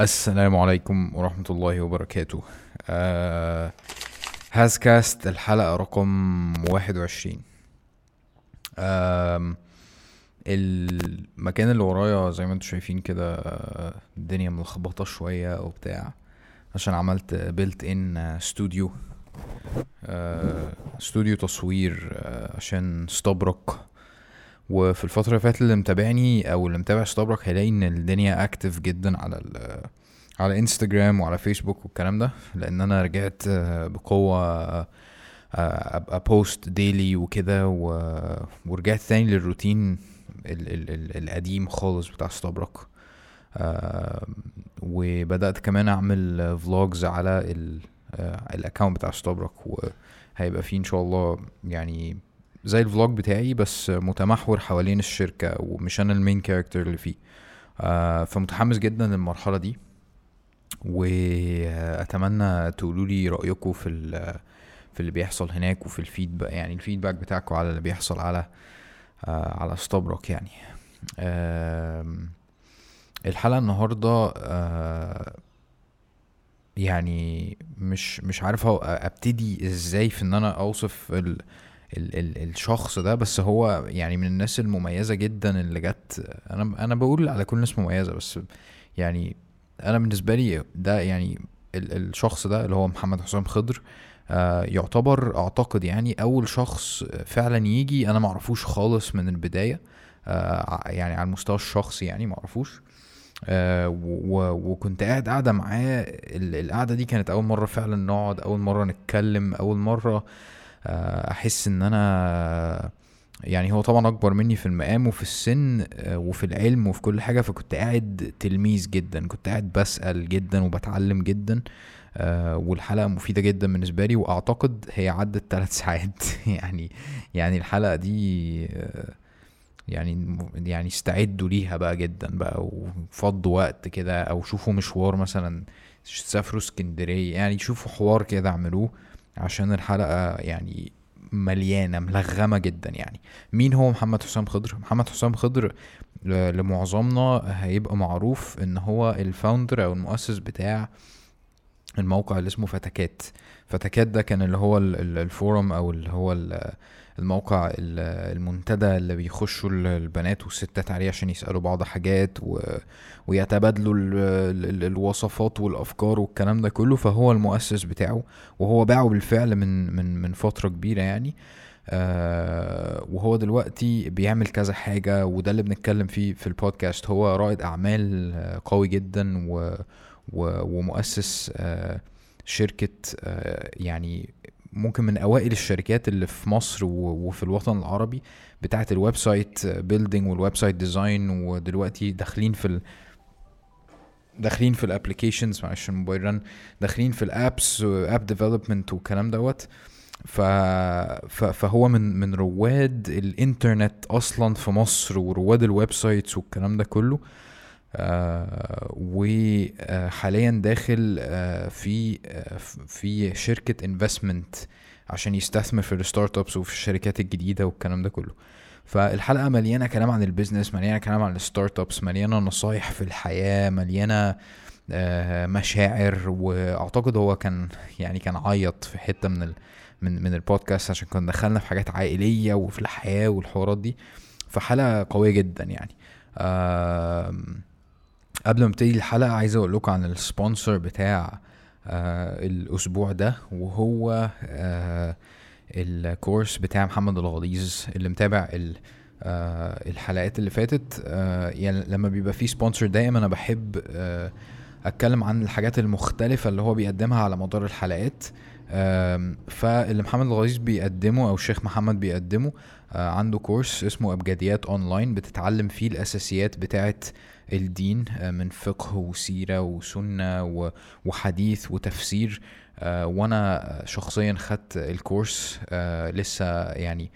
السلام عليكم ورحمة الله وبركاته. آه هازكاست الحلقة رقم واحد وعشرين. آم، المكان اللي ورايا زي ما أنتم شايفين كده آه، الدنيا ملخبطة شوية وبتاع. عشان عملت built-in studio studio تصوير آه، عشان استبرق وفي الفترة اللي فاتت اللي متابعني أو اللي متابع استبرق هيلاقي إن الدنيا active جدا على ال على انستجرام وعلى فيسبوك والكلام ده لأن أنا رجعت آه، بقوة آه، أبقى post daily وكده ورجعت تاني للروتين ال ال ال القديم خالص بتاع آه، وبدأت كمان أعمل vlogs على ال ال account بتاع استبرق وهيبقى فيه إن شاء الله يعني زي ال vlog بتاعي بس متمحور حوالين الشركة ومش أنا ال main character اللي فيه. آه، فمتحمس جدا للمرحلة دي وأتمنى تقولوا لي رأيكم في في اللي بيحصل هناك وفي الفيدباك يعني الفيدباك بتاعكم على اللي بيحصل على آه، على استبرق يعني. آم، الحلقة النهارده آه، يعني مش مش عارف أبتدي إزاي في إن أنا أوصف ال ال ال الشخص ده بس هو يعني من الناس المميزة جدا اللي جت أنا أنا بقول على كل الناس مميزة بس يعني أنا بالنسبة لي ده يعني ال الشخص ده اللي هو محمد حسام خضر آه يعتبر أعتقد يعني أول شخص فعلا يجي أنا معرفوش خالص من البداية آه يعني على المستوى الشخصي يعني معرفوش آه وكنت قاعد قاعدة معاه ال- القعدة دي كانت أول مرة فعلا نقعد أول مرة نتكلم أول مرة آه أحس إن أنا يعني هو طبعا أكبر مني في المقام وفي السن آه، وفي العلم وفي كل حاجة فكنت قاعد تلميذ جدا كنت قاعد بسأل جدا وبتعلم جدا آه، والحلقة مفيدة جدا بالنسبة لي وأعتقد هي عدت ثلاث ساعات. يعني يعني الحلقة دي آه، يعني يعني استعدوا ليها بقى جدا بقى وفضوا وقت كده أو شوفوا مشوار مثلا سافروا اسكندرية يعني شوفوا حوار كده اعملوه. عشان الحلقة يعني مليانة ملغمة جدا يعني. مين هو محمد حسام خضر؟ محمد حسام خضر لمعظمنا هيبقى معروف إن هو الفاوندر أو المؤسس بتاع الموقع اللي اسمه فتكات فتكات ده كان اللي هو ال- ال- الفورم أو اللي هو الموقع ال- المنتدى اللي بيخشوا ال- البنات والستات عليه عشان يسألوا بعض حاجات و... ويتبادلوا ال... ال... الوصفات والأفكار والكلام ده كله فهو المؤسس بتاعه وهو باعه بالفعل من من من فترة كبيرة يعني. آه وهو دلوقتي بيعمل كذا حاجة وده اللي بنتكلم فيه في البودكاست. هو رائد أعمال آه، قوي جدا و و ومؤسس آه شركة آه يعني ممكن من أوائل الشركات اللي في مصر وفي الوطن العربي بتاعة ال website building وال website design ودلوقتي داخلين في ال داخلين في ال applications معلش الموبايل رن داخلين في ال apps app development والكلام دوت. ف... ف... فهو من من رواد الإنترنت أصلا في مصر ورواد ال websites والكلام ده كله. وحاليا داخل آه في آه في شركة investment عشان يستثمر في ال startups وفي الشركات الجديدة والكلام ده كله. فالحلقة مليانة كلام عن ال business مليانة كلام عن ال startups مليانة نصايح في الحياة مليانة آه، مشاعر وأعتقد هو كان يعني كان عيط في حتة من ال من من البودكاست عشان كنا دخلنا في حاجات عائلية وفي الحياة والحوارات دي. فحلقة قوية جدا يعني. آم، قبل ما ابتدي الحلقة عايز أقول لكم عن ال sponsor بتاع آه الأسبوع ده وهو آه ال course بتاع محمد الغليظ اللي متابع ال آه الحلقات اللي فاتت. آه يعني لما بيبقى فيه sponsor دايما أنا بحب آه أتكلم عن الحاجات المختلفة اللي هو بيقدمها على مدار الحلقات. فاللي محمد الغليظ بيقدمه أو الشيخ محمد بيقدمه آه، عنده course اسمه أبجديات أونلاين بتتعلم فيه الأساسيات بتاعه الدين آه، من فقه وسيرة وسنة و- وحديث وتفسير. آه، وأنا شخصيا خدت ال course آه، لسه يعني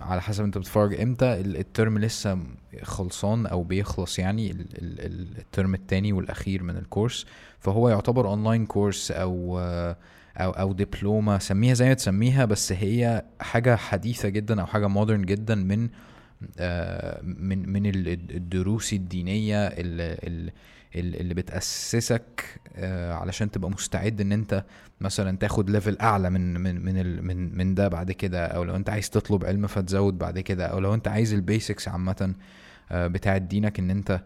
على حسب أنت بتتفرج إمتى ال- ال term لسه خلصان أو بيخلص يعني ال- ال- ال- ال term التاني والأخير من ال course. فهو يعتبر online course أو أو أو دبلومه سميها زي ما تسميها بس هي حاجة حديثة جدا أو حاجة modern جدا من من من ال- الدروس الدينية ال- ال- ال- اللي بتأسسك آه، علشان تبقى مستعد إن أنت مثلا تاخد level أعلى من من من من من ده بعد كده أو لو أنت عايز تطلب علم فتزود بعد كده أو لو أنت عايز ال basics عامة آه، بتاعة دينك إن أنت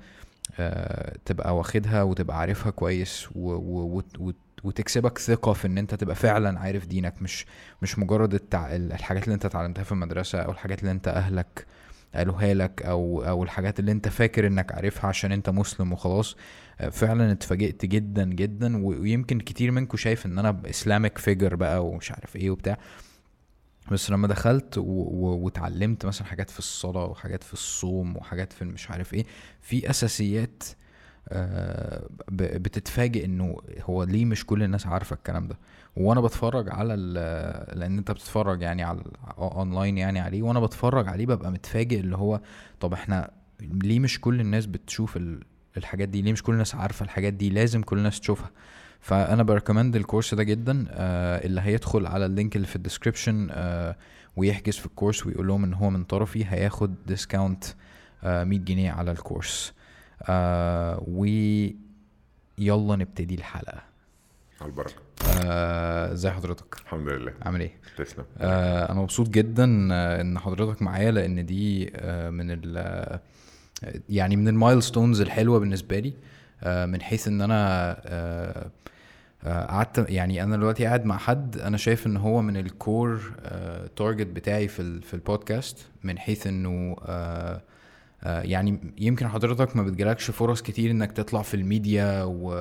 آه، تبقى واخدها وتبقى عارفها كويس و و وت- وتكسبك ثقة في إن أنت تبقى فعلا عارف دينك مش مش مجرد التع... الحاجات اللي أنت اتعلمتها في المدرسة أو الحاجات اللي أنت أهلك قالوها لك أو أو الحاجات اللي أنت فاكر إنك عارفها عشان أنت مسلم وخلاص. آه، فعلا اتفاجئت جدا جدا ويمكن كتير منكم شايف إن أنا اسلامك فيجر بقى ومش عارف إيه وبتاع. بس لما دخلت واتعلمت مثلا حاجات في الصلاة وحاجات في الصوم وحاجات في مش عارف إيه في أساسيات آه، بتتفاجئ إنه هو ليه مش كل الناس عارفة الكلام ده. وأنا بتفرج على ال- لأن انت بتتفرج يعني على اونلاين يعني عليه وأنا بتفرج عليه ببقى متفاجئ اللي هو طب إحنا ليه مش كل الناس بتشوف ال- الحاجات دي؟ ليه مش كل الناس عارفة الحاجات دي؟ لازم كل الناس تشوفها. فانا ب recommend ال course ده جدا آه اللي هيدخل على ال link اللي في ال description آه ويحجز في ال course ويقول لهم إن هو من طرفي هياخد discount آه 100 جنيه على ال course. آه ويلا نبتدي الحلقة. على البركة. آه، ازي حضرتك؟ الحمد لله. عامل إيه؟ تسلم. آه أنا مبسوط جدا آه، ان حضرتك معايا لأن دي آه من ال آه، يعني من ال milestones الحلوة بالنسبة لي آه من حيث ان أنا آه آه، قعدت يعني أنا دلوقتي قاعد مع حد أنا شايف ان هو من ال core target بتاعي في ال- في البودكاست من حيث انه آه آه، يعني يمكن حضرتك ما بتجيلكش فرص كتير انك تطلع في الميديا و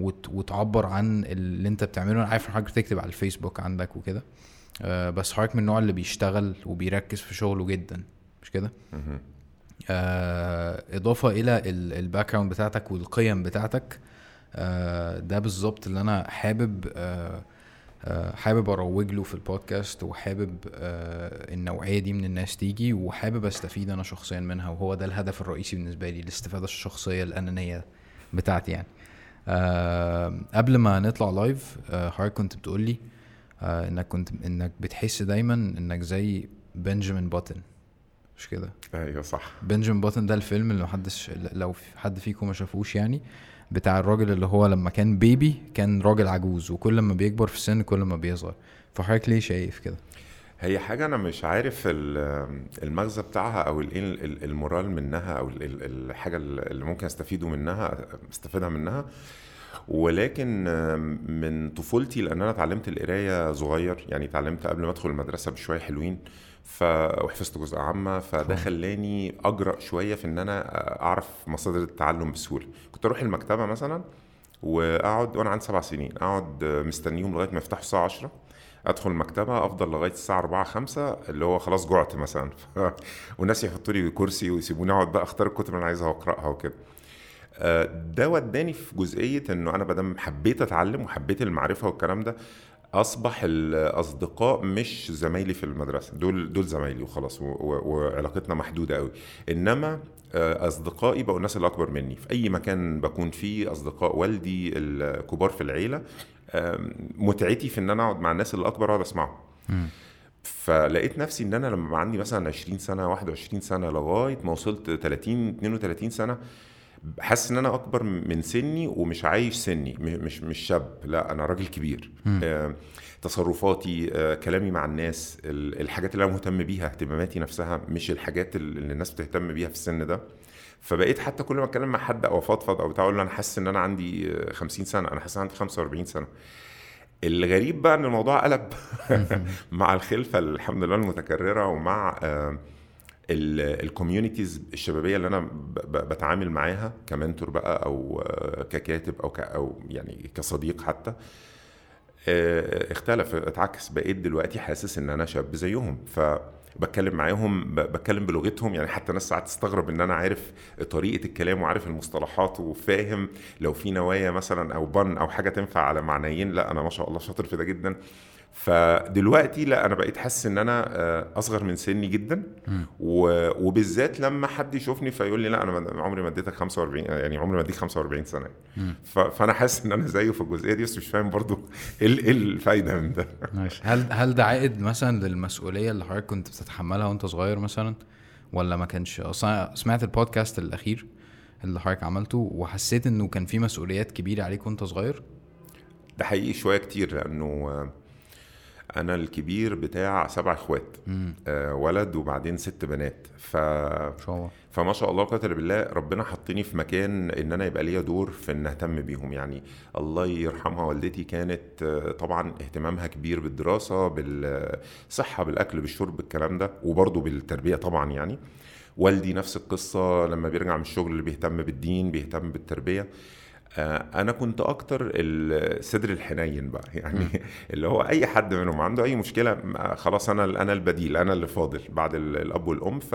وت- وتعبر عن اللي انت بتعمله. أنا عارف إن حضرتك بتكتب على الفيسبوك عندك وكده. آه، بس حضرتك من النوع اللي بيشتغل وبيركز في شغله جدا مش كده. آه، إضافة إلى ال background بتاعتك والقيم بتاعتك. آه، ده بالظبط اللي أنا حابب آه، آه، حابب أروج له في البودكاست وحابب آه، النوعية دي من الناس تيجي وحابب أستفيد أنا شخصيا منها وهو ده الهدف الرئيسي بالنسبة لي الاستفادة الشخصية الأنانية بتاعتي يعني. آه، قبل ما نطلع لايف آه، حضرتك كنت بتقول لي آه، إنك كنت إنك بتحس دايما إنك زي بنجامين باتن. مش كده؟ أيوه صح. بنجامين باتن ده الفيلم اللي محدش لو حد فيكم ما شافوش يعني بتاع الراجل اللي هو لما كان بيبي كان راجل عجوز وكل ما بيكبر في السن كل ما بيصغر. فحضرتك ليه شايف كده؟ هي حاجة أنا مش عارف ال- المغزى بتاعها أو ال- ال- ال- المورال منها أو ال- ال- الحاجة اللي ممكن أستفيده منها أستفيدها منها. ولكن من طفولتي لأن أنا اتعلمت القراية صغير يعني اتعلمت قبل ما أدخل المدرسة بشوية حلوين ف وحفظت جزء عامة فده خلاني أجرأ شوية في إن أنا أعرف مصادر التعلم بسهولة. كنت أروح المكتبة مثلا وأقعد وأنا عندي سبع سنين أقعد مستنيهم لغاية ما يفتحوا الساعة 10 أدخل المكتبه أفضل لغاية الساعة 4 5 اللي هو خلاص جعت مثلا. والناس يحطوا لي كرسي ويسيبوني أقعد بقى أختار الكتب اللي أنا عايزها وأقرأها وكده. آه، ده وداني في جزئية إنه أنا بدل حبيت أتعلم وحبيت المعرفة والكلام ده أصبح الأصدقاء مش زمايلي في المدرسة. دول دول زمايلي وخلاص وعلاقتنا محدودة قوي إنما آه، أصدقائي بقوا الناس اللي اكبر مني. في أي مكان بكون فيه أصدقاء والدي الكبار في العيلة متعتي في إن أنا أقعد مع الناس اللي اكبر اقعد اسمعهم فلقيت نفسي إن أنا لما عندي مثلا 20 سنة 21 سنة لغاية ما وصلت 30 32 سنة حاسس إن أنا أكبر من سني ومش عايش سني مش مش شاب لا أنا راجل كبير. آه، تصرفاتي آه، كلامي مع الناس ال- الحاجات اللي أنا مهتم بيها اهتماماتي نفسها مش الحاجات اللي الناس بتهتم بيها في السن ده. فبقيت حتى كل ما اتكلم مع حد أو افضفض أو بتاع أقول له أنا حاسس ان أنا عندي آه، 50 سنة أنا حاسس إن عندي 45 سنة. الغريب بقى إن الموضوع قلب مع الخلفة الحمد لله المتكررة ومع ال communities الشبابية اللي أنا بتعامل معاها ك mentor بقى أو آه، ككاتب أو أو يعني كصديق حتى آه، اختلف اتعكس بقيت دلوقتي حاسس إن أنا شاب زيهم. فبتكلم معاهم بتكلم بلغتهم يعني حتى ناس ساعات تستغرب إن أنا عارف طريقة الكلام وعارف المصطلحات وفاهم لو في نوايا مثلا أو بن أو حاجة تنفع على معنيين لأ أنا ما شاء الله شاطر في ده جدا. فدلوقتي لا أنا بقيت حاسس إن أنا آه، أصغر من سني جدا. و- وبالذات لما حد يشوفني فيقول لي لا أنا عمري ما اديتك 45 يعني عمري ما اديك 45 سنة. ف- فأنا حاسس إن أنا زيه في الجزئية دي بس مش فاهم برضو إيه إيه الفايدة من ده. ماشي. هل هل ده عائد مثلا للمسؤولية اللي حضرتك كنت بتتحملها وأنت صغير مثلا؟ ولا ما كانش أصلا سمعت البودكاست الأخير اللي حضرتك عملته وحسيت إنه كان في مسؤوليات كبيرة عليك وأنت صغير؟ ده حقيقي شوية كتير لأنه آه، أنا الكبير بتاع سبع إخوات آه ولد وبعدين ست بنات. ف شاء الله. فما شاء الله قدر بالله ربنا حطني في مكان إن أنا يبقى ليا دور في إن أهتم بيهم. يعني الله يرحمها والدتي كانت آه، طبعا اهتمامها كبير بالدراسة بالصحة بالأكل بالشرب الكلام ده وبرضه بالتربية طبعا يعني. والدي نفس القصة لما بيرجع من الشغل اللي بيهتم بالدين بيهتم بالتربية. أنا كنت أكتر الصدر الحنين بقى يعني اللي هو أي حد منهم عنده أي مشكلة خلاص أنا أنا البديل أنا اللي فاضل بعد ال- الأب والأم ف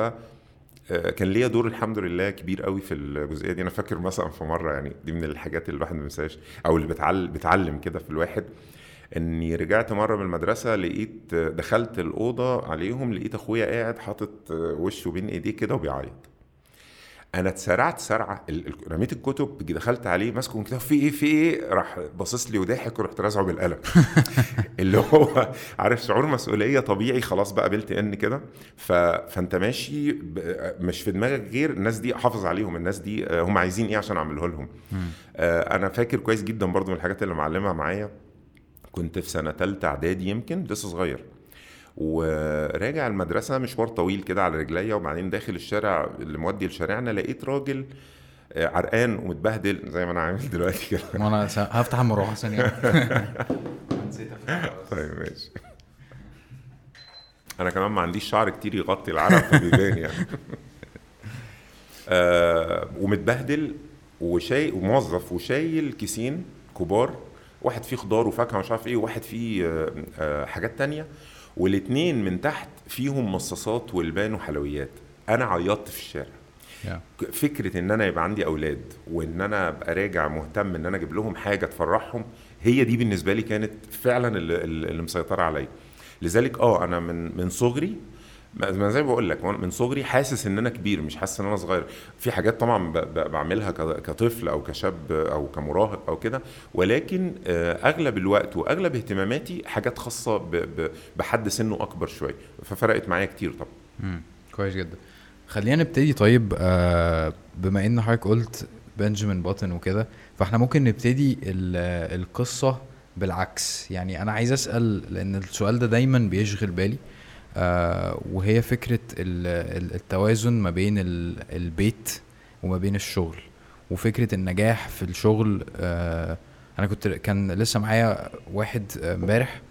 آه، كان ليا دور الحمد لله كبير قوي في الجزئية دي. أنا فاكر مثلا في مرة يعني دي من الحاجات اللي الواحد ما بينساهاش أو اللي بتعلم بتعلم كده في الواحد إني رجعت مرة من المدرسة لقيت دخلت الأوضة عليهم لقيت أخويا قاعد حاطط وشه بين إيديه كده وبيعيط. أنا اتسرعت سرعة رميت الكتب دخلت عليه ماسكه من كده في إيه؟ في إيه؟ راح باصص لي وضاحك ورحت رازعه بالقلم. اللي هو عارف شعور مسؤولية طبيعي خلاص بقى بلت ان كده. ف... فانت ماشي ب... مش في دماغك غير الناس دي احافظ عليهم الناس دي هم عايزين إيه عشان أعمله لهم. آه، أنا فاكر كويس جدا برضو من الحاجات اللي معلمها معايا. كنت في سنة ثالثه إعدادي يمكن لسه صغير. وراجع المدرسة مشوار طويل كده على رجليا وبعدين داخل الشارع اللي مودي لشارعنا لقيت راجل آه، عرقان ومتبهدل زي ما أنا عامل دلوقتي كده. وأنا س- هفتح المروحة ثانية. نسيت طيب ماشي. أنا كمان ما عنديش شعر كتير يغطي العرق فبيبان يعني. آه ومتبهدل وشاي وموظف وشايل كيسين كبار واحد فيه خضار وفاكهة ومش عارف إيه وواحد فيه آه آه حاجات تانية. والاتنين من تحت فيهم مصاصات والبان وحلويات. أنا عيطت في الشارع. Yeah. فكرة إن أنا يبقى عندي أولاد وإن أنا أبقى راجع مهتم إن أنا أجيب لهم حاجة تفرحهم هي دي بالنسبة لي كانت فعلا اللي, اللي مسيطرة عليا. لذلك آه أنا من من صغري ما زي ما بقول لك من صغري حاسس إن أنا كبير مش حاسس إن أنا صغير. في حاجات طبعا بعملها كطفل أو كشاب أو كمراهق أو كده ولكن آه، أغلب الوقت وأغلب اهتماماتي حاجات خاصة بحد سنه أكبر شوية. ففرقت معايا كتير طبعا. كويس جدا. خلينا نبتدي طيب آه بما إن حضرتك قلت بنجامين باتن وكده فإحنا ممكن نبتدي ال- القصة بالعكس. يعني أنا عايز أسأل لأن السؤال ده دايما بيشغل بالي. وهي فكرة ال- ال- التوازن ما بين ال- البيت وما بين الشغل وفكرة النجاح في الشغل آه أنا كنت كان لسه معايا واحد آه، امبارح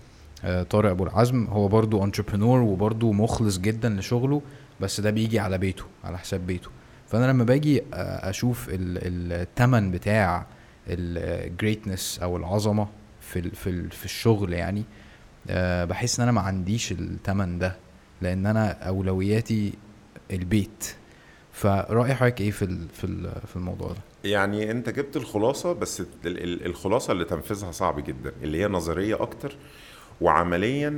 آه، طارق أبو العزم هو برضو entrepreneur وبرضو مخلص جدا لشغله بس ده بيجي على بيته على حساب بيته. فأنا لما باجي آه، أشوف ال- التمن بتاع ال greatness أو العظمة في في ال- في الشغل يعني آه، بحس إن أنا ما عنديش التمن ده لأن أنا أولوياتي البيت. فرأي حضرتك إيه في في في الموضوع ده؟ يعني أنت جبت الخلاصة بس ال- ال- الخلاصة اللي تنفيذها صعب جدا اللي هي نظرية أكتر وعمليا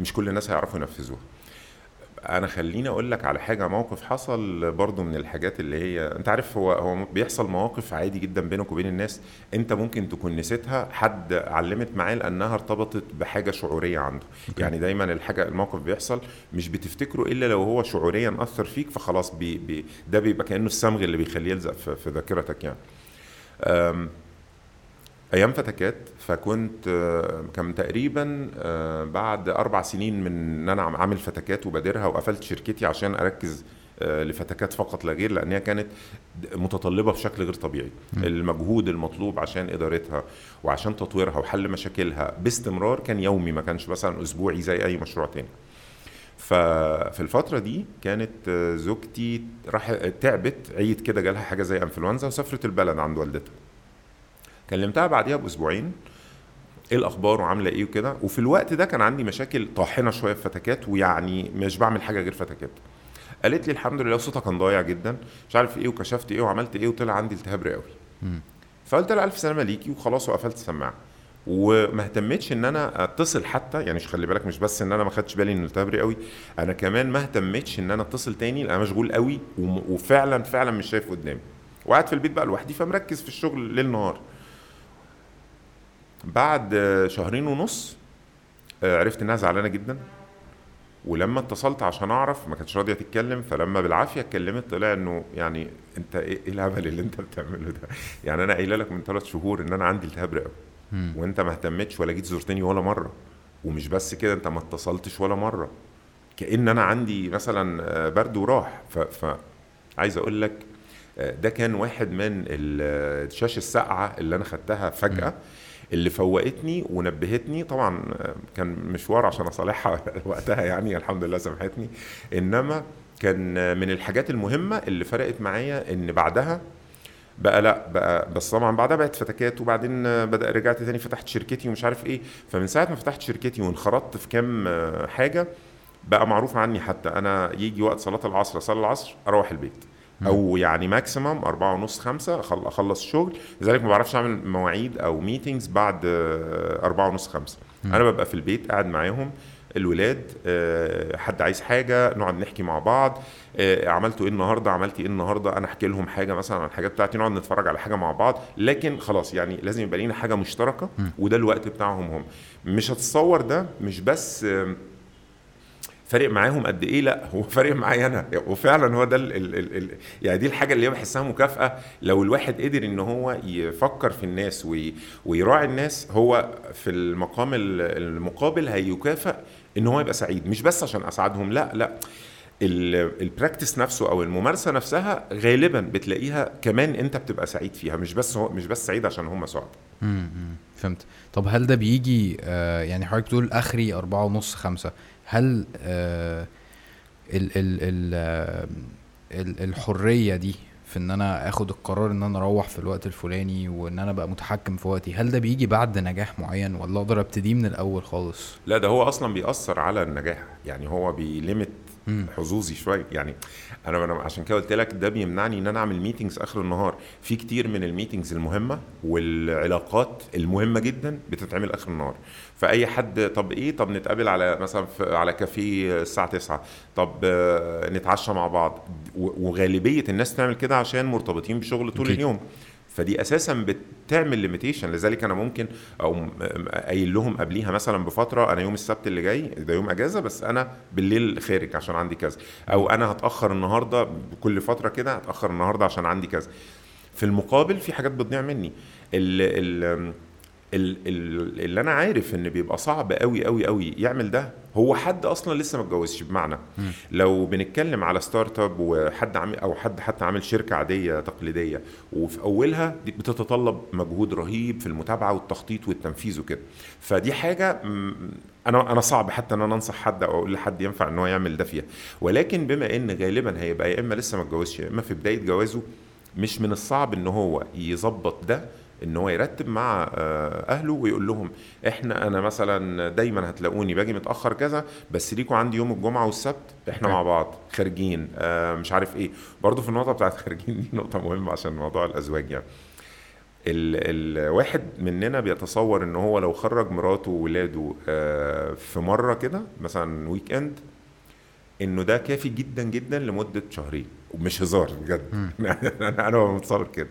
مش كل الناس هيعرفوا ينفذوها. أنا خليني أقول لك على حاجة موقف حصل برضو من الحاجات اللي هي أنت عارف هو هو بيحصل مواقف عادي جدا بينك وبين الناس أنت ممكن تكون نسيتها حد علمت معاه لأنها ارتبطت بحاجة شعورية عنده okay. يعني دايما الحاجة الموقف بيحصل مش بتفتكره إلا لو هو شعوريا أثر فيك فخلاص بي بي ده بيبقى كأنه الصمغ اللي بيخليه يلزق في, في ذاكرتك يعني أيام فتكات فكنت آه، كان تقريبا آه، بعد أربع سنين من إن أنا عامل فتكات وبادرها وقفلت شركتي عشان أركز آه، لفتكات فقط لا غير لأن هي كانت متطلبة بشكل غير طبيعي. م. المجهود المطلوب عشان إدارتها وعشان تطويرها وحل مشاكلها باستمرار كان يومي ما كانش مثلا أسبوعي زي أي مشروع تاني. ففي الفترة دي كانت زوجتي راح تعبت عيت كده جالها حاجة زي أنفلونزا وسافرت البلد عند والدتها. كلمتها بعديها بأسبوعين. إيه الأخبار وعاملة إيه وكده؟ وفي الوقت ده كان عندي مشاكل طاحنة شوية في فتكات ويعني مش بعمل حاجة غير فتكات قالت لي الحمد لله صوتها كان ضايع جدا مش عارف إيه وكشفت إيه وعملت إيه وطلع عندي التهاب رئوي. فقلت لها ألف سلامة ليكي وخلاص وقفلت السماعة. وما اهتمتش إن أنا أتصل حتى يعني مش خلي بالك مش بس إن أنا ما خدتش بالي إن التهاب رئوي أنا كمان ما اهتمتش إن أنا أتصل تاني لأن أنا مشغول قوي وفعلا فعلا مش شايف قدامي. وقاعد في البيت بقى لوحدي فمركز في الشغل ليل نهار. بعد شهرين ونص آه، عرفت إنها زعلانة جدا. ولما اتصلت عشان أعرف ما كانتش راضية تتكلم فلما بالعافية اتكلمت طلع إنه يعني أنت إيه إيه الهبل اللي أنت بتعمله ده؟ يعني أنا قايلة لك من ثلاث شهور إن أنا عندي التهاب رئوي مم. وأنت ما اهتمتش ولا جيت زرتني ولا مرة. ومش بس كده أنت ما اتصلتش ولا مرة. كأن أنا عندي مثلا آه، برد وراح. ف, ف عايز أقول لك آه، ده كان واحد من ال- الشاشة الساقعة اللي أنا خدتها فجأة. اللي فوقتني ونبهتني. طبعا كان مشوار عشان أصالحها وقتها يعني الحمد لله سامحتني. إنما كان من الحاجات المهمة اللي فرقت معايا إن بعدها بقى لأ بقى بس طبعا بعدها بقت فتكات وبعدين بدأ رجعت تاني فتحت شركتي ومش عارف إيه. فمن ساعة ما فتحت شركتي وانخرطت في كام حاجة بقى معروف عني حتى أنا يجي وقت صلاة العصر أصلي العصر أروح البيت. أو يعني maximum أربعة ونص خمسة أخلص شغل. لذلك ما بعرفش أعمل مواعيد أو meetings بعد آه، أربعة ونص خمسة. أنا ببقى في البيت قاعد معاهم الولاد آه، حد عايز حاجة نقعد نحكي مع بعض آه، عملتوا إيه النهارده؟ عملتي إيه النهارده؟ أنا أحكي لهم حاجة مثلا عن الحاجات بتاعتي نقعد نتفرج على حاجة مع بعض. لكن خلاص يعني لازم يبقى لينا حاجة مشتركة وده الوقت بتاعهم هم. مش هتتصور ده مش بس فارق معاهم قد إيه؟ لا هو فارق معايا أنا. وفعلا هو ده ال ال ال ال يعني دي الحاجة اللي بحسها مكافأة. لو الواحد قدر إن هو يفكر في الناس وي ويراعي الناس هو في المقام ال- المقابل هيكافئ إن هو يبقى سعيد. مش بس عشان اسعدهم لا لا. ال- البراكتس نفسه أو الممارسة نفسها غالبا بتلاقيها كمان أنت بتبقى سعيد فيها. مش بس هو مش بس سعيد عشان هم سعد مم، مم. فهمت. طب هل ده بيجي آه يعني حضرتك بتقول آخري أربعة ونص خمسة. هل آه ال ال ال آه، ال الحرية دي في إن أنا آخد القرار إن أنا أروح في الوقت الفلاني وإن أنا أبقى متحكم في وقتي هل ده بيجي بعد نجاح معين ولا أقدر أبتديه من الأول خالص لا ده هو أصلا بيأثر على النجاح يعني هو بي limit. حظوظي شوية يعني أنا أنا عشان كده قلت لك ده بيمنعني إن أنا أعمل meetings آخر النهار. في كتير من ال meetings المهمة والعلاقات المهمة جدا بتتعمل آخر النهار. فأي حد طب إيه؟ طب نتقابل على مثلا على كافيه الساعة 9 طب آه، نتعشى مع بعض. وغالبية الناس تعمل كده عشان مرتبطين بشغل طول أكيد. اليوم. فدي أساسا بتعمل ليميتيشن لذلك أنا ممكن أو قايل لهم قبليها مثلا بفترة أنا يوم السبت اللي جاي ده يوم إجازة بس أنا بالليل خارج عشان عندي كذا. أو أنا هتأخر النهارده كل فترة كده هتأخر النهارده عشان عندي كذا. في المقابل في حاجات بتضيع مني. اللي أنا عارف إن بيبقى صعب قوي قوي قوي يعمل ده هو حد أصلا لسه ما اتجوزش بمعنى. لو بنتكلم على startup وحد عامل أو حد حتى عامل شركة عادية تقليدية وفي أولها دي بتتطلب مجهود رهيب في المتابعة والتخطيط والتنفيذ وكده. فدي حاجة أنا أنا صعب حتى إن أنا أنصح حد أو أقول لحد ينفع إن هو يعمل ده فيها. ولكن بما إن غالبا هيبقى يا إما لسه ما اتجوزش يا إما في بداية جوازه مش من الصعب إن هو يظبط ده إن هو يرتب مع آه، أهله ويقول لهم إحنا أنا مثلا دايما هتلاقوني باجي متأخر كذا بس ليكوا عندي يوم الجمعة والسبت إحنا. مع بعض خارجين آه، مش عارف إيه. برضو في النقطة بتاعت خارجين دي نقطة مهمة عشان موضوع الأزواج يعني. ال الواحد مننا بيتصور إن هو لو خرج مراته وولاده آه، في مرة كده مثلا weekend إنه ده كافي جدا جدا لمدة شهرين. ومش هزار بجد. أنا أنا متصور كده.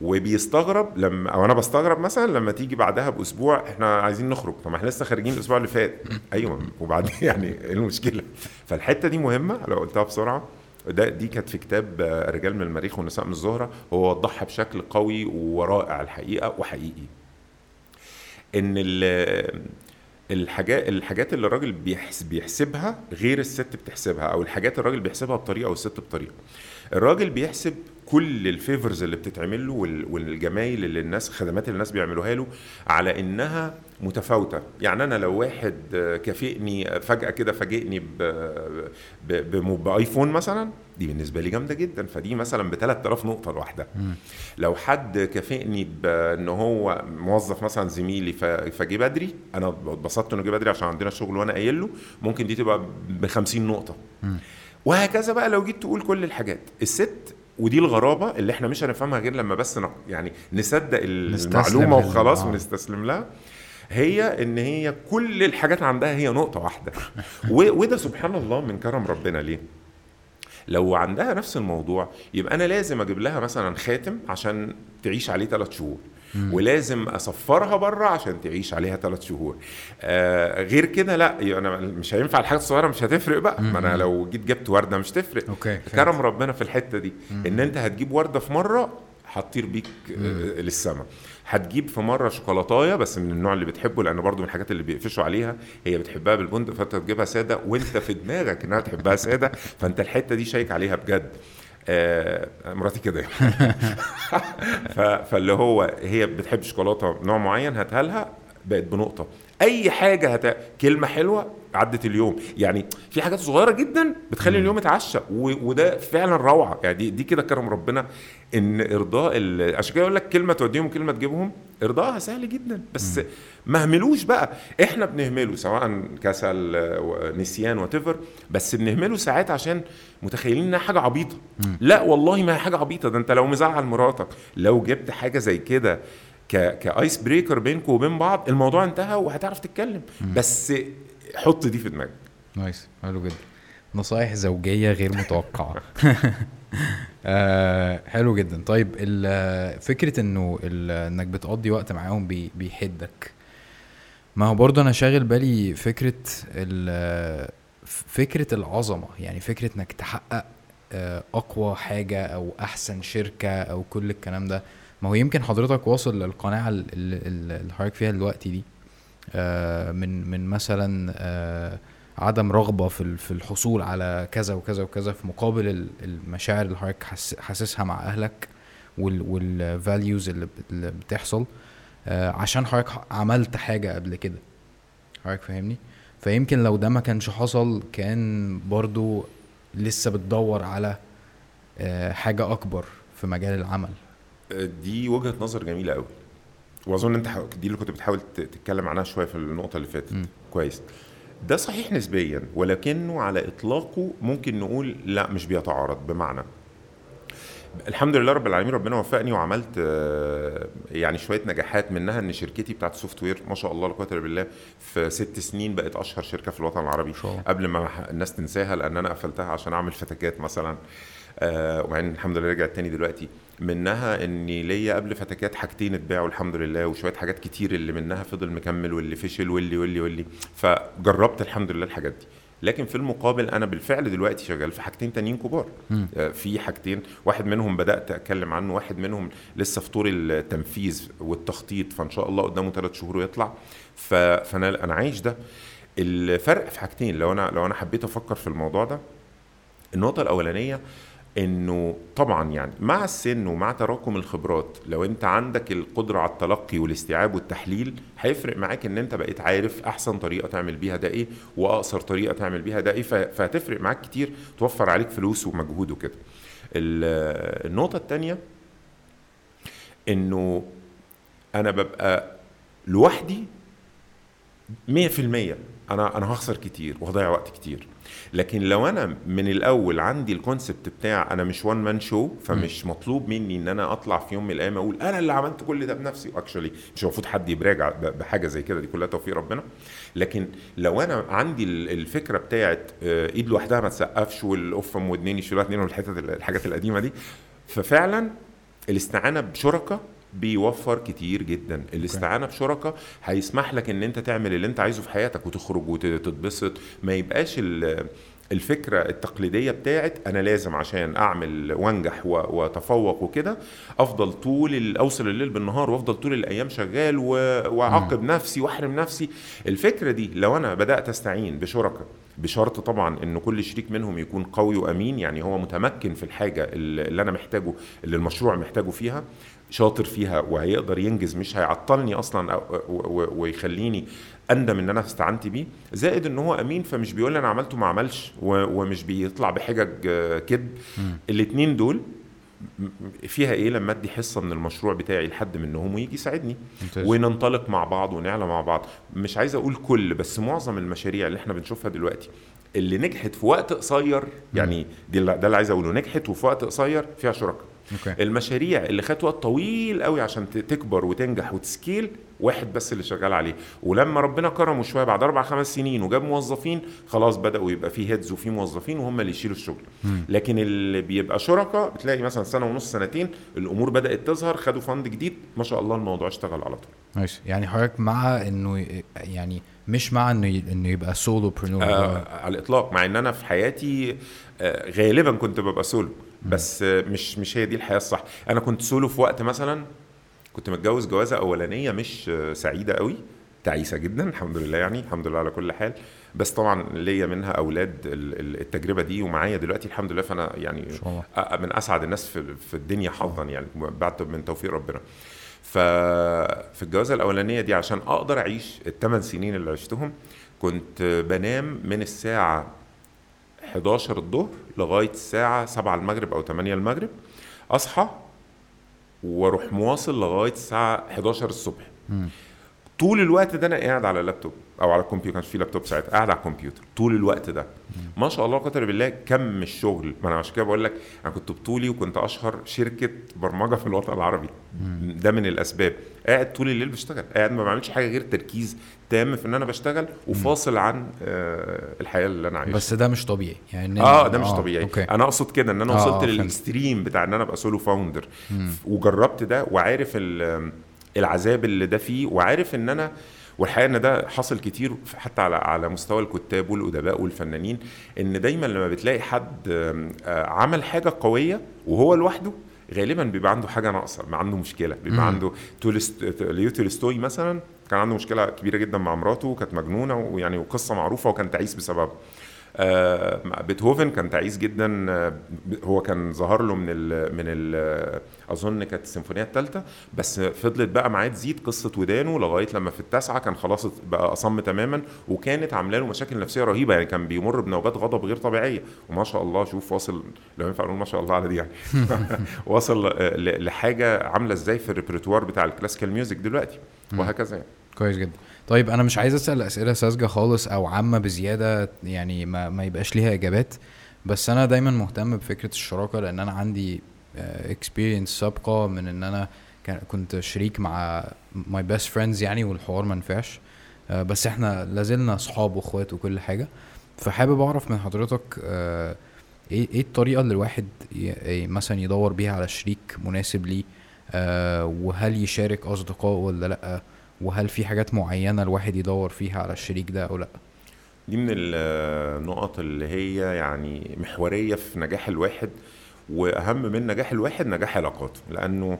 وبيستغرب لما أو أنا بستغرب مثلا لما تيجي بعدها بأسبوع إحنا عايزين نخرج. طب ما إحنا لسه خارجين الأسبوع اللي فات. أيوه. وبعدين يعني إيه المشكلة؟ فالحتة دي مهمة. لو قلتها بسرعة. ده دي كانت في كتاب الرجال من المريخ والنساء من الزهرة. هو وضحها بشكل قوي ورائع الحقيقة وحقيقي. إن ال- الحاجات الحاجات اللي الراجل بيحس بيحسبها غير الست بتحسبها أو الحاجات الراجل بيحسبها بطريقة والست بطريقة. الراجل بيحسب كل الفيفرز اللي بتتعمل له وال- والجمايل اللي الناس خدمات اللي الناس بيعملوها له على إنها متفاوتة. يعني أنا لو واحد كافئني فجأة كده فاجئني بآيفون مثلا دي بالنسبة لي جامدة جدا. فدي مثلا ب 3000 نقطة لوحدها. لو حد كافئني بإن هو موظف مثلا زميلي ف- فجه بدري أنا اتبسطت إنه جه بدري عشان عندنا شغل وأنا قايل له ممكن دي تبقى ب 50 نقطه وهكذا بقى لو جيت تقول كل الحاجات. الست ودي الغرابة اللي إحنا مش هنفهمها غير لما بس يعني نصدق المعلومة وخلاص آه. ونستسلم لها. هي إن هي كل الحاجات عندها هي نقطة واحدة. و- وده سبحان الله من كرم ربنا ليه؟ لو عندها نفس الموضوع يبقى أنا لازم أجيب لها مثلا خاتم عشان تعيش عليه ثلاث شهور. ولازم أصفرها بره عشان تعيش عليها ثلاث شهور. آه غير كده لا أنا مش هينفع الحاجات الصغيرة مش هتفرق بقى. ما أنا لو جيت جبت وردة مش تفرق. فهمت. كرم ربنا في الحتة دي. إن أنت هتجيب وردة في مرة هتطير بيك آه، للسما. هتجيب في مرة شوكولاتاية بس من النوع اللي بتحبه لأن برضو من الحاجات اللي بيقفشوا عليها هي بتحبها بالبندق فأنت تجيبها سادة وأنت في دماغك إنها تحبها سادة فأنت الحتة دي شايك عليها بجد. آه مراتي كده. فاللي هو هي بتحب شوكولاتة نوع معين هاتها لها بقت بنقطة. أي حاجة هت... كلمة حلوة عدت اليوم. يعني في حاجات صغيرة جدا بتخلي اليوم يتعشى و... وده فعلا روعة. يعني دي, دي كده كرم ربنا إن إرضاء ال... عشان كده يقول لك كلمة توديهم كلمه تجيبهم ارضائها سهل جدا. بس ما اهملوش بقى. إحنا بنهمله سواء كسل نسيان وات بس بنهمله ساعات عشان متخيلين إنها حاجة عبيطة. لا والله ما هي حاجة عبيطة ده أنت لو مزعل مراتك لو جبت حاجة زي كده ك ice breaker بينكم وبين بعض الموضوع انتهى وهتعرف تتكلم. بس حط دي في دماغك. nice. حلو جدا. نصايح زوجية غير متوقعة. آه حلو جدا. طيب فكرة إنه إنك بتقضي وقت معاهم بي بيحدك. ما هو برضه أنا شاغل بالي فكرة ال- فكرة العظمة. يعني فكرة إنك تحقق آه، أقوى حاجة أو أحسن شركة أو كل الكلام ده. ما هو يمكن حضرتك واصل ال- اللي حضرتك فيها دلوقتي دي. آه، من من مثلا آه، عدم رغبة في في الحصول على كذا وكذا وكذا في مقابل ال- المشاعر اللي حضرتك حاس- حاسسها مع أهلك والفاليوز اللي بت- اللي بتحصل آه، عشان حضرتك عملت حاجة قبل كده. حضرتك فاهمني؟ فيمكن لو ده ما كانش حصل كان برضو لسه بتدور على حاجة أكبر في مجال العمل. دي وجهة نظر جميلة قوي وأظن أنت دي اللي كنت بتحاول تتكلم عنها شوية في النقطة اللي فاتت. مم. كويس. ده صحيح نسبيا ولكنه على إطلاقه ممكن نقول لا مش بيتعارض. بمعنى الحمد لله رب العالمين ربنا وفقني وعملت آه، يعني شوية نجاحات. منها إن شركتي بتاعت software ما شاء الله لا قوة إلا بالله في ست سنين بقت أشهر شركة في الوطن العربي. شاء. قبل ما الناس تنساها لأن أنا قفلتها عشان أعمل فتكات مثلا. آه وبعدين الحمد لله رجعت تاني دلوقتي. منها إني ليا قبل فتكات حاجتين اتباعوا الحمد لله وشوية حاجات كتير اللي منها فضل مكمل واللي فشل واللي واللي واللي. فجربت الحمد لله الحاجات دي. لكن في المقابل أنا بالفعل دلوقتي شغال في حاجتين تانيين كبار. آه، في حاجتين واحد منهم بدأت أتكلم عنه واحد منهم لسه في طور التنفيذ والتخطيط فإن شاء الله قدامه ثلاث شهور ويطلع. فأنا أنا عايش ده. الفرق في حاجتين لو أنا لو أنا حبيت أفكر في الموضوع ده النقطة الأولانية إنه طبعا يعني مع السن ومع تراكم الخبرات لو أنت عندك القدرة على التلقي والاستيعاب والتحليل هيفرق معاك إن أنت بقيت عارف أحسن طريقة تعمل بيها ده إيه وأقصر طريقة تعمل بيها ده إيه فهتفرق معاك كتير توفر عليك فلوس ومجهود وكده. ال- النقطة الثانية إنه أنا ببقى لوحدي 100% أنا أنا هخسر كتير وهضيع وقت كتير. لكن لو أنا من الأول عندي ال concept بتاع أنا مش one man show فمش مطلوب مني إن أنا أطلع في يوم من الأيام أقول أنا اللي عملت كل ده بنفسي. و actually مش المفروض حد يتبجح بحاجة زي كده دي كلها توفيق ربنا. لكن لو أنا عندي ال- الفكرة بتاعت آه، إيد لوحدها ما تسقفش والقفه ام ودنين يشيلوها اتنين والحتت ال- الحاجات القديمة دي ففعلا الاستعانة بشركاء بيوفر كتير جدا. الاستعانة بشركاء هيسمح لك إن أنت تعمل اللي أنت عايزه في حياتك وتخرج وتتبسط. ما يبقاش ال- الفكرة التقليدية بتاعت أنا لازم عشان أعمل وأنجح وأتفوق وكده أفضل طول أوصل الليل بالنهار وأفضل طول الأيام شغال واعاقب نفسي وأحرم نفسي. الفكرة دي لو أنا بدأت أستعين بشركاء بشرط طبعا إن كل شريك منهم يكون قوي وأمين يعني هو متمكن في الحاجة اللي أنا محتاجه اللي المشروع محتاجه فيها شاطر فيها وهيقدر ينجز مش هيعطلني أصلا ويخليني أندم إن أنا استعنت بيه. زائد إن هو أمين فمش بيقول لي أنا عملته ما عملش ومش بيطلع بحجج كذب. الاثنين دول فيها إيه؟ لما أدي حصة من المشروع بتاعي لحد منهم ويجي يساعدني. وننطلق مع بعض ونعلى مع بعض. مش عايز أقول كل بس معظم المشاريع اللي إحنا بنشوفها دلوقتي اللي نجحت في وقت قصير يعني ده اللي عايز أقوله نجحت وفي وقت قصير فيها شركاء. okay المشاريع اللي خدت وقت طويل قوي عشان تكبر وتنجح وت scale واحد بس اللي شغال عليه. ولما ربنا كرمه شوية بعد أربع خمس سنين وجاب موظفين خلاص بدأوا يبقى في heads وفي موظفين وهم اللي يشيلوا الشغل. لكن اللي بيبقى شركاء بتلاقي مثلا سنة ونص سنتين الأمور بدأت تظهر خدوا fund جديد ما شاء الله الموضوع اشتغل على طول. ماشي. يعني حضرتك مع إنه يعني مش مع إنه إنه يبقى solopreneur آه على الإطلاق. مع إن أنا في حياتي آه غالبا كنت ببقى سولو بس مش مش هي دي الحياة الصح. أنا كنت سولو في وقت مثلا كنت متجوز جوازة أولانية مش سعيدة قوي تعيسة جدا الحمد لله يعني الحمد لله على كل حال. بس طبعا ليا منها أولاد ال- ال- التجربة دي ومعايا دلوقتي الحمد لله فأنا يعني من أسعد الناس في في الدنيا حظا يعني بعد من توفيق ربنا. ففي الجوازة الأولانية دي عشان أقدر أعيش الثمان سنين اللي عشتهم كنت بنام من الساعة 11 الظهر لغاية الساعة 7 المغرب أو 8 المغرب أصحى وأروح مواصل لغاية الساعة 11 الصبح. مم. طول الوقت ده أنا قاعد على اللابتوب أو على الكمبيوتر كان في لابتوب ساعتها قاعد على الكمبيوتر طول الوقت ده. ما شاء الله قدر بالله كم الشغل. ما أنا عشان كده بقول لك أنا كنت بطولي وكنت أشهر شركة برمجة في الوطن العربي. ده من الأسباب. قاعد طول الليل بشتغل قاعد ما بعملش حاجة غير تركيز تام في إن أنا بشتغل وفاصل عن آه، الحياة اللي أنا عايشها. بس ده مش طبيعي. يعني آه ده مش طبيعي. okay. أنا أقصد كده إن أنا آه، آه، وصلت فهمت. لل extreme بتاع إن أنا أبقى solo founder وجربت ده وعارف ال- العذاب اللي ده فيه وعارف إن أنا والحقيقة إن ده حصل كتير حتى على على مستوى الكتاب والأدباء والفنانين إن دايما لما بتلاقي حد آه، عمل حاجة قوية وهو لوحده غالبا بيبقى عنده حاجة ناقصة ما عنده مشكلة. بيبقى. عنده تولست ليو تولستوي مثلا كان عنده مشكلة كبيرة جدا مع مراته وكانت مجنونة ويعني وقصة معروفة وكان تعيس بسببها. آه، بيتهوفن كان تعيس جدا آه، هو كان ظهر له من ال من ال أظن كانت السيمفونية الثالثه بس فضلت بقى معاه تزيد قصة ودانه لغاية لما في التاسعة كان خلاص بقى أصم تماما وكانت عاملة له مشاكل نفسية رهيبة. يعني كان بيمر بنوبات غضب غير طبيعية. وما شاء الله شوف واصل لو ينفع نقول ما شاء الله على دي يعني. واصل آه، لحاجة عاملة إزاي في ال repertoire بتاع ال classical music دلوقتي وهكذا يعني. كويس جدا. طيب أنا مش عايز أسأل أسئلة ساذجة خالص أو عامة بزيادة يعني ما, ما يبقاش ليها إجابات بس أنا دايما مهتم بفكرة الشراكة لأن أنا عندي experience سابقة من إن أنا كنت شريك مع my best friends يعني والحوار ما نفعش. آه، بس إحنا لازلنا أصحاب وإخوات وكل حاجة. فحابب أعرف من حضرتك آه، إيه إيه الطريقة اللي الواحد ي- مثلا يدور بيها على شريك مناسب ليه؟ آه، وهل يشارك اصدقائه ولا لأ؟ وهل في حاجات معينة الواحد يدور فيها على الشريك ده أو لأ؟ دي من النقط اللي هي يعني محورية في نجاح الواحد وأهم من نجاح الواحد نجاح علاقاته لأنه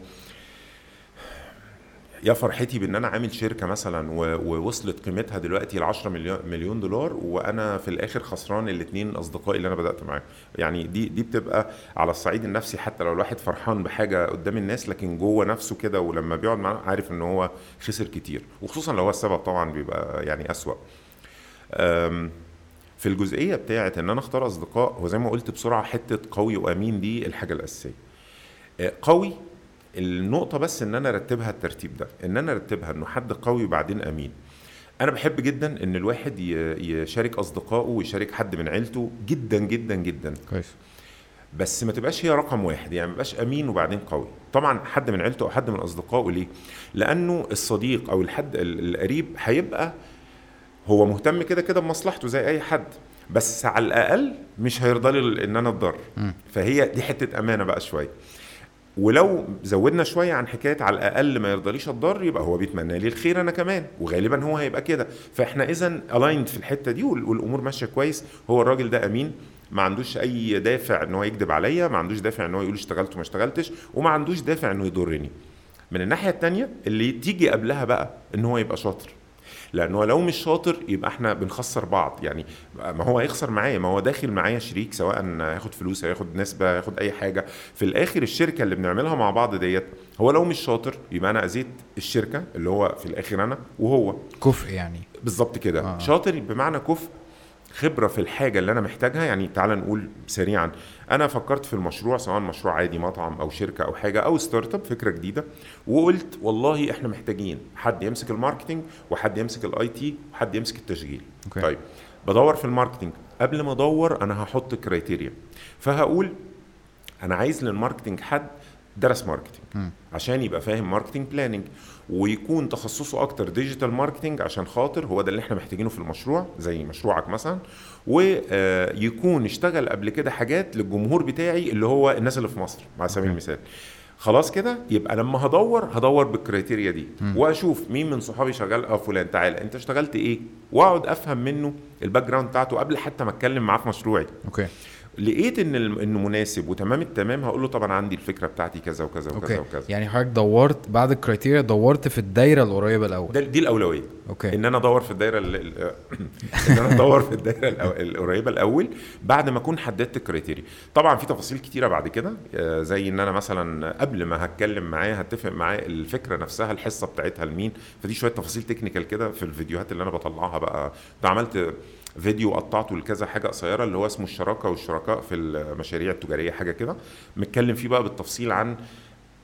يا فرحتي بإن أنا عامل شركة مثلا ووصلت قيمتها دلوقتي ل 10 مليون دولار وأنا في الآخر خسران الاثنين أصدقائي اللي أنا بدأت معاهم. يعني دي دي بتبقى على الصعيد النفسي حتى لو الواحد فرحان بحاجة قدام الناس لكن جوه نفسه كده ولما بيقعد معاه عارف إن هو خسر كتير. وخصوصا لو هو السبب طبعا بيبقى يعني أسوأ. أم، في الجزئية بتاعت إن أنا أختار أصدقاء هو زي ما قلت بسرعة حتة قوي وأمين دي الحاجة الأساسية. آه، قوي النقطة بس إن أنا أرتبها الترتيب ده إن أنا أرتبها إنه حد قوي وبعدين أمين. أنا بحب جدا إن الواحد يشارك أصدقائه ويشارك حد من عيلته جدا جدا جدا. كويس. بس ما تبقاش هي رقم واحد يعني ما يبقاش أمين وبعدين قوي. طبعا حد من عيلته أو حد من أصدقائه ليه؟ لأنه الصديق أو الحد ال- القريب هيبقى هو مهتم كده كده بمصلحته زي أي حد. بس على الأقل مش هيرضى لي إن أنا اتضر. فهي دي حتة أمانة بقى شوية. ولو زودنا شوية عن حكاية على الأقل ما يرضاليش الضر يبقى هو بيتمنى لي الخير أنا كمان وغالبا هو هيبقى كده. فإحنا اذا الايند في الحتة دي وال- والأمور ماشية كويس. هو الراجل ده أمين ما عندوش أي دافع إن هو يكذب عليا ما عندوش دافع إن هو يقول اشتغلت وما اشتغلتش وما عندوش دافع إنه يضرني. من الناحية التانية اللي تيجي قبلها بقى إن هو يبقى شاطر. لأنه لو مش شاطر يبقى إحنا بنخسر بعض. يعني ما هو هيخسر معايا ما هو داخل معايا شريك سواء هياخد فلوس هياخد نسبة هياخد أي حاجة. في الآخر الشركة اللي بنعملها مع بعض ديت هو لو مش شاطر يبقى أنا أذيت الشركة اللي هو في الآخر أنا وهو. كفء يعني. بالظبط كده. آه. شاطر بمعنى كفء خبرة في الحاجة اللي أنا محتاجها. يعني تعال نقول سريعا أنا فكرت في المشروع سواء مشروع عادي مطعم أو شركة أو حاجة أو startup فكرة جديدة وقلت والله إحنا محتاجين حد يمسك ال marketing وحد يمسك ال IT وحد يمسك التشغيل okay. طيب بدور في ال marketing قبل ما أدور أنا هحط criteria فهقول أنا عايز لل marketing حد درس marketing. عشان يبقى فاهم marketing planning ويكون تخصصه أكتر digital marketing عشان خاطر هو ده اللي إحنا محتاجينه في المشروع زي مشروعك مثلا. ويكون اشتغل قبل كده حاجات للجمهور بتاعي اللي هو الناس اللي في مصر على سبيل المثال. خلاص كده؟ يبقى لما هدور هدور بال criteria دي. وأشوف مين من صحابي شغال آه فلان تعالى أنت اشتغلت إيه؟ وأقعد أفهم منه ال background بتاعته قبل حتى ما أتكلم معاه في مشروعي. okay. لقيت إن إنه مناسب وتمام التمام هقول له طبعا عندي الفكرة بتاعتي كذا وكذا وكذا okay. وكذا. يعني حضرتك دورت بعد ال criteria دورت في الدايرة القريبة الأول. ده دي الأولوية. okay. إن أنا أدور في الدايرة ال- إن أنا أدور في الدايرة القريبة الأول بعد ما أكون حددت ال criteria طبعا في تفاصيل كتيرة بعد كده آه، زي إن أنا مثلا قبل ما هتكلم معاه هتفق معاه الفكرة نفسها الحصة بتاعتها لمين. فدي شوية تفاصيل technical كده في الفيديوهات اللي أنا بطلعها بقى. كنت عملت فيديو قطعته لكذا حاجة قصيرة اللي هو اسمه الشراكة والشركاء في المشاريع التجارية حاجة كده. متكلم فيه بقى بالتفصيل عن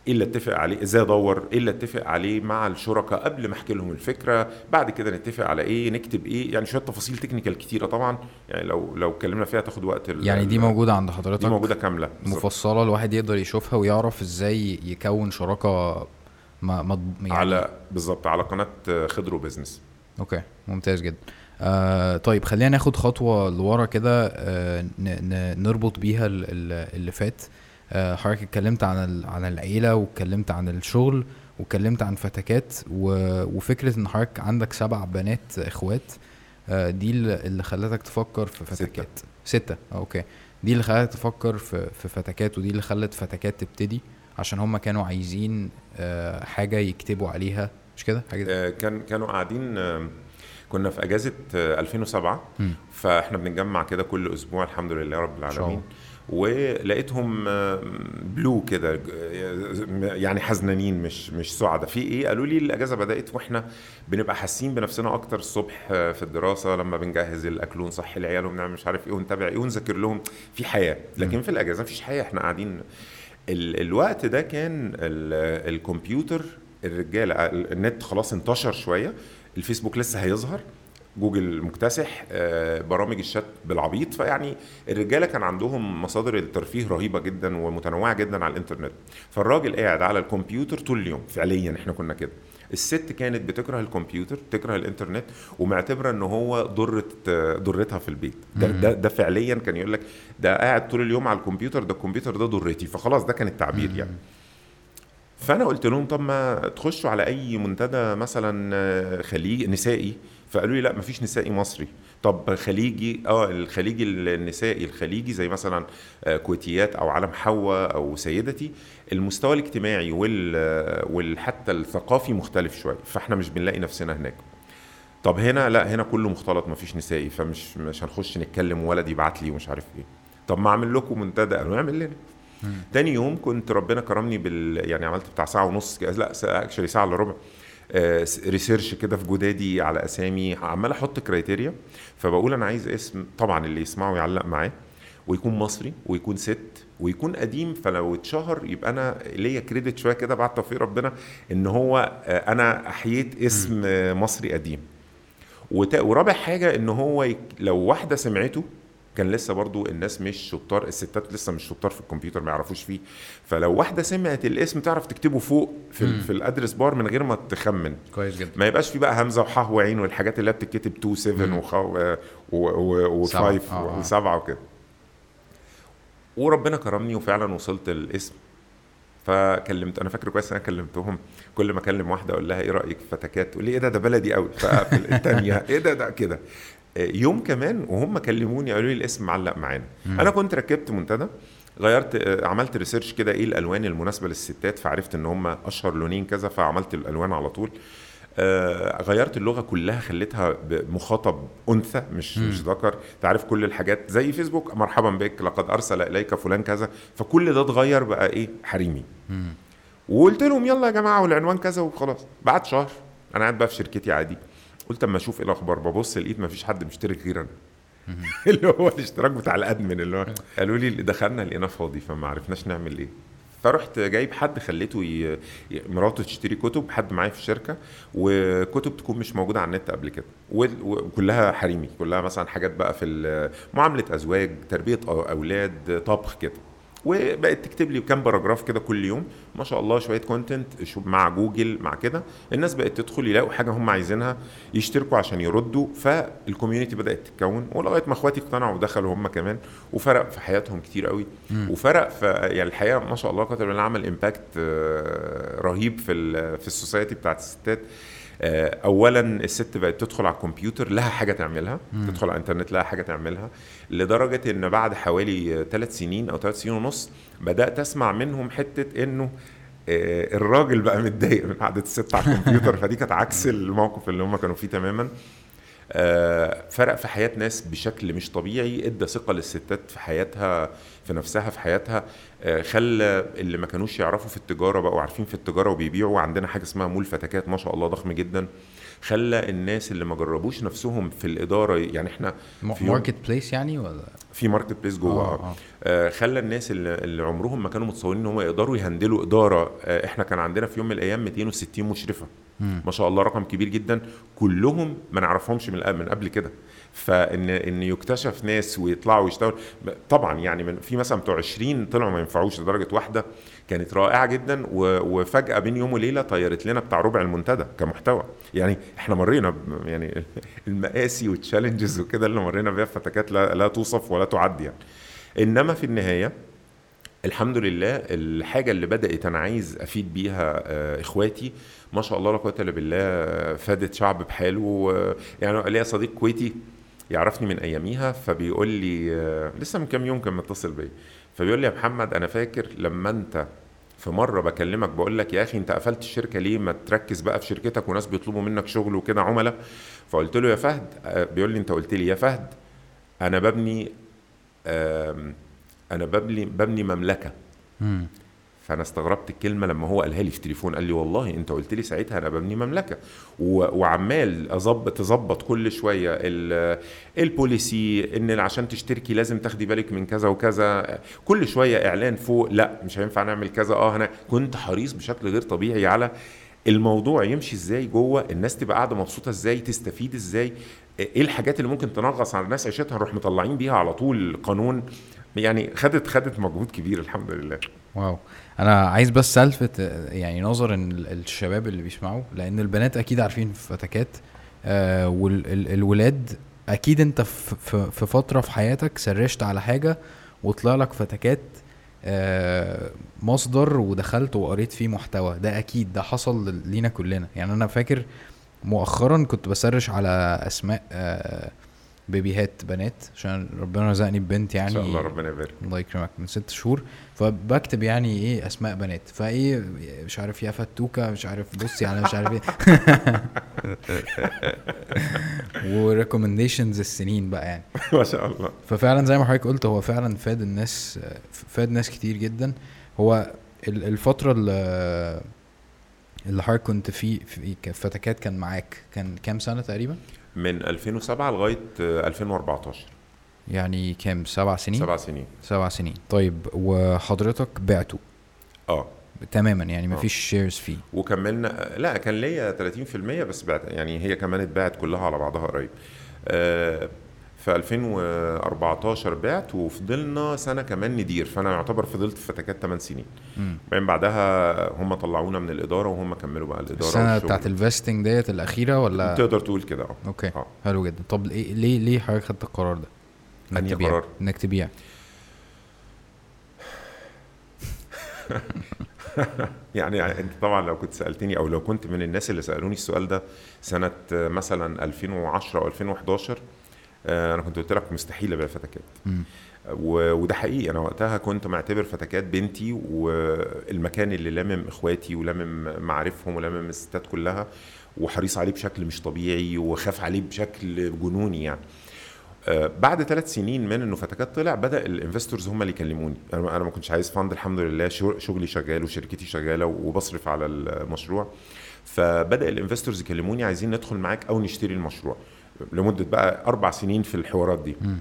إيه اللي اتفق عليه إزاي أدور إيه اللي اتفق عليه مع الشركاء قبل ما أحكي لهم الفكرة بعد كده نتفق على إيه نكتب إيه يعني شوية تفاصيل technical كتيرة طبعا يعني لو لو اتكلمنا فيها تاخد وقت يعني دي موجودة عند حضرتك؟ دي موجودة كاملة. مفصلة الواحد يقدر يشوفها ويعرف إزاي يكون شراكه ما ما يعني على بالظبط على قناة خضرو business okay ممتاز جدا. آه طيب خلينا ناخد خطوة لورا كده آه نربط بيها ال- ال- اللي فات. آه حضرتك اتكلمت عن عن العيلة واتكلمت عن الشغل واتكلمت عن فتكات وفكرة إن حضرتك عندك سبع بنات إخوات. آه دي اللي خلتك تفكر في ستة. فتكات. ستة. آه، أوكي. دي اللي خلتك تفكر في في فتكات ودي اللي خلت فتكات تبتدي عشان هم كانوا عايزين آه حاجة يكتبوا عليها. مش كده؟ حاجة آه، كان كانوا قاعدين آه، كنا في أجازة آه، 2007 مم. فإحنا بنتجمع كده كل أسبوع الحمد لله رب العالمين. ولقيتهم آه، بلو كده ج- يعني حزنانين مش مش سعداء. في إيه؟ قالوا لي الأجازة بدأت وإحنا بنبقى حاسين بنفسنا أكتر الصبح آه، في الدراسة لما بنجهز الاكل ونصحي العيال ونعمل مش عارف إيه ونتابع إيه ونذاكر لهم. في حياة. لكن في الأجازة مفيش حياة. إحنا قاعدين. ال- الوقت ده كان ال- الكمبيوتر الرجالة النت خلاص انتشر شوية. الفيسبوك لسه هيظهر جوجل مكتسح آه، برامج الشات بالعبيط. فيعني الرجالة كان عندهم مصادر الترفيه رهيبة جدا ومتنوعة جدا على الإنترنت. فالراجل قاعد على الكمبيوتر طول اليوم فعليا إحنا كنا كده. الست كانت بتكره الكمبيوتر تكره الإنترنت ومعتبرة إن هو ضره ضرتها في البيت. ده, ده, ده فعليا كان يقول لك ده قاعد طول اليوم على الكمبيوتر ده الكمبيوتر ده ضرتي فخلاص ده كان التعبير يعني. فأنا قلت لهم طب ما تخشوا على أي منتدى مثلا آه، خليجي نسائي؟ فقالوا لي لا مفيش نسائي مصري. طب خليجي آه الخليجي النسائي الخليجي زي مثلا آه، كويتيات أو عالم حواء أو سيدتي المستوى الاجتماعي وال آه، والحتى الثقافي مختلف شوية فإحنا مش بنلاقي نفسنا هناك. طب هنا لا هنا كله مختلط مفيش نسائي فمش مش هنخش نتكلم ولد يبعت لي ومش عارف إيه. طب ما أعمل لكم منتدى؟ قالوا اعمل لنا. تاني يوم كنت ربنا كرمني بال يعني عملت بتاع ساعة ونص كده- لا actually ساعة إلا ربع آه، research كده في جدادي على أسامي عمال أحط criteria فبقول أنا عايز اسم طبعا اللي يسمعه يعلق معاه ويكون مصري ويكون ست ويكون قديم فلو اتشهر يبقى أنا ليا كريدت شوية كده بعد توفيق ربنا إن هو آه، أنا أحييت اسم آه، مصري قديم. ورابع حاجة إن هو. لو واحدة سمعته كان لسه برضو الناس مش شطار الستات لسه مش شطار في الكمبيوتر ما يعرفوش فيه. فلو واحدة سمعت الاسم تعرف تكتبه فوق في, ال... في الادرس بار من غير ما تخمن. كويس جدا. ما يبقاش في بقى همزة وحاء وعين والحاجات اللي بتتكتب 2 7 وخ... و... و... و... سبعة. 5 آه، آه. وسبعة وكده. وربنا كرمني وفعلا وصلت الاسم. فكلمت أنا فاكر كويس أنا كلمتهم. كل ما أكلم واحدة أقول لها إيه رأيك؟ في فتكات تقول لي إيه ده؟ ده بلدي قوي فاقفل الثانية إيه ده؟ ده كده. يوم كمان وهم كلموني قالوا لي الاسم معلق معانا. أنا كنت ركبت منتدى غيرت آه، عملت ريسيرش كده إيه الألوان المناسبة للستات فعرفت إن هم أشهر لونين كذا فعملت الألوان على طول. آه، غيرت اللغة كلها خليتها مخاطب أنثى مش مش ذكر. تعرف كل الحاجات زي فيسبوك مرحبا بك لقد أرسل إليك فلان كذا. فكل ده اتغير بقى إيه حريمي. وقلت لهم يلا يا جماعة والعنوان كذا وخلاص. بعد شهر أنا قاعد بقى في شركتي عادي. قلت أما أشوف إيه الأخبار ببص لقيت ما فيش حد مشترك غير أنا. اللي هو الاشتراك بتاع الأدمن اللي هو قالوا لي دخلنا لقينا فاضي فما عرفناش نعمل إيه. فرحت جايب حد خليته ي... مراته تشتري كتب حد معايا في الشركة وكتب تكون مش موجودة على النت قبل كده. وكلها حريمي كلها مثلا حاجات بقى في معاملة أزواج تربية أولاد طبخ كده. وبقت تكتب لي كام paragraph كده كل يوم. ما شاء الله شوية content مع جوجل مع كده. الناس بقت تدخل يلاقوا حاجة هم عايزينها يشتركوا عشان يردوا. فال community بدأت تتكون ولغاية ما اخواتي اقتنعوا ودخلوا هم كمان وفرق في حياتهم كتير قوي. وفرق في يعني الحقيقة ما شاء الله كتب عمل impact رهيب في في ال society بتاعت الستات. آه، اولا الست بقت تدخل على الكمبيوتر لها حاجة تعملها. مم. تدخل على الإنترنت لها حاجة تعملها. لدرجة إن بعد حوالي ثلاث سنين أو ثلاث سنين ونص بدأت أسمع منهم حتة إنه آه، الراجل بقى متضايق من قعدة الست على الكمبيوتر. فدي كانت عكس الموقف اللي هم كانوا فيه تماما. آه، فرق في حياة ناس بشكل مش طبيعي إدى ثقة للستات في حياتها في نفسها في حياتها. آه، خلى اللي ما كانوش يعرفوا في التجارة بقوا عارفين في التجارة وبيبيعوا. عندنا حاجة اسمها مول فتكات ما شاء الله ضخم جدا. خلى الناس اللي ما جربوش نفسهم في الإدارة يعني إحنا في ماركت بليس يعني ولا؟ في marketplace جوه آه, آه. آه. خلى الناس اللي, اللي عمرهم ما كانوا متصورين إن هم يقدروا ي handle وا إدارة. آه إحنا كان عندنا في يوم من الأيام 260 مشرفة. مم. ما شاء الله رقم كبير جدا. كلهم ما نعرفهمش من من قبل كده. فإن إن يكتشف ناس ويطلعوا يشتغلوا طبعا يعني من في مثلا بتوع 20 طلعوا ما ينفعوش لدرجة واحدة. كانت رائعة جدا وفجأة بين يوم وليلة طيرت لنا بتاع ربع المنتدى كمحتوى. يعني إحنا مرينا يعني المقاسي والتشالنجز وكده اللي مرينا بيها فتكات لا, لا توصف ولا تعد يعني. إنما في النهاية الحمد لله الحاجة اللي بدأت أنا عايز أفيد بيها آه، إخواتي ما شاء الله لا قوة إلا بالله فادت شعب بحاله يعني ليا صديق كويتي يعرفني من أياميها فبيقول لي آه، لسه من كام يوم كان متصل بيا فبيقول لي يا محمد أنا فاكر لما أنت في مرة بكلمك بقول لك يا أخي أنت قفلت الشركة ليه؟ ما تركز بقى في شركتك وناس بيطلبوا منك شغل وكده عملاء. فقلت له يا فهد. آه، بيقول لي أنت قلت لي يا فهد أنا ببني أنا ببني ببني مملكة. مم. فأنا استغربت الكلمة لما هو قالها لي في التليفون قال لي والله أنت قلت لي ساعتها أنا ببني مملكة. وعمال اظبط تظبط كل شوية البوليسي إن عشان تشتركي لازم تاخدي بالك من كذا وكذا. كل شوية إعلان فوق لأ مش هينفع نعمل كذا. آه أنا كنت حريص بشكل غير طبيعي على الموضوع يمشي إزاي جوه الناس تبقى قاعدة مبسوطة إزاي تستفيد إزاي. إيه الحاجات اللي ممكن تنغص على الناس عيشتها؟ نروح مطلعين بيها على طول قانون. يعني خدت خدت مجهود كبير الحمد لله. واو. أنا عايز بس الفت يعني نظر الشباب اللي بيسمعوا لأن البنات أكيد عارفين فتكات آه والولاد أكيد انت في فترة في حياتك سرشت على حاجة وطلع لك فتكات آه مصدر ودخلت وقريت فيه محتوى. ده أكيد ده حصل لينا كلنا. يعني أنا فاكر مؤخرا كنت بسرش على أسماء آه بيبيهات بنات عشان ربنا رزقني ببنت يعني إن شاء الله ربنا يبارك. الله يكرمك. من ست شهور. فبكتب يعني إيه أسماء بنات. فإيه مش عارف يا فتوكة مش عارف بصي على مش عارف إيه. وريكومنديشنز السنين بقى يعني. ما شاء الله. ففعلا زي ما حضرتك قلت هو فعلا فاد الناس فاد ناس كتير جدا. هو الفترة اللي اللي حضرتك كنت فيه في فتكات كان معاك كان كام سنة تقريبا؟ من 2007 لغاية 2014 يعني كام؟ سبع سنين؟ سبع سنين. سبع سنين. طيب وحضرتك بعته؟ آه. تماما يعني ما فيش شيرز فيه. وكملنا لا كان ليا 30% بس بعت يعني هي كمان اتباعت كلها على بعضها قريب. آه في 2014 بعت وفضلنا سنة كمان ندير فأنا يعتبر فضلت في فتكات 8 سنين. بعدين بعدها هم طلعونا من الإدارة وهم كملوا بقى الإدارة السنة بتاعت ال vesting ديت الأخيرة ولا؟ تقدر تقول كده آه. okay آه. حلو جدا. طب ليه ليه ليه حضرتك خدت القرار ده؟ إنك تبيع. قرار؟ إنك تبيع. يعني أنت طبعا لو كنت سألتني أو لو كنت من الناس اللي سألوني السؤال ده سنة مثلا 2010 أو 2011 آه، أنا كنت قلت لك مستحيل ابيع فتكات وده حقيقي. أنا وقتها كنت معتبر فتكات بنتي والمكان اللي لامم إخواتي ولامم معارفهم ولامم الستات كلها وحريص عليه بشكل مش طبيعي وخاف عليه بشكل جنوني يعني. آه، بعد ثلاث سنين من إنه فتكات طلع بدأ ال investors هم اللي يكلموني. أنا ما كنتش عايز fund الحمد لله شغلي شغال وشركتي شغالة وبصرف على المشروع. فبدأ ال investors يكلموني عايزين ندخل معاك أو نشتري المشروع. لمدة بقى أربع سنين في الحوارات دي. م.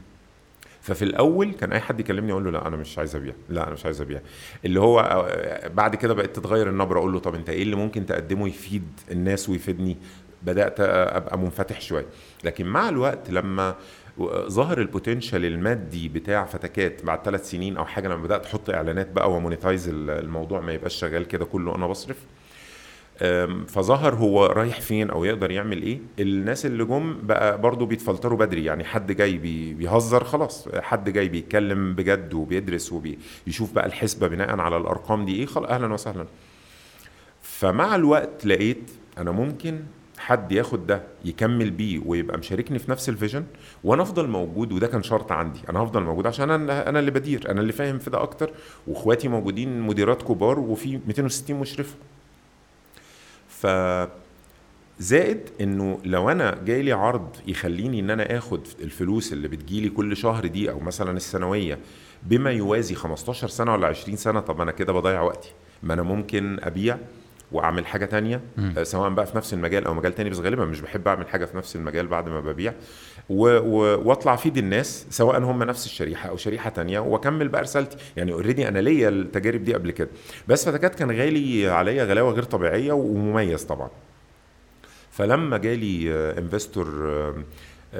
ففي الأول كان أي حد يكلمني أقول له لا أنا مش عايز أبيع. لا أنا مش عايز أبيع. اللي هو آه، بعد كده بقت تتغير النبرة أقول له طب أنت إيه اللي ممكن تقدمه يفيد الناس ويفيدني؟ بدأت أبقى منفتح شوية. لكن مع الوقت لما ظهر ال potential المادي بتاع فتكات بعد ثلاث سنين أو حاجة لما بدأت أحط إعلانات بقى و monetize الموضوع ما يبقاش شغال كده كله أنا بصرف. فظهر هو رايح فين أو يقدر يعمل إيه. الناس اللي جم بقى برضو بيتفلتروا بدري يعني حد جاي بي- بيهزر خلاص. حد جاي بيتكلم بجد وبيدرس وبيشوف بقى الحسبة بناء على الأرقام دي إيه خلاص أهلا وسهلا. فمع الوقت لقيت أنا ممكن حد ياخد ده يكمل بيه ويبقى مشاركني في نفس ال vision وأنا أفضل موجود وده كان شرط عندي. أنا هفضل موجود عشان أنا أنا اللي بدير أنا اللي فاهم في ده أكتر. وإخواتي موجودين مديرات كبار وفي 260 مشرفه ف زائد إنه لو أنا جاي لي عرض يخليني إن أنا آخد الفلوس اللي بتجيلي كل شهر دي أو مثلا السنوية بما يوازي 15 سنة ولا 20 سنة طب أنا كده بضيع وقتي ما أنا ممكن أبيع وأعمل حاجة تانية. آه، سواء بقى في نفس المجال أو مجال تاني بس غالبا مش بحب أعمل حاجة في نفس المجال بعد ما ببيع. واطلع افيد الناس سواء هم نفس الشريحة أو شريحة تانية وأكمل بقى رسالتي. يعني already أنا ليا التجارب دي قبل كده. بس فتكات كان غالي عليا غلاوة غير طبيعية ومميز طبعا. فلما جالي investor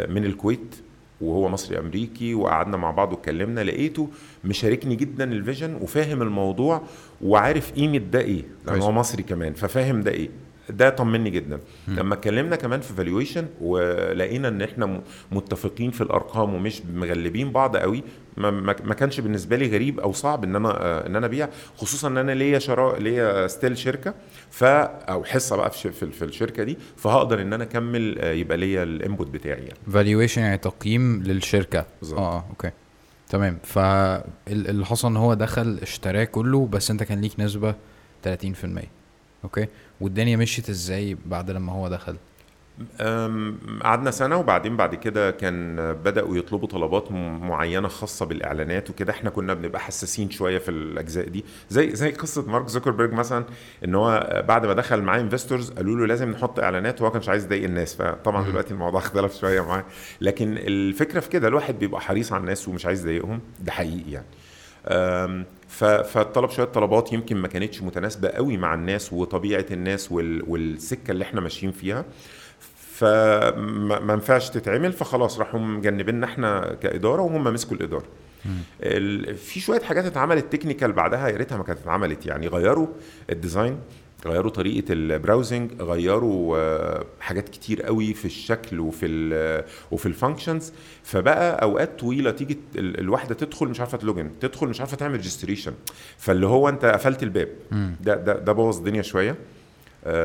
من الكويت وهو مصري أمريكي وقعدنا مع بعض واتكلمنا لقيته مشاركني جدا ال vision وفاهم الموضوع وعارف قيمة ده إيه. لأن كويس. هو مصري كمان ففاهم ده إيه. ده طمني جدا. مم. لما اتكلمنا كمان في valuation ولقينا إن إحنا م- متفقين في الأرقام ومش مغلبين بعض قوي ما, ما كانش بالنسبة لي غريب أو صعب إن أنا إن أنا أبيع خصوصا إن أنا ليا شراء ليا still شركة ف أو حصة بقى في في في الشركة دي فهقدر إن أنا أكمل آه، يبقى ليا ال input بتاعي يعني. valuation يعني تقييم للشركة. بالظبط. آه آه okay. تمام. فاللي حصل إن هو دخل اشتراه كله بس أنت كان ليك نسبة 30% okay. والدنيا مشيت إزاي بعد لما هو دخل؟ قعدنا سنة وبعدين بعد كده كان بدأوا يطلبوا طلبات م- معينة خاصة بالإعلانات وكده. إحنا كنا بنبقى حساسين شوية في الأجزاء دي. زي زي قصة مارك زوكربيرج مثلا إن هو بعد ما دخل معاه انفستورز قالوا له لازم نحط إعلانات وهو كانش عايز يضايق الناس. فطبعا. دلوقتي الموضوع اختلف شوية معاه. لكن الفكرة في كده الواحد بيبقى حريص على الناس ومش عايز يضايقهم. ده حقيقي يعني. فطلب شوية طلبات يمكن ما كانتش متناسبة قوي مع الناس وطبيعة الناس وال- والسكة اللي إحنا ماشيين فيها. فما ما ينفعش تتعمل فخلاص راحوا مجنبيننا إحنا كإدارة وهم مسكوا الإدارة. ال- في شوية حاجات اتعملت technical بعدها يا ريتها ما كانت اتعملت يعني غيروا ال design. غيروا طريقة ال browsing غيروا آه، حاجات كتير قوي في الشكل وفي ال وفي ال functions فبقى أوقات طويلة تيجي ال- الواحدة تدخل مش عارفة ت login تدخل مش عارفة تعمل registration فاللي هو أنت قفلت الباب. ده ده ده بوظ الدنيا شوية. آه،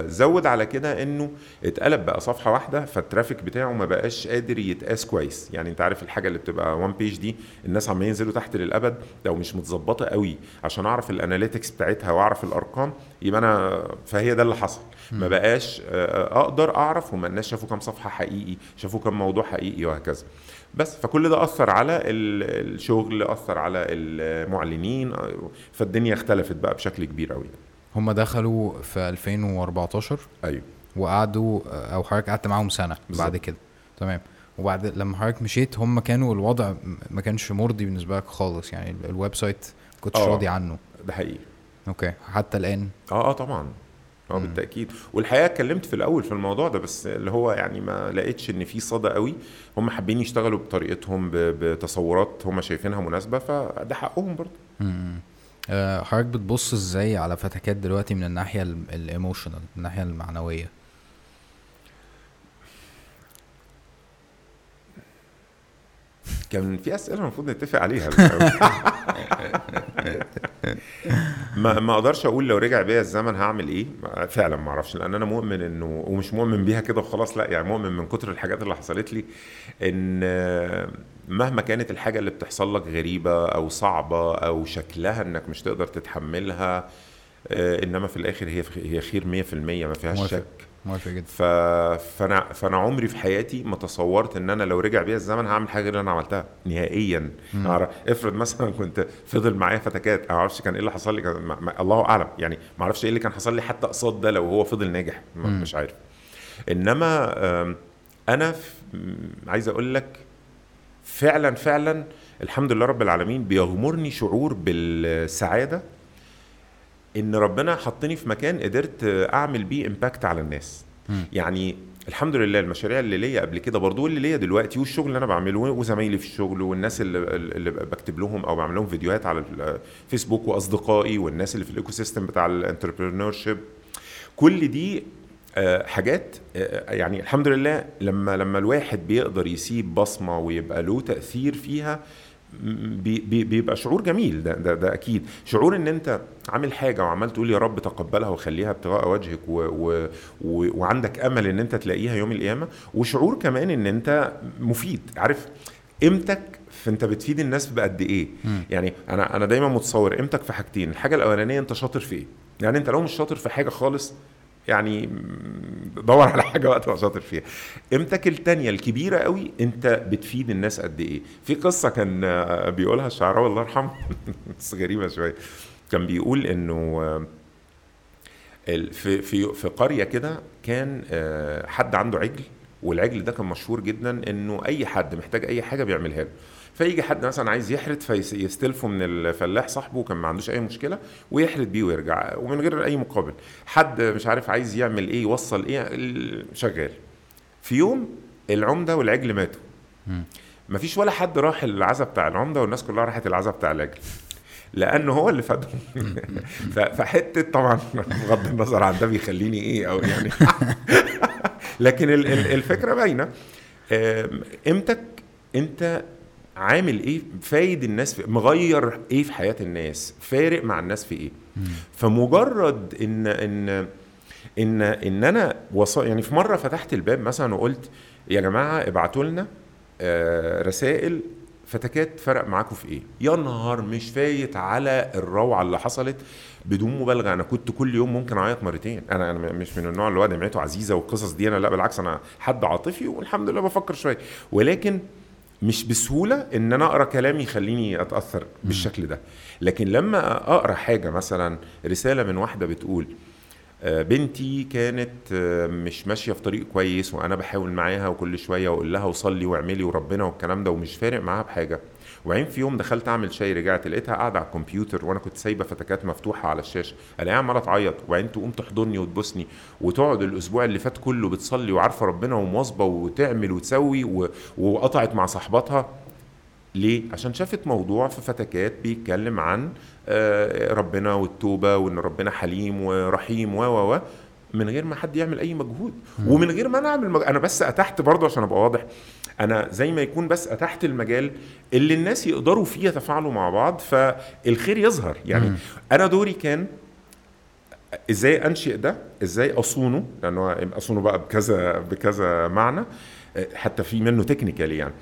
زود على كده انه اتقلب بقى صفحة واحدة فال traffic بتاعه ما بقاش قادر يتقاس كويس. يعني انت عارف الحاجة اللي بتبقى one page دي الناس عمالين ينزلوا تحت للأبد لو مش متظبطة قوي عشان أعرف ال analytics بتاعتها وأعرف الأرقام يبقى أنا فهي ده اللي حصل. ما بقاش آه، أقدر أعرف هم الناس شافوا كام صفحة حقيقي شافوا كام موضوع حقيقي وهكذا. بس فكل ده أثر على ال- الشغل أثر على المعلنين فالدنيا اختلفت بقى بشكل كبير قوي. هم دخلوا في 2014 أيوه. وقعدوا أو حضرتك قعدت معاهم سنة بالظبط. بعد كده. تمام. وبعد لما حضرتك مشيت هم كانوا الوضع ما كانش مرضي بالنسبة لك خالص يعني ال- ال website ما كنتش آه. راضي عنه. ده حقيقي. okay. حتى الآن. آه آه طبعا. آه. بالتأكيد. والحقيقة اتكلمت في الأول في الموضوع ده بس اللي هو يعني ما لقيتش إن في صدى قوي. هم حابين يشتغلوا بطريقتهم بتصورات هم شايفينها مناسبة فده حقهم برضه. آه، حضرتك بتبص إزاي على فتكات دلوقتي من الناحية الايموشنال من الناحية المعنوية؟ كان في أسئلة المفروض نتفق عليها. ما ما أقدرش أقول لو رجع بيا الزمن هعمل إيه. فعلا ما أعرفش لأن أنا مؤمن إنه ومش مؤمن بيها كده وخلاص لأ يعني مؤمن من كتر الحاجات اللي حصلت لي إن مهما كانت الحاجة اللي بتحصل لك غريبة أو صعبة أو شكلها إنك مش تقدر تتحملها آه، إنما في الآخر هي هي خير 100% ما فيهاش موافق. شك. موافق جدا. ف... فأنا فأنا عمري في حياتي ما تصورت إن أنا لو رجع بيا الزمن هعمل حاجة غير اللي أنا عملتها نهائيا. أعرف- افرض مثلا كنت فضل معايا فتكات ما أعرفش كان إيه اللي حصل لي كان ما... ما... الله أعلم. يعني ما أعرفش إيه اللي كان حصل لي حتى قصاد ده لو هو فضل ناجح ما... مش عارف. إنما أنا ف... م- عايز أقول لك فعلا فعلا الحمد لله رب العالمين بيغمرني شعور بالسعادة إن ربنا حطني في مكان قدرت أعمل بيه impact على الناس مم. يعني الحمد لله المشاريع اللي ليا قبل كده برضو واللي ليا دلوقتي والشغل اللي أنا بعمله وزمايلي في الشغل والناس اللي, اللي بكتب لهم أو بعمل لهم فيديوهات على الفيسبوك وأصدقائي والناس اللي في ال ecosystem بتاع ال entrepreneurship كل دي حاجات آه، يعني الحمد لله لما لما الواحد بيقدر يسيب بصمة ويبقى له تأثير فيها بي بيبقى شعور جميل. ده, ده ده أكيد. شعور إن أنت عامل حاجة وعمال تقول يا رب تقبلها وخليها ابتغاء وجهك و و و وعندك أمل إن أنت تلاقيها يوم القيامة. وشعور كمان إن أنت مفيد. عارف قيمتك فانت بتفيد الناس بقد إيه؟ م. يعني أنا أنا دايما متصور قيمتك في حاجتين. الحاجة الأولانية أنت شاطر في إيه؟ يعني أنت لو مش شاطر في حاجة خالص يعني دور على حاجة وقت تبقى شاطر فيها. قيمتك التانية الكبيرة قوي انت بتفيد الناس قد إيه؟ في قصة كان بيقولها الشعراوي الله يرحمه. بس غريبة شوية. كان بيقول إنه في في في قرية كده كان حد عنده عجل والعجل ده كان مشهور جدا إنه أي حد محتاج أي حاجة بيعملها له. فيجي حد مثلا عايز يحرد فيستلفه من الفلاح صاحبه كان ما عندوش أي مشكلة ويحرد بيه ويرجع ومن غير أي مقابل. حد مش عارف عايز يعمل إيه يوصل إيه شغال. في يوم العمدة والعجل ماتوا. ما فيش ولا حد راح العزا بتاع العمدة والناس كلها راحت العزا بتاع العجل. لأنه هو اللي فادهم فحتة طبعا بغض النظر عن ده بيخليني إيه أو يعني. لكن الفكرة باينة. قيمتك انت عامل إيه فايد الناس في مغير إيه في حياة الناس فارق مع الناس في إيه. فمجرد إن إن إن إن أنا وص... يعني في مرة فتحت الباب مثلا وقلت يا جماعة ابعتوا لنا آه رسائل فتكات فرق معاكم في إيه. يا نهار مش فايت على الروعة اللي حصلت بدون مبالغة. أنا كنت كل يوم ممكن أعيط مرتين. أنا أنا مش من النوع اللي هو دمعته عزيزة والقصص دي. أنا لا بالعكس أنا حد عاطفي والحمد لله بفكر شوية. ولكن مش بسهولة إن أنا أقرأ كلام يخليني أتأثر بالشكل ده. لكن لما أقرأ حاجة مثلا رسالة من واحدة بتقول آه، بنتي كانت آه، مش ماشية في طريق كويس وأنا بحاول معاها وكل شوية واقول لها وصلي واعملي وربنا والكلام ده ومش فارق معاها بحاجة. وبعدين في يوم دخلت أعمل شاي رجعت لقيتها قاعدة على الكمبيوتر وأنا كنت سايبة فتكات مفتوحة على الشاشة. ألاقيها عماله تعيط. وبعدين تقوم تحضني وتبوسني. وتقعد الأسبوع اللي فات كله بتصلي وعارفة ربنا ومواظبة وتعمل وتسوي وقطعت مع صاحباتها. ليه؟ عشان شافت موضوع في فتكات بيتكلم عن آه، ربنا والتوبة وإن ربنا حليم ورحيم و و من غير ما حد يعمل أي مجهود. ومن غير ما أنا أعمل مج... أنا بس أتحت برضه عشان أبقى واضح. أنا زي ما يكون بس أتحت المجال اللي الناس يقدروا فيه يتفاعلوا مع بعض فالخير يظهر. يعني. أنا دوري كان إزاي أنشئ ده؟ إزاي أصونه؟ لأنه أصونه بقى بكذا بكذا معنى حتى في منه technically يعني.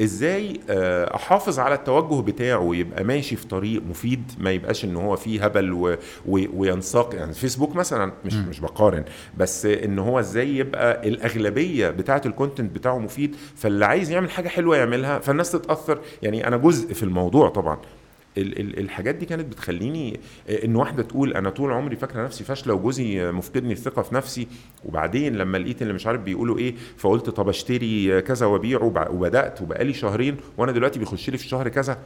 إزاي آه، احافظ على التوجه بتاعه ويبقى ماشي في طريق مفيد ما يبقاش ان هو فيه هبل و... و... وينساق يعني فيسبوك مثلا مش م. مش بقارن بس ان هو إزاي يبقى الأغلبية بتاعة ال content بتاعه مفيد فاللي عايز يعمل حاجة حلوة يعملها فالناس تتأثر يعني أنا جزء في الموضوع طبعا الحاجات دي كانت بتخليني إن واحدة تقول أنا طول عمري فاكرة نفسي فاشلة وجوزي مفقدني الثقة في نفسي وبعدين لما لقيت اللي مش عارف بيقولوا إيه فقلت طب أشتري كذا وأبيعه وبدأت وبقالي شهرين وأنا دلوقتي بيخش لي في الشهر كذا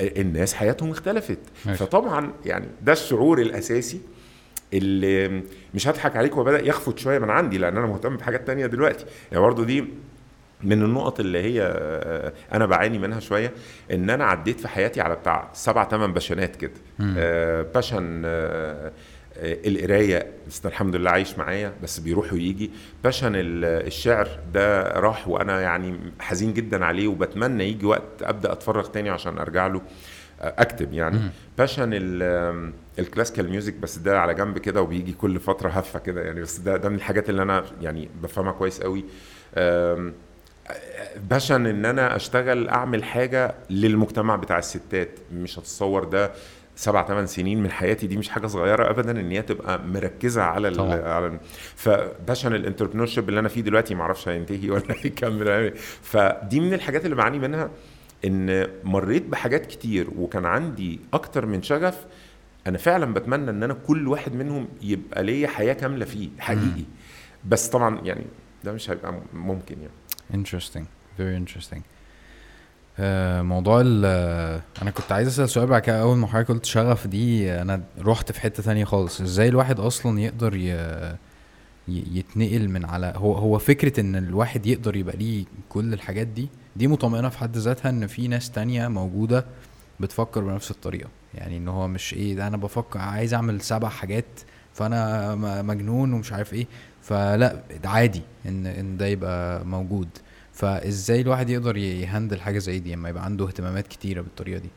الناس حياتهم اختلفت ماشي. فطبعا يعني ده الشعور الأساسي اللي مش هضحك عليك وبدا يخفت شوية من عندي لأن أنا مهتم بحاجات تانية دلوقتي يعني برضه دي من النقط اللي هي آه، أنا بعاني منها شوية إن أنا عديت في حياتي على بتاع سبع ثمان passion ات كده. آه passion آه القراية بس الحمد لله عايش معايا بس بيروح ويجي. passion الشعر ده راح وأنا يعني حزين جدا عليه وبتمنى يجي وقت أبدأ أتفرغ تاني عشان أرجع له أكتب يعني. passion ال classical music بس ده على جنب كده وبيجي كل فترة هفة كده يعني. بس ده ده من الحاجات اللي أنا يعني بفهمها كويس قوي. passion إن أنا أشتغل أعمل حاجة للمجتمع بتاع الستات. مش هتصور ده سبع ثمان سنين من حياتي. دي مش حاجة صغيرة ابدا إن هي تبقى مركزة على طبعا. على ف passion ال entrepreneurship اللي أنا فيه دلوقتي ما أعرفش هينتهي ولا هيكمل. فدي من الحاجات اللي بعاني منها إن مريت بحاجات كتير وكان عندي أكتر من شغف. أنا فعلا بتمنى إن أنا كل واحد منهم يبقى ليا حياة كاملة فيه حقيقي. بس طبعا يعني ده مش هيبقى ممكن يعني. Interesting. Very interesting. uh, موضوع ال أنا كنت عايز أسأل سؤال بعد كده. أول ما حضرتك قلت شغف دي أنا رحت في حتة تانية خالص. إزاي الواحد أصلا يقدر ي... يتنقل من على هو هو فكرة إن الواحد يقدر يبقى ليه كل الحاجات دي دي مطمئنة في حد ذاتها إن في ناس تانية موجودة بتفكر بنفس الطريقة. يعني إن هو مش إيه ده أنا بفكر عايز أعمل سبع حاجات فأنا مجنون ومش عارف إيه. فلا عادي إن إن ده يبقى موجود. فإزاي الواحد يقدر يهندل حاجة زي دي؟ اما يبقى عنده اهتمامات كتيرة بالطريقة دي.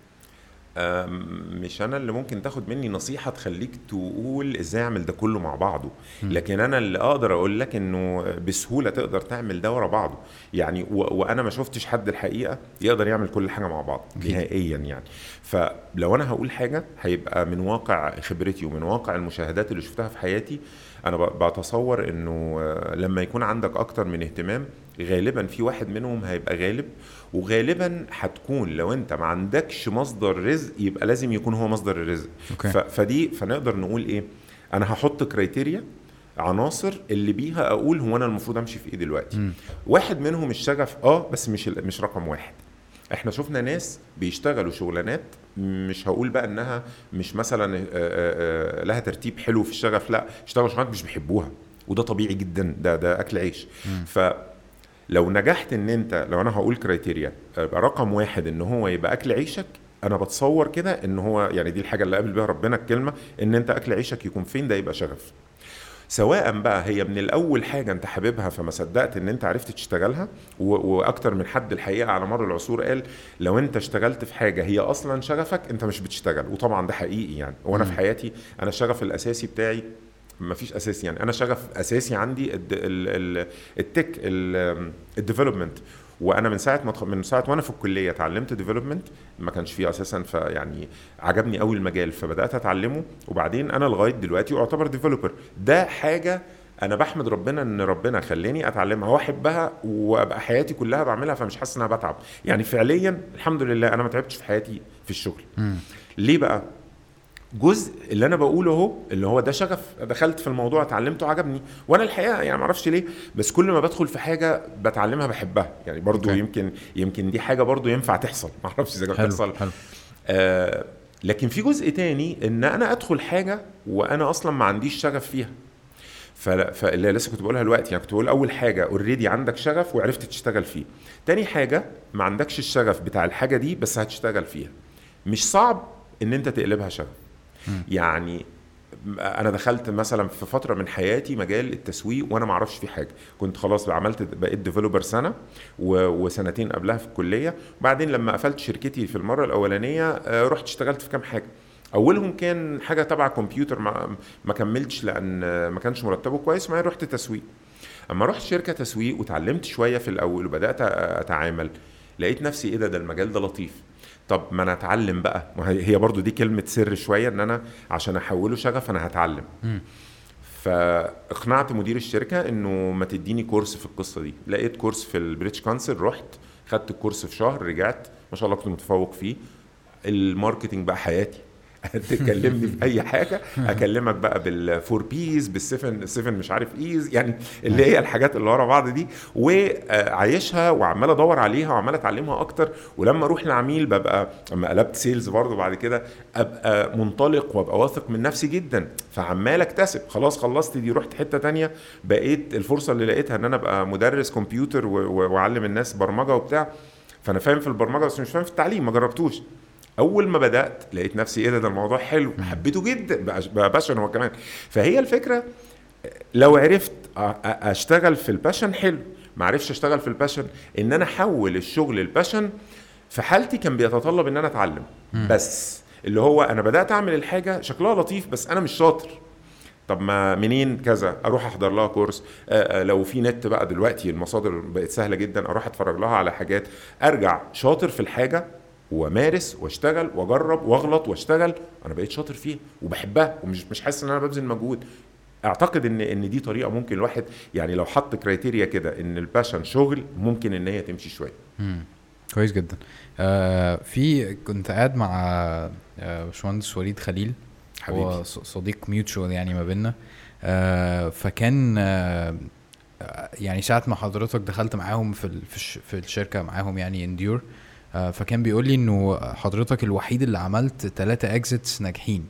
مش أنا اللي ممكن تاخد مني نصيحة تخليك تقول إزاي أعمل ده كله مع بعضه. لكن أنا اللي أقدر أقول لك إنه بسهولة تقدر تعمل ده ورا بعضه. يعني. وأنا ما شفتش حد الحقيقة يقدر يعمل كل حاجة مع بعض. نهائيا يعني. فلو أنا هقول حاجة هيبقى من واقع خبرتي ومن واقع المشاهدات اللي شفتها في حياتي أنا بتصور إنه آه، لما يكون عندك أكتر من اهتمام غالبا في واحد منهم هيبقى غالب وغالبا هتكون لو أنت ما عندكش مصدر رزق يبقى لازم يكون هو مصدر الرزق okay. فدي فنقدر نقول إيه أنا هحط criteria عناصر اللي بيها أقول هو أنا المفروض أمشي في إيه دلوقتي مم. واحد منهم الشغف آه بس مش مش رقم واحد إحنا شفنا ناس بيشتغلوا شغلانات مش هقول بقى انها مش مثلا آه، آه، آه، لها ترتيب حلو في الشغف لا اشتغلوا شغلانات مش بيحبوها وده طبيعي جدا ده ده أكل عيش. فلو نجحت إن أنت لو أنا هقول كرايتيريا يبقى رقم واحد إن هو يبقى أكل عيشك أنا بتصور كده إن هو يعني دي الحاجة اللي قابل بيها ربنا الكلمة إن أنت أكل عيشك يكون فين ده يبقى شغف. سواء بقى هي من الأول حاجة أنت حاببها فما صدقت إن أنت عرفت تشتغلها وأكتر من حد الحقيقة على مر العصور قال لو أنت اشتغلت في حاجة هي أصلا شغفك أنت مش بتشتغل. وطبعا ده حقيقي يعني. وأنا في. حياتي أنا الشغف الأساسي بتاعي ما فيش أساسي يعني. أنا شغف أساسي عندي الد- ال- ال- ال tech ال development. وأنا من ساعة ما من ساعة وأنا في الكلية اتعلمت development ما كانش فيه أساسا فيعني عجبني قوي المجال فبدأت أتعلمه وبعدين أنا لغاية دلوقتي اعتبر developer ده حاجة أنا بحمد ربنا إن ربنا خلاني أتعلمها. واحبها وأبقى حياتي كلها بعملها فمش حاسس إن أنا بتعب. يعني فعليا الحمد لله أنا ما تعبتش في حياتي في الشغل. ليه بقى؟ جزء اللي أنا بقوله أهو اللي هو ده شغف. دخلت في الموضوع اتعلمته عجبني. وأنا الحقيقة يعني ما أعرفش ليه بس كل ما بدخل في حاجة بتعلمها بحبها. يعني برضو أوكي. يمكن يمكن دي حاجة برضو ينفع تحصل. ما أعرفش إذا كانت تحصل حلو. آه لكن في جزء تاني إن أنا أدخل حاجة وأنا أصلا ما عنديش شغف فيها. فاللي لسه كنت بقولها دلوقتي. يعني كنت بقول أول حاجة already عندك شغف وعرفت تشتغل فيه. تاني حاجة ما عندكش الشغف بتاع الحاجة دي بس هتشتغل فيها. مش صعب إن أنت تقلبها شغف. يعني أنا دخلت مثلا في فترة من حياتي مجال التسويق وأنا ما أعرفش فيه حاجة. كنت خلاص عملت بقيت developer سنة وسنتين قبلها في الكلية. بعدين لما قفلت شركتي في المرة الأولانية آه، رحت اشتغلت في كام حاجة. أولهم كان حاجة تبع كمبيوتر ما, ما كملتش لأن ما كانش مرتبه كويس وبعدين رحت تسويق. أما رحت شركة تسويق وتعلمت شوية في الأول وبدأت أتعامل لقيت نفسي إيه ده؟ ده المجال ده لطيف. طب ما أنا أتعلم بقى. هي برضو دي كلمة سر شوية إن أنا عشان أحوله شغف أنا هتعلم. مم. فاقنعت مدير الشركة إنه ما تديني course في القصة دي. لقيت course في ال British Council رحت خدت ال course في شهر رجعت ما شاء الله كنت متفوق فيه. ال marketing بقى حياتي. تكلمني في أي حاجة. أكلمك بقى بال four Ps بال seven seven مش عارف Es يعني اللي هي الحاجات اللي ورا بعض دي. وعايشها وعمال أدور عليها وعمال أتعلمها أكتر. ولما أروح لعميل ببقى لما قلبت sales برضه بعد كده أبقى منطلق وأبقى واثق من نفسي جدا. فعمال أكتسب. خلاص خلصت دي رحت حتة تانية. بقيت الفرصة اللي لقيتها إن أنا أبقى مدرس كمبيوتر وأعلم الناس برمجة وبتاع. فأنا فاهم في البرمجة بس مش فاهم في التعليم ما جربتوش. أول ما بدأت لقيت نفسي إيه ده ده الموضوع حلو حبيته جدا بقى passion هو كمان. فهي الفكرة لو عرفت أشتغل في ال passion حلو ما عرفش أشتغل في ال passion إن أنا أحول الشغل ال passion في حالتي كان بيتطلب إن أنا أتعلم. بس اللي هو أنا بدأت أعمل الحاجة شكلها لطيف بس أنا مش شاطر. طب ما منين كذا؟ أروح أحضر لها course آه، آه، لو في نت بقى دلوقتي المصادر بقت سهلة جدا أروح أتفرج لها على حاجات. أرجع شاطر في الحاجة وامارس واشتغل واجرب واغلط واشتغل أنا بقيت شاطر فيها وبحبها ومش مش حاسس إن أنا ببذل مجهود. أعتقد ان إن دي طريقة ممكن الواحد يعني لو حط criteria كده إن ال passion شغل ممكن إن هي تمشي شوية. كويس جدا. آه في كنت قاعد مع آه، باشمهندس وليد خليل. هو حبيبي ص- صديق mutual يعني ما بيننا. آه فكان آه آه، يعني ساعة ما حضرتك دخلت معاهم في في, الش في الشركة معاهم يعني endure آه فكان بيقول لي إنه حضرتك الوحيد اللي عملت ثلاثة exits ناجحين.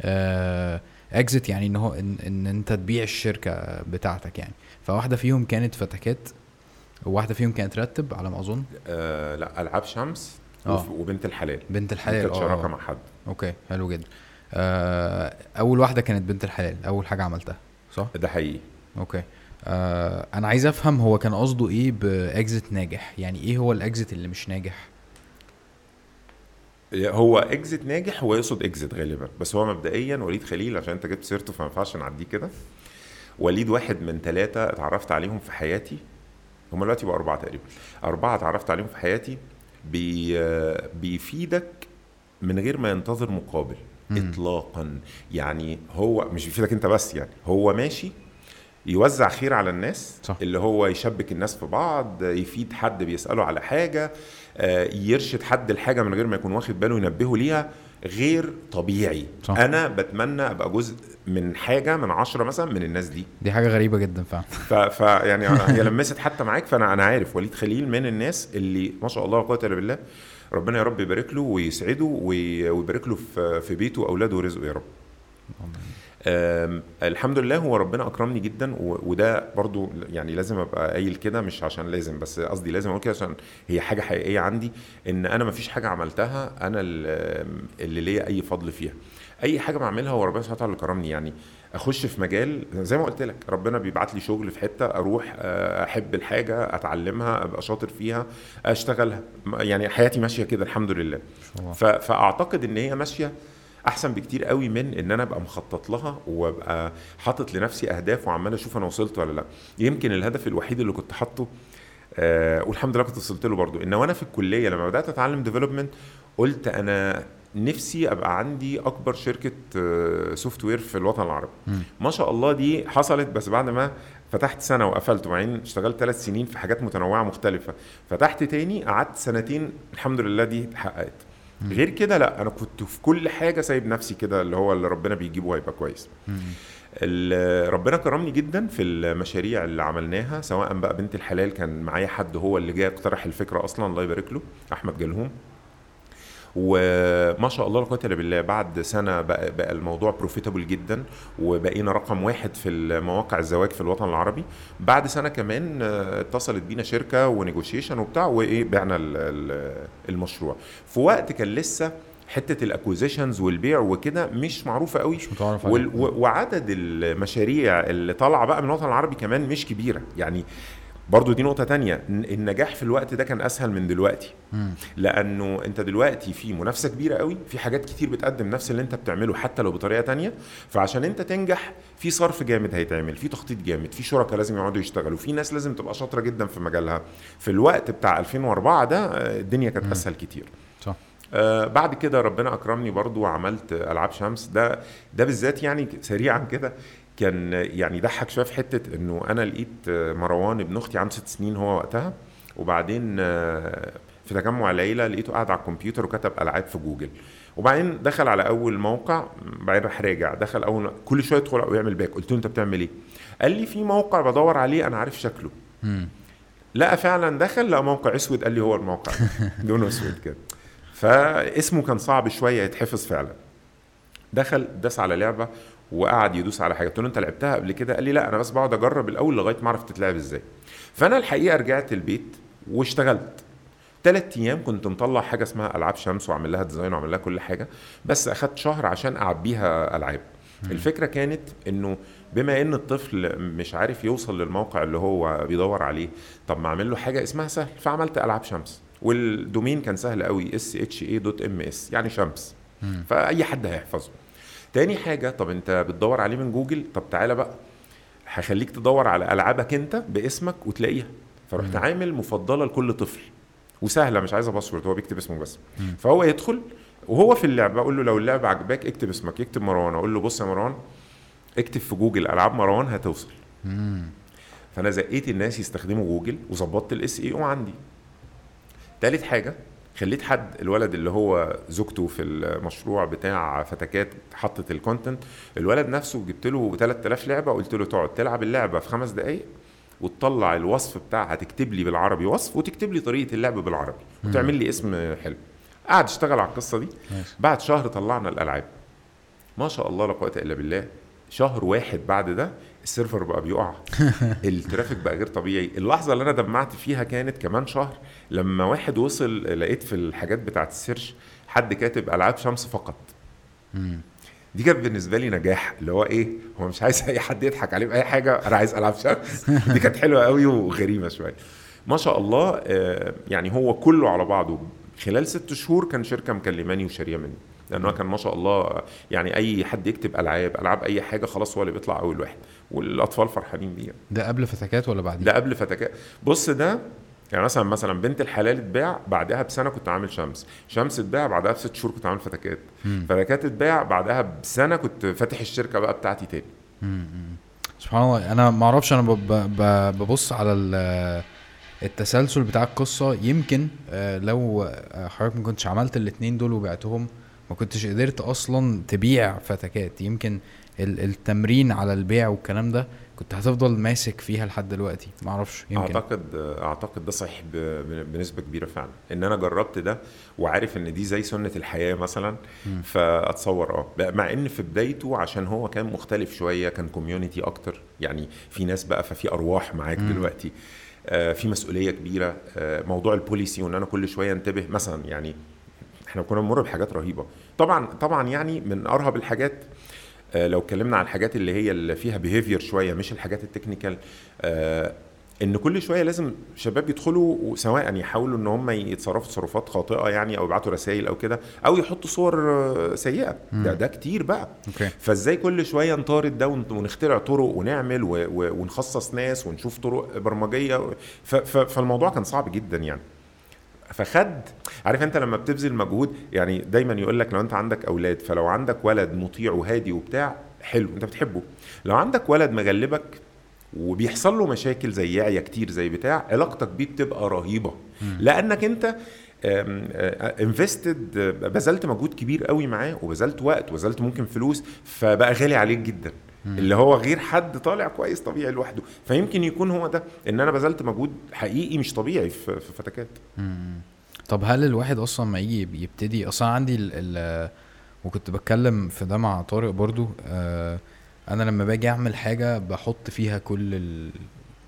آه exit يعني إن هو ان, إن أنت تبيع الشركة بتاعتك يعني. فواحدة فيهم كانت فتكات وواحدة فيهم كانت رتب على ما أظن. آه لا ألعاب شمس آه. وبنت الحلال. بنت الحلال كانت آه شراكة آه. مع حد. okay حلو جدا. آه أول واحدة كانت بنت الحلال أول حاجة عملتها صح؟ ده حقيقي. okay. آه أنا عايز أفهم هو كان قصده إيه ب exit ناجح؟ يعني إيه هو ال exit اللي مش ناجح؟ هو exit ناجح هو يقصد exit غالبا. بس هو مبدئيا وليد خليل عشان أنت جبت سيرته فما ينفعش نعديه كده. وليد واحد من ثلاثة اتعرفت عليهم في حياتي. هم دلوقتي بقوا أربعة تقريبا. أربعة اتعرفت عليهم في حياتي بي بيفيدك من غير ما ينتظر مقابل. مم. إطلاقا. يعني هو مش بيفيدك أنت بس يعني هو ماشي يوزع خير على الناس صح. اللي هو يشبك الناس في بعض يفيد حد بيسأله على حاجة آه، يرشد حد الحاجة من غير ما يكون واخد باله ينبهه ليها غير طبيعي. صح. أنا بتمنى أبقى جزء من حاجة من عشرة مثلا من الناس دي. دي حاجة غريبة جدا فعلا. ف, ف يعني هي لمست حتى معاك فأنا أنا عارف وليد خليل من الناس اللي ما شاء الله قوه الا بالله ربنا يا رب يبارك له ويسعده وي- ويبارك له في في بيته وأولاده ورزقه يا رب. الحمد لله هو ربنا اكرمني جدا وده برضو يعني لازم ابقى قايل كده مش عشان لازم بس قصدي لازم أقول كده عشان هي حاجة حقيقية عندي إن أنا ما فيش حاجة عملتها أنا ال- اللي ليا أي فضل فيها. أي حاجة بعملها هو ربنا سبحانه وتعالى اللي كرمني يعني أخش في مجال زي ما قلت لك ربنا بيبعت لي شغل في حتة أروح آه، أحب الحاجة أتعلمها أبقى شاطر فيها أشتغلها يعني حياتي ماشية كده الحمد لله فأعتقد إن هي ماشية أحسن بكتير قوي من إن أنا أبقى مخطط لها وأبقى حاطط لنفسي أهداف وعمال أشوف أنا وصلت ولا لأ. يمكن الهدف الوحيد اللي كنت حاطه آه والحمد لله كنت وصلت له برضو إن وأنا في الكلية لما بدأت أتعلم ديفلوبمنت قلت أنا نفسي أبقى عندي أكبر شركة software في الوطن العربي. ما شاء الله دي حصلت بس بعد ما فتحت سنة وقفلت وبعدين اشتغلت ثلاث سنين في حاجات متنوعة مختلفة. فتحت تاني قعدت سنتين الحمد لله دي اتحققت. مم. غير كده لا أنا كنت في كل حاجة سايب نفسي كده اللي هو اللي ربنا بيجيبه هيبقى كويس. ربنا كرمني جدا في المشاريع اللي عملناها سواء بقى بنت الحلال كان معايا حد هو اللي جاي اقترح الفكرة أصلا الله يبارك له أحمد جلهوم. وما شاء الله لا قوه الا بالله بعد سنة بقى, بقى الموضوع profitable جدا وبقينا رقم واحد في المواقع الزواج في الوطن العربي. بعد سنة كمان آه، اتصلت بينا شركة ونيجوشيشن وبتاع وإيه بعنا ال- ال- المشروع. في وقت كان لسه حتة ال acquisitions والبيع وكده مش معروفة قوي مش متعرف وال-. و- وعدد المشاريع اللي طالعة بقى من الوطن العربي كمان مش كبيرة. يعني برضو دي نقطة تانية النجاح في الوقت ده كان أسهل من دلوقتي. مم. لأنه أنت دلوقتي في منافسة كبيرة قوي في حاجات كتير بتقدم نفس اللي أنت بتعمله حتى لو بطريقة تانية. فعشان أنت تنجح في صرف جامد هيتعمل في تخطيط جامد في شركاء لازم يقعدوا يشتغلوا في ناس لازم تبقى شاطرة جدا في مجالها. في الوقت بتاع 2004 ده آه، الدنيا كانت مم. أسهل كتير. صح. آه بعد كده ربنا أكرمني برضو وعملت ألعاب شمس. ده ده بالذات يعني سريعا كده كان يعني ضحك شوية في حتة إنه أنا لقيت مروان ابن أختي عنده ست سنين هو وقتها وبعدين في تجمع العيله لقيته قاعد على الكمبيوتر وكتب ألعاب في جوجل. وبعدين دخل على أول موقع بعدين راح راجع دخل أول كل شوية يدخل ويعمل back قلت له أنت بتعمل إيه؟ قال لي في موقع بدور عليه أنا عارف شكله. لقى فعلا دخل لقى موقع أسود قال لي هو الموقع. ده. لونه أسود كده. فاسمه كان صعب شوية يتحفظ فعلا. دخل داس على لعبة وقعد يدوس على حاجة. قلت له أنت لعبتها قبل كده؟ قال لي لا أنا بس بقعد أجرب الأول لغاية ما أعرف تتلعب إزاي. فأنا الحقيقة رجعت البيت واشتغلت. ثلاث أيام كنت مطلع حاجة اسمها ألعاب شمس وعامل لها design وعامل لها كل حاجة بس أخدت شهر عشان أعبيها ألعاب. الفكرة كانت إنه بما إن الطفل مش عارف يوصل للموقع اللي هو بيدور عليه طب ما أعمل له حاجة اسمها سهل. فعملت ألعاب شمس. وال domain كان سهل قوي s h a dot m s يعني شمس. فأي حد هيحفظه. تاني حاجة طب انت بتدور عليه من جوجل طب تعالى بقى هخليك تدور على ألعابك انت باسمك وتلاقيها فرحت. عامل مفضلة لكل طفل وسهلة مش عايزة password هو بيكتب اسمه بس مم. فهو يدخل وهو في اللعبه أقول له لو اللعبه عجباك اكتب اسمك يكتب مروان أقول له بص يا مروان اكتب في جوجل ألعاب مروان هتوصل مم. فأنا زقيت الناس يستخدموا جوجل وظبطت ال SEO عندي تالت حاجة خليت حد الولد اللي هو زوجته في المشروع بتاع فتكات حطت ال content الولد نفسه جبت له 3000 لعبة قلت له تقعد تلعب اللعبة في خمس دقائق وتطلع الوصف بتاعها تكتب لي بالعربي وصف وتكتب لي طريقة اللعب بالعربي. وتعمل لي اسم حلو قعد اشتغل على القصة دي. بعد شهر طلعنا الألعاب ما شاء الله لا قوة إلا بالله شهر واحد بعد ده ال server بقى بيقع. ال traffic بقى غير طبيعي. اللحظة اللي أنا دمعت فيها كانت كمان شهر لما واحد وصل لقيت في الحاجات بتاعت ال search حد كاتب ألعاب شمس فقط. دي كانت بالنسبة لي نجاح. اللي هو إيه؟ هو مش عايز أي حد يضحك عليه بأي حاجة أنا عايز ألعاب شمس. دي كانت حلوة قوي وغريبة شوية. ما شاء الله آه، يعني هو كله على بعضه. خلال ست شهور كان شركة مكلماني وشارية مني. لأنه كان ما شاء الله يعني أي حد يكتب ألعاب ألعاب أي حاجة خلاص هو اللي بيطلع أول واحد والأطفال فرحانين بيه ده قبل فتكات ولا بعدين ده قبل فتكات. بص ده يعني مثلا مثلا بنت الحلال اتباع بعدها بسنة كنت عامل شمس. شمس اتباع بعدها بست شهور كنت عامل فتكات. مم. فتكات اتباع بعدها بسنة كنت فاتح الشركة بقى بتاعتي تاني. مم. سبحان الله. أنا ما أعرفش أنا ببص على ال- التسلسل بتاع القصة. يمكن آه، لو آه، حضرتك ما كنتش عملت الاتنين دول وبعتهم ما كنتش قدرت أصلا تبيع فتكات. يمكن ال- التمرين على البيع والكلام ده كنت هتفضل ماسك فيها لحد دلوقتي. ما أعرفش يمكن. أعتقد أعتقد ده صحيح بنسبة كبيرة فعلا. إن أنا جربت ده وعارف إن دي زي سنة الحياة مثلا مم. فأتصور آه. مع إن في بدايته عشان هو كان مختلف شوية كان community أكتر. يعني في ناس بقى ففي أرواح معاك. دلوقتي. آه، في مسؤولية كبيرة. آه، موضوع ال policy وإن أنا كل شوية أنتبه مثلا يعني إحنا كنا بنمر بحاجات رهيبة. طبعا طبعا يعني من أرهب الحاجات آه، لو اتكلمنا عن الحاجات اللي هي اللي فيها behavior شوية مش الحاجات ال technical آه، إن كل شوية لازم شباب يدخلوا سواء يحاولوا إن هم يتصرفوا تصرفات خاطئة يعني أو يبعتوا رسائل أو كده أو يحطوا صور آه، سيئة. ده ده كتير بقى. okay. فإزاي كل شوية نطارد ده ون- ونخترع طرق ونعمل ونخصص ناس ونشوف طرق برمجية؟ فالموضوع كان صعب جدا يعني. فخد. عارف انت لما بتبذل مجهود يعني دايما يقول لك لو انت عندك أولاد فلو عندك ولد مطيع وهادي وبتاع حلو انت بتحبه. لو عندك ولد مغلبك وبيحصل له مشاكل زي يعيا كتير زي بتاع علاقتك بيه بتبقى رهيبة. لأنك انت انفستد بذلت مجهود كبير قوي معاه وبذلت وقت وبذلت ممكن فلوس فبقى غالي عليك جدا. اللي هو غير حد طالع كويس طبيعي لوحده. فيمكن يكون هو ده إن أنا بذلت مجهود حقيقي مش طبيعي في فتكات. طب هل الواحد أصلا ما يجي يبتدي أصلا عندي ال ال وكنت بتكلم في ده مع طارق برضو آه أنا لما باجي أعمل حاجة بحط فيها كل ال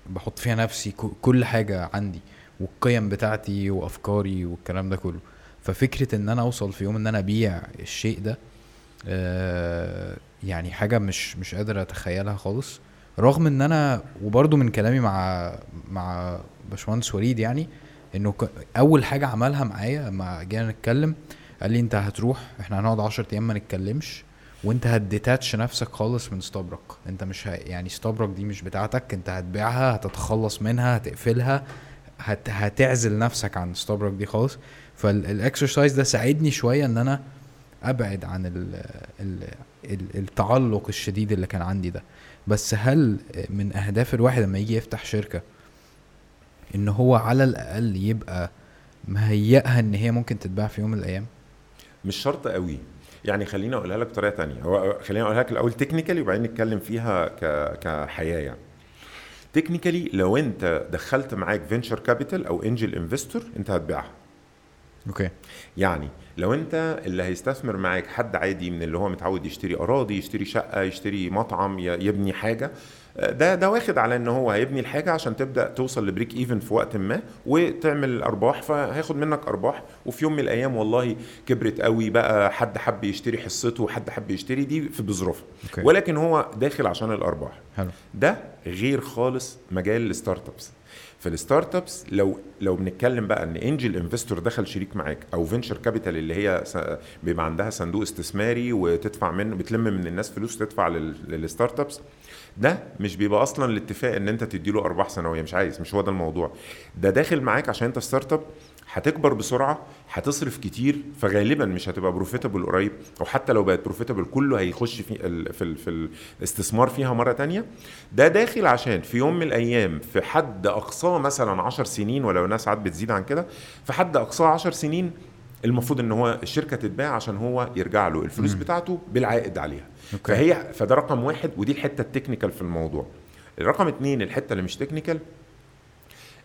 بحط فيها نفسي كل حاجة عندي والقيم بتاعتي وأفكاري والكلام ده كله. ففكرة إن أنا أوصل في يوم إن أنا أبيع الشيء ده آه يعني حاجة مش مش قادر أتخيلها خالص. رغم إن أنا وبرضو من كلامي مع مع باشمهندس وليد يعني إنه أول حاجة عملها معايا لما جينا نتكلم قال لي أنت هتروح إحنا هنقعد 10 أيام ما نتكلمش وأنت هتديتاتش نفسك خالص من ستابرك أنت مش ه... يعني ستابرك دي مش بتاعتك أنت هتبيعها هتتخلص منها هتقفلها هت... هتعزل نفسك عن ستابرك دي خالص. فال exercise ده ساعدني شوية إن أنا أبعد عن ال... ال... ال... التعلق الشديد اللي كان عندي ده. بس هل من أهداف الواحد لما يجي يفتح شركة إن هو على الأقل يبقى مهيئها إن هي ممكن تتباع في يوم من الأيام؟ مش شرط قوي. يعني خليني أقولها لك بطريقة تانية. هو خليني أقولها لك الأول technically وبعدين نتكلم فيها ك... كحياة يعني. technically لو أنت دخلت معاك venture capital أو angel investor أنت هتبيعها. okay. يعني لو انت اللي هيستثمر معاك حد عادي من اللي هو متعود يشتري أراضي يشتري شقة يشتري مطعم يبني حاجة ده ده واخد على إن هو هيبني الحاجة عشان تبدأ توصل ل break even في وقت ما وتعمل أرباح فهياخد منك أرباح. وفي يوم من الأيام والله كبرت قوي بقى حد حب يشتري حصته وحد حب يشتري دي في بظروفها ولكن هو داخل عشان الأرباح. حلو. ده غير خالص مجال ال startups في ال startups لو لو بنتكلم بقى إن angel investor دخل شريك معاك أو venture capital اللي هي بيبقى عندها صندوق استثماري وتدفع منه بتلم من الناس فلوس تدفع لل- لل startups ده مش بيبقى أصلا الاتفاق إن أنت تدي له أرباح سنويه مش عايز مش هو ده الموضوع. ده داخل معاك عشان أنت startup هتكبر بسرعة هتصرف كتير فغالبا مش هتبقى profitable قريب أو حتى لو بقت profitable كله هيخش في ال في ال في الاستثمار فيها مرة تانية. ده داخل عشان في يوم من الأيام في حد أقصاه مثلا 10 سنين ولو ناس ساعات بتزيد عن كده في حد أقصاه 10 سنين المفروض إن هو الشركة تتباع عشان هو يرجع له الفلوس. بتاعته بالعائد عليها. okay. فهي فده رقم واحد ودي الحتة ال technical في الموضوع. الرقم اتنين الحتة اللي مش technical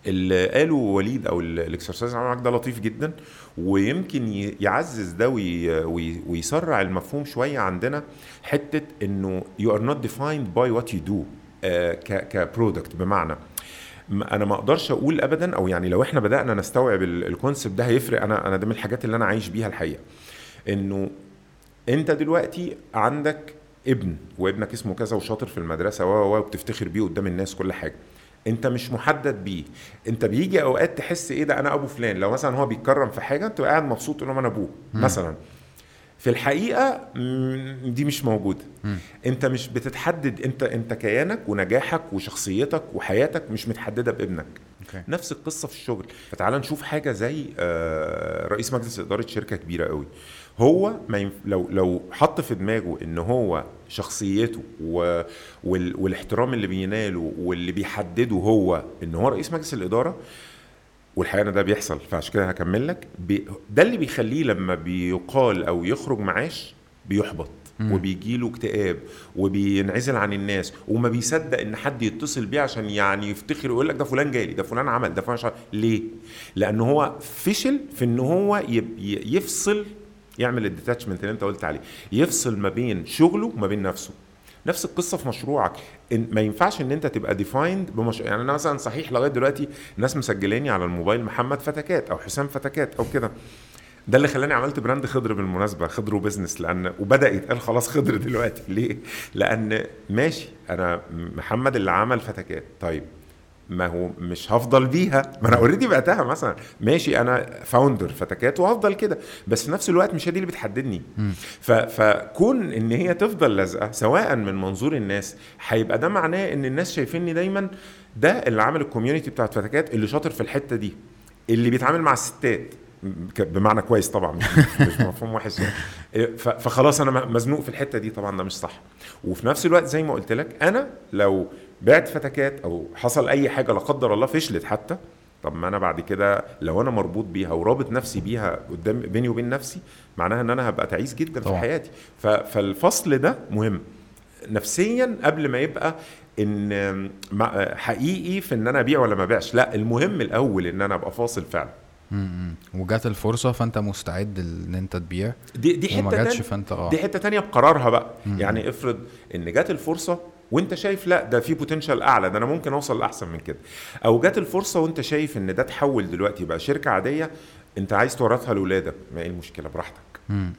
اللي قاله وليد أو ال- ال exercise اللي معاك ده لطيف جدا ويمكن يعزز ده وي- وي- ويسرع المفهوم شوية عندنا حتة إنه not defined by what you do آه، ك كبرودكت بمعنى. أنا ما أقدرش أقول ابدا أو يعني لو إحنا بدأنا نستوعب الكونسبت ده هيفرق أنا أنا ده من الحاجات اللي أنا عايش بيها الحقيقة. إنه أنت دلوقتي عندك ابن وابنك اسمه كذا وشاطر في المدرسة و وبتفتخر بيه قدام الناس كل حاجة. انت مش محدد بيه. انت بيجي اوقات تحس إيه ده أنا ابو فلان. لو مثلا هو بيتكرم في حاجة انت قاعد مبسوط له أنا ابوه مثلا. في الحقيقة دي مش موجودة. انت مش بتتحدد انت انت كيانك ونجاحك وشخصيتك وحياتك مش متحددة بابنك. أوكي. نفس القصة في الشغل. فتعال نشوف حاجة زي آه، رئيس مجلس إدارة شركة كبيرة قوي. هو ما ينف... لو لو حط في دماغه إن هو شخصيته و... وال... والاحترام اللي بيناله واللي بيحدده هو إن هو رئيس مجلس الإدارة والحقيقة ده بيحصل فعشان كده هكمل لك بي... ده اللي بيخليه لما بيقال أو يخرج معاش بيحبط مم. وبيجيله اكتئاب وبينعزل عن الناس وما بيصدق إن حد يتصل بيه عشان يعني يفتخر ويقول لك ده فلان جالي ده فلان عمل ده فلان شعر. ليه لأن هو فشل في إن هو يفصل يعمل ال detachment اللي انت قلت عليه. يفصل ما بين شغله وما بين نفسه. نفس القصة في مشروعك. إن ما ينفعش إن أنت تبقى defined بمش... يعني أنا مثلا صحيح لغاية دلوقتي ناس مسجلاني على الموبايل محمد فتكات أو حسام فتكات أو كده. ده اللي خلاني عملت brand خضر بالمناسبة خضر و business لأن وبدأ يتقال خلاص خضر دلوقتي. ليه؟ لأن ماشي أنا محمد اللي عمل فتكات. طيب ما هو مش هفضل بيها. ما أنا already بعتها مثلا. ماشي أنا founder فتكات وهفضل كده. بس في نفس الوقت مش هي دي اللي بتحددني. ف... فكون إن هي تفضل لازقة سواء من منظور الناس هيبقى ده معناه إن الناس شايفيني دايما ده اللي عامل الكوميونتي بتاعت فتكات اللي شاطر في الحتة دي. اللي بيتعامل مع الستات بمعنى كويس طبعا مش, مش مفهوم وحش يعني. ف- فخلاص أنا مزنوق في الحتة دي طبعا ده مش صح. وفي نفس الوقت زي ما قلت لك أنا لو بعت فتكات أو حصل أي حاجة لا قدر الله فشلت حتى. طب ما أنا بعد كده لو أنا مربوط بيها ورابط نفسي بيها قدام بيني وبين نفسي معناها إن أنا هبقى تعيس جدا طبعا. في حياتي فالفصل ده مهم. نفسيا قبل ما يبقى إن حقيقي في إن أنا أبيع ولا ما أبيعش. لا المهم الأول إن أنا أبقى فاصل فعلا. وجات الفرصة فأنت مستعد إن أنت تبيع؟ دي دي وما حتة جاتش تانية. فأنت آه. دي حتة تانية بقرارها بقى. مم. يعني افرض إن جات الفرصة وانت شايف لا ده في بوتنشال أعلى ده أنا ممكن أوصل لأحسن من كده. أو جات الفرصة وانت شايف إن ده تحول دلوقتي بقى شركة عادية أنت عايز تورثها لاولادك ما إيه المشكلة؟ براحتك.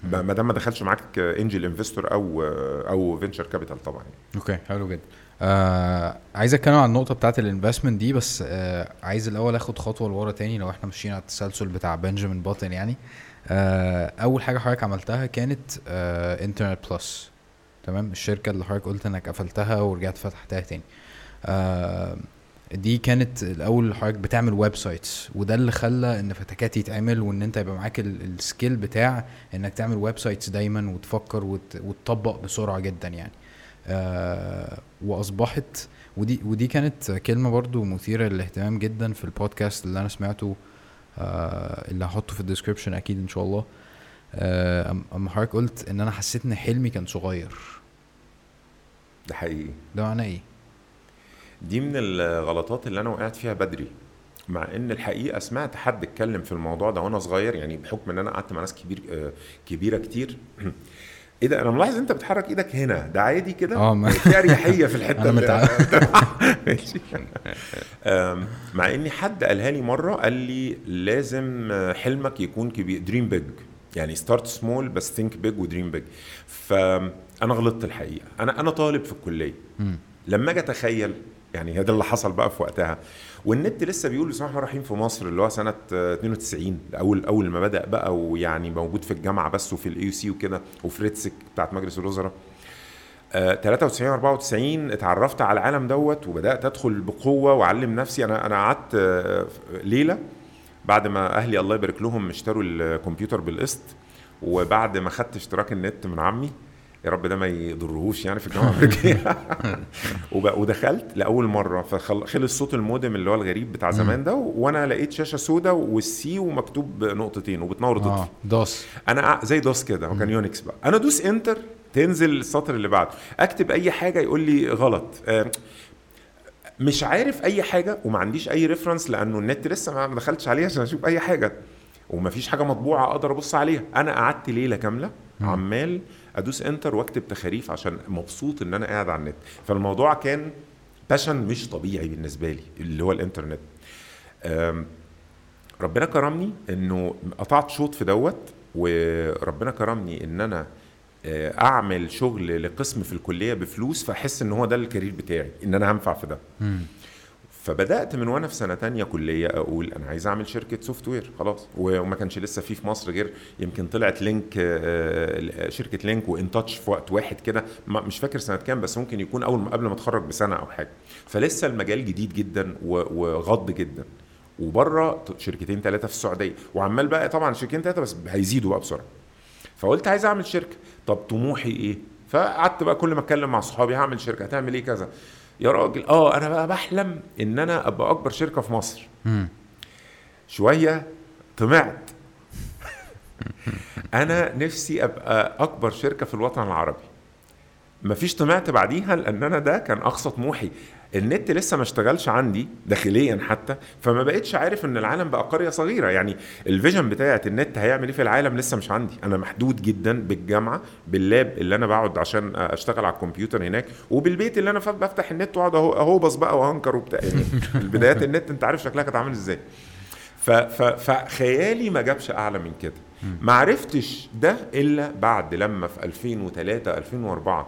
ما دام ما دخلش معاك angel investor أو أو venture capital طبعا. okay حلو جدا. آه عايز أتكلم عن النقطة بتاعت ال investment دي بس آه عايز الأول آخد خطوة لورا تاني لو إحنا ماشيين على التسلسل بتاع بنجامين باتن يعني. آه أول حاجة حضرتك عملتها كانت آه Internet Plus تمام؟ الشركة اللي حضرتك قلت إنك قفلتها ورجعت فتحتها تاني. آه دي كانت الأول حضرتك بتعمل websites وده اللي خلى إن فتكات يتعمل وإن أنت يبقى معاك ال- ال skill بتاع إنك تعمل websites دايما وتفكر وت- وتطبق بسرعة جدا يعني. آه وأصبحت ودي ودي كانت كلمة برضو مثيرة للاهتمام جدا في البودكاست اللي أنا سمعته آه اللي هحطه في ال description أكيد إن شاء الله. آه أما حضرتك قلت إن أنا حسيت إن حلمي كان صغير. ده حقيقي. ده معناه إيه؟ دي من الغلطات اللي أنا وقعت فيها بدري مع إن الحقيقة سمعت حد اتكلم في الموضوع ده وأنا صغير يعني بحكم إن أنا قعدت مع ناس كبير آه، كبيرة كتير. إيه ده؟ أنا ملاحظ أنت بتحرك إيدك هنا ده عادي كده؟ آه، في أريحية في الحتة. ماشي. مع اني حد قالها لي مرة قال لي لازم آه، حلمك يكون كبير dream big يعني start small بس think big و dream big فانا غلطت الحقيقة. أنا أنا طالب في الكلية. لما أجي أتخيل يعني هذا اللي حصل بقى في وقتها. والنت لسه بيقول بسم الله الرحمن الرحيم في مصر اللي هو سنة آه، 92 أول أول ما بدأ بقى ويعني موجود في الجامعة بس وفي ال IC وكده وفي RITSEC بتاعت مجلس الوزراء. آه، 93 94 اتعرفت على العالم دوت وبدأت أدخل بقوة وأعلم نفسي. أنا أنا قعدت آه، ليلة بعد ما أهلي الله يبارك لهم اشتروا الكمبيوتر بالقسط وبعد ما خدت اشتراك النت من عمي. يا رب ده ما يضرهوش يعني في الجامعة الأمريكية. ودخلت لأول مرة فخلص صوت المودم اللي هو الغريب بتاع زمان ده وأنا لقيت شاشة سوداء وال C ومكتوب نقطتين وبتنور تطفي آه دوس أنا زي دوس كده هو كان Unix بقى. أنا ادوس enter تنزل السطر اللي بعده. أكتب أي حاجة يقول لي غلط. آه، مش عارف أي حاجة وما عنديش أي reference لأنه النت لسه ما دخلتش عليه عشان أشوف أي حاجة. ومفيش حاجة مطبوعة أقدر أبص عليها. أنا قعدت ليلة كاملة عمال ادوس enter واكتب تخاريف عشان مبسوط ان أنا قاعد على النت. فالموضوع كان passion مش طبيعي بالنسبة لي اللي هو الانترنت. ربنا كرمني انه قطعت شوط في دوت وربنا كرمني ان أنا آه، اعمل شغل لقسم في الكلية بفلوس فاحس ان هو ده ال career بتاعي ان أنا هنفع في ده. فبدأت من وأنا في سنة تانية كلية أقول أنا عايز أعمل شركة software خلاص. وما كانش لسه في في مصر غير يمكن طلعت Link آه، شركة Link و One Touch في وقت واحد كده. مش فاكر سنة كام بس ممكن يكون أول قبل ما أتخرج بسنة أو حاجة. فلسه المجال جديد جدا وغض جدا. وبره شركتين ثلاثة في السعودية. وعمال بقى طبعا شركتين ثلاثة بس هيزيدوا بقى بسرعة. فقلت عايز أعمل شركة. طب طموحي إيه؟ فقعدت بقى كل ما أتكلم مع صحابي هعمل شركة هتعمل إيه كذا؟ يا راجل آه أنا بقى بحلم إن أنا أبقى أكبر شركة في مصر. شوية طمعت. أنا نفسي أبقى أكبر شركة في الوطن العربي. مفيش طمعت بعديها لأن أنا ده كان أقصى طموحي. النت لسه ما اشتغلش عندي داخليا حتى فما بقتش عارف إن العالم بقى قرية صغيرة. يعني الفيجن بتاعت النت هيعمل إيه في العالم لسه مش عندي. أنا محدود جدا بالجامعة بال lab اللي أنا بقعد عشان أشتغل على الكمبيوتر هناك وبالبيت اللي أنا بفتح النت وأقعد أهوبص بقى وهنكر وبتاع. يعني البدايات النت أنت عارف شكلها كانت عامل إزاي. فخيالي ما جابش أعلى من كده. ما عرفتش ده إلا بعد لما في 2003 2004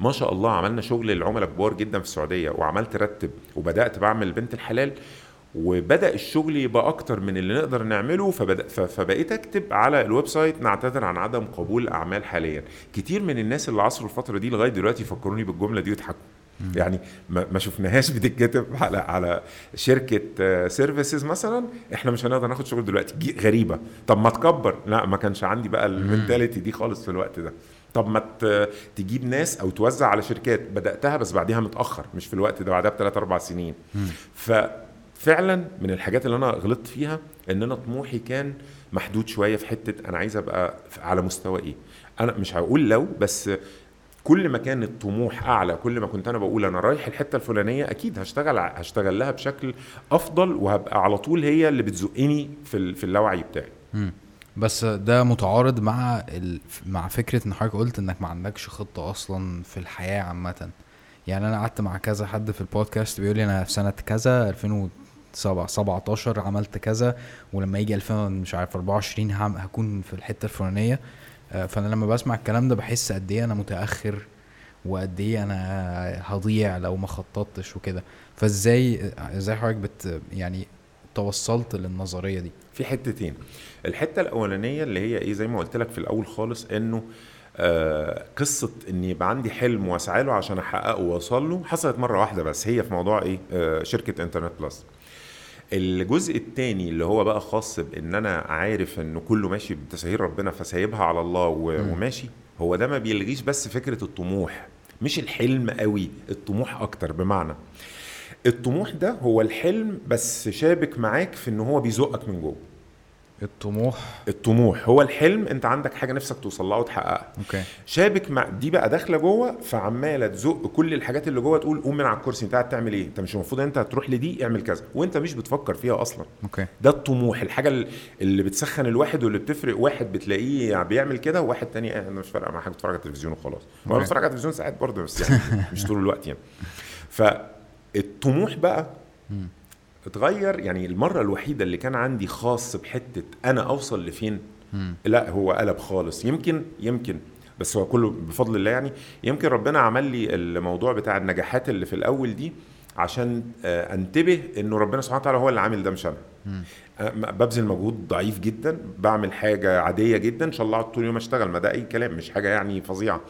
ما شاء الله عملنا شغل العملاء كبار جدا في السعودية وعملت رتب وبدأت بعمل بنت الحلال وبدأ الشغل يبقى أكتر من اللي نقدر نعمله فبدأ فبقيت أكتب على ال website نعتذر عن عدم قبول الأعمال حاليا. كتير من الناس اللي عاصروا الفترة دي لغاية دلوقتي يفكروني بالجملة دي ويضحكوا. يعني ما شفناهاش بتتكتب على على شركة services مثلا إحنا مش هنقدر ناخد شغل دلوقتي. غريبة. طب ما تكبر. لا ما كانش عندي بقى ال mentality دي خالص في الوقت ده. طب ما تجيب ناس أو توزع على شركات. بدأتها بس بعديها متأخر مش في الوقت ده بعدها بثلاث أربع سنين. ففعلا من الحاجات اللي أنا غلطت فيها إن أنا طموحي كان محدود شوية في حتة أنا عايز أبقى على مستوى إيه. أنا مش هقول لو بس كل ما كان الطموح أعلى كل ما كنت أنا بقول أنا رايح الحتة الفلانية أكيد هشتغل هشتغل لها بشكل أفضل وهبقى على طول هي اللي بتزقني في في اللاوعي بتاعي. بس ده متعارض مع ال... مع فكرة إن حضرتك قلت إنك ما عندكش خطة أصلا في الحياة عامة. يعني أنا قعدت مع كذا حد في البودكاست بيقول لي أنا في سنة كذا 2017 عملت كذا ولما يجي 2000 مش عارف 24 هكون في الحتة الفلانية. آه، فأنا لما بسمع الكلام ده بحس قد إيه أنا متأخر وقد إيه أنا هضيع لو ما خططتش وكده. فإزاي إزاي حضرتك بت يعني توصلت للنظرية دي؟ في حتتين. الحتة الأولانية اللي هي إيه؟ زي ما قلت لك في الأول خالص إنه آه قصة إن يبقى عندي حلم وأسعى له عشان أحققه وأوصل له حصلت مرة واحدة بس. هي في موضوع إيه؟ آه شركة إنترنت بلس. الجزء الثاني اللي هو بقى خاص بإن أنا عارف إنه كله ماشي بتسهيل ربنا فسايبها على الله وماشي هو ده ما بيلغيش بس فكرة الطموح. مش الحلم قوي الطموح أكتر بمعنى. الطموح ده هو الحلم بس شابك معاك في إن هو بيزقك من جوه. الطموح. الطموح هو الحلم أنت عندك حاجة نفسك توصل لها وتحققها. okay. شابك مع دي بقى داخلة جوه فعمالة تزق كل الحاجات اللي جوه تقول قوم من على الكرسي أنت قاعد تعمل إيه؟ أنت مش المفروض أنت هتروح لدي اعمل كذا. وأنت مش بتفكر فيها أصلا. okay. ده الطموح الحاجة اللي بتسخن الواحد واللي بتفرق واحد بتلاقيه بيعمل كده وواحد تاني أنا مش فارقة مع حاجة بتفرج على التلفزيون وخلاص. وأنا بتفرج على التلفزيون ساعات برضه بس يعني مش طول الوقت يعني. فالطموح بقى اتغير. يعني المرة الوحيدة اللي كان عندي خاص بحتة أنا أوصل لفين؟ مم. لا هو قلب خالص. يمكن يمكن. بس هو كله بفضل الله يعني. يمكن ربنا عمل لي الموضوع بتاع النجاحات اللي في الأول دي عشان آه، أنتبه إنه ربنا سبحانه وتعالى هو اللي عامل ده مش أنا آه، ببذل مجهود ضعيف جدا. بعمل حاجة عادية جدا. إن شاء الله طول اليوم أشتغل. ما ده أي كلام مش حاجة يعني فظيعة.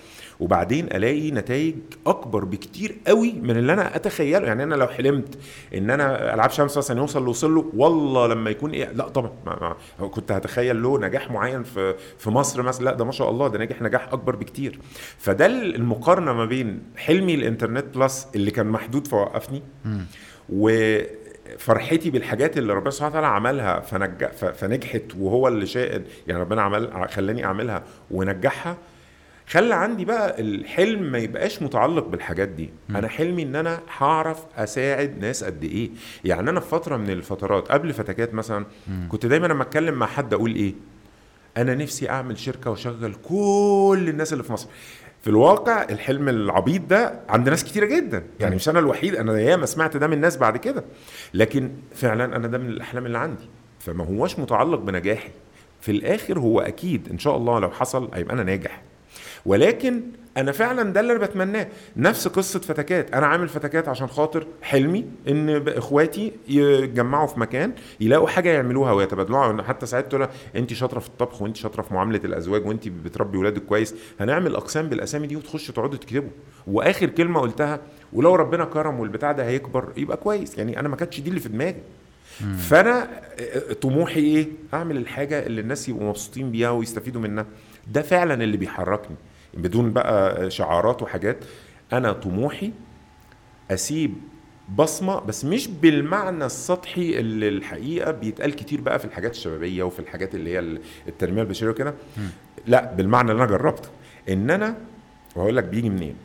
وبعدين ألاقي نتائج أكبر بكتير قوي من اللي أنا أتخيله. يعني أنا لو حلمت إن أنا ألعاب شمس مثلا يوصل اللي وصل له والله لما يكون إيه لا طبعا ما ما كنت هتخيل له نجاح معين في في مصر مثلا. لا ده ما شاء الله ده ناجح نجاح أكبر بكتير. فده المقارنة ما بين حلمي الإنترنت بلس اللي كان محدود فوقفني و فرحتي بالحاجات اللي ربنا سبحانه وتعالى عملها فنج... فنجحت وهو اللي شاء يعني ربنا عمل خلاني أعملها ونجحها. خلى عندي بقى الحلم ما يبقاش متعلق بالحاجات دي. مم. أنا حلمي إن أنا هعرف أساعد ناس قد إيه. يعني أنا في فترة من الفترات قبل فتكات مثلا مم. كنت دايما لما أتكلم مع حد أقول إيه؟ أنا نفسي أعمل شركة وأشغل كل الناس اللي في مصر. في الواقع الحلم العبيط ده عند ناس كتيرة جدا. يعني. مش أنا الوحيد أنا ياما سمعت ده من الناس بعد كده. لكن فعلا أنا ده من الأحلام اللي عندي. فما هوش متعلق بنجاحي. في الآخر هو أكيد إن شاء الله لو حصل هيبقى أنا ناجح. ولكن أنا فعلا ده اللي أنا بتمناه. نفس قصة فتكات. أنا عامل فتكات عشان خاطر حلمي إن إخواتي يتجمعوا في مكان يلاقوا حاجة يعملوها ويتبادلوها حتى ساعات تقول انت شاطرة في الطبخ وانت شاطرة في معاملة الأزواج وانت بتربي ولادك كويس. هنعمل أقسام بالأسامي دي وتخشوا تقعدوا تكتبوا. وآخر كلمة قلتها ولو ربنا كرم والبتاع ده هيكبر يبقى كويس. يعني أنا ما كانتش دي اللي في دماغي. فأنا طموحي إيه؟ أعمل الحاجة اللي الناس يبقوا مبسوطين بيها ويستفيدوا منها. ده فعلا اللي بيحركني. بدون بقى شعارات وحاجات أنا طموحي أسيب بصمة بس مش بالمعنى السطحي اللي الحقيقة بيتقال كتير بقى في الحاجات الشبابية وفي الحاجات اللي هي التنميه البشرية وكده. لا بالمعنى اللي أنا جربته إن أنا وهقول لك بيجي منين.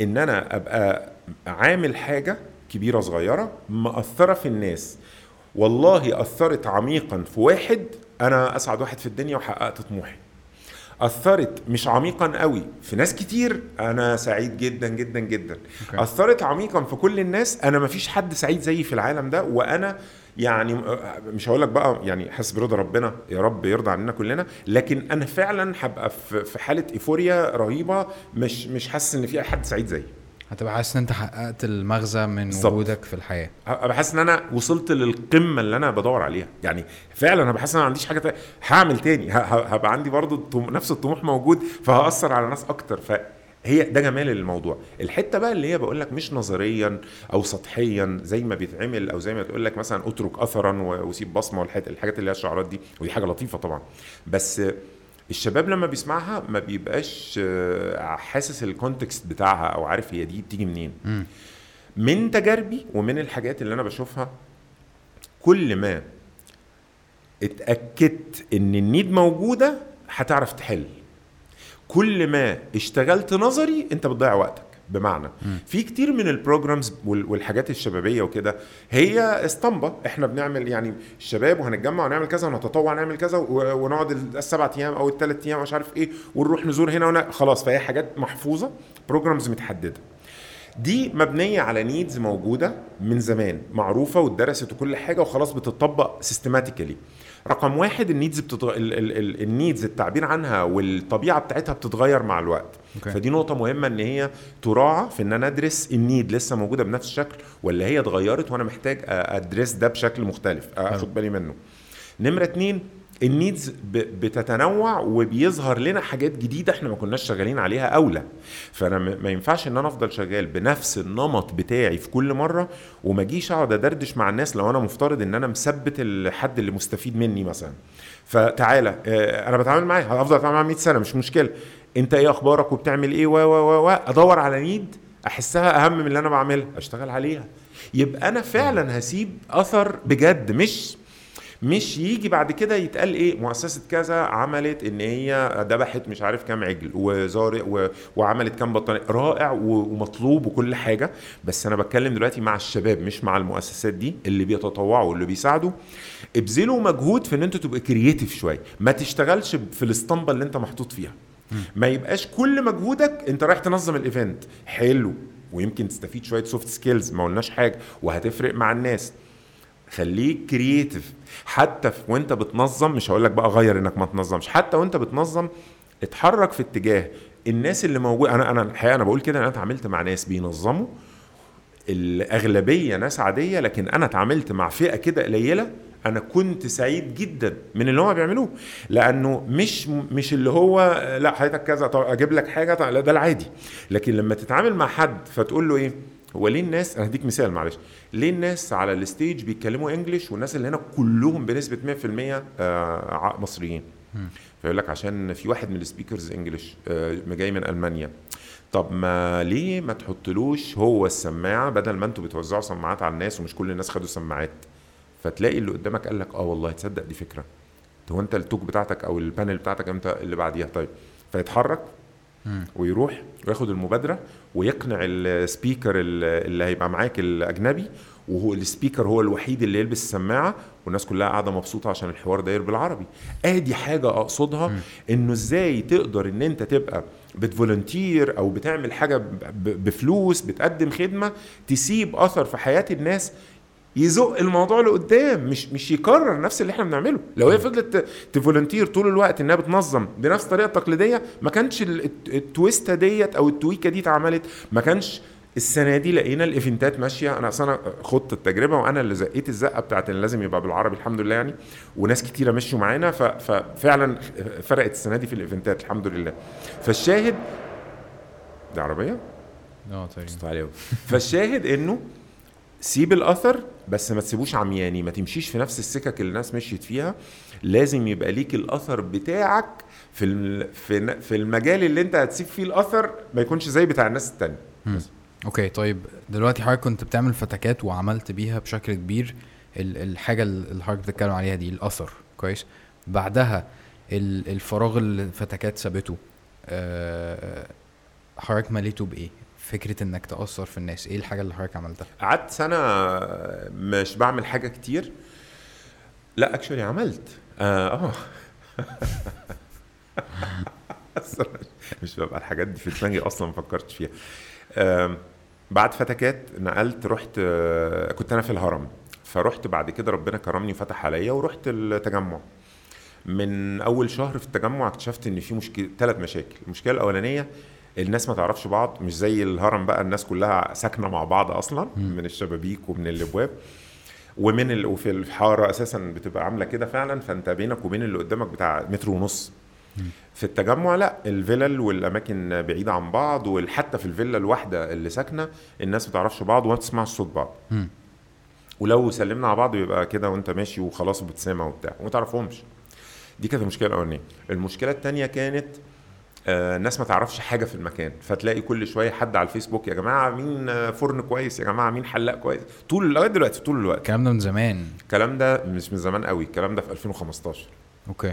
إن أنا أبقى عامل حاجة كبيرة صغيرة مأثرة في الناس. والله أثرت عميقا في واحد أنا أسعد واحد في الدنيا وحققت طموحي. أثرت مش عميقا قوي. في ناس كتير أنا سعيد جدا جدا جدا. أوكي. أثرت عميقا في كل الناس. أنا ما فيش حد سعيد زيي في العالم ده. وأنا يعني مش هقول لك بقى يعني حسب رضا ربنا يا رب يرضى عننا كلنا. لكن أنا فعلا هبقى في في حالة إيفوريا رهيبة. مش مش حاسس إن في حد سعيد زيي. هتبقى حاسس إن أنت حققت المغزى من بالظبط. وجودك في الحياة. هبقى بحس إن أنا وصلت للقمة اللي أنا بدور عليها. يعني فعلا أنا بحس إن أنا ما عنديش حاجة تانية. هعمل تاني. هبقى عندي برضو نفس الطموح موجود فهأثر على ناس أكتر. فهي ده جمال الموضوع. الحتة بقى اللي هي بقول لك مش نظريا أو سطحيا زي ما بيتعمل أو زي ما تقول لك مثلا أترك اثرا وسيب بصمة والحاجات الحاجات اللي هي الشعارات دي ودي حاجة لطيفة طبعا. بس الشباب لما بيسمعها ما بيبقاش آه، حاسس الكونتكست بتاعها أو عارف هي دي بتيجي منين. مم. من تجاربي ومن الحاجات اللي أنا بشوفها كل ما اتأكدت إن النيد موجودة هتعرف تحل. كل ما اشتغلت نظري أنت بتضيع وقتك. بمعنى. في كتير من ال programs وال- والحاجات الشبابية وكده هي اسطمبة. إحنا بنعمل يعني الشباب وهنتجمع ونعمل كذا ونتطوع نعمل كذا ونقعد السبع أيام أو الثلاث أيام مش عارف إيه ونروح نزور هنا وهنا. خلاص فهي حاجات محفوظة programs متحددة. دي مبنية على needs موجودة من زمان معروفة واتدرست وكل حاجة وخلاص بتطبق systematically رقم واحد ال needs بتتغ... ال... ال... ال... ال needs التعبير عنها والطبيعة بتاعتها بتتغير مع الوقت. okay. فدي نقطة مهمة إن هي تراعى في إن أنا أدرس النيد لسه موجودة بنفس الشكل ولا هي اتغيرت وأنا محتاج أدرس ده بشكل مختلف أخد بالي منه. نمرة اتنين النيدز بتتنوع وبيظهر لنا حاجات جديدة إحنا ما كناش شغالين عليها أولى. فأنا ما ينفعش إن أنا أفضل شغال بنفس النمط بتاعي في كل مرة وما أجيش أقعد أدردش مع الناس لو أنا مفترض إن أنا مثبت الحد اللي مستفيد مني مثلا. فتعالى آه، أنا بتعامل معاه هفضل أتعامل معاه 100 سنة مش مشكلة. أنت إيه أخبارك وبتعمل إيه؟ و و و أدور على نيد أحسها أهم من اللي أنا بعملها أشتغل عليها. يبقى أنا فعلا هسيب أثر بجد مش مش يجي بعد كده يتقال إيه مؤسسة كذا عملت إن هي ذبحت مش عارف كام عجل وزارق و... وعملت كام بطانية. رائع. ومطلوب وكل حاجة بس أنا بتكلم دلوقتي مع الشباب مش مع المؤسسات دي اللي بيتطوعوا واللي بيساعدوا. ابذلوا مجهود في إن أنتوا تبقوا كرييتيف شوية. ما تشتغلش في الأسطمبة اللي أنت محطوط فيها. ما يبقاش كل مجهودك أنت رايح تنظم ال event حلو. ويمكن تستفيد شوية soft skills ما قلناش حاجة. وهتفرق مع الناس. خليك creative حتى في وانت بتنظم مش هقول لك بقى غير انك ما تنظمش حتى وانت بتنظم اتحرك في اتجاه الناس اللي موجوده أنا أنا الحقيقة أنا بقول كده أنا اتعاملت مع ناس بينظموا الأغلبية ناس عادية لكن أنا اتعاملت مع فئة كده قليلة أنا كنت سعيد جدا من اللي هم بيعملوه. لأنه مش مش اللي هو لا حياتك كذا طب أجيب لك حاجة لا ده العادي. لكن لما تتعامل مع حد فتقول له إيه؟ هو ليه الناس أنا هديك مثال معلش ليه الناس على ال stage بيتكلموا English والناس اللي هنا كلهم بنسبة 100% آه، مصريين؟ فيقول لك عشان في واحد من ال speakers English آه، جاي من ألمانيا. طب ما ليه ما تحطلوش هو السماعة بدل ما أنتوا بتوزعوا سماعات على الناس ومش كل الناس خدوا سماعات؟ فتلاقي اللي قدامك قال لك آه والله تصدق دي فكرة. هو انت ال talk بتاعتك أو ال panel بتاعتك انت اللي بعديها؟ طيب فيتحرك. ويروح وياخد المبادرة ويقنع ال speaker ال- اللي هيبقى معاك الأجنبي وهو ال speaker هو الوحيد اللي يلبس السماعة والناس كلها قاعدة مبسوطة عشان الحوار داير بالعربي ادي حاجة اقصدها انه إزاي تقدر ان انت تبقى بت volunteer أو بتعمل حاجة بفلوس بتقدم خدمة تسيب اثر في حياة الناس يزق الموضوع لقدام مش مش يكرر نفس اللي إحنا بنعمله. لو هي فضلت ت volunteer طول الوقت إنها بتنظم بنفس الطريقة التقليديه ما كانش ال- الت- التويستة ديت أو التويكة دي اتعملت ما كانش السنة دي لقينا الإيفنتات ماشية. أنا أصلا خدت التجربة وأنا اللي زقيت الزقة بتاعت إن لازم يبقى بالعربي الحمد لله يعني وناس كتيرة مشوا معانا ففعلا فرقت السنة دي في الإيفنتات الحمد لله. فالشاهد ده عربية؟ آه تقريبا. فالشاهد إنه سيب الأثر بس ما تسيبوش عمياني ما تمشيش في نفس السكك اللي الناس مشيت فيها. لازم يبقى ليك الأثر بتاعك في في في المجال اللي انت هتسيب فيه الأثر ما يكونش زي بتاع الناس التانية. أوكي طيب دلوقتي حضرتك كنت بتعمل فتكات وعملت بيها بشكل كبير ال- الحاجة اللي حضرتك بتتكلم عليها دي الأثر. كويس. بعدها ال- الفراغ اللي الفتكات سابته آه، حضرتك مليته بإيه؟ فكرة إنك تأثر في الناس. إيه الحاجة اللي حضرتك عملتها؟ قعدت سنة مش بعمل حاجة كتير. لا اكشولي عملت. آه, آه. مش ببقى الحاجات دي في دماغي أصلا ما فكرتش فيها. بعد فتكات نقلت رحت كنت أنا في الهرم. فرحت بعد كده ربنا كرمني وفتح عليا ورحت التجمع. من أول شهر في التجمع اكتشفت إن في مشكله ثلاث مشاكل. المشكلة الأولانية الناس ما تعرفش بعض مش زي الهرم بقى الناس كلها ساكنة مع بعض أصلا من الشبابيك ومن الأبواب. ومن ال... وفي الحارة أساسا بتبقى عاملة كده فعلا فأنت بينك وبين اللي قدامك بتاع متر ونص. في التجمع لا الفلل والأماكن بعيدة عن بعض وحتى في الفيلا الواحدة اللي ساكنة الناس ما تعرفش بعض وما بتسمعش صوت بعض. ولو سلمنا على بعض بيبقى كده وأنت ماشي وخلاص وبتسامع وبتاع وما تعرفهمش. دي كانت المشكلة الأولانية. المشكلة الثانية كانت آه، الناس ما تعرفش حاجة في المكان. فتلاقي كل شوية حد على الفيسبوك يا جماعة مين آه، فرن كويس؟ يا جماعة مين حلاق كويس؟ طول لغاية دلوقتي طول الوقت. الكلام ده من زمان. الكلام ده مش من زمان قوي الكلام ده في 2015 أوكي.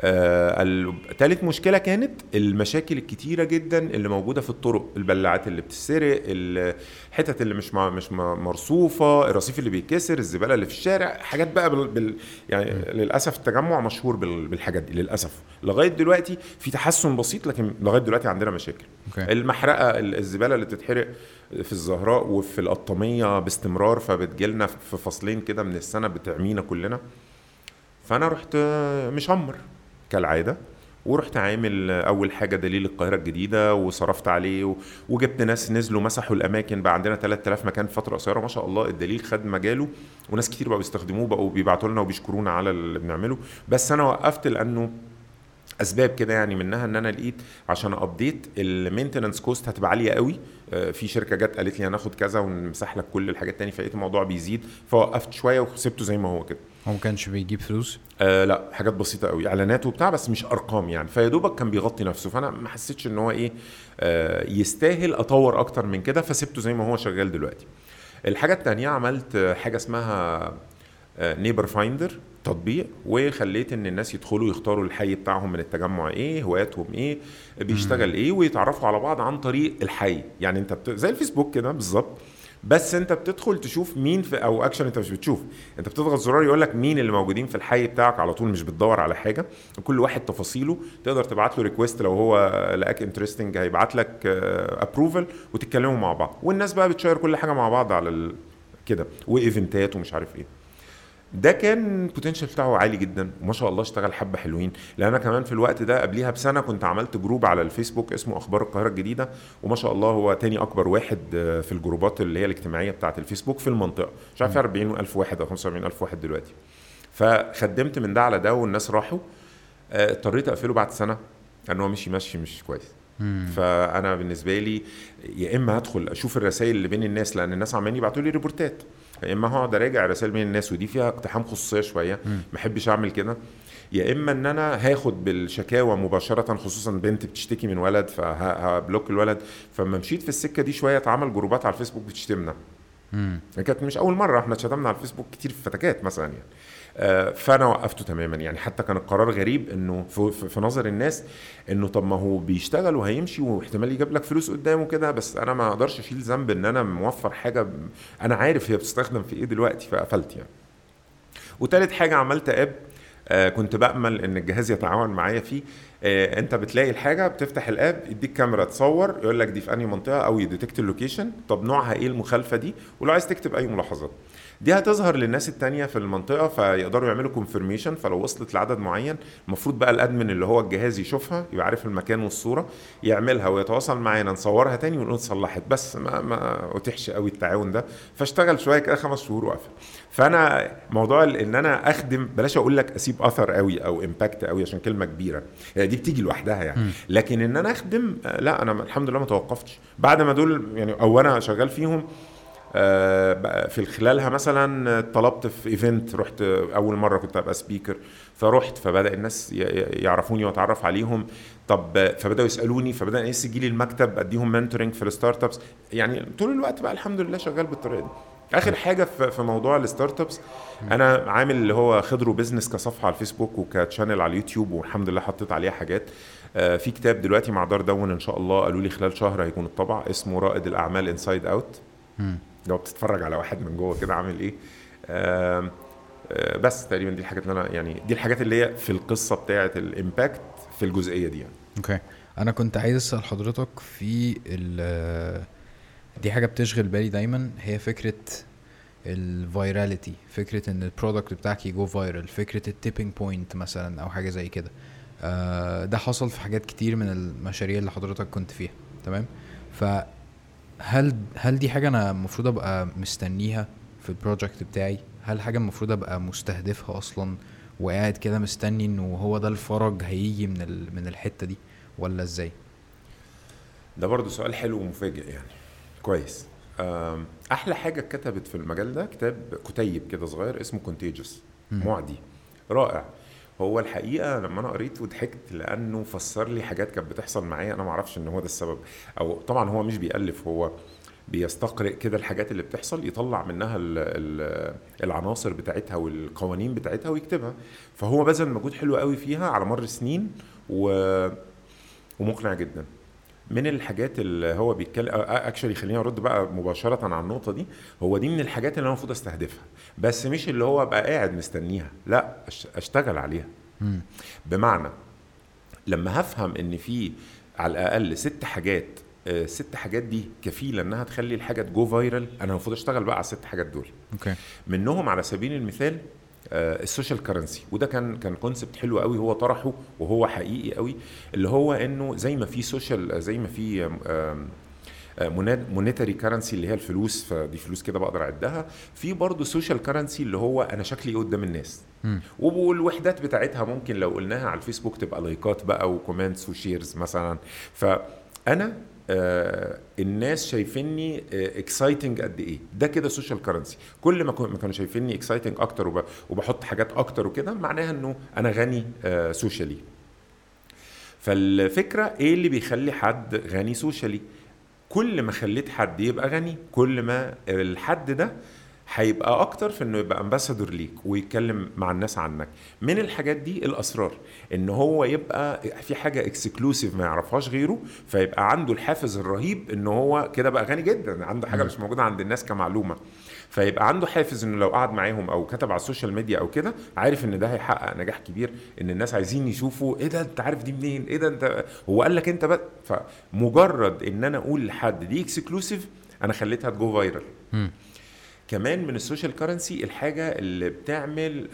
آه ال- تالت مشكلة كانت المشاكل الكتيرة جدا اللي موجودة في الطرق البلاعات اللي بتسرق الحتت اللي مش مع مش مرصوفة الرصيف اللي بيتكسر الزبالة اللي في الشارع حاجات بقى بال... بال... يعني للأسف التجمع مشهور بال... بالحاجات دي للأسف. لغاية دلوقتي في تحسن بسيط لكن لغاية دلوقتي عندنا مشاكل. أوكي. المحرقة ال- الزبالة اللي بتتحرق في الزهراء وفي القطاميه باستمرار فبتجيلنا في فصلين كده من السنة بتعمينا كلنا. فأنا رحت مشمر. كالعادة. ورحت عامل أول حاجة دليل القاهرة الجديدة وصرفت عليه وجبت ناس نزلوا مسحوا الأماكن. بقى عندنا 3000 مكان في فترة قصيرة ما شاء الله. الدليل خد مجاله وناس كتير بقوا بيستخدموه بقوا بيبعتوا لنا وبيشكرونا على اللي بنعمله. بس أنا وقفت لأنه أسباب كده يعني منها إن أنا لقيت عشان update ال maintenance cost هتبقى عالية قوي. آه، في شركة جت قالت لي هناخد كذا ونمسح لك كل الحاجات تاني فلقيت الموضوع بيزيد فوقفت شوية وسبته زي ما هو كده. هو ما كانش بيجيب فلوس؟ آه لا حاجات بسيطة قوي إعلانات وبتاع بس مش أرقام يعني. فيا دوبك كان بيغطي نفسه فأنا ما حسيتش إن هو إيه آه يستاهل أطور أكتر من كده فسبته زي ما هو شغال دلوقتي. الحاجة التانية عملت آه، حاجة اسمها Neighbor Finder تطبيق وخليت إن الناس يدخلوا يختاروا الحي بتاعهم من التجمع إيه هواياتهم إيه بيشتغل إيه ويتعرفوا على بعض عن طريق الحي. يعني أنت بت... زي الفيسبوك كده بالظبط. بس انت بتدخل تشوف مين في أو اكشن انت مش بتشوف. انت بتضغط زرار يقول لك مين اللي موجودين في الحي بتاعك على طول مش بتدور على حاجة. كل واحد تفاصيله. تقدر تبعت له request لو هو لقاك interesting هيبعت لك approval وتتكلموا مع بعض. والناس بقى بت share كل حاجة مع بعض على. كده. وايفنتات ومش عارف إيه. ده كان ال potential بتاعه عالي جدا وما شاء الله اشتغل حبة حلوين. لأن أنا كمان في الوقت ده قبليها بسنة كنت عملت group على الفيسبوك اسمه أخبار القاهرة الجديدة وما شاء الله هو تاني أكبر واحد آه، في الجروبات اللي هي الاجتماعية بتاعة الفيسبوك في المنطقة. مش عارف 40000 واحد أو 45000 واحد دلوقتي. فخدمت من ده على ده والناس راحوا. آه، اضطريت أقفله بعد سنة لأن هو مشي مشي مش كويس. فأنا بالنسبة لي يا إما هدخل أشوف الرسائل اللي بين الناس لأن الناس عمالين يبعتوا لي ريبورتات. يا إما هقعد أراجع الرسائل بين الناس ودي فيها اقتحام خصوصية شوية ما أحبش أعمل كده. يا إما إن أنا هاخد بالشكاوى مباشرة خصوصا بنت بتشتكي من ولد فه block الولد. فلما مشيت في السكة دي شوية اتعمل جروبات على الفيسبوك بتشتمنا. كانت مش أول مرة إحنا اتشتمنا على الفيسبوك كتير في فتكات مثلا يعني. فأنا وقفته تماما. يعني حتى كان القرار غريب إنه في, نظر الناس إنه طب ما هو بيشتغل وهيمشي واحتمال يجيب لك فلوس قدامه كده بس أنا ما أقدرش أشيل ذنب إن أنا موفر حاجة أنا عارف هي بتستخدم في إيه دلوقتي فقفلت يعني. وتالت حاجة عملت app. آه كنت بأمل إن الجهاز يتعاون معايا فيه. آه أنت بتلاقي الحاجة بتفتح ال app يديك كاميرا تصور يقول لك دي في أنهي منطقة أو ي detect ال location. طب نوعها إيه المخالفة دي؟ ولو عايز تكتب أي ملاحظات. دي هتظهر للناس التانية في المنطقة فيقدروا يعملوا confirmation فلو وصلت لعدد معين المفروض بقى ال admin اللي هو الجهاز يشوفها يبقى عارف المكان والصورة يعملها ويتواصل معانا نصورها تاني ونقول اتصلحت بس ما ما اتيحش قوي التعاون ده. فاشتغل شوية كده خمس شهور وقفل. فأنا موضوع إن أنا أخدم بلاش أقول لك أسيب أثر قوي أو impact قوي عشان كلمة كبيرة. يعني دي بتيجي لوحدها يعني. لكن إن أنا أخدم آه، لا أنا الحمد لله ما توقفتش. بعد ما دول يعني أو أنا شغال فيهم في خلالها مثلا طلبت في event رحت أول مرة كنت أبقى speaker فرحت فبدأ الناس يعرفوني وأتعرف عليهم. طب فبدأوا يسألوني فبدأ الناس يجي لي المكتب أديهم mentoring في ال startups يعني طول الوقت بقى الحمد لله شغال بالطريقة دي. آخر حاجة في موضوع ال startups أنا عامل اللي هو خضر و business كصفحة على الفيسبوك وك channel على اليوتيوب والحمد لله حطيت عليها حاجات. آه، في كتاب دلوقتي مع دار دون إن شاء الله قالوا لي خلال شهر هيكون الطبع اسمه رائد الأعمال inside out. لو بتتفرج على واحد من جوه كده عامل إيه. آه، بس تقريبا دي الحاجات اللي أنا يعني دي الحاجات اللي هي في القصة بتاعه ال impact في الجزئية دي يعني. okay. أنا كنت عايز أسأل حضرتك في ال دي حاجة بتشغل بالي دايما هي فكرة ال virality فكرة إن ال product بتاعك ي go viral فكرة ال tipping point مثلا أو حاجة زي كده. آه، ده حصل في حاجات كتير من المشاريع اللي حضرتك كنت فيها تمام؟ فهل هل دي حاجة أنا المفروض أبقى مستنيها في ال project بتاعي؟ هل حاجة المفروض أبقى مستهدفها أصلا وقاعد كده مستني إنه هو ده الفرج هيجي من ال- من الحتة دي ولا إزاي؟ ده برضو سؤال حلو ومفاجئ يعني. كويس. أحلى حاجة اتكتبت في المجال ده كتاب كتيب كده صغير اسمه Contagious. معدي. رائع. هو الحقيقة لما أنا قريته ضحكت لأنه فسر لي حاجات كانت بتحصل معايا أنا ما أعرفش إن هو ده السبب. أو طبعا هو مش بيألف هو بيستقرئ كده الحاجات اللي بتحصل يطلع منها ال ال العناصر بتاعتها والقوانين بتاعتها ويكتبها. فهو بذل مجهود حلو قوي فيها على مر سنين و... ومقنع جدا. من الحاجات اللي هو بيتكلم اكشلي خليني أرد بقى مباشرة على النقطة دي. هو دي من الحاجات اللي أنا المفروض أستهدفها. بس مش اللي هو أبقى قاعد مستنيها. لا أشتغل عليها. مم. بمعنى لما هفهم إن في على الأقل ست حاجات آه، ست حاجات دي كفيلة إنها تخلي الحاجة ت go viral أنا المفروض أشتغل بقى على الست حاجات دول. okay. منهم على سبيل المثال ال social currency. وده كان كان concept حلو قوي هو طرحه وهو حقيقي قوي اللي هو إنه زي ما في social زي ما في monetary currency اللي هي الفلوس فدي فلوس كده بقدر أعدها. في برضه social currency اللي هو أنا شكلي إيه قدام الناس. والوحدات بتاعتها ممكن لو قلناها على الفيسبوك تبقى لايكات بقى و comments و shares مثلا. فأنا آه الناس شايفيني exciting قد إيه. ده كده social currency كل ما كانوا شايفيني exciting أكتر وب- وبحط حاجات أكتر وكده معناها إنه أنا غني آه socially فالفكرة إيه اللي بيخلي حد غني socially كل ما خليت حد يبقى غني كل ما الحد ده هيبقى أكتر في إنه يبقى ambassador ليك ويتكلم مع الناس عنك. من الحاجات دي الأسرار. إن هو يبقى في حاجة exclusive ما يعرفهاش غيره فيبقى عنده الحافز الرهيب إن هو كده بقى غني جدا عنده حاجة. مش موجودة عند الناس كمعلومة. فيبقى عنده حافز إنه لو قعد معاهم أو كتب على ال social media أو كده عارف إن ده هيحقق نجاح كبير إن الناس عايزين يشوفوا إيه ده أنت عارف دي منين إيه ده أنت هو قال لك أنت بقى فمجرد إن أنا أقول لحد دي exclusive أنا خليتها ت go viral. كمان من ال social currency الحاجة اللي بتعمل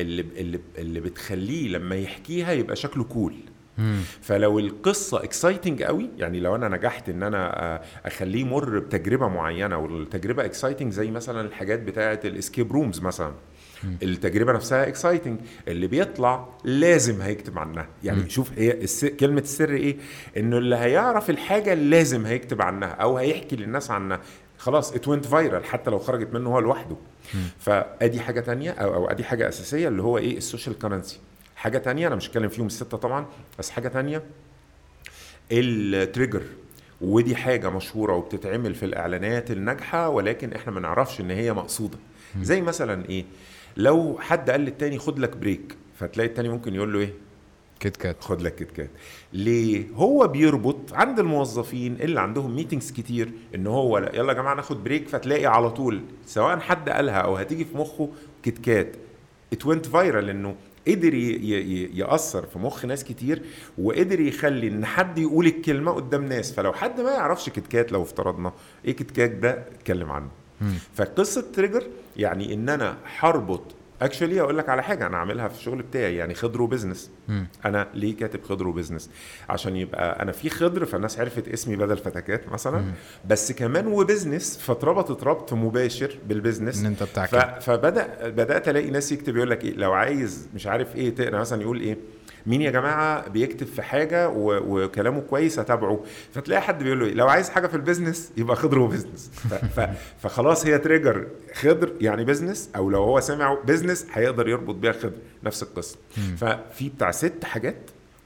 اللي اللي اللي بتخليه لما يحكيها يبقى شكله cool مم. فلو القصة exciting قوي يعني لو أنا نجحت إن أنا آه، أخليه يمر بتجربة معينة والتجربة exciting زي مثلا الحاجات بتاعة ال escape rooms مثلا. التجربة نفسها exciting اللي بيطلع لازم هيكتب عنها يعني. شوف هي الس... كلمة السر إيه إنه اللي هيعرف الحاجة لازم هيكتب عنها أو هيحكي للناس عنها خلاص it went viral حتى لو خرجت منه هو لوحده. فأدي حاجة تانية أو أو أدي حاجة أساسية اللي هو إيه ال social currency حاجة تانية أنا مش هتكلم فيهم الستة طبعا بس حاجة تانية ال trigger ودي حاجة مشهورة وبتتعمل في الإعلانات الناجحة ولكن إحنا ما نعرفش إن هي مقصودة. زي مثلا إيه لو حد قال للتاني خد لك break فتلاقي التاني ممكن يقول له إيه؟ كيت كات. خد لك كيت كات. ليه؟ هو بيربط عند الموظفين اللي عندهم meetings كتير إن هو لا يلا يا جماعة ناخد break فتلاقي على طول سواء حد قالها أو هتيجي في مخه كيت كات. it went viral إنه قدر يأثر في مخ ناس كتير وقدر يخلي إن حد يقول الكلمة قدام ناس. فلو حد ما يعرفش كيت كات لو افترضنا إيه كيت كات ده؟ اتكلم عنه. فقصة trigger يعني إن أنا هربط actually أقول لك على حاجة أنا عاملها في الشغل بتاعي يعني خضر و business أنا ليه كاتب خضر و business عشان يبقى أنا في خضر فالناس عرفت اسمي بدل فتكات مثلا. بس كمان و business فاتربطت ربط مباشر بال business إن أنت بتاع ف... فبدأ بدأت ألاقي ناس يكتب يقول لك إيه لو عايز مش عارف إيه تقرا مثلا يقول إيه مين يا جماعة بيكتب في حاجة. وكلامه كويس أتابعه فتلاقي حد بيقول له؟ لو عايز حاجة في ال business يبقى خضر و business. فخلاص هي trigger خضر يعني business أو لو هو سمع business هيقدر يربط بيها خضر نفس القصة ففي بتاع ست حاجات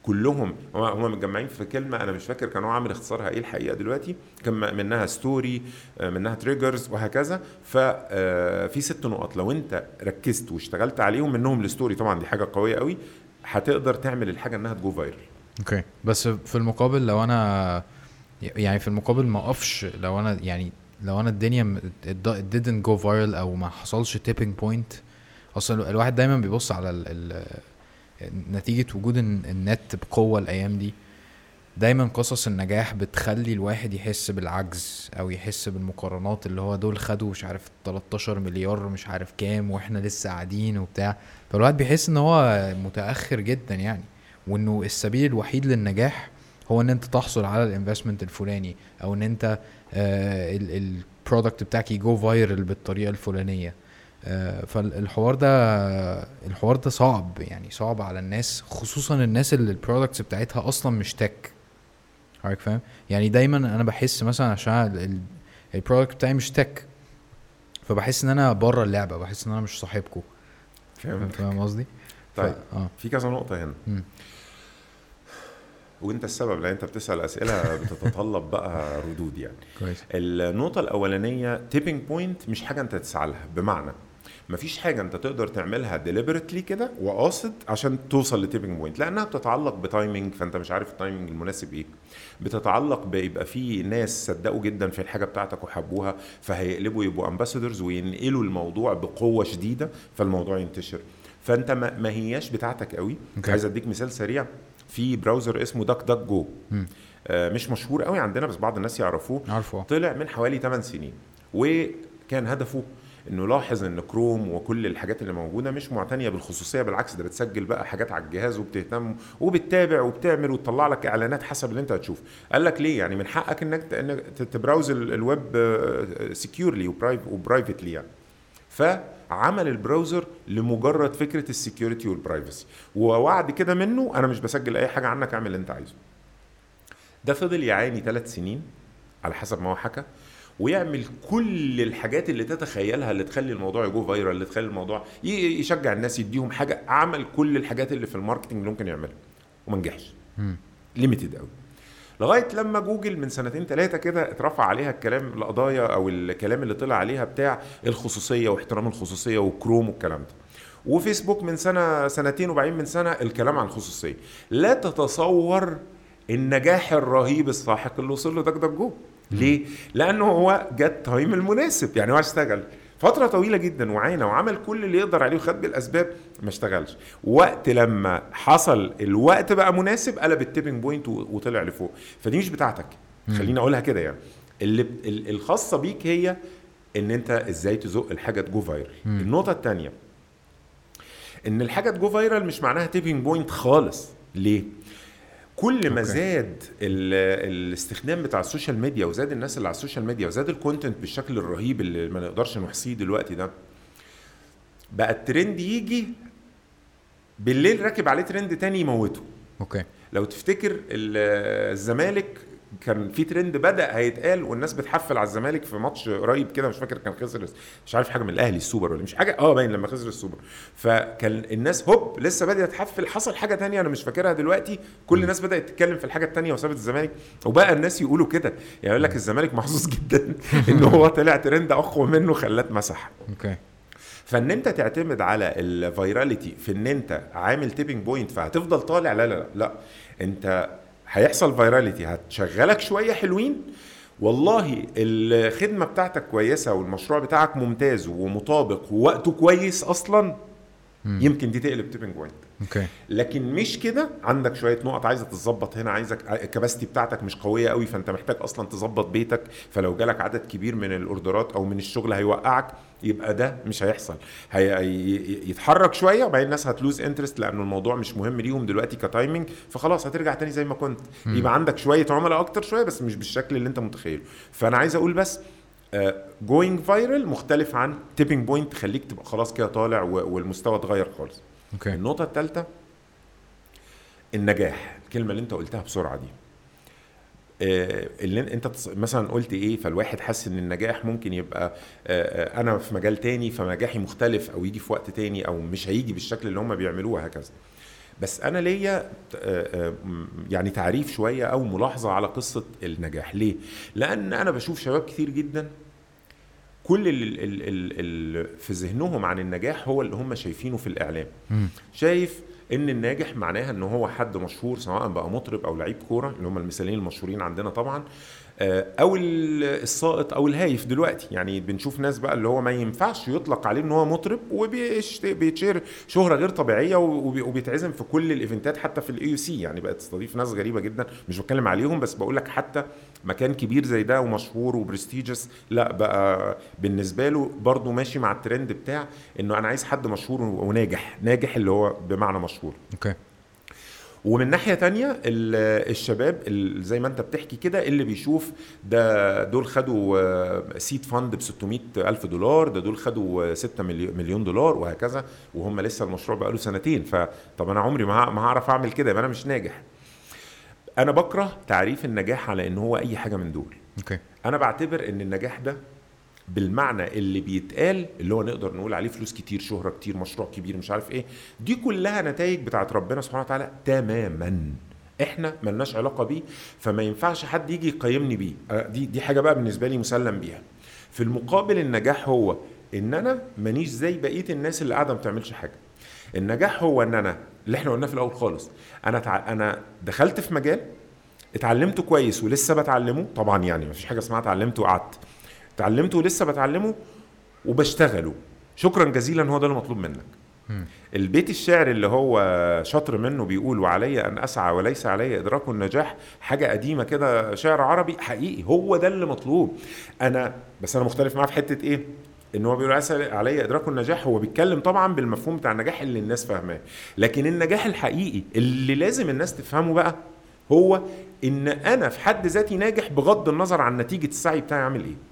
كلهم هم متجمعين في كلمة أنا مش فاكر كان هو عامل اختصارها إيه الحقيقة دلوقتي كان منها story منها triggers وهكذا ففي ست نقط لو أنت ركزت واشتغلت عليهم منهم ال story طبعا دي حاجة قوية قوي هتقدر تعمل الحاجة إنها ت go viral okay. بس في المقابل لو أنا يعني في المقابل ما أقفش لو أنا يعني لو أنا الدنيا didn't go viral أو ما حصلش tipping point أصلا الواحد دايما بيبص على ال ال نتيجة وجود الن- النت بقوة الأيام دي. دايما قصص النجاح بتخلي الواحد يحس بالعجز أو يحس بالمقارنات اللي هو دول خدوا مش عارف 13 مليار مش عارف كام وإحنا لسه قاعدين وبتاع. فالواحد بيحس إن هو متأخر جدا يعني وإنه السبيل الوحيد للنجاح هو إن أنت تحصل على ال investment الفلاني أو إن أنت ال product بتاعك ي go viral بالطريقة الفلانية. آه، فالحوار ده الحوار ده صعب يعني صعب على الناس خصوصا الناس اللي ال products بتاعتها أصلا مش tech حضرتك فاهم؟ يعني دايما أنا بحس مثلا عشان ال product بتاعي مش tech فبحس إن أنا بره اللعبة بحس إن أنا مش صاحبكم فاهم فاهم قصدي؟ طيب. ف- آه. في كذا نقطة هنا. مم. وأنت السبب لأن أنت بتسأل أسئلة بتتطلب بقى ردود يعني. كويس. النقطة الأولانية tipping point مش حاجة أنت تسعى لها بمعنى مفيش حاجة أنت تقدر تعملها deliberately كده وقاصد عشان توصل ل tipping point لأنها بتتعلق ب timing فأنت مش عارف ال timing المناسب إيه. بتتعلق بيبقى في ناس صدقوا جدا في الحاجة بتاعتك وحبوها فهيقلبوا يبقوا ambassadors وينقلوا الموضوع بقوة شديدة فالموضوع ينتشر. فأنت ما هياش بتاعتك قوي. okay. عايز أديك مثال سريع. في browser اسمه DuckDuckGo. آه، مش مشهور قوي عندنا بس بعض الناس يعرفوه. عارفه. طلع من حوالي 8 سنين. وكان هدفه إنه لاحظ إن كروم وكل الحاجات اللي موجودة مش معتنية بالخصوصية بالعكس ده بتسجل بقى حاجات على الجهاز وبتهتم وبتتابع وبتعمل وتطلع لك إعلانات حسب اللي أنت هتشوف. قال لك ليه؟ يعني من حقك إنك ت browse ال- ال web securely و privately يعني. فعمل ال browser لمجرد فكرة ال security وال privacy ووعد كده منه أنا مش بسجل أي حاجة عنك أعمل اللي أنت عايزه. ده فضل يعاني ثلاث سنين على حسب ما هو حكى. ويعمل كل الحاجات اللي تتخيلها اللي تخلي الموضوع ي go viral اللي تخلي الموضوع يشجع الناس يديهم حاجة عمل كل الحاجات اللي في ال marketing اللي ممكن يعملها. وما نجحش. limited قوي لغاية لما جوجل من سنتين ثلاثة كده اترفع عليها الكلام القضايا أو الكلام اللي طلع عليها بتاع الخصوصية واحترام الخصوصية وكروم والكلام ده. وفيسبوك من سنة سنتين وبعدين من سنة الكلام عن الخصوصية. لا تتصور النجاح الرهيب الساحق اللي وصل له DuckDuckGo ليه؟ لأنه هو جه ال time المناسب يعني هو اشتغل. فترة طويلة جدا وعانى وعمل كل اللي يقدر عليه وخد بالأسباب ما اشتغلش. وقت لما حصل الوقت بقى مناسب قلب ال tipping point وطلع لفوق. فدي مش بتاعتك. خليني أقولها كده يعني. اللي الخاصة بيك هي إن أنت إزاي تزق الحاجة ت go viral النقطة التانية إن الحاجة ت go viral مش معناها tipping point خالص. ليه؟ كل ما. زاد ال- الاستخدام بتاع ال social media وزاد الناس اللي على ال social media وزاد ال content بالشكل الرهيب اللي ما نقدرش نحصيه دلوقتي ده بقى الترند يجي بالليل راكب عليه ترند تاني يموته okay لو تفتكر ال- الزمالك كان في ترند بدأ هيتقال والناس بتحفل على الزمالك في ماتش قريب كده مش فاكر كان خسر مش عارف حاجة من الأهلي السوبر ولا مش حاجة آه باين لما خسر السوبر. فكان الناس هوب لسه بدات تحفل. حصل حاجة تانية أنا مش فاكرها دلوقتي. كل الناس بدأت تتكلم في الحاجة التانية وسابت الزمالك. وبقى الناس يقولوا كده. يعني يقول لك الزمالك محظوظ جدا إن هو طلع ترند أقوى منه خلاه اتمسح okay. فإن أنت تعتمد على ال virality في إن أنت عامل tipping point فهتفضل طالع لا لا لا, لا. أنت هيحصل virality. هتشغلك شوية حلوين. والله الخدمة بتاعتك كويسة والمشروع بتاعك ممتاز ومطابق ووقته كويس أصلا. مم. يمكن دي تقلب tipping point okay. لكن مش كده عندك شوية نقط عايزة تتظبط هنا عايزك ال capacity بتاعتك مش قوية قوي فأنت محتاج أصلا تظبط بيتك فلو جالك عدد كبير من الأوردرات أو من الشغل هيوقعك يبقى ده مش هيحصل. هيتحرك شوية وبعدين الناس هت lose interest لأنه الموضوع مش مهم ليهم دلوقتي ك timing فخلاص هترجع تاني زي ما كنت. مم. يبقى عندك شوية عملاء أكتر شوية بس مش بالشكل اللي أنت متخيله. فأنا عايز أقول بس going viral مختلف عن tipping point تخليك تبقى خلاص كده طالع والمستوى اتغير خالص. okay. النقطة الثالثة النجاح. الكلمة اللي انت قلتها بسرعة دي. آه، اللي انت مثلا قلت إيه فالواحد حس إن النجاح ممكن يبقى آه، آه، أنا في مجال تاني فنجاحي مختلف أو يجي في وقت تاني أو مش هيجي بالشكل اللي هم بيعملوه وهكذا. بس أنا ليا آه، آه، يعني تعريف شوية أو ملاحظة على قصة النجاح. ليه؟ لأن أنا بشوف شباب كتير جدا كل اللي ال ال ال في ذهنهم عن النجاح هو اللي هم شايفينه في الإعلام. شايف إن الناجح معناها إن هو حد مشهور سواء بقى مطرب أو لعيب كورة اللي هم المثالين المشهورين عندنا طبعا أو ال- الساقط أو الهايف دلوقتي. يعني بنشوف ناس بقى اللي هو ما ينفعش يطلق عليه إن هو مطرب وبيتشهر شهرة غير طبيعية وبي- وبيتعزم في كل الإيفنتات حتى في ال AUC يعني بقت تستضيف ناس غريبة جدا. مش بتكلم عليهم بس بقول لك حتى مكان كبير زي ده ومشهور و prestigious لا بقى بالنسبة له برضه ماشي مع الترند بتاع إنه أنا عايز حد مشهور وناجح. ناجح اللي هو بمعنى مشهور. okay. ومن ناحية تانية ال- الشباب ال- زي ما انت بتحكي كده اللي بيشوف ده دول خدوا seed fund ب 600 ألف دولار ده دول خدوا 6 مليون مليون دولار وهكذا وهم لسه المشروع بقاله سنتين. فطب أنا عمري ما هعرف أعمل كده يبقى أنا مش ناجح. أنا بكره تعريف النجاح على إن هو أي حاجة من دول. okay. أنا بعتبر إن النجاح ده بالمعنى اللي بيتقال اللي هو نقدر نقول عليه فلوس كتير شهرة كتير مشروع كبير مش عارف إيه دي كلها نتائج بتاعت ربنا سبحانه وتعالى تماما. إحنا ملناش علاقة بيه فما ينفعش حد يجي يقيمني بيه. آه، دي دي حاجة بقى بالنسبة لي مسلم بيها. في المقابل النجاح هو إن أنا مانيش زي بقية الناس اللي قاعدة ما بتعملش حاجة. النجاح هو إن أنا اللي إحنا قلناه في الأول خالص أنا تع... أنا دخلت في مجال اتعلمته كويس ولسه بتعلمه طبعا يعني مفيش حاجة اسمها اتعلمته وقعدت. اتعلمته ولسه بتعلمه وبشتغله. شكرا جزيلا هو ده المطلوب منك. مم. البيت الشعر اللي هو شطر منه بيقول وعلي أن أسعى وليس علي إدراك النجاح حاجة قديمة كده شعر عربي حقيقي هو ده اللي مطلوب. أنا بس أنا مختلف معاه في حتة إيه؟ إن هو بيقول علي إدراك النجاح هو بيتكلم طبعا بالمفهوم بتاع النجاح اللي الناس فاهماه. لكن النجاح الحقيقي اللي لازم الناس تفهمه بقى هو إن أنا في حد ذاتي ناجح بغض النظر عن نتيجة السعي بتاعي عامل إيه.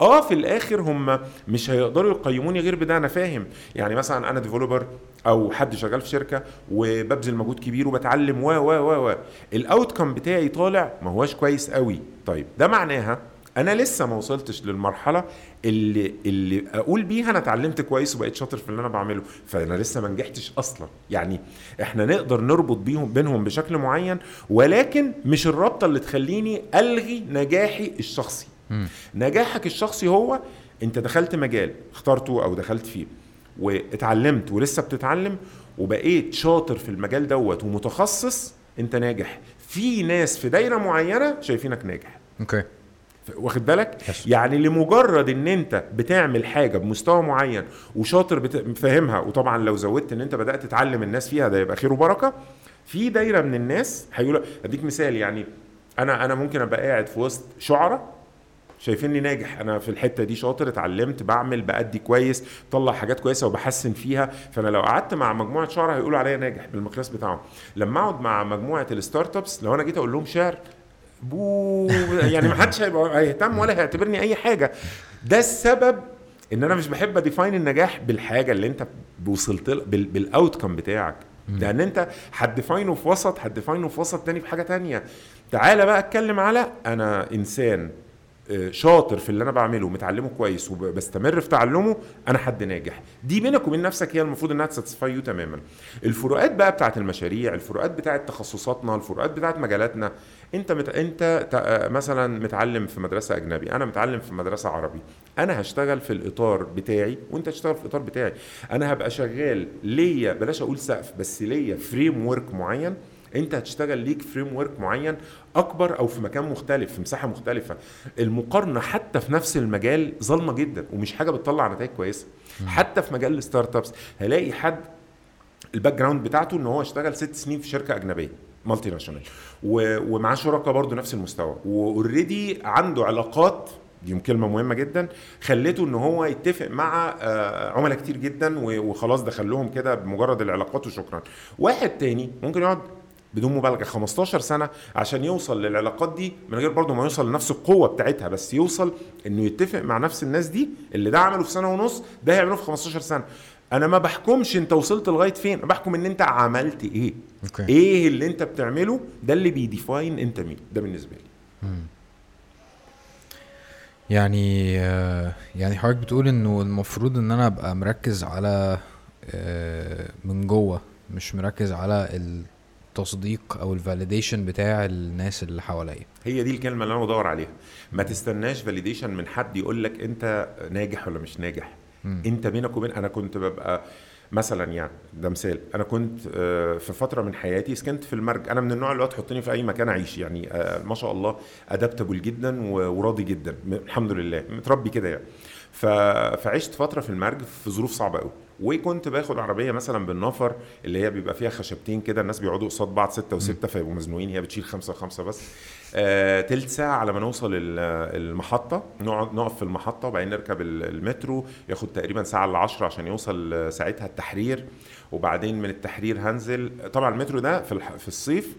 آه في الآخر هم مش هيقدروا يقيموني غير بده أنا فاهم. يعني مثلا أنا ديفلوبر أو حد شغال في شركة وببذل مجهود كبير وبتعلم و و و و. الاوتكم بتاعي طالع ما هواش كويس قوي طيب ده معناها أنا لسه ما وصلتش للمرحلة اللي اللي أقول بيها أنا اتعلمت كويس وبقيت شاطر في اللي أنا بعمله. فأنا لسه ما نجحتش أصلا. يعني إحنا نقدر نربط بيهم بينهم بشكل معين ولكن مش الرابطة اللي تخليني ألغي نجاحي الشخصي. مم. نجاحك الشخصي هو انت دخلت مجال اخترته أو دخلت فيه واتعلمت ولسه بتتعلم وبقيت شاطر في المجال دوت ومتخصص انت ناجح في ناس في دايرة معينة شايفينك ناجح أوكي واخد بالك Yes. يعني لمجرد ان انت بتعمل حاجة بمستوى معين وشاطر بت... فاهمها وطبعا لو زودت ان انت بدأت تتعلم الناس فيها ده يبقى خير وبركة في دايرة من الناس هيقول اديك مثال يعني أنا أنا ممكن أبقى قاعد في وسط شعراء شايفيني ناجح. أنا في الحتة دي شاطر اتعلمت بعمل بأدي كويس طلع حاجات كويسة وبحسن فيها. فأنا لو قعدت مع مجموعة شعراء هيقولوا عليا ناجح بالمقياس بتاعهم. لما أقعد مع مجموعة ال startups لو أنا جيت أقول لهم شعر بو يعني ما حدش هيبقى هيهتم ولا هيعتبرني أي حاجة. ده السبب إن أنا مش بحب أ define النجاح بالحاجة اللي أنت وصلت بال outcome بتاعك. لأن أنت هت define ه في وسط هت define ه في وسط تاني في حاجة تانية. تعالى بقى أتكلم على أنا إنسان. شاطر في اللي أنا بعمله ومتعلمه كويس وبستمر في تعلمه أنا حد ناجح. دي بينك وبين نفسك هي المفروض إنها ت satisfy you تماما. الفروقات بقى بتاعت المشاريع الفروقات بتاعت تخصصاتنا الفروقات بتاعت مجالاتنا. أنت مت... أنت ت... مثلا متعلم في مدرسة أجنبي أنا متعلم في مدرسة عربي. أنا هشتغل في الإطار بتاعي وأنت تشتغل في الإطار بتاعي. أنا هبقى شغال ليا بلاش أقول سقف بس ليا framework معين انت هتشتغل ليك framework معين اكبر أو في مكان مختلف في مساحة مختلفة. المقارنة حتى في نفس المجال ظالمة جدا ومش حاجة بتطلع نتائج كويسة. حتى في مجال ال startups هلاقي حد ال background بتاعته إن هو اشتغل ست سنين في شركة أجنبية multinational ومعاه شركاء برضه نفس المستوى. و already عنده علاقات دي كلمة مهمة جدا خلته إن هو يتفق مع آه، عملاء كتير جدا وخلاص دخل لهم كده بمجرد العلاقات وشكرا. واحد تاني ممكن يقعد بدون مبالغة 15 سنة عشان يوصل للعلاقات دي من غير برضه ما يوصل لنفس القوة بتاعتها بس يوصل إنه يتفق مع نفس الناس دي اللي ده عمله في سنة ونص ده هيعمله في 15 سنة أنا ما بحكمش أنت وصلت لغاية فين بحكم إن أنت عملت إيه okay. إيه اللي أنت بتعمله ده اللي بي define أنت مين ده بالنسبة لي مم. يعني آه، يعني حضرتك بتقول إنه المفروض إن أنا أبقى مركز على آه، من جوه مش مركز على التصديق أو ال validation بتاع الناس اللي حواليا. هي دي الكلمة اللي أنا بدور عليها. ما تستناش فاليديشن من حد يقول لك أنت ناجح ولا مش ناجح. م. أنت بينك وبين أنا كنت ببقى مثلا يعني ده مثال. أنا كنت آه، في فترة من حياتي سكنت في المرج. أنا من النوع اللي هو تحطني في أي مكان أعيش. يعني آه، ما شاء الله ادابتبل جدا وراضي جدا. الحمد لله. متربي كده يعني. فعشت فترة في المرج في ظروف صعبة قوي وكنت باخد عربية مثلا بالنفر اللي هي بيبقى فيها خشبتين كده الناس بيقعدوا قصاد بعض ستة وستة فيبقوا مزنوقين هي بتشيل خمسة وخمسة بس. آه تلت ساعة على ما نوصل المحطة نقعد نقف في المحطة وبعدين نركب المترو ياخد تقريبا ساعة إلا 10 عشان يوصل ساعتها التحرير. وبعدين من التحرير هنزل طبعا المترو ده في في الصيف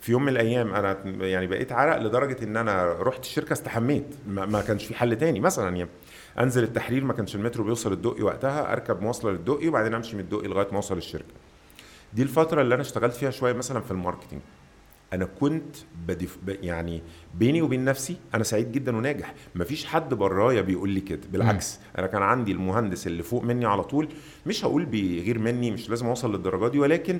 في يوم من الأيام أنا يعني بقيت عرق لدرجة إن أنا رحت الشركة استحميت ما كانش في حل تاني مثلا يعني. انزل التحرير ما كانش المترو بيوصل الدقي وقتها اركب مواصلة للدقي وبعدين امشي من الدقي لغاية ما اوصل الشركة دي الفترة اللي أنا اشتغلت فيها شوية مثلا في ال marketing. أنا كنت بدف... يعني بيني وبين نفسي أنا سعيد جدا وناجح. مفيش حد برايا بيقول لي كده. بالعكس أنا كان عندي المهندس اللي فوق مني على طول مش هقول بيغير مني مش لازم اوصل للدرجة دي ولكن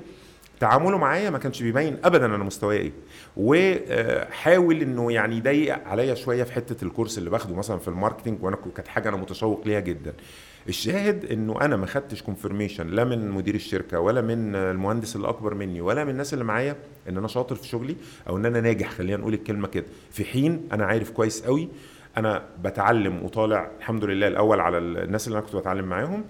تعامله معايا ما كانش بيبين ابدا أنا مستواي إيه. وحاول إنه يعني يضيق عليا شوية في حتة ال course اللي باخده مثلا في ال marketing وأنا كانت حاجة أنا متشوق ليها جدا. الشاهد إنه أنا ما خدتش كونفirmation لا من مدير الشركة ولا من المهندس اللي اكبر مني ولا من الناس اللي معايا إن أنا شاطر في شغلي أو إن أنا ناجح خلينا نقول الكلمة كده. في حين أنا عارف كويس قوي أنا بتعلم وطالع الحمد لله الأول على الناس اللي أنا كنت بتعلم معاهم.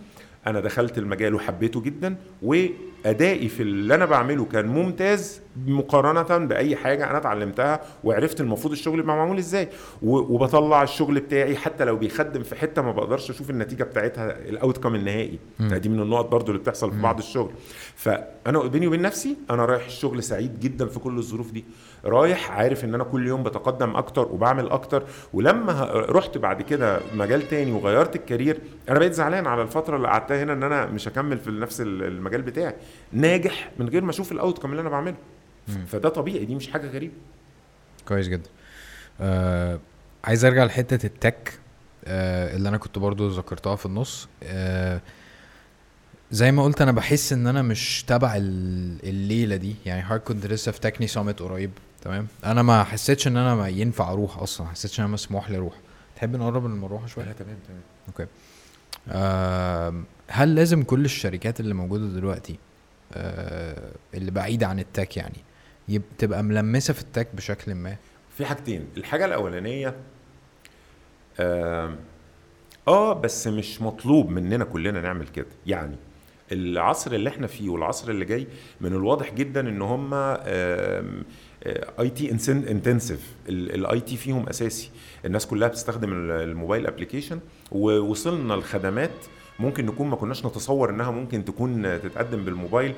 أنا دخلت المجال وحبيته جدا وأدائي في اللي أنا بعمله كان ممتاز مقارنة بأي حاجة أنا اتعلمتها وعرفت المفروض الشغل يبقى معمول إزاي. وبطلع الشغل بتاعي حتى لو بيخدم في حتة ما بقدرش أشوف النتيجة بتاعتها ال outcome النهائي دي من النقط برضو اللي بتحصل في بعض الشغل. فأنا بيني وبين نفسي أنا رايح الشغل سعيد جدا في كل الظروف دي. رايح عارف إن أنا كل يوم بتقدم أكتر وبعمل أكتر ولما رحت بعد كده مجال تاني وغيرت ال career أنا بقيت زعلان على الفترة اللي قعدتها هنا إن أنا مش هكمل في نفس المجال بتاعي. ناجح من غير ما أشوف ال outcome اللي أنا بعمله. فده طبيعي دي مش حاجة غريبة. كويس جدا. آه عايز أرجع لحتة التك آه اللي أنا كنت برضو ذكرتها في النص. آه زي ما قلت أنا بحس إن أنا مش تبع الليلة دي. يعني حضرتك كنت لسه في تكني سامت قريب. تمام؟ أنا ما حسيتش إن أنا ما ينفع أروح أصلا ما حسيتش إن أنا مسموح لي أروح. تحب نقرب من المروحة شوية؟ لا تمام تمام. أوكي. آه هل لازم كل الشركات اللي موجودة دلوقتي آه اللي بعيدة عن ال tech يعني تبقى ملامسة في ال tech بشكل ما؟ في حاجتين. الحاجة الأولانية آه, آه بس مش مطلوب مننا كلنا نعمل كده. يعني العصر اللي إحنا فيه والعصر اللي جاي من الواضح جدا إن هم IT intensive. ال IT فيهم أساسي. الناس كلها بتستخدم ال mobile application. ووصلنا لخدمات ممكن نكون ما كناش نتصور إنها ممكن تكون تتقدم بالموبايل.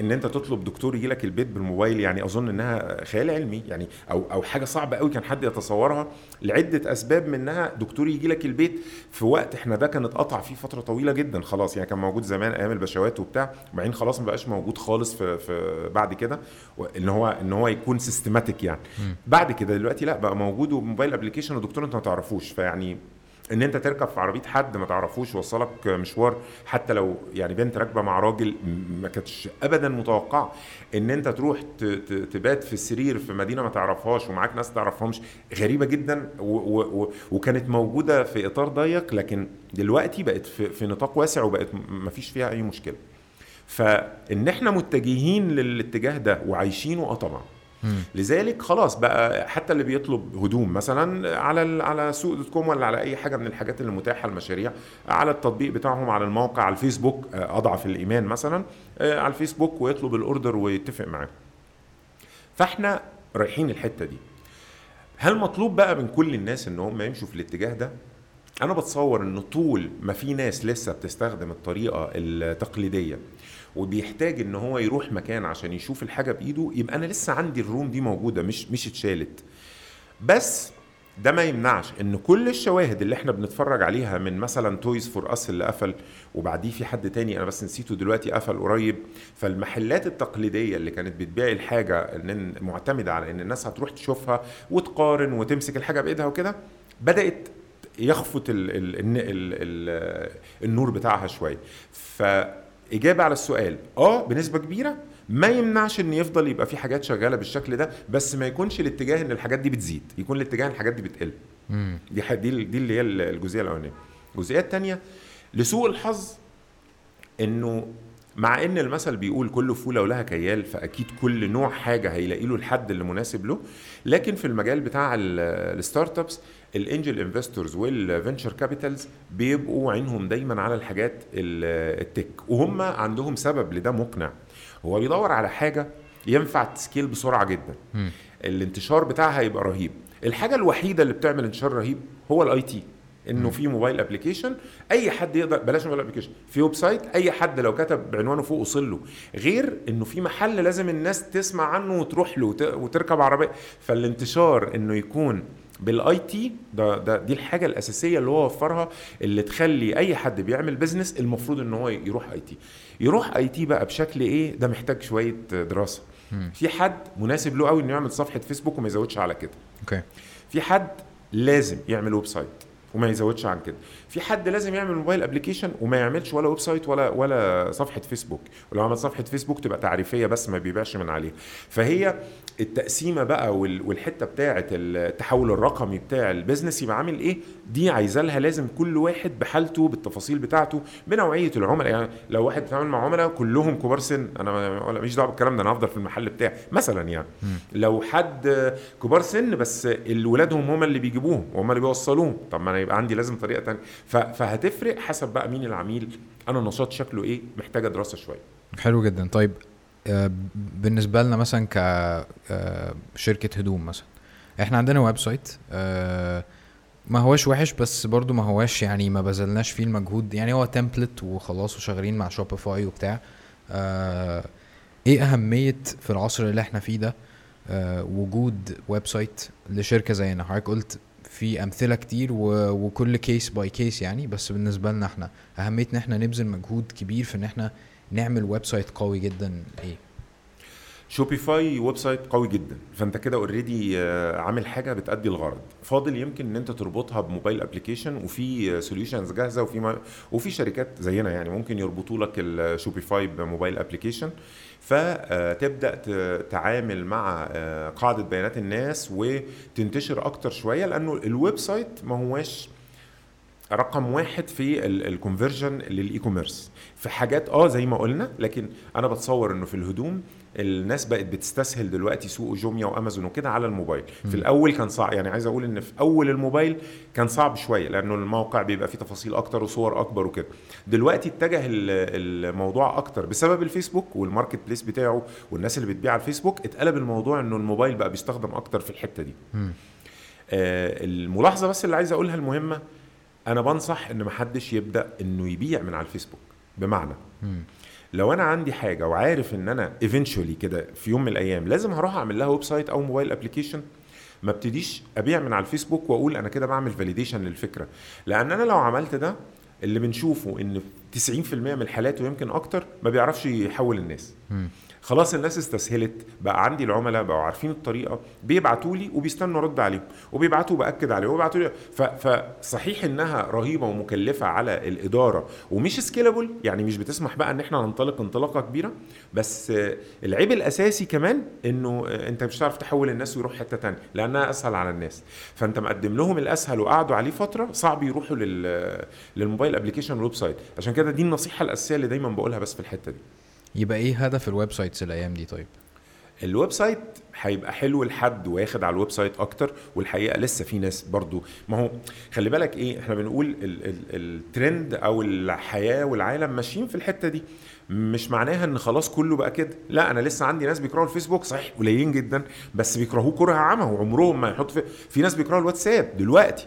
ان انت تطلب دكتور يجي لك البيت بالموبايل يعني اظن انها خيال علمي يعني أو أو حاجة صعبه قوي كان حد يتصورها لعده اسباب منها دكتور يجي لك البيت في وقت إحنا ده كان اتقطع فيه فتره طويله جدا خلاص يعني كان موجود زمان أيام البشوات وبتاع وبعدين خلاص ما بقاش موجود خالص في, في بعد كده ان هو ان هو يكون systematic يعني. بعد كده دلوقتي لا بقى موجود و mobile application ودكتور انت ما تعرفوش. فيعني إن أنت تركب في عربية حد ما تعرفوش يوصلك مشوار حتى لو يعني بنت راكبة مع راجل ما كانتش ابدا متوقعة إن أنت تروح تبات في السرير في مدينة ما تعرفهاش ومعاك ناس تعرفهمش غريبة جدا وكانت موجودة في إطار ضيق لكن دلوقتي بقت في نطاق واسع وبقت ما فيش فيها أي مشكلة. فإن إحنا متجهين للاتجاه ده وعايشينه آه طبعا. لذلك خلاص بقى حتى اللي بيطلب هدوم مثلا على على سوق دوت كوم ولا على أي حاجة من الحاجات اللي متاحة المشاريع على التطبيق بتاعهم على الموقع على الفيسبوك آه، أضعف الإيمان مثلا آه، على الفيسبوك ويطلب الأوردر ويتفق معاه. فإحنا رايحين الحتة دي. هل مطلوب بقى من كل الناس إن هم يمشوا في الاتجاه ده؟ أنا بتصور إن طول ما في ناس لسه بتستخدم الطريقة التقليدية وبيحتاج إن هو يروح مكان عشان يشوف الحاجة بإيده يبقى أنا لسه عندي الروم دي موجودة مش مش اتشالت. بس ده ما يمنعش إن كل الشواهد اللي إحنا بنتفرج عليها من مثلا Toys "R" Us اللي قفل وبعديه في حد تاني أنا بس نسيته دلوقتي قفل قريب فالمحلات التقليدية اللي كانت بتبيع الحاجة إن معتمدة على إن الناس هتروح تشوفها وتقارن وتمسك الحاجة بإيدها وكده بدأت يخفت ال ال ال ال النور بتاعها شوية. ف إجابة على السؤال. آه بنسبة كبيرة. ما يمنعش إن يفضل يبقى في حاجات شغالة بالشكل ده بس ما يكونش الاتجاه إن الحاجات دي بتزيد. يكون الاتجاه إن الحاجات دي بتقل. دي دي دي اللي هي الجزئية الأولانية. الجزئية الثانية لسوء الحظ إنه مع إن المثل بيقول كل فولة ولها كيال فأكيد كل نوع حاجة هيلاقي له الحد اللي مناسب له لكن في المجال بتاع ال startups ال angel investors وال venture capitals بيبقوا عينهم دايما على الحاجات ال tech وهم عندهم سبب لده مقنع. هو بيدور على حاجة ينفع ت scale بسرعة جدا. م. الانتشار بتاعها يبقى رهيب. الحاجة الوحيدة اللي بتعمل انتشار رهيب هو ال IT إنه في mobile application أي حد يقدر بلاش mobile application في website أي حد لو كتب عنوانه فوق وصل له. غير إنه في محل لازم الناس تسمع عنه وتروح له وتركب عربية. فالانتشار إنه يكون بال IT ده, ده دي الحاجة الأساسية اللي هو وفرها اللي تخلي أي حد بيعمل business المفروض إن هو يروح IT. يروح IT بقى بشكل إيه؟ ده محتاج شوية دراسة. في حد مناسب له قوي إنه يعمل صفحة فيسبوك وما يزودش على كده. أوكي. في حد لازم يعمل website وما يزودش عن كده. في حد لازم يعمل mobile application وما يعملش ولا website ولا ولا صفحة فيسبوك ولو عمل صفحة فيسبوك تبقى تعريفية بس ما بيبيعش من عليها. فهي التقسيمة بقى والحتة بتاعة التحول الرقمي بتاع البيزنس يبقى عامل إيه؟ دي عايزه لها لازم كل واحد بحالته بالتفاصيل بتاعته بنوعية العملاء. يعني لو واحد بيتعامل مع عملاء كلهم كبار سن أنا ماليش دعوة بالكلام ده أنا هفضل في المحل بتاعي. مثلا يعني م. لو حد كبار سن بس ولادهم هم اللي بيجيبوهم وهم اللي بيوصلوهم طب ما أنا يبقى عندي لازم طريقة ثانية فهتفرق حسب بقى مين العميل. أنا النشاط شكله إيه؟ محتاجة دراسة شوية. حلو جدا. طيب آه، بالنسبة لنا مثلا كشركه آه، هدوم مثلا. إحنا عندنا website آه، ما هواش وحش بس برضو ما هواش يعني ما بذلناش فيه المجهود. يعني هو template وخلاص وشغالين مع شوبيفاي وبتاع. إيه أهمية في العصر اللي إحنا فيه ده؟ وجود website لشركة زينا. حضرتك قلت في أمثلة كتير و... وكل case by case يعني بس بالنسبة لنا إحنا اهميه ان إحنا نبذل مجهود كبير في إن إحنا نعمل website قوي جدا. إيه؟ شوبيفاي website قوي جدا. فأنت كده already آه، عامل حاجة بتأدي الغرض. فاضل يمكن إن أنت تربطها ب mobile application وفي solutions جاهزة وفي ما وفي شركات زينا يعني ممكن يربطوا لك الشوبيفاي ب mobile application فتبدأ تعامل مع آه، قاعدة بيانات الناس وتنتشر أكتر شوية لأنه ال website ما هواش رقم واحد في ال conversion لل e-commerce في حاجات آه زي ما قلنا لكن أنا بتصور إنه في الهدوم الناس بقت بتستسهل دلوقتي سوق جوميا وأمازون وكده على الموبايل م. في الأول كان صعب يعني عايز أقول إن في أول الموبايل كان صعب شوية لأنه الموقع بيبقى فيه تفاصيل أكتر وصور أكبر وكده دلوقتي اتجه الموضوع أكتر بسبب الفيسبوك وال marketplace بتاعه والناس اللي بتبيع على الفيسبوك اتقلب الموضوع إنه الموبايل بقى بيستخدم أكتر في الحتة دي م. آه الملاحظة بس اللي عايز أقولها المهمة أنا بنصح إن محدش يبدأ إنه يبيع من على الفيسبوك بمعنى مم. لو أنا عندي حاجة وعارف إن أنا eventually كده في يوم من الأيام لازم هروح أعمل لها website أو mobile application ما ابتديش أبيع من على الفيسبوك وأقول أنا كده بعمل validation للفكرة لأن أنا لو عملت ده اللي بنشوفه إن 90% من الحالات ويمكن أكتر ما بيعرفش يحول الناس. خلاص الناس استسهلت بقى عندي العملاء بقوا عارفين الطريقة بيبعتوا لي وبيستنوا ارد عليهم وبيبعتوا بأكد عليه وبيبعتوا لي فصحيح إنها رهيبة ومكلفة على الإدارة ومش scalable يعني مش بتسمح بقى إن إحنا ننطلق انطلاقة كبيرة بس العيب الأساسي كمان إنه أنت مش هتعرف تحول الناس ويروح حتة تانية لأنها أسهل على الناس. فأنت مقدم لهم الأسهل وقعدوا عليه فترة صعب يروحوا لل لل mobile application وال website. عشان كده دي النصيحة الأساسية اللي دايما بقولها بس في الحتة دي. يبقى إيه هدف ال websites الأيام دي طيب؟ ال website هيبقى حلو لحد واخد على ال website أكتر والحقيقة لسه في ناس برضو ما هو خلي بالك إيه إحنا بنقول ال- ال- الترند أو الحياة والعالم ماشيين في الحتة دي. مش معناها ان خلاص كله بقى كده لا أنا لسه عندي ناس بيكرهوا الفيسبوك صحيح قليلين جدا بس بيكرهوه كره عمى وعمرهم ما يحط في, في ناس بيكرهوا الواتساب دلوقتي.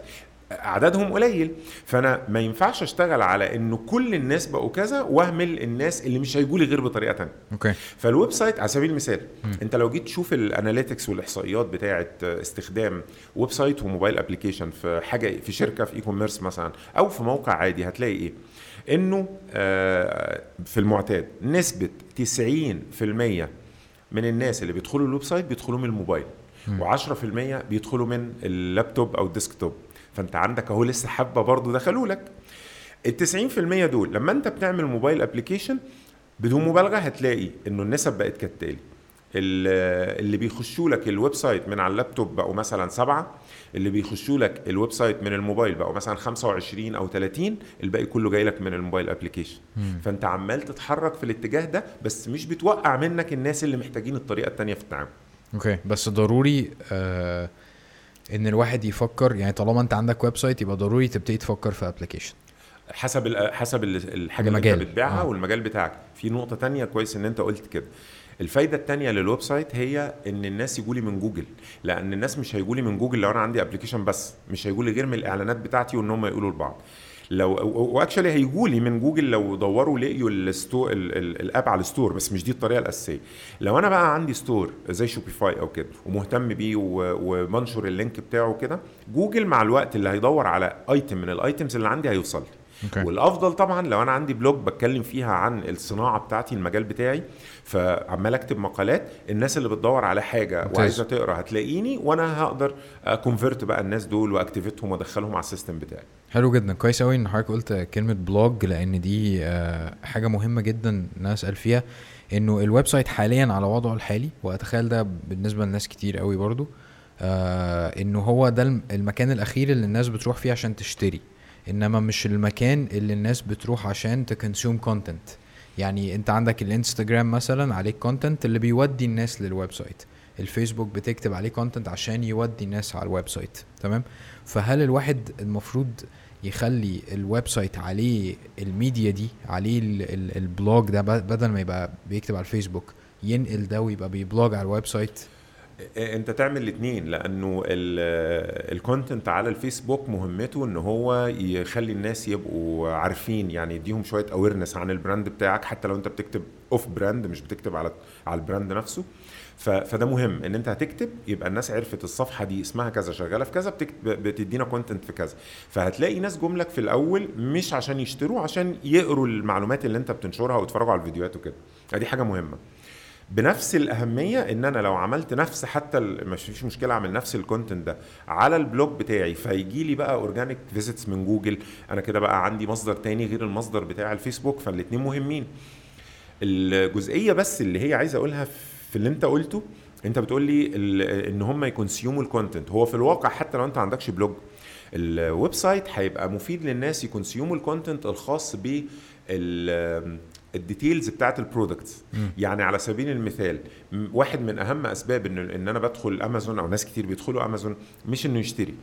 عددهم قليل. فأنا ما ينفعش أشتغل على انه كل الناس بقوا كذا وأهمل الناس اللي مش هيجوا لي غير بطريقة تانية. أوكي. فال website على سبيل المثال أنت لو جيت تشوف ال analytics والإحصائيات بتاعة استخدام website و mobile application في حاجة في شركة في e-commerce مثلا أو في موقع عادي هتلاقي إيه؟ إنه آه، في المعتاد نسبة 90% من الناس اللي بيدخلوا ال website بيدخلوا من الموبايل و10% بيدخلوا من اللابتوب أو ال desktop. فانت عندك اهو لسه حبة برضه دخلوا لك. ال 90% دول لما انت بتعمل mobile application بدون مبالغة هتلاقي انه النسب بقت كالتالي. ال- اللي بيخشوا لك ال website من على اللابتوب بقوا مثلا سبعة اللي بيخشوا لك ال website من الموبايل بقوا مثلا 25 أو 30 الباقي كله جاي لك من ال mobile application. فانت عمال تتحرك في الاتجاه ده بس مش بتوقع منك الناس اللي محتاجين الطريقة التانية في التعامل. أوكي بس ضروري آه إن الواحد يفكر يعني طالما أنت عندك website يبقى ضروري تبتدي تفكر في application حسب ال- حسب ال- الحاجة اللي المجال. انت بتبيعها آه. والمجال بتاعك. في نقطة تانية كويس إن أنت قلت كده. الفايدة التانية لل website هي إن الناس يجوا لي من جوجل. لأن الناس مش هيجوا لي من جوجل لو أنا عندي application بس. مش هيجوا لي غير من الإعلانات بتاعتي وإن هم يقولوا لبعض. لو actually هيجوا لي من جوجل لو دوروا لقيوا ال store ال- ال- ال app على ال store بس مش دي الطريقة الأساسية. لو أنا بقى عندي store زي شوبيفاي أو كده ومهتم بيه وبنشر ال link بتاعه كده جوجل مع الوقت اللي هيدور على item من ال items اللي عندي هيوصل لي. أوكي. والأفضل طبعا لو أنا عندي blog بتكلم فيها عن الصناعة بتاعتي المجال بتاعي فعمال أكتب مقالات الناس اللي بتدور على حاجة ممتاز. وعايزة تقرأ هتلاقيني وأنا هقدر convert بقى الناس دول و activate هم وأدخلهم على ال system بتاعي. حلو جدا. كويس قوي إن حضرتك قلت كلمة blog لأن دي آه، حاجة مهمة جدا إن أنا أسأل فيها إنه ال website حاليا على وضعه الحالي وأتخيل ده بالنسبة لناس كتير قوي برضو آه إنه هو ده الم- المكان الأخير اللي الناس بتروح فيه عشان تشتري. إنما مش المكان اللي الناس بتروح عشان ت consume content يعني أنت عندك الإنستجرام مثلا عليه content اللي بيودي الناس لل website. الفيسبوك بتكتب عليه content عشان يودي الناس على ال website. تمام؟ فهل الواحد المفروض يخلي ال website عليه الميديا دي عليه ال- ال- ال blog ده بدل ما يبقى بيكتب على الفيسبوك ينقل ده ويبقى بي blog على ال website؟ انت تعمل الاثنين لأنه ال content على الفيسبوك مهمته إن هو يخلي الناس يبقوا عارفين يعني يديهم شوية awareness عن ال brand بتاعك حتى لو انت بتكتب of brand مش بتكتب على على ال brand نفسه. فده مهم إن انت هتكتب يبقى الناس عرفت الصفحة دي اسمها كذا شغالة في كذا بتدينا content في كذا. فهتلاقي ناس جم لك في الأول مش عشان يشتروا عشان يقروا المعلومات اللي انت بتنشرها ويتفرجوا على الفيديوهات وكده. دي حاجة مهمة. بنفس الأهمية إن أنا لو عملت نفس حتى مش فيش مشكلة أعمل نفس ال content ده على ال blog بتاعي فيجي لي بقى organic visits من جوجل أنا كده بقى عندي مصدر تاني غير المصدر بتاع الفيسبوك فالاتنين مهمين. الجزئية بس اللي هي عايز أقولها في اللي أنت قلته أنت بتقول لي إن هم ي consume وا ال content هو في الواقع حتى لو أنت عندكش blog ال website هيبقى مفيد للناس يكونسيوموا الكونتنت الخاص ب الديتيلز بتاعت البرودكتس يعني على سبيل المثال واحد من أهم أسباب إن إن أنا بدخل أمازون أو ناس كتير بيدخلوا أمازون مش إنه يشتري.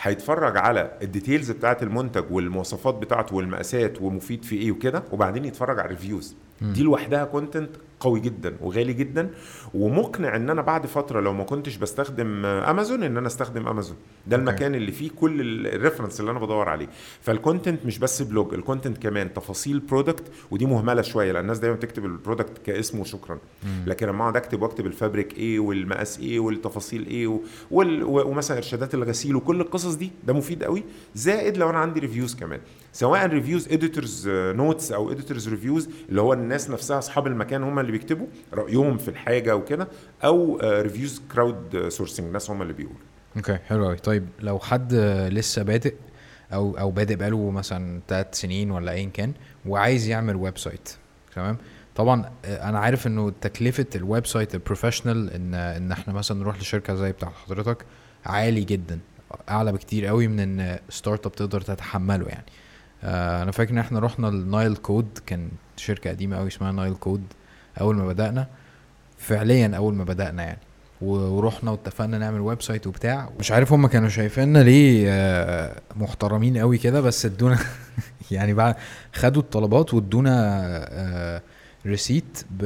هيتفرج على ال details بتاعت المنتج والمواصفات بتاعته والمقاسات ومفيد في إيه وكده وبعدين يتفرج على ال reviews دي لوحدها content قوي جدا وغالي جدا. ومقنع إن أنا بعد فترة لو ما كنتش بستخدم امازون إن أنا أستخدم امازون ده. المكان اللي فيه كل ال reference اللي أنا بدور عليه. فال content مش بس blog ال content كمان تفاصيل product ودي مهملة شوية لأن الناس دايما تكتب ال product كاسم وشكرا. لكن لما أقعد أكتب وأكتب ال fabric إيه والمقاس إيه والتفاصيل إيه وال... ومثلا إرشادات الغسيل وكل القصص دي ده مفيد قوي. زائد لو أنا عندي reviews كمان. سواء reviews editor's notes أو editor's reviews اللي هو الناس نفسها أصحاب المكان هم اللي بيكتبوا رأيهم في الحاجة وكده أو reviews crowdsourcing ناس هم اللي بيقولوا. okay حلو قوي طيب لو حد لسه بادئ أو أو بادئ بقاله مثلا ثلاث سنين ولا ايا كان وعايز يعمل website تمام؟ طبعا آه، أنا عارف إنه تكلفة ال website ال professional إن إن إحنا مثلا نروح لشركة زي بتاع حضرتك عالي جدا أعلى بكتير قوي من إن startup تقدر تتحمله يعني. آه، أنا فاكر إن إحنا رحنا ال Nile Code كان شركة قديمة قوي اسمها Nile Code أول ما بدأنا. فعليا أول ما بدأنا يعني. ورحنا واتفقنا نعمل website وبتاع. مش عارف هم كانوا شايفيننا ليه آه، محترمين قوي كده بس ادونا يعني بعد خدوا الطلبات وادونا receipt ب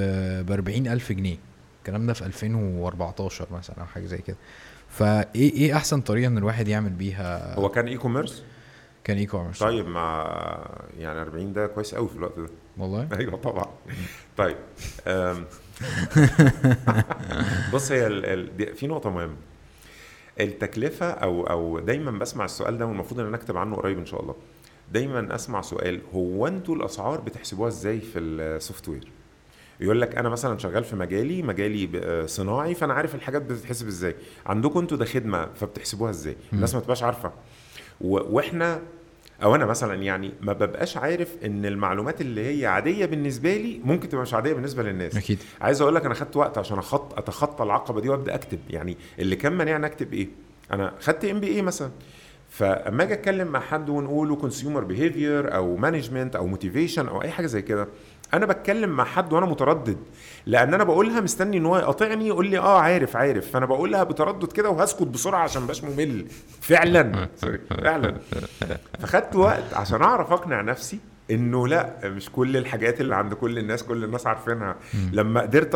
40000 جنيه. الكلام ده في 2014 مثلا أو حاجة زي كده. فايه إيه أحسن طريقة إن الواحد يعمل بيها؟ هو كان e-commerce كان e-commerce طيب مع يعني 40 ده كويس قوي في الوقت ده. والله؟ أيوه طبعا. طيب. بص هي ال... ال... دي- في نقطة مهمة. التكلفة أو أو دايما بسمع السؤال ده والمفروض إن أنا أكتب عنه قريب إن شاء الله. دايما أسمع سؤال هو أنتوا الأسعار بتحسبوها إزاي في السوفت وير يقول لك أنا مثلا شغال في مجالي مجالي آه، صناعي فأنا عارف الحاجات بتتحسب إزاي. عندكم أنتوا ده خدمة فبتحسبوها إزاي؟ الناس ما تبقاش عارفة. وإحنا أو أنا مثلا يعني ما ببقاش عارف إن المعلومات اللي هي عادية بالنسبة لي ممكن تبقى مش عادية بالنسبة للناس. أكيد. عايز أقول لك أنا خدت وقت عشان اخط أتخطى العقبة دي وأبدأ أكتب. يعني اللي كان مانعني أكتب إيه؟ أنا خدت MBA مثلا. فأما أجي أتكلم مع حد ونقوله consumer behavior أو management أو motivation أو أي حاجة زي كده أنا بتكلم مع حد وأنا متردد لأن أنا بقولها مستني ان هو يقاطعني يقول لي آه عارف عارف. فأنا بقولها بتردد كده وهسكت بسرعة عشان مبقاش ممل. فعلا. فعلا. فخدت وقت عشان أعرف أقنع نفسي إنه لا مش كل الحاجات اللي عند كل الناس كل الناس عارفينها. لما قدرت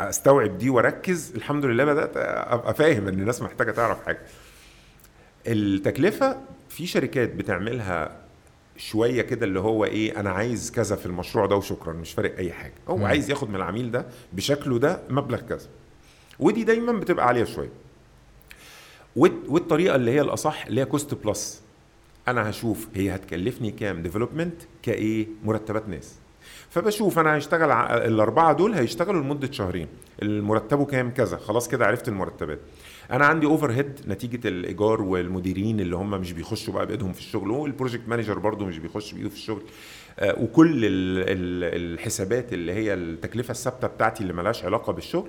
أستوعب دي وأركز الحمد لله بدأت أبقى فاهم إن الناس محتاجة تعرف حاجة. التكلفة في شركات بتعملها شوية كده اللي هو إيه أنا عايز كذا في المشروع ده وشكرا مش فارق أي حاجة. هو مم. عايز ياخد من العميل ده بشكله ده مبلغ كذا. ودي دايما بتبقى عالية شوية. والطريقة اللي هي الأصح اللي هي cost plus أنا هشوف هي هتكلفني كام development كإيه؟ مرتبات ناس. فبشوف أنا هشتغل الأربعة دول هيشتغلوا لمدة شهرين. المرتبه كام؟ كذا. خلاص كده عرفت المرتبات. أنا عندي overhead نتيجة الإيجار والمديرين اللي هم مش بيخشوا بقى بإيدهم في الشغل وال project manager برضو مش بيخش بإيده في الشغل. آه، وكل ال- ال- الحسابات اللي هي التكلفة الثابتة بتاعتي اللي ملهاش علاقة بالشغل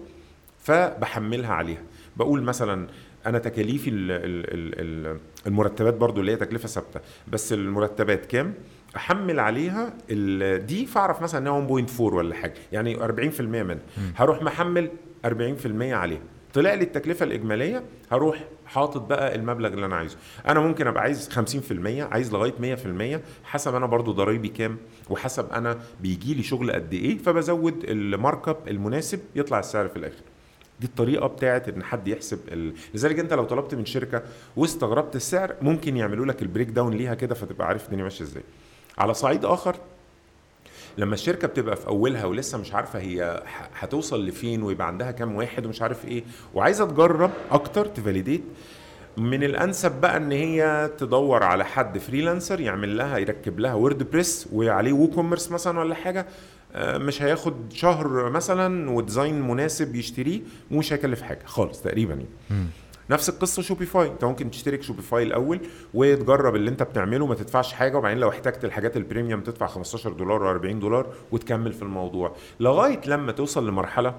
فبحملها عليها. بقول مثلا أنا تكاليفي ال- ال- ال- ال- المرتبات برضو اللي هي تكلفة ثابتة بس المرتبات كام؟ أحمل عليها دي فأعرف مثلا إنها 1.4 ولا حاجة يعني 40% منها. هروح محمل 40% عليها. طلع لي التكلفة الإجمالية هروح حاطط بقى المبلغ اللي أنا عايزه. أنا ممكن أبقى عايز 50% عايز لغاية 100% حسب أنا برضو ضرايبي كام وحسب أنا بيجي لي شغل قد إيه فبزود المارك أب المناسب يطلع السعر في الآخر. دي الطريقة بتاعت إن حد يحسب ال... لذلك أنت لو طلبت من شركة ولو استغربت السعر ممكن يعملوا لك ال breakdown ليها كده فتبقى عارف الدنيا ماشية إزاي. على صعيد آخر لما الشركة بتبقى في أولها ولسه مش عارفة هي هتوصل لفين ويبقى عندها كام واحد ومش عارف إيه وعايزة تجرب أكتر ت validate من الأنسب بقى إن هي تدور على حد freelancer يعمل لها يركب لها WordPress وعليه WooCommerce مثلا ولا حاجة آه، مش هياخد شهر مثلا و design مناسب يشتريه ومش هيكلف حاجة خالص تقريبا يعني. نفس القصة Shopify انت ممكن تشترك Shopify الأول وتجرب اللي انت بتعمله ما تدفعش حاجة. وبعدين لو احتجت الحاجات ال premium تدفع 15 دولار و 40 دولار وتكمل في الموضوع. لغاية لما توصل لمرحلة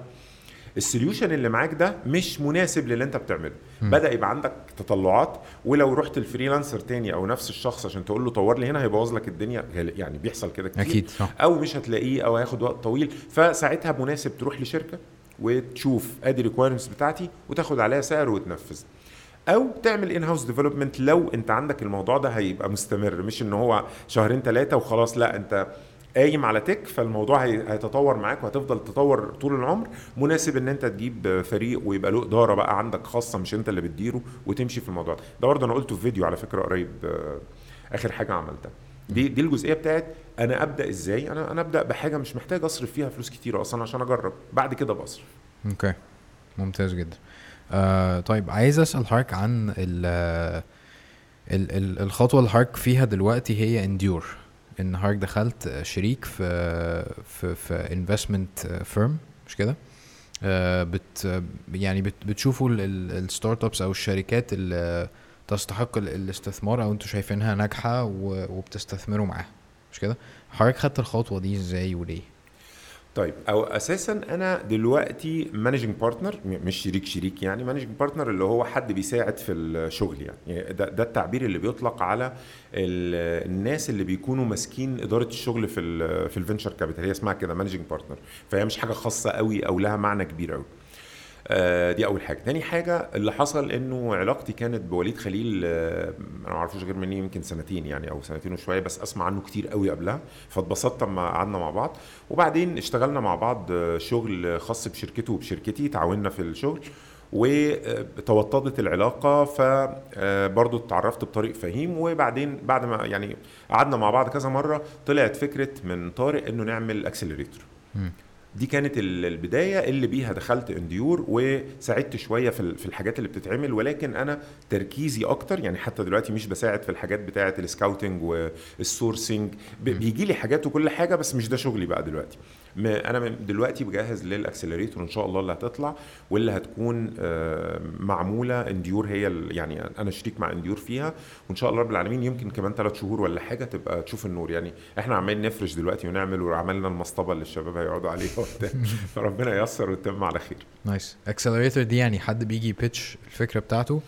ال solution اللي معاك ده مش مناسب للي انت بتعمله. مم. بدأ يبقى عندك تطلعات ولو رحت ال freelancer تاني أو نفس الشخص عشان تقول له طور لي هنا هيبوظ لك الدنيا. يعني بيحصل كده كتير. أكيد صح. أو مش هتلاقيه أو هياخد وقت طويل. فساعتها مناسب تروح لشركة. وتشوف ادي requirements بتاعتي وتاخد عليها سعر وتنفذ. أو تعمل in-house development لو انت عندك الموضوع ده هيبقى مستمر مش ان هو شهرين ثلاثة وخلاص لا انت قايم على tech فالموضوع هي- هيتطور معاك وهتفضل تطور طول العمر مناسب ان انت تجيب فريق ويبقى له إدارة بقى عندك خاصة مش انت اللي بتديره وتمشي في الموضوع ده. ده برضه أنا قلته في فيديو على فكرة قريب آه، آخر حاجة عملتها. دي دي الجزئية بتاعت أنا أبدأ إزاي؟ أنا أنا أبدأ بحاجة مش محتاج أصرف فيها فلوس كتيره أصلا عشان أجرب. بعد كده بصرف. Okay. ممتاز جدا. آه طيب عايز أسأل حضرتك عن ال الخطوة اللي حضرتك فيها دلوقتي هي Endure إن حضرتك دخلت شريك في في في investment firm مش كده؟ آه بت يعني بت بتشوفوا ال startups أو الشركات اللي تستحق ال- الاستثمار أو أنتوا شايفينها ناجحة وبتستثمروا معاها مش كده؟ حضرتك خدت الخطوة دي إزاي وليه؟ طيب أو أساسا أنا دلوقتي managing partner مش شريك شريك يعني managing partner اللي هو حد بيساعد في الشغل يعني. يعني ده, ده التعبير اللي بيطلق على ال- الناس اللي بيكونوا ماسكين إدارة الشغل في ال في ال venture capital هي اسمها كده managing partner فهي مش حاجة خاصة قوي أو لها معنى كبير قوي. دي أول حاجة. تاني حاجة اللي حصل إنه علاقتي كانت بوليد خليل آه، أنا ما اعرفوش غير من يمكن سنتين يعني أو سنتين وشوية بس أسمع عنه كتير قوي قبلها. فاتبسطت لما قعدنا مع بعض. وبعدين اشتغلنا مع بعض آه، شغل خاص بشركته وبشركتي تعاوننا في الشغل وتوطدت العلاقة. فبرضه اتعرفت بطريق فهيم. وبعدين بعد ما يعني قعدنا مع بعض كذا مرة طلعت فكرة من طارق إنه نعمل accelerator. دي كانت ال- البداية اللي بيها دخلت Endure وساعدت شوية في ال- في الحاجات اللي بتتعمل ولكن أنا تركيزي أكتر يعني حتى دلوقتي مش بساعد في الحاجات بتاعة ال scouting وال sourcing بيجي لي حاجات وكل حاجة بس مش ده شغلي بقى دلوقتي. أنا من دلوقتي بجهز لل accelerator إن شاء الله اللي هتطلع واللي هتكون آه، معمولة Endure هي يعني أنا شريك مع Endure فيها وإن شاء الله رب العالمين يمكن كمان ثلاث شهور ولا حاجة تبقى تشوف النور. يعني إحنا عمالين نفرش دلوقتي ونعمل وعملنا المصطبة اللي الشباب هيقعدوا عليها وبتاع. فربنا ييسر ويتم على خير. Nice accelerator دي يعني حد بيجي ي pitch الفكرة بتاعته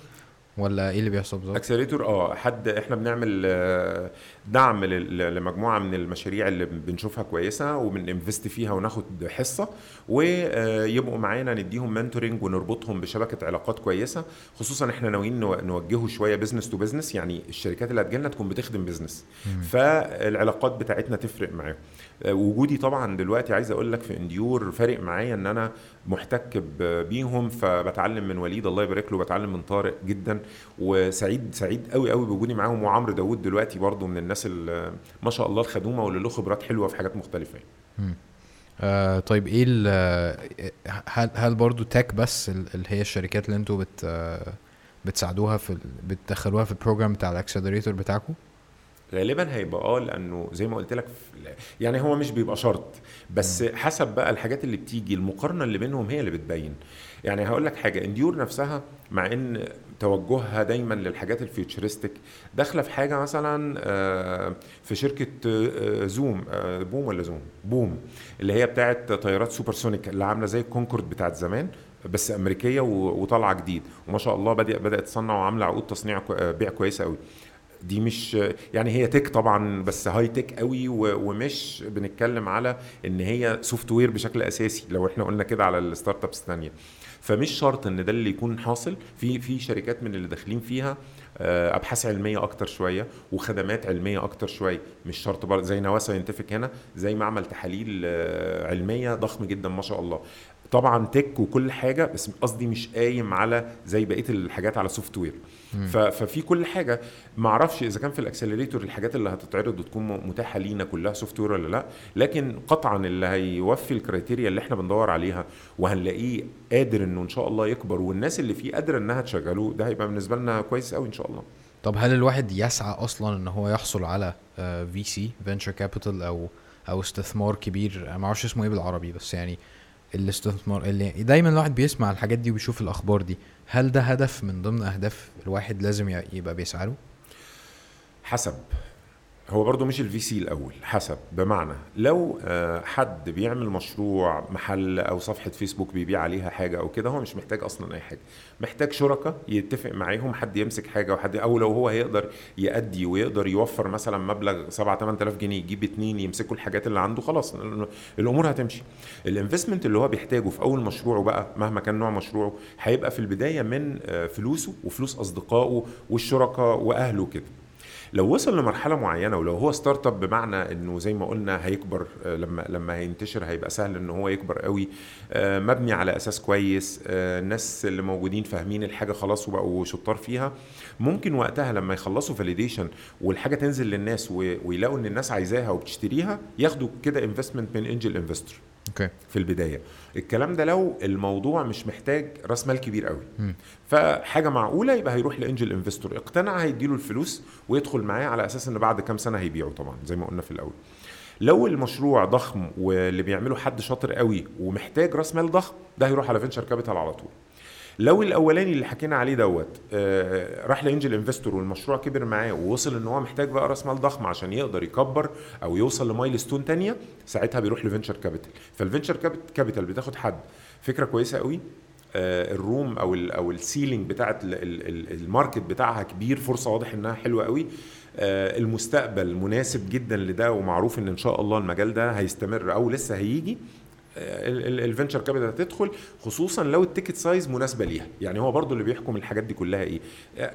ولا إيه اللي بيحصل بالظبط؟ Accelerator آه حد إحنا بنعمل آه، دعم لمجموعة من المشاريع اللي بنشوفها كويسة وبن invest فيها وناخد حصة ويبقوا معانا نديهم mentoring ونربطهم بشبكة علاقات كويسة. خصوصا إحنا ناويين نو- نوجهه شوية business to business يعني الشركات اللي هتجيلنا تكون بتخدم business فالعلاقات بتاعتنا تفرق معاهم آه، وجودي طبعا دلوقتي عايز أقول لك في Endure فارق معايا إن أنا محتك بيهم فبتعلم من وليد الله يبارك له بتعلم من طارق جدا. وسعيد سعيد قوي قوي بوجودي معاهم. وعمرو داوود دلوقتي برضو من الناس اللي ما شاء الله الخدومة واللي له خبرات حلوة في حاجات مختلفة. آه طيب إيه هل هل برضو tech بس ال- اللي هي الشركات اللي أنتوا بت آه، بتساعدوها في بتدخلوها في ال program بتاع ال accelerator بتاعكم غالبا هيبقى آه لأنه زي ما قلت لك يعني هو مش بيبقى شرط بس حسب بقى الحاجات اللي بتيجي المقارنة اللي بينهم هي اللي بتبين. يعني هقول لك حاجة Endure نفسها مع إن توجهها دايما للحاجات ال futuristic داخلة في حاجة مثلا آه، في شركة آه، Zoom آه، Boom ولا Zoom؟ Boom اللي هي بتاعت طيارات supersonic اللي عاملة زي الكونكورد بتاعت زمان بس أمريكية وطالعة جديد. وما شاء الله بدأت تصنع وعاملة عقود تصنيع بيع كويسة قوي دي مش يعني هي tech طبعا بس high-tech قوي ومش بنتكلم على إن هي software بشكل أساسي لو إحنا قلنا كده على ال startups الثانية فمش شرط إن ده اللي يكون حاصل. في في شركات من اللي داخلين فيها آه، أبحاث علمية أكتر شوية وخدمات علمية أكتر شوية. مش شرط برضه زي Nawah Scientific هنا زي معمل تحاليل آه، علمية ضخم جدا ما شاء الله. طبعا tech وكل حاجة بس قصدي مش قايم على زي بقية الحاجات على software ففي كل حاجة. ما أعرفش إذا كان في ال accelerator الحاجات اللي هتتعرض وتكون متاحة لينا كلها software ولا لأ لكن قطعا اللي هيوفي ال criteria اللي إحنا بندور عليها وهنلاقيه قادر إنه إن شاء الله يكبر والناس اللي فيه قادرة إنها تشغلوه ده هيبقى بالنسبة لنا كويس قوي إن شاء الله. طب هل الواحد يسعى أصلا إن هو يحصل على VC venture capital أو أو استثمار كبير؟ أنا ما أعرفش اسمه إيه بالعربي بس يعني الاستثمار اللي دايما الواحد بيسمع الحاجات دي وبيشوف الأخبار دي. هل ده هدف من ضمن أهداف الواحد لازم يبقى بيسعى له؟ حسب. هو برضو مش ال VC الأول حسب بمعنى لو آه، حد بيعمل مشروع محل أو صفحة فيسبوك بيبيع عليها حاجة أو كده هو مش محتاج أصلا أي حاجة محتاج شركاء يتفق معاهم حد يمسك حاجة وحد أو لو هو هيقدر يأدي ويقدر يوفر مثلا مبلغ 7 8000 جنيه يجيب اتنين يمسكوا الحاجات اللي عنده خلاص ال- الأمور هتمشي. ال investment اللي هو بيحتاجه في أول مشروعه بقى مهما كان نوع مشروعه هيبقى في البداية من آه، فلوسه وفلوس أصدقائه والشركاء وأهله كده لو وصل لمرحلة معينة ولو هو startup بمعنى إنه زي ما قلنا هيكبر آه، لما لما هينتشر هيبقى سهل إن هو يكبر قوي آه، مبني على أساس كويس آه، الناس اللي موجودين فاهمين الحاجة خلاص وبقوا شطار فيها. ممكن وقتها لما يخلصوا validation والحاجة تنزل للناس ويلاقوا إن الناس عايزاها وبتشتريها ياخدوا كده investment من angel investor Okay. في البداية. الكلام ده لو الموضوع مش محتاج راس مال كبير قوي. مم. فحاجة معقولة يبقى هيروح ل angel investor. اقتنع هيديله الفلوس ويدخل معاه على أساس إن بعد كام سنة هيبيعه طبعا زي ما قلنا في الأول. لو المشروع ضخم واللي بيعمله حد شاطر قوي ومحتاج راس مال ضخم ده هيروح على venture capital على طول. لو الأولاني اللي حكينا عليه دوت آه، راح ل angel investor والمشروع كبر معاه ووصل إن هو محتاج بقى راس مال ضخم عشان يقدر يكبر أو يوصل ل milestone تانية ساعتها بيروح ل venture capital. فال venture capital بتاخد حد. فكرة كويسة قوي آه، ال room أو ال أو ال ceiling ال- ال market بتاعها كبير فرصة واضح إنها حلوة قوي. آه، المستقبل مناسب جدا لده ومعروف إن إن شاء الله المجال ده هيستمر أو لسه هيجي. ال venture capital هتدخل خصوصا لو ال ticket size مناسبة ليها. يعني هو برضو اللي بيحكم الحاجات دي كلها إيه؟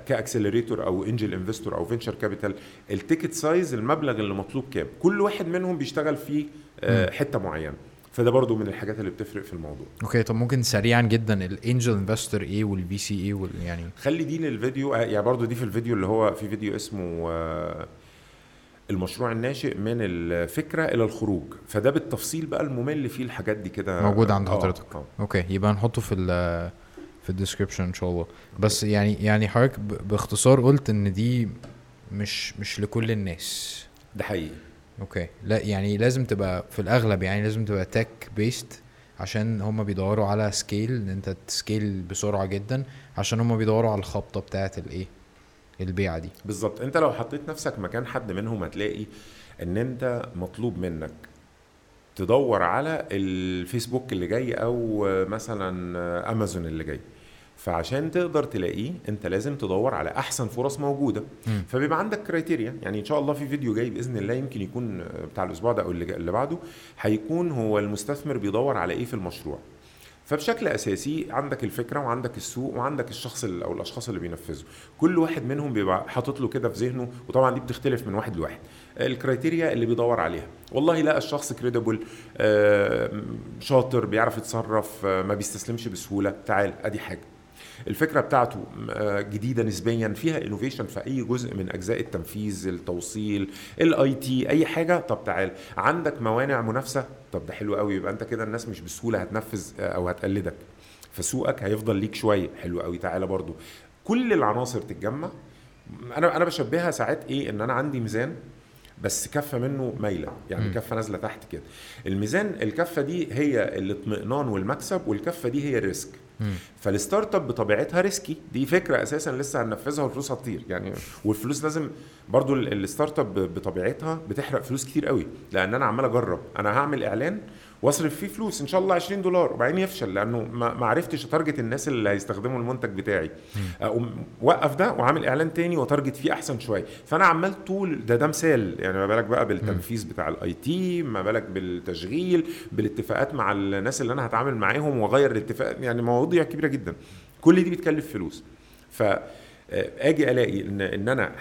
ك accelerator أو angel investor أو venture capital ال ticket size المبلغ اللي مطلوب كام؟ كل واحد منهم بيشتغل في آه، حتة معينة. فده برضو من الحاجات اللي بتفرق في الموضوع. Okay طب ممكن سريعا جدا ال angel investor إيه وال VC إيه وال يعني خلي دي للفيديو آه، يعني برضو دي في الفيديو اللي هو في فيديو اسمه آه، المشروع الناشئ من الفكرة إلى الخروج. فده بالتفصيل بقى الممل فيه الحاجات دي كده. موجود عند آه، حضرتك. آه. Okay يبقى نحطه في ال في ال description إن شاء الله. بس يعني يعني حضرتك باختصار قلت إن دي مش مش لكل الناس. ده حقيقي. Okay. لا يعني لازم تبقى في الأغلب يعني لازم تبقى tech based عشان هم بيدوروا على scale إن أنت ت scale بسرعة جدا عشان هم بيدوروا على الخبطة بتاعة الإيه؟ البيعة دي. بالظبط. انت لو حطيت نفسك مكان حد منهم هتلاقي ان انت مطلوب منك تدور على الفيسبوك اللي جاي أو مثلا امازون اللي جاي. فعشان تقدر تلاقيه انت لازم تدور على احسن فرص موجودة. مم. فبيبقى عندك criteria يعني ان شاء الله في فيديو جاي بإذن الله يمكن يكون بتاع الأسبوع ده أو اللي اللي بعده هيكون هو المستثمر بيدور على إيه في المشروع. فبشكل أساسي عندك الفكرة وعندك السوق وعندك الشخص ال- أو الأشخاص اللي بينفذوا. كل واحد منهم بيبقى حاطط له كده في ذهنه وطبعا دي بتختلف من واحد لواحد. ال criteria اللي بيدور عليها. والله لقى الشخص credible شاطر بيعرف يتصرف آه، ما بيستسلمش بسهولة. تعال أدي حاجة. الفكرة بتاعته آه، جديدة نسبيا فيها innovation في أي جزء من أجزاء التنفيذ التوصيل ال IT أي حاجة. طب تعال عندك موانع منافسة؟ طب ده حلو قوي يبقى أنت كده الناس مش بسهولة هتنفذ آه، أو هتقلدك. فسوقك هيفضل ليك شوية. حلو قوي تعالى برضو. كل العناصر تتجمع. أنا أنا بشبهها ساعات إيه إن أنا عندي ميزان بس كفة منه مايلة. يعني مم. كفة نازلة تحت كده. الميزان الكفة دي هي الاطمئنان والمكسب والكفة دي هي ال risk. فال startup بطبيعتها risky دي فكرة أساسا لسه هننفذها والفلوس هتطير. يعني والفلوس لازم برضو ال- ال startup بطبيعتها بتحرق فلوس كتير قوي. لأن أنا عمال أجرب. أنا هعمل إعلان واصرف فيه فلوس إن شاء الله 20 دولار. وبعدين يفشل لأنه ما عرفتش ا target الناس اللي هيستخدموا المنتج بتاعي. اقوم وقف ده وعامل إعلان تاني و target فيه أحسن شوية. فأنا عمال طول ده ده مثال. يعني ما بالك بقى بالتنفيذ بتاع ال IT ما بالك بالتشغيل بالاتفاقات مع الناس اللي أنا هتعامل معاهم وأغير الاتفاق يعني مواضيع كبيرة جدا. كل دي بتكلف فلوس. ف آجي ألاقي ان إن أنا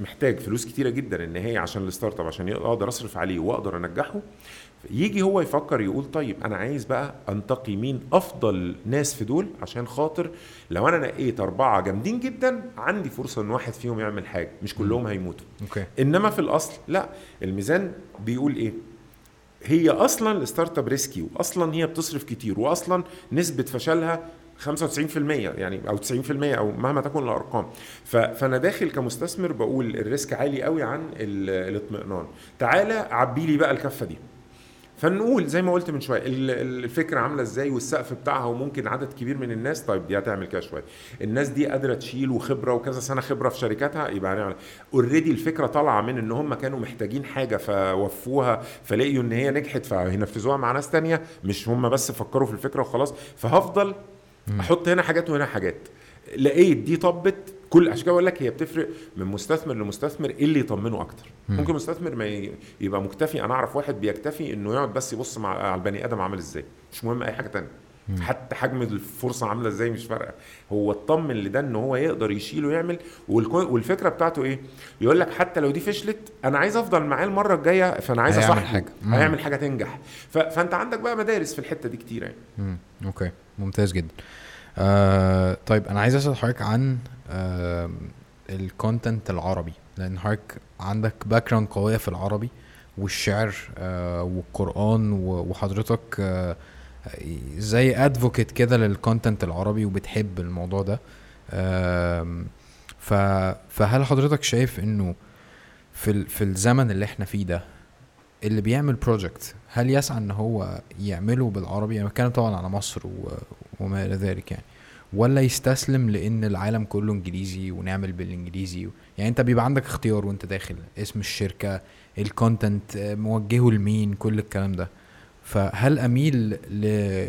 محتاج فلوس كتيرة جدا إن هي عشان ال startup عشان أقدر أصرف عليه وأقدر أنجحه. يجي هو يفكر يقول طيب أنا عايز بقى أنتقي مين أفضل ناس في دول عشان خاطر لو أنا نقيت أربعة جامدين جدا عندي فرصة إن واحد فيهم يعمل حاجة مش كلهم هيموتوا. Okay. إنما في الأصل لا الميزان بيقول إيه؟ هي أصلا ال startup risky واصلا هي بتصرف كتير واصلا نسبة فشلها 95% يعني أو 90% أو مهما تكن الأرقام. فأنا داخل كمستثمر بقول ال risk عالي قوي عن ال- الاطمئنان. تعالى عبي لي بقى الكفة دي. فنقول زي ما قلت من شوية ال- ال- الفكرة عاملة إزاي والسقف بتاعها وممكن عدد كبير من الناس طيب دي هتعمل كده شوية. الناس دي قادرة تشيل وخبرة وكذا سنة خبرة في شركاتها يبقى هنعمل اوريدي الفكرة طالعة من إن هم كانوا محتاجين حاجة فوفوها فلقيوا إن هي نجحت فهينفذوها مع ناس تانية مش هم بس فكروا في الفكرة وخلاص. فهفضل أحط هنا حاجات وهنا حاجات. لقيت دي طبت كل عشان كده بقول لك هي بتفرق من مستثمر لمستثمر إيه اللي يطمنه أكتر. مم. ممكن مستثمر ما يبقى مكتفي أنا أعرف واحد بيكتفي إنه يقعد بس يبص مع على البني آدم عامل إزاي. مش مهم أي حاجة تانية. حتى حجم الفرصة عاملة إزاي مش فارقة. هو اطمن لده إن هو يقدر يشيله ويعمل. والفكرة بتاعته إيه؟ يقول لك حتى لو دي فشلت أنا عايز أفضل معاه المرة الجاية فأنا عايز حاجة. مم. هيعمل حاجة تنجح. ف... فأنت عندك بقى مدارس في الحتة دي كتير يعني. مم. Okay. ممتاز جدا. آه طيب أنا عايز أسأل حضرتك عن ال content العربي لأن حضرتك عندك background قوية في العربي والشعر آه والقرآن وحضرتك آه زي advocate كده لل content العربي وبتحب الموضوع ده فهل حضرتك شايف إنه في في الزمن اللي إحنا فيه ده اللي بيعمل project هل يسعى إن هو يعمله بالعربي أنا بتكلم طبعا على مصر. وما إلى ذلك يعني. ولا يستسلم لأن العالم كله إنجليزي ونعمل بالإنجليزي يعني أنت بيبقى عندك اختيار وأنت داخل اسم الشركة ال content آه، موجهه لمين كل الكلام ده. فهل أميل ل...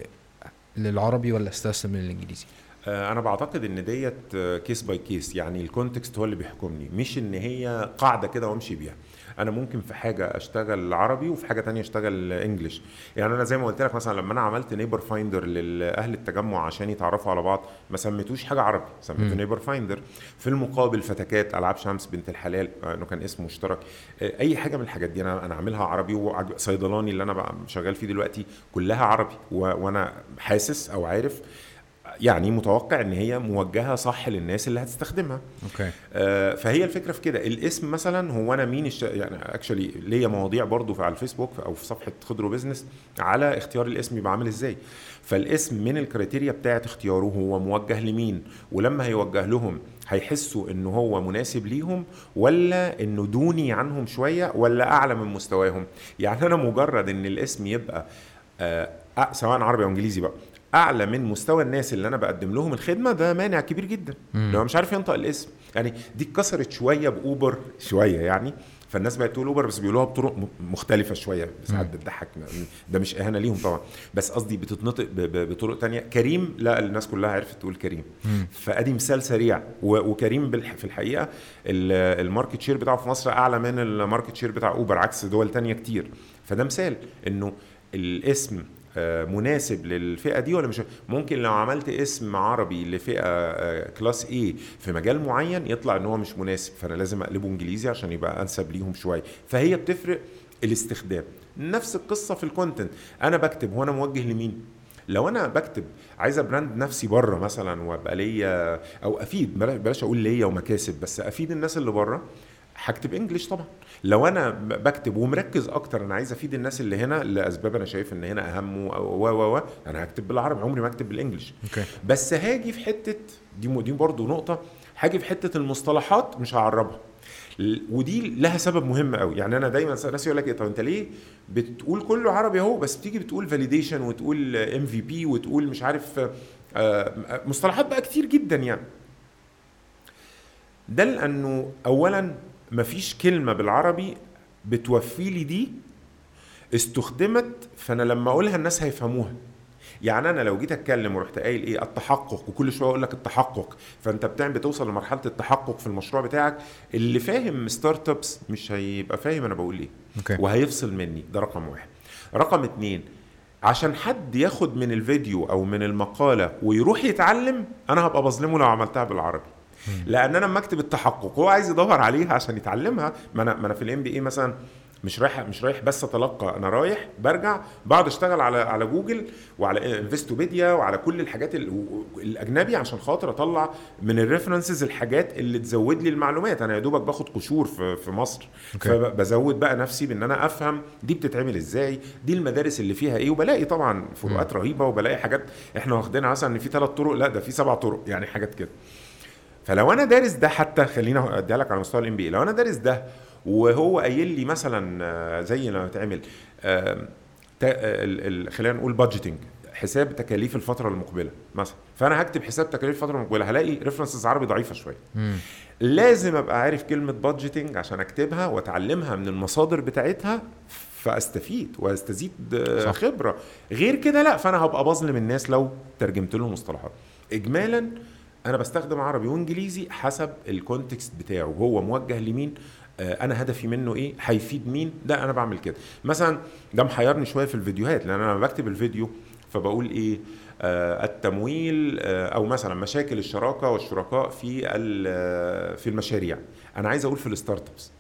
للعربي ولا أستسلم للإنجليزي؟ آه، أنا بعتقد إن that case by case يعني ال context هو اللي بيحكمني مش إن هي قاعدة كده وأمشي بيها. أنا ممكن في حاجة اشتغل عربي وفي حاجة تانية اشتغل English يعني أنا زي ما قلت لك مثلا لما أنا عملت Neighbor Finder لاهل التجمع عشان يتعرفوا على بعض ما سميتوش حاجة عربي سميته. Neighbor Finder في المقابل فتكات ألعاب شمس بنت الحلال إنه كان اسم مشترك. آه، أي حاجة من الحاجات دي أنا أنا عاملها عربي وصيدلاني اللي أنا بقى شغال فيه دلوقتي كلها عربي. و- وأنا حاسس أو عارف يعني متوقع إن هي موجهة صح للناس اللي هتستخدمها. okay. آه، فهي الفكرة في كده. الاسم مثلا هو أنا مين الش... يعني actually ليا مواضيع برضو في على الفيسبوك أو في صفحة خضرو business على اختيار الاسم يبقى عامل إزاي. فالاسم من ال criteria بتاعت اختياره هو موجه لمين؟ ولما هيوجه لهم هيحسوا إنه هو مناسب ليهم ولا إنه دوني عنهم شوية ولا أعلى من مستواهم؟ يعني أنا مجرد إن الاسم يبقى آه، سواء عربي أو إنجليزي بقى أعلى من مستوى الناس اللي أنا بقدم لهم الخدمة ده مانع كبير جدا. لو مش عارف ينطق الاسم. يعني دي اتكسرت شوية بأوبر شوية يعني. فالناس بقت تقول أوبر بس بيقولوها بطرق مختلفة شوية. ساعات. بتضحك ده مش إهانة ليهم طبعا. بس قصدي بتتنطق بطرق تانية. كريم لا الناس كلها عرفت تقول كريم. فأدي مثال سريع. وكريم في الحقيقة ال- ال market share بتاعه في مصر أعلى من ال market share بتاع أوبر عكس دول تانية كتير. فده مثال إنه الاسم مناسب للفئة دي ولا مش ممكن لو عملت اسم عربي لفئة آه، class A في مجال معين يطلع إن هو مش مناسب فأنا لازم أقلبه إنجليزي عشان يبقى أنسب ليهم شوية. فهي بتفرق الاستخدام. نفس القصة في ال content أنا بكتب هو أنا موجه لمين؟ لو أنا بكتب عايز brand نفسي بره مثلا وأبقى ليا أو أفيد بلاش أقول ليا ومكاسب بس أفيد الناس اللي بره هكتب English طبعا. لو أنا بكتب ومركز أكتر أنا عايز أفيد الناس اللي هنا لأسباب أنا شايف إن هنا أهم و و و أنا هكتب بالعربي عمري ما اكتب بال English okay. بس هاجي في حتة دي دي برضه نقطة هاجي في حتة المصطلحات مش هعربها. ودي لها سبب مهم قوي يعني أنا دايما ناس يقول لك إيه طب أنت ليه بتقول كله عربي أهو بس بتيجي بتقول validation وتقول MVP وتقول مش عارف آه، مصطلحات بقى كتير جدا يعني. ده لأنه اولا مفيش كلمة بالعربي بتوفي لي دي استخدمت فأنا لما أقولها الناس هيفهموها. يعني أنا لو جيت أتكلم ورحت قايل إيه؟ التحقق وكل شوية أقول لك التحقق. فأنت بتعمل بتوصل لمرحلة التحقق في المشروع بتاعك اللي فاهم startups مش هيبقى فاهم أنا بقول إيه. okay. وهيفصل مني. ده رقم واحد. رقم اتنين عشان حد ياخد من الفيديو أو من المقالة ويروح يتعلم أنا هبقى بظلمه لو عملتها بالعربي. لأن أنا لما اكتب التحقق هو عايز يدور عليها عشان يتعلمها. ما أنا ما أنا في ال MBA مثلا مش رايح مش رايح بس اتلقى أنا رايح برجع بقعد اشتغل على على جوجل وعلى Investopedia وعلى كل الحاجات ال- الأجنبي عشان خاطر اطلع من ال references الحاجات اللي تزود لي المعلومات. أنا يا دوبك باخد قشور في في مصر. okay. فبزود بقى نفسي بإن أنا أفهم دي بتتعمل إزاي دي المدارس اللي فيها إيه؟ وبلاقي طبعا فروقات رهيبة وبلاقي حاجات إحنا واخدينها مثلا إن في ثلاث طرق لأ ده في سبع طرق يعني حاجات كده. فلو أنا دارس ده حتى خلينا أديها لك على مستوى ال MBA لو أنا دارس ده وهو قايل لي مثلا آه، زي ما تعمل خلينا نقول budgeting حساب تكاليف الفترة المقبلة مثلا فأنا هكتب حساب تكاليف الفترة المقبلة هلاقي references عربي ضعيفة شوية. لازم أبقى عارف كلمة budgeting عشان أكتبها وأتعلمها من المصادر بتاعتها فأستفيد وأستزيد آه، صح. خبرة غير كده لا فأنا هبقى بظلم الناس لو ترجمت لهم مصطلحات اجمالا أنا بستخدم عربي وإنجليزي حسب ال context بتاعه هو موجه لمين آه، أنا هدفي منه إيه هيفيد مين ده أنا بعمل كده مثلا ده محيرني شوية في الفيديوهات لأن أنا لما بكتب الفيديو فبقول إيه آه التمويل آه أو مثلا مشاكل الشراكة والشركاء في ال- في المشاريع أنا عايز أقول في ال startups.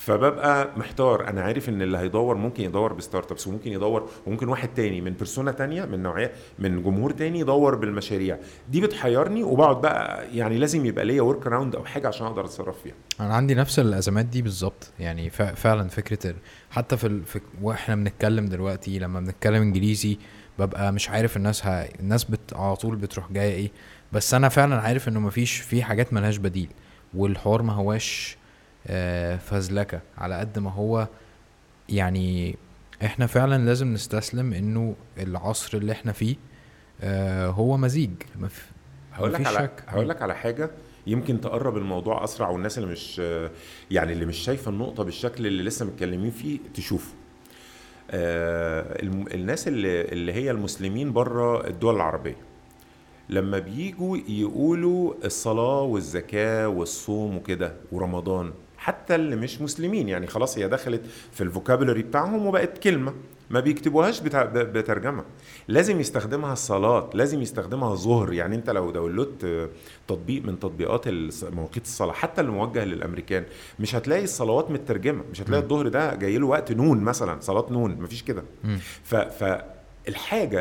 فببقى محتار. أنا عارف إن اللي هيدور ممكن يدور ب startups وممكن يدور وممكن واحد تاني من persona تانية من نوعية من جمهور تاني يدور بالمشاريع. دي بتحيرني وبقعد بقى يعني لازم يبقى ليا workaround أو حاجة عشان أقدر أتصرف فيها. أنا عندي نفس الأزمات دي بالظبط. يعني فعلا فكرة. حتى في, ال... في وإحنا بنتكلم دلوقتي لما بنتكلم إنجليزي ببقى مش عارف الناس ه... الناس بت... على طول بتروح جاية إيه. بس أنا فعلا عارف إنه مفيش في حاجات ملهاش بديل والحوار ما هواش فزلكه على قد ما هو يعني إحنا فعلا لازم نستسلم إنه العصر اللي إحنا فيه آه، هو مزيج. هقول لك على. هقول لك على حاجة يمكن تقرب الموضوع أسرع والناس اللي مش يعني اللي مش شايفة النقطة بالشكل اللي لسه متكلمين فيه تشوفه آه، الناس اللي اللي هي المسلمين بره الدول العربية لما بيجوا يقولوا الصلاة والزكاة والصوم وكده ورمضان حتى اللي مش مسلمين. يعني خلاص هي دخلت في الفوكابولري بتاعهم وبقت كلمة ما بيكتبوهاش بترجمة. لازم يستخدمها الصلاة لازم يستخدمها ظهر يعني انت لو داونلودت تطبيق من تطبيقات مواقيت الصلاة حتى اللي موجه للأمريكان مش هتلاقي الصلوات مترجمة. مش هتلاقي. الظهر ده جاي له وقت نون مثلا صلاة نون مفيش كده. ف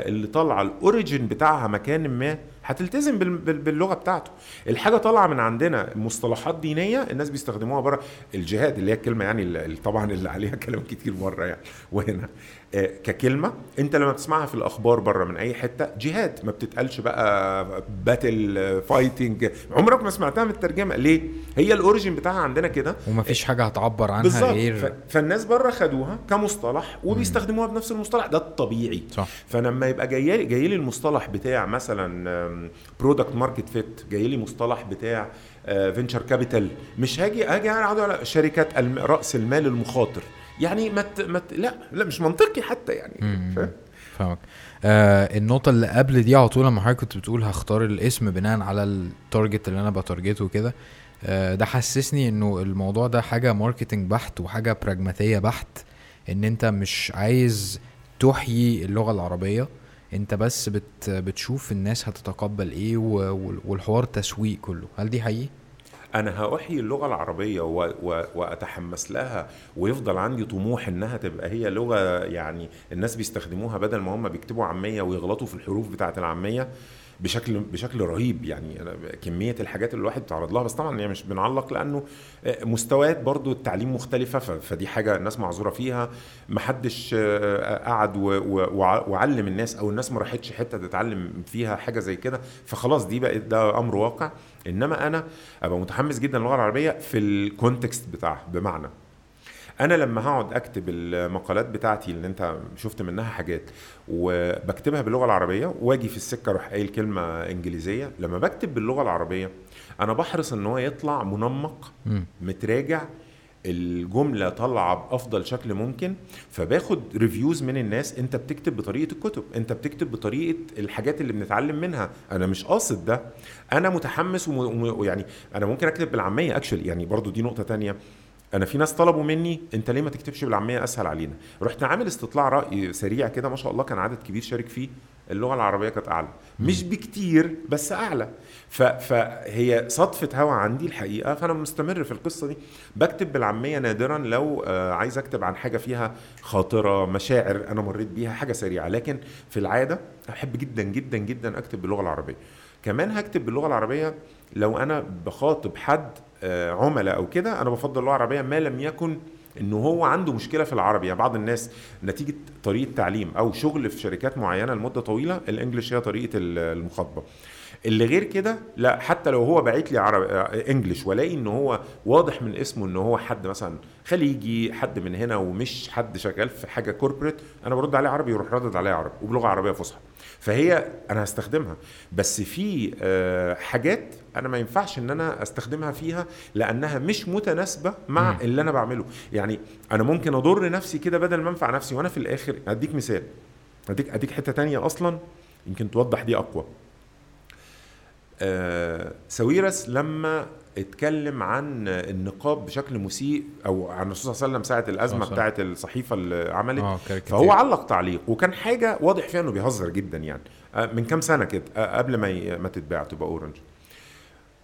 اللي طالعة الأوريجين بتاعها مكان ما هتلتزم بال- بال- باللغة بتاعته. الحاجة طالعة من عندنا مصطلحات دينية الناس بيستخدموها بره. الجهاد اللي هي الكلمة يعني اللي طبعا اللي عليها كلام كتير بره يعني. وهنا. آه، ككلمة انت لما بتسمعها في الأخبار بره من أي حتة جهاد ما بتتقالش بقى battle fighting عمرك ما سمعتها مترجمة ليه؟ هي ال origin بتاعها عندنا كده. ومفيش حاجة هتعبر عنها بالظبط. غير. فالناس بره خدوها كمصطلح وبيستخدموها بنفس المصطلح. ده الطبيعي. صح. فلما يبقى جاي جاي لي المصطلح بتاع مثلا product market fit جاي لي مصطلح بتاع venture capital مش هاجي هاجي أقعد على شركات رأس المال المخاطر. يعني ما مت... مت... لا لا مش منطقي حتى يعني. فاهم؟ فاهمك آه النقطة اللي قبل دي على طول لما حضرتك كنت بتقول هختار الاسم بناء على ال target اللي أنا ب target ته وكده آه ده حسسني إنه الموضوع ده حاجة marketing بحت وحاجة براجماتية بحت إن أنت مش عايز تحيي اللغة العربية أنت بس بت بتشوف الناس هتتقبل إيه والحوار تسويق كله هل دي حقيقي؟ أنا هأحيي اللغة العربية و... و... وأتحمس لها ويفضل عندي طموح إنها تبقى هي لغة يعني الناس بيستخدموها بدل ما هم بيكتبوا عامية ويغلطوا في الحروف بتاعة العامية بشكل بشكل رهيب. يعني كمية الحاجات اللي الواحد بيتعرض لها بس طبعا يعني مش بنعلق لأنه مستويات برضو التعليم مختلفة فدي حاجة الناس معذورة فيها. محدش آه، قعد وعلم الناس أو الناس ما راحتش حتة تتعلم فيها حاجة زي كده فخلاص دي بقت ده أمر واقع. انما أنا ابقى متحمس جدا للغة العربية في ال context بتاعها بمعنى أنا لما هقعد اكتب المقالات بتاعتي اللي انت شفت منها حاجات وبكتبها باللغة العربية واجي في السكة أروح قايل كلمة انجليزية لما بكتب باللغة العربية أنا بحرص ان هو يطلع منمق. متراجع الجملة طالعة بأفضل شكل ممكن فباخد reviews من الناس انت بتكتب بطريقة الكتب انت بتكتب بطريقة الحاجات اللي بنتعلم منها. أنا مش قاصد ده. أنا متحمس ويعني أنا ممكن أكتب بالعامية اكشلي يعني برضو دي نقطة تانية. أنا في ناس طلبوا مني انت ليه ما تكتبش بالعامية؟ أسهل علينا. رحت عامل استطلاع رأي سريع كده ما شاء الله كان عدد كبير شارك فيه اللغة العربية كانت أعلى. مش بكتير بس أعلى. فهي صدفة هوا عندي الحقيقة فأنا مستمر في القصة دي. بكتب بالعامية نادرا لو آه، عايز أكتب عن حاجة فيها خاطرة مشاعر أنا مريت بيها حاجة سريعة. لكن في العادة أحب جدا جدا جدا أكتب باللغة العربية. كمان هكتب باللغة العربية لو أنا بخاطب حد آه، عملاء أو كده أنا بفضل اللغة العربية ما لم يكن إنه هو عنده مشكلة في العربي. يعني بعض الناس نتيجة طريقة تعليم أو شغل في شركات معينة لمدة طويلة الإنجليش هي طريقة المخاطبة. اللي غير كده لا حتى لو هو باعت لي عربي آه، انجليش والاقي إن هو واضح من اسمه إن هو حد مثلا خليجي حد من هنا ومش حد شغال في حاجة كوربريت أنا برد عليه عربي يروح ردد عليه عربي وبلغة عربية فصحى. فهي أنا هستخدمها. بس في آه، حاجات أنا ما ينفعش إن أنا أستخدمها فيها لأنها مش متناسبة مع. اللي أنا بعمله. يعني أنا ممكن أضر نفسي كده بدل ما أنفع نفسي وأنا في الآخر أديك مثال. أديك أديك حتة تانية أصلا يمكن توضح دي أقوى. آه، ساويرس لما اتكلم عن النقاب بشكل مسيء أو عن الرسول صلى الله عليه وسلم ساعة الأزمة صلى. بتاعة الصحيفة اللي عملت كاريكاتير. فهو علق تعليق وكان حاجة واضح فيها إنه بيهزر جدا يعني آه، من كام سنة كده آه، قبل ما ما تتباع تبقى أورنج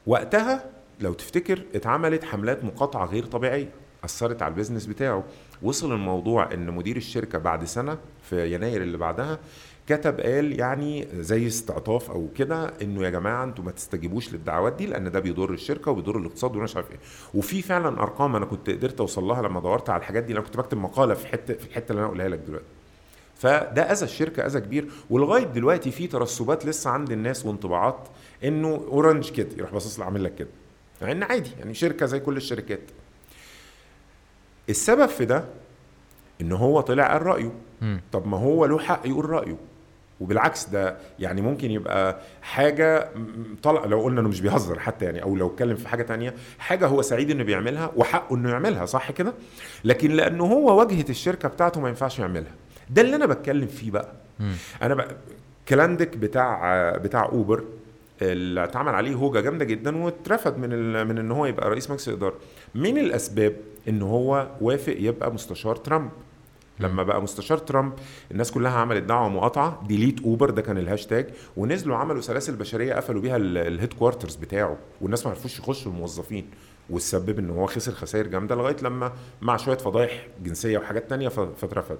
وقتها لو تفتكر اتعملت حملات مقاطعة غير طبيعية أثرت على ال business بتاعه وصل الموضوع إن مدير الشركة بعد سنة في يناير اللي بعدها كتب قال يعني زي استعطاف أو كده إنه يا جماعة أنتوا ما تستجيبوش للدعوات دي لأن ده بيضر الشركة وبيضر الاقتصاد ومش عارف إيه. وفي فعلا أرقام أنا كنت قدرت أوصل لها لما دورت على الحاجات دي أنا كنت بكتب مقالة في حتة في الحتة اللي أنا أقولها لك دلوقتي. فده أذى الشركة أذى كبير. ولغاية دلوقتي في ترسبات لسه عند الناس وانطباعات إنه أورنج كده يروح باصص لي عامل لك كده. مع إن عادي يعني شركة زي كل الشركات. السبب في ده إن هو طلع قال رأيه. طب ما هو له حق يقول رأيه. وبالعكس ده يعني ممكن يبقى حاجة طلع لو قلنا إنه مش بيهزر حتى يعني أو لو اتكلم في حاجة تانية حاجة هو سعيد إنه بيعملها وحقه إنه يعملها صح كده لكن لأنه هو واجهة الشركة بتاعته ما ينفعش يعملها ده اللي أنا بتكلم فيه بقى. أنا بقى كالانيك بتاع بتاع أوبر اللي اتعمل عليه هوجة جامدة جدا واترفض من. من إن هو يبقى رئيس مجلس الإدارة من الأسباب إن هو وافق يبقى مستشار ترامب لما بقى مستشار ترامب الناس كلها عملت دعوة مقاطعة delete Uber ده كان الهاشتاج ونزلوا عملوا سلاسل بشرية قفلوا بيها ال headquarters بتاعه والناس ما عرفوش يخشوا الموظفين والسبب إن هو خسر خسائر جامدة لغاية لما مع شوية فضايح جنسية وحاجات تانية فاترفض.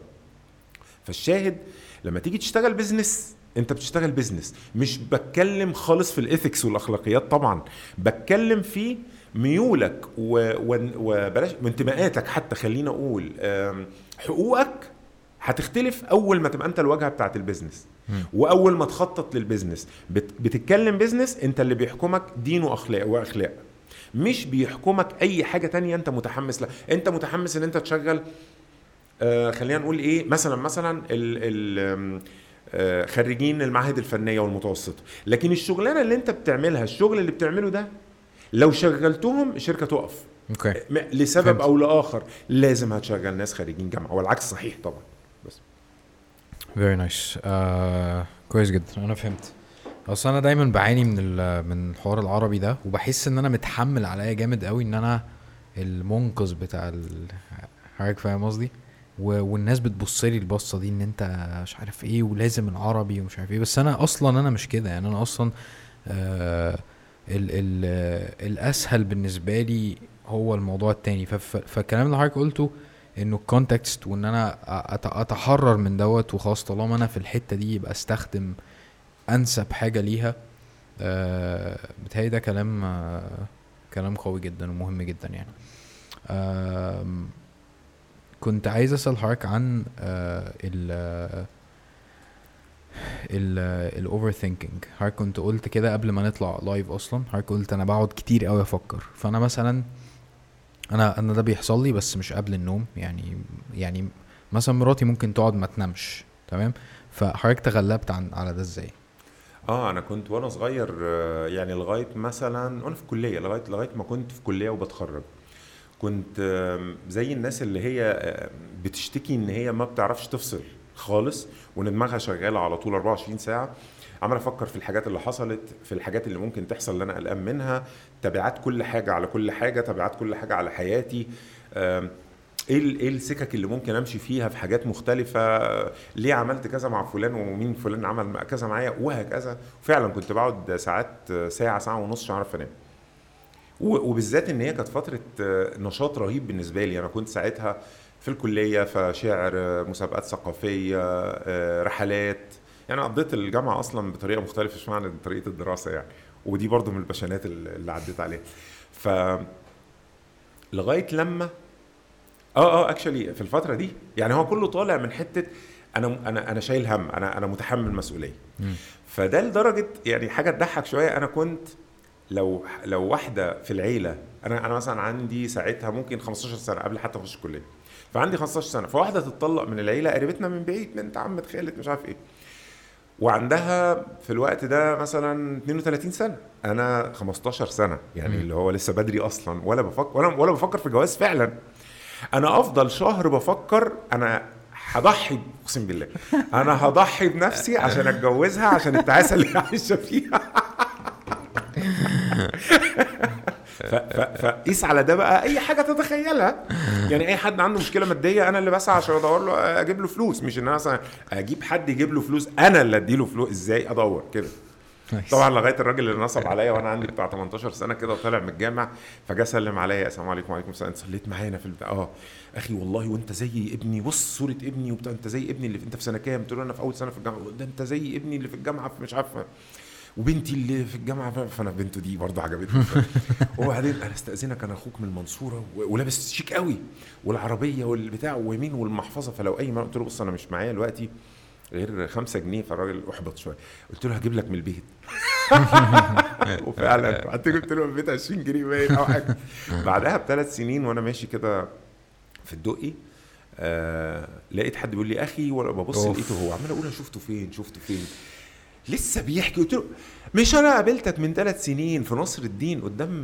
فالشاهد لما تيجي تشتغل business أنت بتشتغل business مش بتكلم خالص في ال ethics والأخلاقيات طبعا بتكلم في ميولك و- و- وبلاش انتماءاتك حتى خلينا أقول حقوقك هتختلف أول ما تبقى أنت الواجهة بتاعت ال business. وأول ما تخطط لل business. بت- بتتكلم business أنت اللي بيحكمك دين واخلاق وأخلاق. مش بيحكمك أي حاجة تانية أنت متحمس لها. أنت متحمس إن أنت تشغل آه خلينا نقول إيه مثلا مثلا ال ال آه، خريجين المعاهد الفنية والمتوسطة. لكن الشغلانة اللي أنت بتعملها الشغل اللي بتعمله ده لو شغلتهم الشركة تقف. okay. م- لسبب فهمت. أو لآخر لازم هتشغل ناس خريجين جامعة والعكس صحيح طبعا. بس. very nice كويس جدا. أنا فهمت. أصل أنا دايما بعاني من ال- من الحوار العربي ده وبحس إن أنا متحمل عليا جامد قوي إن أنا المنقذ بتاع حضرتك فاهم قصدي؟ والناس بتبص لي البصة دي إن أنت مش عارف إيه ولازم العربي ومش عارف إيه. بس أنا أصلا أنا مش كده. يعني أنا أصلا آه ال ال الأسهل بالنسبة لي هو الموضوع التاني. فالكلام اللي حضرتك قلته إنه الكونتكست وإن أنا أتحرر من دوت وخلاص طالما أنا في الحتة دي يبقى أستخدم أنسب حاجة ليها آه بتهيألي ده كلام آه كلام قوي جدا ومهم جدا يعني. آم، كنت عايز أسأل حضرتك عن آه ال ال ال overthinking حضرتك كنت قلت كده قبل ما نطلع live أصلا. حضرتك قلت أنا بقعد كتير قوي أفكر. فأنا مثلا أنا أنا ده بيحصل لي بس مش قبل النوم. يعني يعني مثلا مراتي ممكن تقعد ما تنامش تمام؟ فحضرتك تغلبت عن على ده إزاي؟ آه أنا كنت وأنا صغير يعني لغاية مثلا وأنا في الكلية لغاية لغاية ما كنت في كلية وبتخرج كنت زي الناس اللي هي بتشتكي إن هي ما بتعرفش تفصل خالص وإن دماغها شغالة على طول 24 ساعة. عمال أفكر في الحاجات اللي حصلت في الحاجات اللي ممكن تحصل اللي أنا قلقان منها. تبعات كل حاجة على كل حاجة تبعات كل حاجة على حياتي. إيه إيه السكك اللي ممكن أمشي فيها في حاجات مختلفة؟ ليه عملت كذا مع فلان ومين فلان عمل كذا معايا؟ وهكذا. فعلا كنت بقعد ساعات ساعة ساعة ونص مش عارف أنام. وبالذات إن هي كانت فترة آه، نشاط رهيب بالنسبة لي. أنا كنت ساعتها في الكلية فشعر مسابقات ثقافية آه، رحلات يعني قضيت الجامعة أصلا بطريقة مختلفة شوية عن طريقة الدراسة يعني. ودي برضو من البشانات اللي عديت عليها. ف لغاية لما آه آه اكشلي في الفترة دي يعني هو كله طالع من حتة أنا أنا أنا شايل هم أنا أنا متحمل مسؤولية. فده لدرجة يعني حاجة تضحك شوية. أنا كنت لو لو واحدة في العيلة أنا أنا مثلا عندي ساعتها ممكن 15 سنة قبل حتى أخش الكلية. فعندي 15 سنة فواحدة تتطلق من العيلة قريبتنا من بعيد بنت عمة خالة مش عارف إيه. وعندها في الوقت ده مثلا 32 سنة. أنا 15 سنة يعني. اللي هو لسه بدري أصلا ولا بفكر ولا ولا بفكر في جواز فعلا. أنا أفضل شهر بفكر أنا هضحي أقسم بالله أنا هضحي بنفسي عشان أتجوزها عشان التعاسة اللي عايشه فيها. فقيس على ده بقى أي حاجة تتخيلها. يعني أي حد عنده مشكلة مادية أنا اللي بسعى عشان أدور له أجيب له فلوس مش إن أنا مثلا أجيب حد يجيب له فلوس أنا اللي أدي له فلوس إزاي أدور كده؟ طبعا لغاية الراجل اللي نصب عليا وأنا عندي بتاع 18 سنة كده وطالع من الجامع فجاه سلم عليا السلام عليكم وعليكم السلام أنت صليت معانا في البتاع؟ آه. أخي والله وأنت زي ابني بص صورة ابني وبتاع أنت زي ابني اللي في أنت في سنة كام؟ قلت له أنا في أول سنة في الجامعة. ده أنت زي ابني اللي في الجامعة في مش عارف وبنتي اللي في الجامعة فأنا بنته دي برضه عجبتني. وبعدين أنا استأذنك أنا أخوك من المنصورة. ولابس شيك قوي. والعربية والبتاع ويمين والمحفظة فلو أي ما قلت له بص أنا مش معايا دلوقتي غير خمسة جنيه. فالراجل أحبط شوية. قلت له هجيب لك من البيت. وفعلا. قعدت جبت له من البيت 20 جنيه باين أو حاجة. بعدها بثلاث سنين وأنا ماشي كده في الدقي آه لقيت حد بيقول لي أخي وأنا ببص. لقيته هو عمال أقول أنا شفته فين؟ شفته فين؟ لسه بيحكي. قلت له مش أنا قابلتك من ثلاث سنين في نصر الدين قدام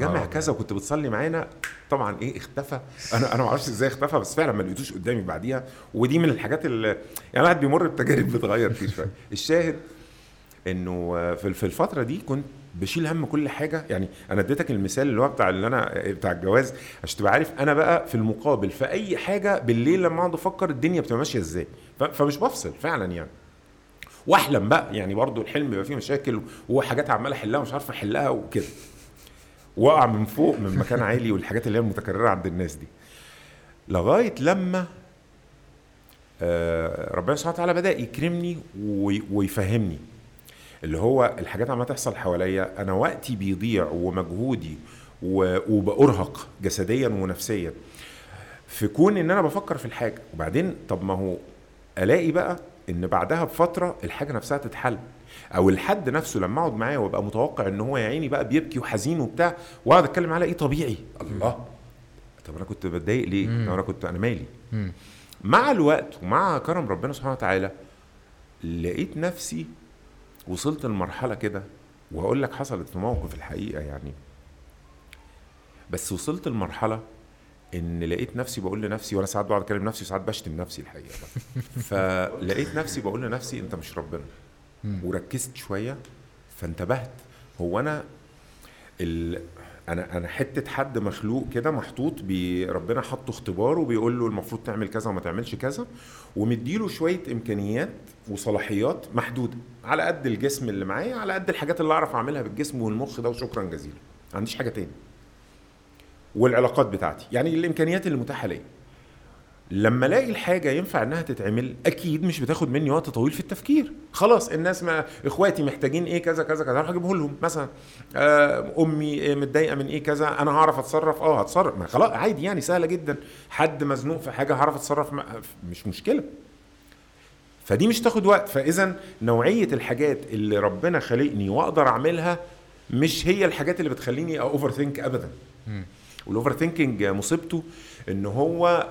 جامع. كذا وكنت بتصلي معانا؟ طبعا إيه اختفى. أنا أنا ما أعرفش إزاي اختفى بس فعلا ما لقيتوش قدامي بعديها. ودي من الحاجات اللي يعني الواحد بيمر بتجارب بتغير فيه شوية. الشاهد إنه في الفترة دي كنت بشيل هم كل حاجة. يعني أنا اديتك المثال اللي هو بتاع اللي أنا بتاع الجواز. عشان تبقى عارف أنا بقى في المقابل في أي حاجة بالليل لما أقعد أفكر الدنيا بتبقى ماشية إزاي. فمش بفصل فعلا يعني. واحلم بقى. يعني برضو الحلم بيبقى فيه مشاكل وحاجات عمال احلها ومش عارف احلها وكده. واقع من فوق من مكان عالي والحاجات اللي هي المتكرره عند الناس دي. لغاية لما آه، ربنا سبحانه وتعالى بدأ يكرمني وي- ويفهمني. اللي هو الحاجات عماله تحصل حواليا أنا وقتي بيضيع ومجهودي وبأرهق جسديا ونفسيا. في كون إن أنا بفكر في الحاجة وبعدين طب ما هو ألاقي بقى إن بعدها بفترة الحاجة نفسها تتحل أو الحد نفسه لما أقعد معاه وأبقى متوقع إن هو يا عيني بقى بيبكي وحزين وبتاع وأقعد أتكلم على إيه طبيعي الله طب أنا كنت بتضايق ليه؟ طب أنا كنت أنا مالي؟ مم. مع الوقت ومع كرم ربنا سبحانه وتعالى لقيت نفسي وصلت لمرحلة كده وهقول لك حصلت في موقف الحقيقة يعني بس وصلت لمرحلة إن لقيت نفسي بقول لنفسي وأنا ساعات بقعد أكلم نفسي وساعات بشتم نفسي الحقيقة بقى. فلقيت نفسي بقول لنفسي أنت مش ربنا. وركزت شوية فانتبهت هو أنا ال... أنا أنا حتة حد مخلوق كده محطوط ربنا حطه اختبار وبيقول له المفروض تعمل كذا وما تعملش كذا ومديله شوية إمكانيات وصلاحيات محدودة على قد الجسم اللي معايا على قد الحاجات اللي أعرف أعملها بالجسم والمخ ده وشكرا جزيلا ما عنديش حاجة تاني والعلاقات بتاعتي. يعني الإمكانيات اللي متاحة ليا. لما ألاقي الحاجة ينفع إنها تتعمل أكيد مش بتاخد مني وقت طويل في التفكير. خلاص الناس ما إخواتي محتاجين إيه كذا كذا كذا هروح أجيبه لهم. مثلا آه أمي إيه متضايقة من إيه كذا أنا هعرف أتصرف؟ آه هتصرف. ما خلاص عادي يعني سهلة جدا. حد مزنوق في حاجة هعرف أتصرف مش مشكلة. فدي مش تاخد وقت. فاذا نوعية الحاجات اللي ربنا خلقني وأقدر أعملها مش هي الحاجات اللي بتخليني overthink ابدا. وال overthinking مصيبته إن هو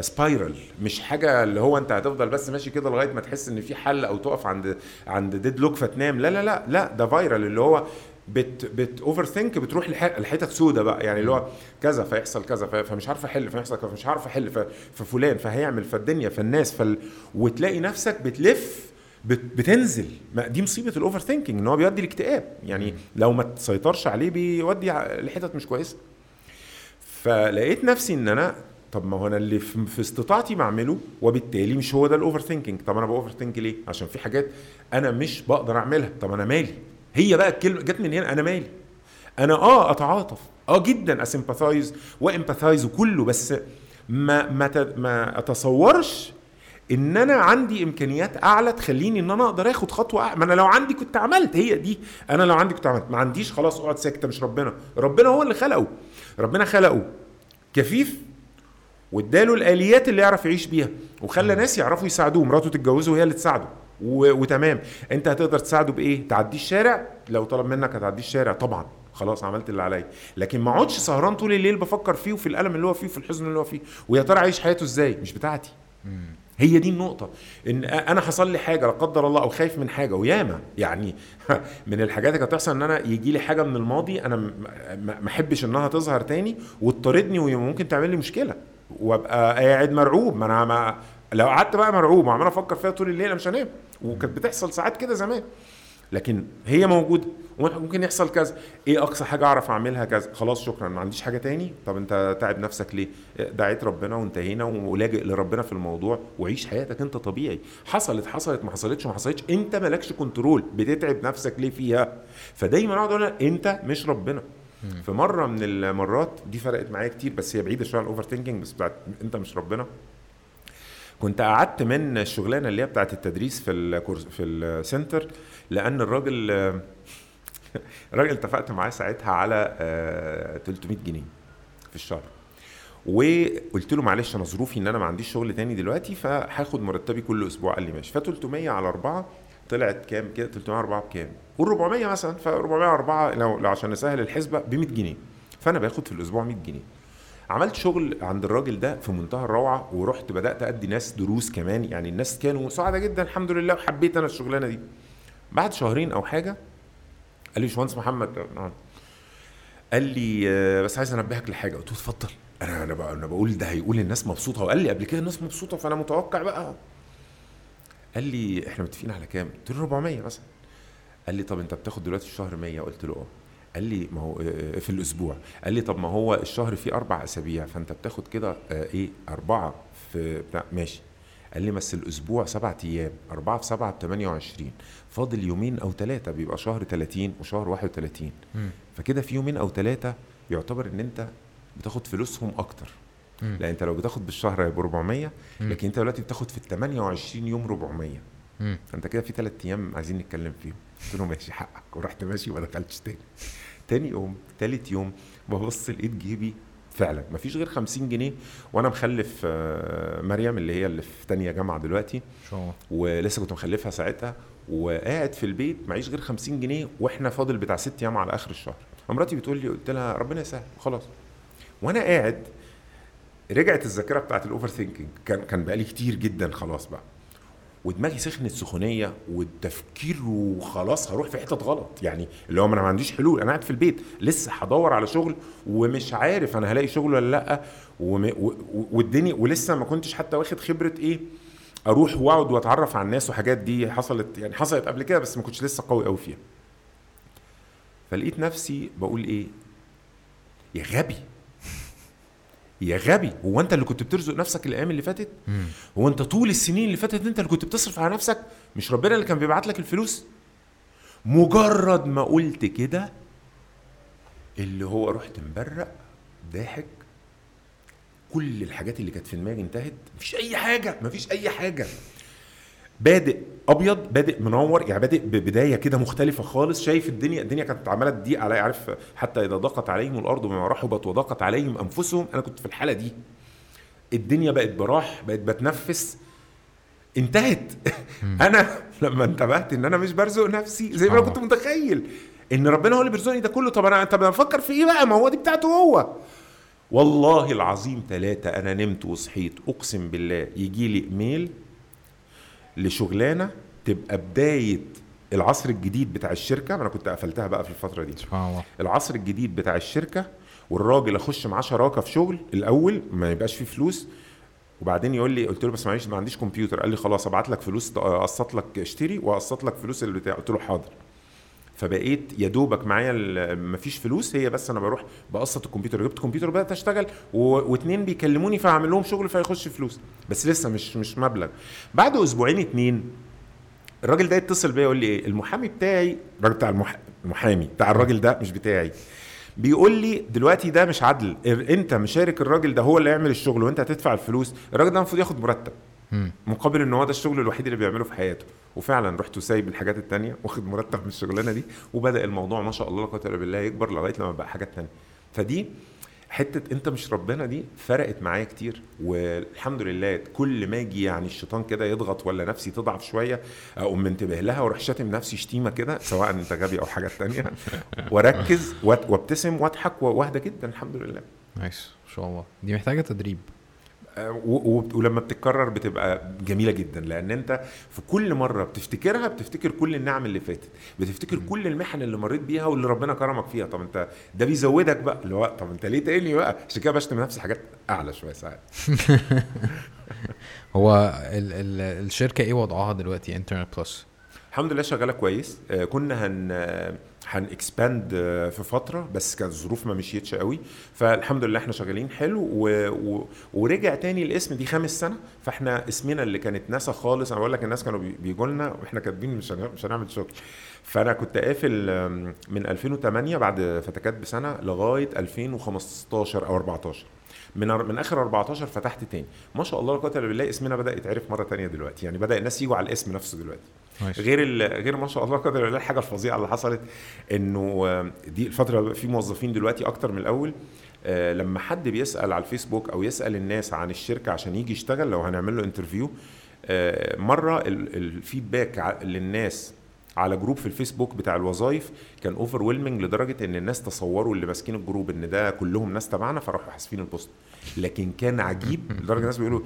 spiral مش حاجة اللي هو أنت هتفضل بس ماشي كده لغاية ما تحس إن في حل أو تقف عند عند deadlock فتنام. لا لا لا لا ده spiral اللي هو بت بت overthink بتروح لح- لحتت سودة بقى. يعني اللي هو كذا فيحصل كذا فمش عارف أحل فيحصل كذا فمش عارف أحل ففلان فهيعمل فالدنيا فالناس فال وتلاقي نفسك بتلف بت- بتنزل. ما دي مصيبة ال overthinking إن هو بيودي الاكتئاب يعني لو ما تسيطرش عليه بيودي لحتت مش كويسة. فلقيت نفسي إن أنا طب ما هو أنا اللي في استطاعتي بعمله وبالتالي مش هو ده ال overthinking طب أنا ب overthink ليه؟ عشان في حاجات أنا مش بقدر أعملها. طب أنا مالي؟ هي بقى الكلمة جت من هنا أنا مالي. أنا آه أتعاطف. آه جدا sympathize و empathize وكله بس ما ما ما أتصورش إن أنا عندي إمكانيات أعلى تخليني إن أنا أقدر آخد خطوة أعلى. ما أنا لو عندي كنت عملت. هي دي أنا لو عندي كنت عملت. ما عنديش خلاص أقعد ساكت مش ربنا. ربنا هو اللي خلقه. ربنا خلقه كفيف واداله الآليات اللي يعرف يعيش بيها وخلى ناس يعرفوا يساعدوه مراته تتجوزه وهي اللي تساعده. و... وتمام. انت هتقدر تساعده بإيه؟ تعدي الشارع. لو طلب منك هتعدي الشارع. طبعا. خلاص عملت اللي عليا. لكن ما اقعدش سهران طول الليل بفكر فيه وفي الألم اللي هو فيه وفي الحزن اللي هو فيه ويا ترى عايش حياته إزاي؟ مش بتاعتي. هي دي النقطة. إن أنا حصل لي حاجة لا قدر الله أو خايف من حاجة وياما. يعني من الحاجات اللي كانت بتحصل إن أنا يجي لي حاجة من الماضي أنا ما أحبش إنها تظهر تاني وتطاردني وممكن تعمل لي مشكلة وأبقى قاعد مرعوب. ما أنا ما لو قعدت بقى مرعوب وعمال أفكر فيها طول الليل أنا مش هنام. وكانت بتحصل ساعات كده زمان. لكن هي موجودة. وممكن يحصل كذا. إيه أقصى حاجة أعرف أعملها؟ كذا. خلاص شكرا. ما عنديش حاجة تاني؟ طب أنت تعب نفسك ليه؟ دعيت ربنا وانتهينا ولاجئ لربنا في الموضوع وعيش حياتك أنت طبيعي. حصلت حصلت ما حصلتش ما حصلتش. أنت مالكش control. بتتعب نفسك ليه فيها؟ فدايما أقعد أقول أنت مش ربنا. في مرة من المرات دي فرقت معايا كتير بس هي بعيدة شوية عن ال overthinking بس بتاعت أنت مش ربنا. كنت قعدت من الشغلانة اللي هي بتاعت التدريس في ال course في ال center لأن الراجل الراجل اتفقت معاه ساعتها على 300 آه، جنيه في الشهر. وقلت له معلش أنا ظروفي إن أنا ما عنديش شغل تاني دلوقتي فهاخد مرتبي كل أسبوع قال لي ماشي. ف 300 على 4 طلعت كام كده؟ 304 بكام؟ قول 400 مثلا ف 404 لو, لو عشان نسهل الحسبة ب 100 جنيه. فأنا باخد في الأسبوع 100 جنيه. عملت شغل عند الراجل ده في منتهى الروعة ورحت بدأت أدي ناس دروس كمان. يعني الناس كانوا سعداء جدا الحمد لله وحبيت أنا الشغلانة دي. بعد شهرين أو حاجة قال لي باشمهندس محمد نعم قال لي آه، بس عايز أنبهك لحاجة. قلت له اتفضل. أنا أنا أنا بقول ده هيقول الناس مبسوطة. وقال لي قبل كده الناس مبسوطة فأنا متوقع بقى. قال لي إحنا متفقين على كام؟ قلت له 400 مثلا. قال لي طب أنت بتاخد دلوقتي الشهر 100 قلت له آه. قال لي ما هو آه، آه، في الأسبوع. قال لي طب ما هو الشهر فيه أربع أسابيع فأنت بتاخد كده إيه أربعة في بتاع ماشي. قال لي بس الأسبوع سبعة أيام أربعة في سبعة ب 28 فاضل يومين أو ثلاثة بيبقى شهر 30 وشهر 31 م. فكده في يومين أو ثلاثة يعتبر إن أنت بتاخد فلوسهم أكتر. لا أنت لو بتاخد بالشهر هيبقى 400 لكن أنت دلوقتي بتاخد في ال 28 يوم 400 م. انت كده في ثلاث أيام عايزين نتكلم فيهم. قلت له ماشي حقك. ورحت ماشي وما دخلتش تاني. تاني يوم تالت يوم ببص لقيت جيبي فعلا مفيش غير 50 جنيه. وأنا مخلف آه، مريم اللي هي اللي في تانية جامعة دلوقتي. شو. ولسه كنت مخلفها ساعتها. وقاعد في البيت معيش غير 50 جنيه وإحنا فاضل بتاع ست أيام على آخر الشهر. مراتي بتقول لي قلت لها ربنا يسهل خلاص. وأنا قاعد رجعت الذاكرة بتاعت ال overthinking كان كان بقالي كتير جدا خلاص بقى. ودماغي سخنت سخونية والتفكير وخلاص هروح في حتت غلط. يعني اللي هو أنا ما عنديش حلول. أنا قاعد في البيت لسه هدور على شغل ومش عارف أنا هلاقي شغل ولا لأ. والدنيا ولسه ما كنتش حتى واخد خبرة إيه؟ أروح واقعد واتعرف على الناس وحاجات دي حصلت يعني حصلت قبل كده بس ما كنتش لسه قوي قوي فيها. فلقيت نفسي بقول إيه؟ يا غبي. يا غبي. هو أنت اللي كنت بترزق نفسك الأيام اللي فاتت؟ هو أنت طول السنين اللي فاتت أنت اللي كنت بتصرف على نفسك؟ مش ربنا اللي كان بيبعت لك الفلوس؟ مجرد ما قلت كده اللي هو رحت مبرق ضاحك كل الحاجات اللي كانت في دماغي انتهت. مفيش أي حاجة مفيش أي حاجة. بادئ أبيض بادئ منور يعني بادئ ببداية كده مختلفة خالص. شايف الدنيا الدنيا كانت عماله تضيق عليا عارف حتى إذا ضاقت عليهم الأرض بما رحبت وضاقت عليهم أنفسهم. أنا كنت في الحالة دي. الدنيا بقت براح بقت بتنفس. انتهت. أنا لما انتبهت إن أنا مش برزق نفسي زي ما أنا آه. كنت متخيل إن ربنا هو اللي بيرزقني ده كله. طب أنا طب أنا بفكر في إيه بقى؟ ما هو دي بتاعته هو. والله العظيم ثلاثة أنا نمت وصحيت أقسم بالله يجي لي ميل لشغلانة تبقى بداية العصر الجديد بتاع الشركة أنا كنت قفلتها بقى في الفترة دي. سبحان الله. العصر الجديد بتاع الشركة والراجل أخش معاه شراكة في شغل الأول ما يبقاش فيه فلوس. وبعدين يقول لي قلت له بس معلش ما عنديش كمبيوتر. قال لي خلاص أبعت لك فلوس أقسط لك اشتري وأقسط لك فلوس اللي بتاع. قلت له حاضر. فبقيت يا دوبك معايا مفيش فلوس هي بس أنا بروح بقسط الكمبيوتر جبت كمبيوتر بدات اشتغل واثنين بيكلموني فاعمل لهم شغل فيخش فلوس. بس لسه مش مش مبلغ. بعد أسبوعين اتنين الراجل ده يتصل بيا يقول لي إيه؟ المحامي بتاعي الراجل بتاع المحامي بتاع الراجل ده مش بتاعي. بيقول لي دلوقتي ده مش عدل أنت مشارك الراجل ده هو اللي يعمل الشغل وأنت هتدفع الفلوس الراجل ده المفروض ياخد مرتب مقابل إن هو ده الشغل الوحيد اللي بيعمله في حياته. وفعلا رحت سايب الحاجات التانية واخد مرتب من الشغلانة دي وبدأ الموضوع ما شاء الله لا الا بالله يكبر لغاية لما بقى حاجات تانية. فدي حتة أنت مش ربنا دي فرقت معايا كتير والحمد لله كل ما أجي يعني الشيطان كده يضغط ولا نفسي تضعف شوية أقوم منتبه لها وأروح شاتم نفسي شتيمة كده سواء أنت غبي أو حاجات تانية وأركز وأبتسم وأضحك وأهدى جدا الحمد لله. نايس ما شاء الله. دي محتاجة تدريب. ولما بتتكرر بتبقى جميلة جدا لأن أنت في كل مرة بتفتكرها بتفتكر كل النعم اللي فاتت بتفتكر كل المحن اللي مريت بيها واللي ربنا كرمك فيها. طب أنت ده بيزودك بقى اللي هو طب أنت ليه تاني بقى؟ عشان كده بشتم نفسي حاجات أعلى شوية ساعات. هو ال ال الشركة إيه وضعها دلوقتي؟ Internet Plus الحمد لله شغالة كويس. آه، كنا هن هن expand في فترة بس كانت الظروف ما مشيتش قوي. فالحمد لله إحنا شغالين حلو و... و... ورجع تاني الاسم دي خامس سنة. فاحنا اسمنا اللي كانت ناسا خالص أنا بقول لك الناس كانوا بي- بيجوا لنا وإحنا كاتبين مش. مش هنعمل شغل. فأنا كنت قافل من 2008 بعد فتكات بسنة لغاية 2015 أو 14 من من آخر 14 فتحت تاني. ما شاء الله لا قوه إلا بالله اسمنا بدأ يتعرف مرة تانية دلوقتي. يعني بدأ الناس يجوا على الاسم نفسه دلوقتي. نايس. غير غير ما شاء الله قدر الله الحاجة الفظيعة اللي حصلت إنه آه، دي الفترة في موظفين دلوقتي أكتر من الأول. آه، لما حد بيسأل على الفيسبوك أو يسأل الناس عن الشركة عشان يجي يشتغل لو هنعمل له interview مرة ال- ال feedback للناس على group في الفيسبوك بتاع الوظائف كان overwhelming لدرجة إن الناس تصوروا اللي ماسكين ال group إن ده كلهم ناس تبعنا فراحوا حاذفين ال post. لكن كان عجيب لدرجة الناس بيقولوا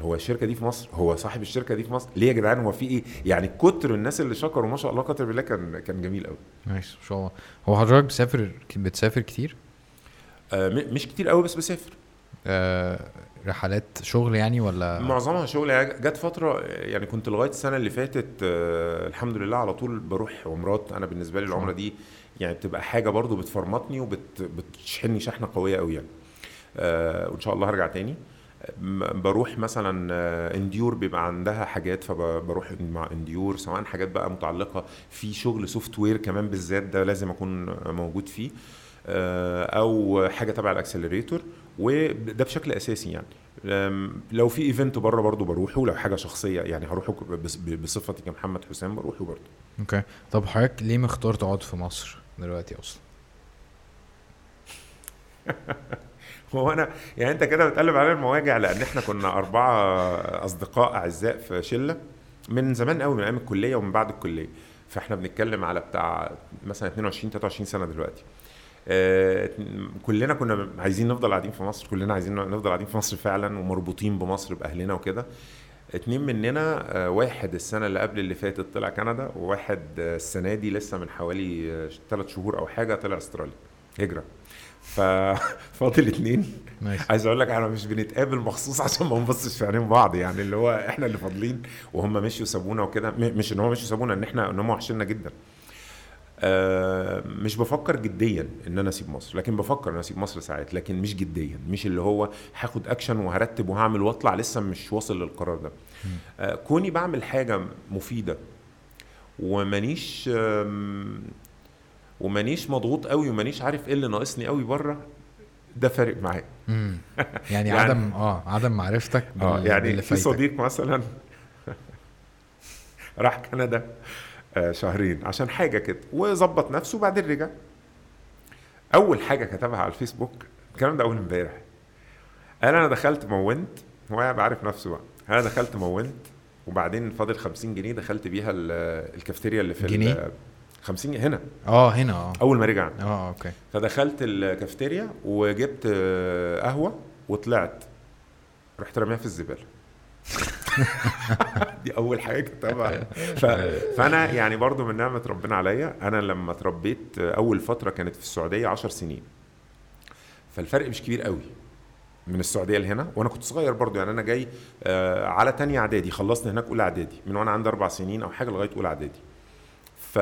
هو الشركة دي في مصر؟ هو صاحب الشركة دي في مصر؟ ليه يا جدعان؟ هو في إيه؟ يعني كتر الناس اللي شكروا ما شاء الله كتر بالله كان كان جميل قوي nice ما شاء الله. هو حضرتك بتسافر بتسافر كتير؟ آه مش كتير قوي بس بسافر. آه رحلات شغل يعني ولا؟ معظمها شغل. يعني جت فترة يعني كنت لغاية السنة اللي فاتت آه الحمد لله على طول بروح عمرات. أنا بالنسبة لي العمرة دي يعني بتبقى حاجة برضو بتفرمطني وبتشحنني شحنة قوية قوي يعني. آه وإن شاء الله هرجع تاني. بروح مثلا آه، Endeavor بيبقى عندها حاجات فبروح مع Endeavor سواء حاجات بقى متعلقة في شغل software كمان بالذات ده لازم أكون موجود فيه. آه، أو حاجة تبع ال accelerator. وده بشكل أساسي يعني. لو في event بره برضو بروحه لو حاجة شخصية يعني هروحه بصفتي كمحمد حسام بروحه برضو okay. طب حضرتك ليه مختار تقعد في مصر دلوقتي أصلا؟ هو أنا يعني أنت كده بتقلب على المواجع لأن إحنا كنا أربعة أصدقاء أعزاء في شلة من زمان قوي من أيام الكلية ومن بعد الكلية. فإحنا بنتكلم على بتاع مثلا 22 23 سنة دلوقتي. كلنا كنا عايزين نفضل قاعدين في مصر كلنا عايزين نفضل قاعدين في مصر فعلا ومربوطين بمصر بأهلنا وكده. اتنين مننا آه، واحد السنة اللي قبل اللي فاتت طلع كندا وواحد آه، السنة دي لسه من حوالي ثلاث شهور أو حاجة طلع أستراليا هجرة. ففاضل اتنين. عايز أقول لك إحنا مش بنتقابل مخصوص عشان ما نبصش في عينين بعض يعني اللي هو إحنا اللي فاضلين وهم مشيوا سابونا وكده مش إن هم مشيوا سابونا إن إحنا إن هم وحشنا جدا. آه مش بفكر جديا إن أنا أسيب مصر لكن بفكر إن أنا أسيب مصر ساعات لكن مش جديا مش اللي هو هاخد أكشن وهرتب وهعمل وأطلع لسه مش واصل للقرار ده آه كوني بعمل حاجة مفيدة ومانيش ومانيش مضغوط قوي ومانيش عارف إيه اللي ناقصني قوي بره ده فارق معايا. يعني, يعني- عدم آه عدم معرفتك آه يعني في. صديق مثلا راح كندا شهرين عشان حاجة كده. وظبط نفسه وبعدين رجع. أول حاجة كتبها على الفيسبوك الكلام ده أول امبارح. قال أنا دخلت مونت هو يعني عارف نفسه بقى. أنا دخلت مونت وبعدين فاضل 50 جنيه دخلت بيها ال- الكافتيريا اللي في جنيه؟ 50 جنيه هنا. آه هنا آه. أول ما رجع. آه أوكي. فدخلت الكافتيريا وجبت آه، قهوة وطلعت. رحت رميها في الزبالة. دي أول حاجة كتبها ف... فأنا يعني برضو من نعمة ربنا عليا أنا لما اتربيت آه، أول فترة كانت في السعودية 10 سنين. فالفرق مش كبير قوي من السعودية لهنا. وأنا كنت صغير برضو يعني أنا جاي آه، على تانية إعدادي خلصت هناك أولى إعدادي من وأنا عندي أربع سنين أو حاجة لغاية أولى إعدادي. ف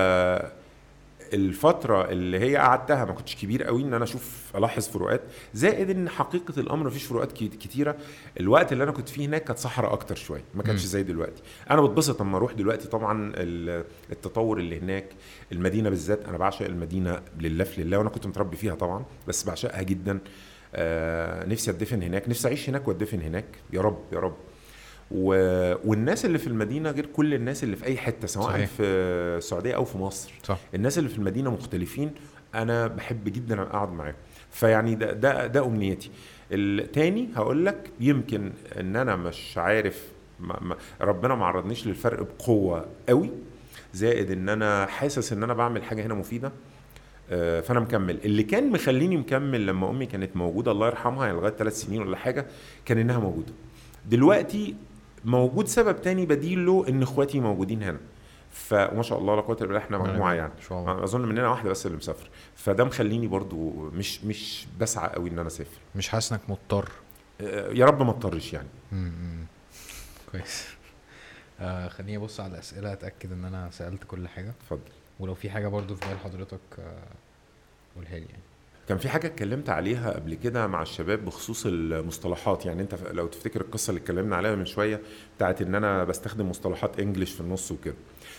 الفترة اللي هي قعدتها ما كنتش كبير قوي إن أنا أشوف ألاحظ فروقات. زائد إن حقيقة الأمر مفيش فروقات كتيرة. الوقت اللي أنا كنت فيه هناك كانت صحراء أكتر شوية ما كانش مم. زي دلوقتي. أنا بتبسط لما أروح دلوقتي طبعا ال- التطور اللي هناك. المدينة بالذات أنا بعشق المدينة لله في لله وأنا كنت متربي فيها طبعا بس بعشقها جدا. آه نفسي أتدفن هناك نفسي أعيش هناك وأتدفن هناك. يا رب يا رب. و... والناس اللي في المدينة غير كل الناس اللي في أي حتة سواء صحيح. في السعودية أو في مصر. صح. الناس اللي في المدينة مختلفين أنا بحب جدا أقعد معاهم. فيعني ده ده ده أمنيتي. التاني هقول لك يمكن إن أنا مش عارف ما ما ربنا ما عرضنيش للفرق بقوة قوي زائد إن أنا حاسس إن أنا بعمل حاجة هنا مفيدة آه، فأنا مكمل. اللي كان مخليني مكمل لما أمي كانت موجودة الله يرحمها يعني لغاية ثلاث سنين ولا حاجة كان إنها موجودة. دلوقتي موجود سبب تاني بديل له إن إخواتي موجودين هنا. فما شاء الله لا قوة إلا بالله إحنا مجموعة يعني. أظن مننا واحدة بس اللي مسافر فده مخليني برضو مش مش بسعى قوي إن أنا أسافر. مش حاسس إنك مضطر؟ آه، يا رب ما اضطرش يعني. مم. كويس. آه خليني أبص على الأسئلة أتأكد إن أنا سألت كل حاجة. اتفضل. ولو في حاجة برضو في بال حضرتك آه قولها لي يعني. كان في حاجة اتكلمت عليها قبل كده مع الشباب بخصوص المصطلحات. يعني انت لو تفتكر القصة اللي اتكلمنا عليها من شوية بتاعت إن أنا بستخدم مصطلحات انجلش في النص وكده.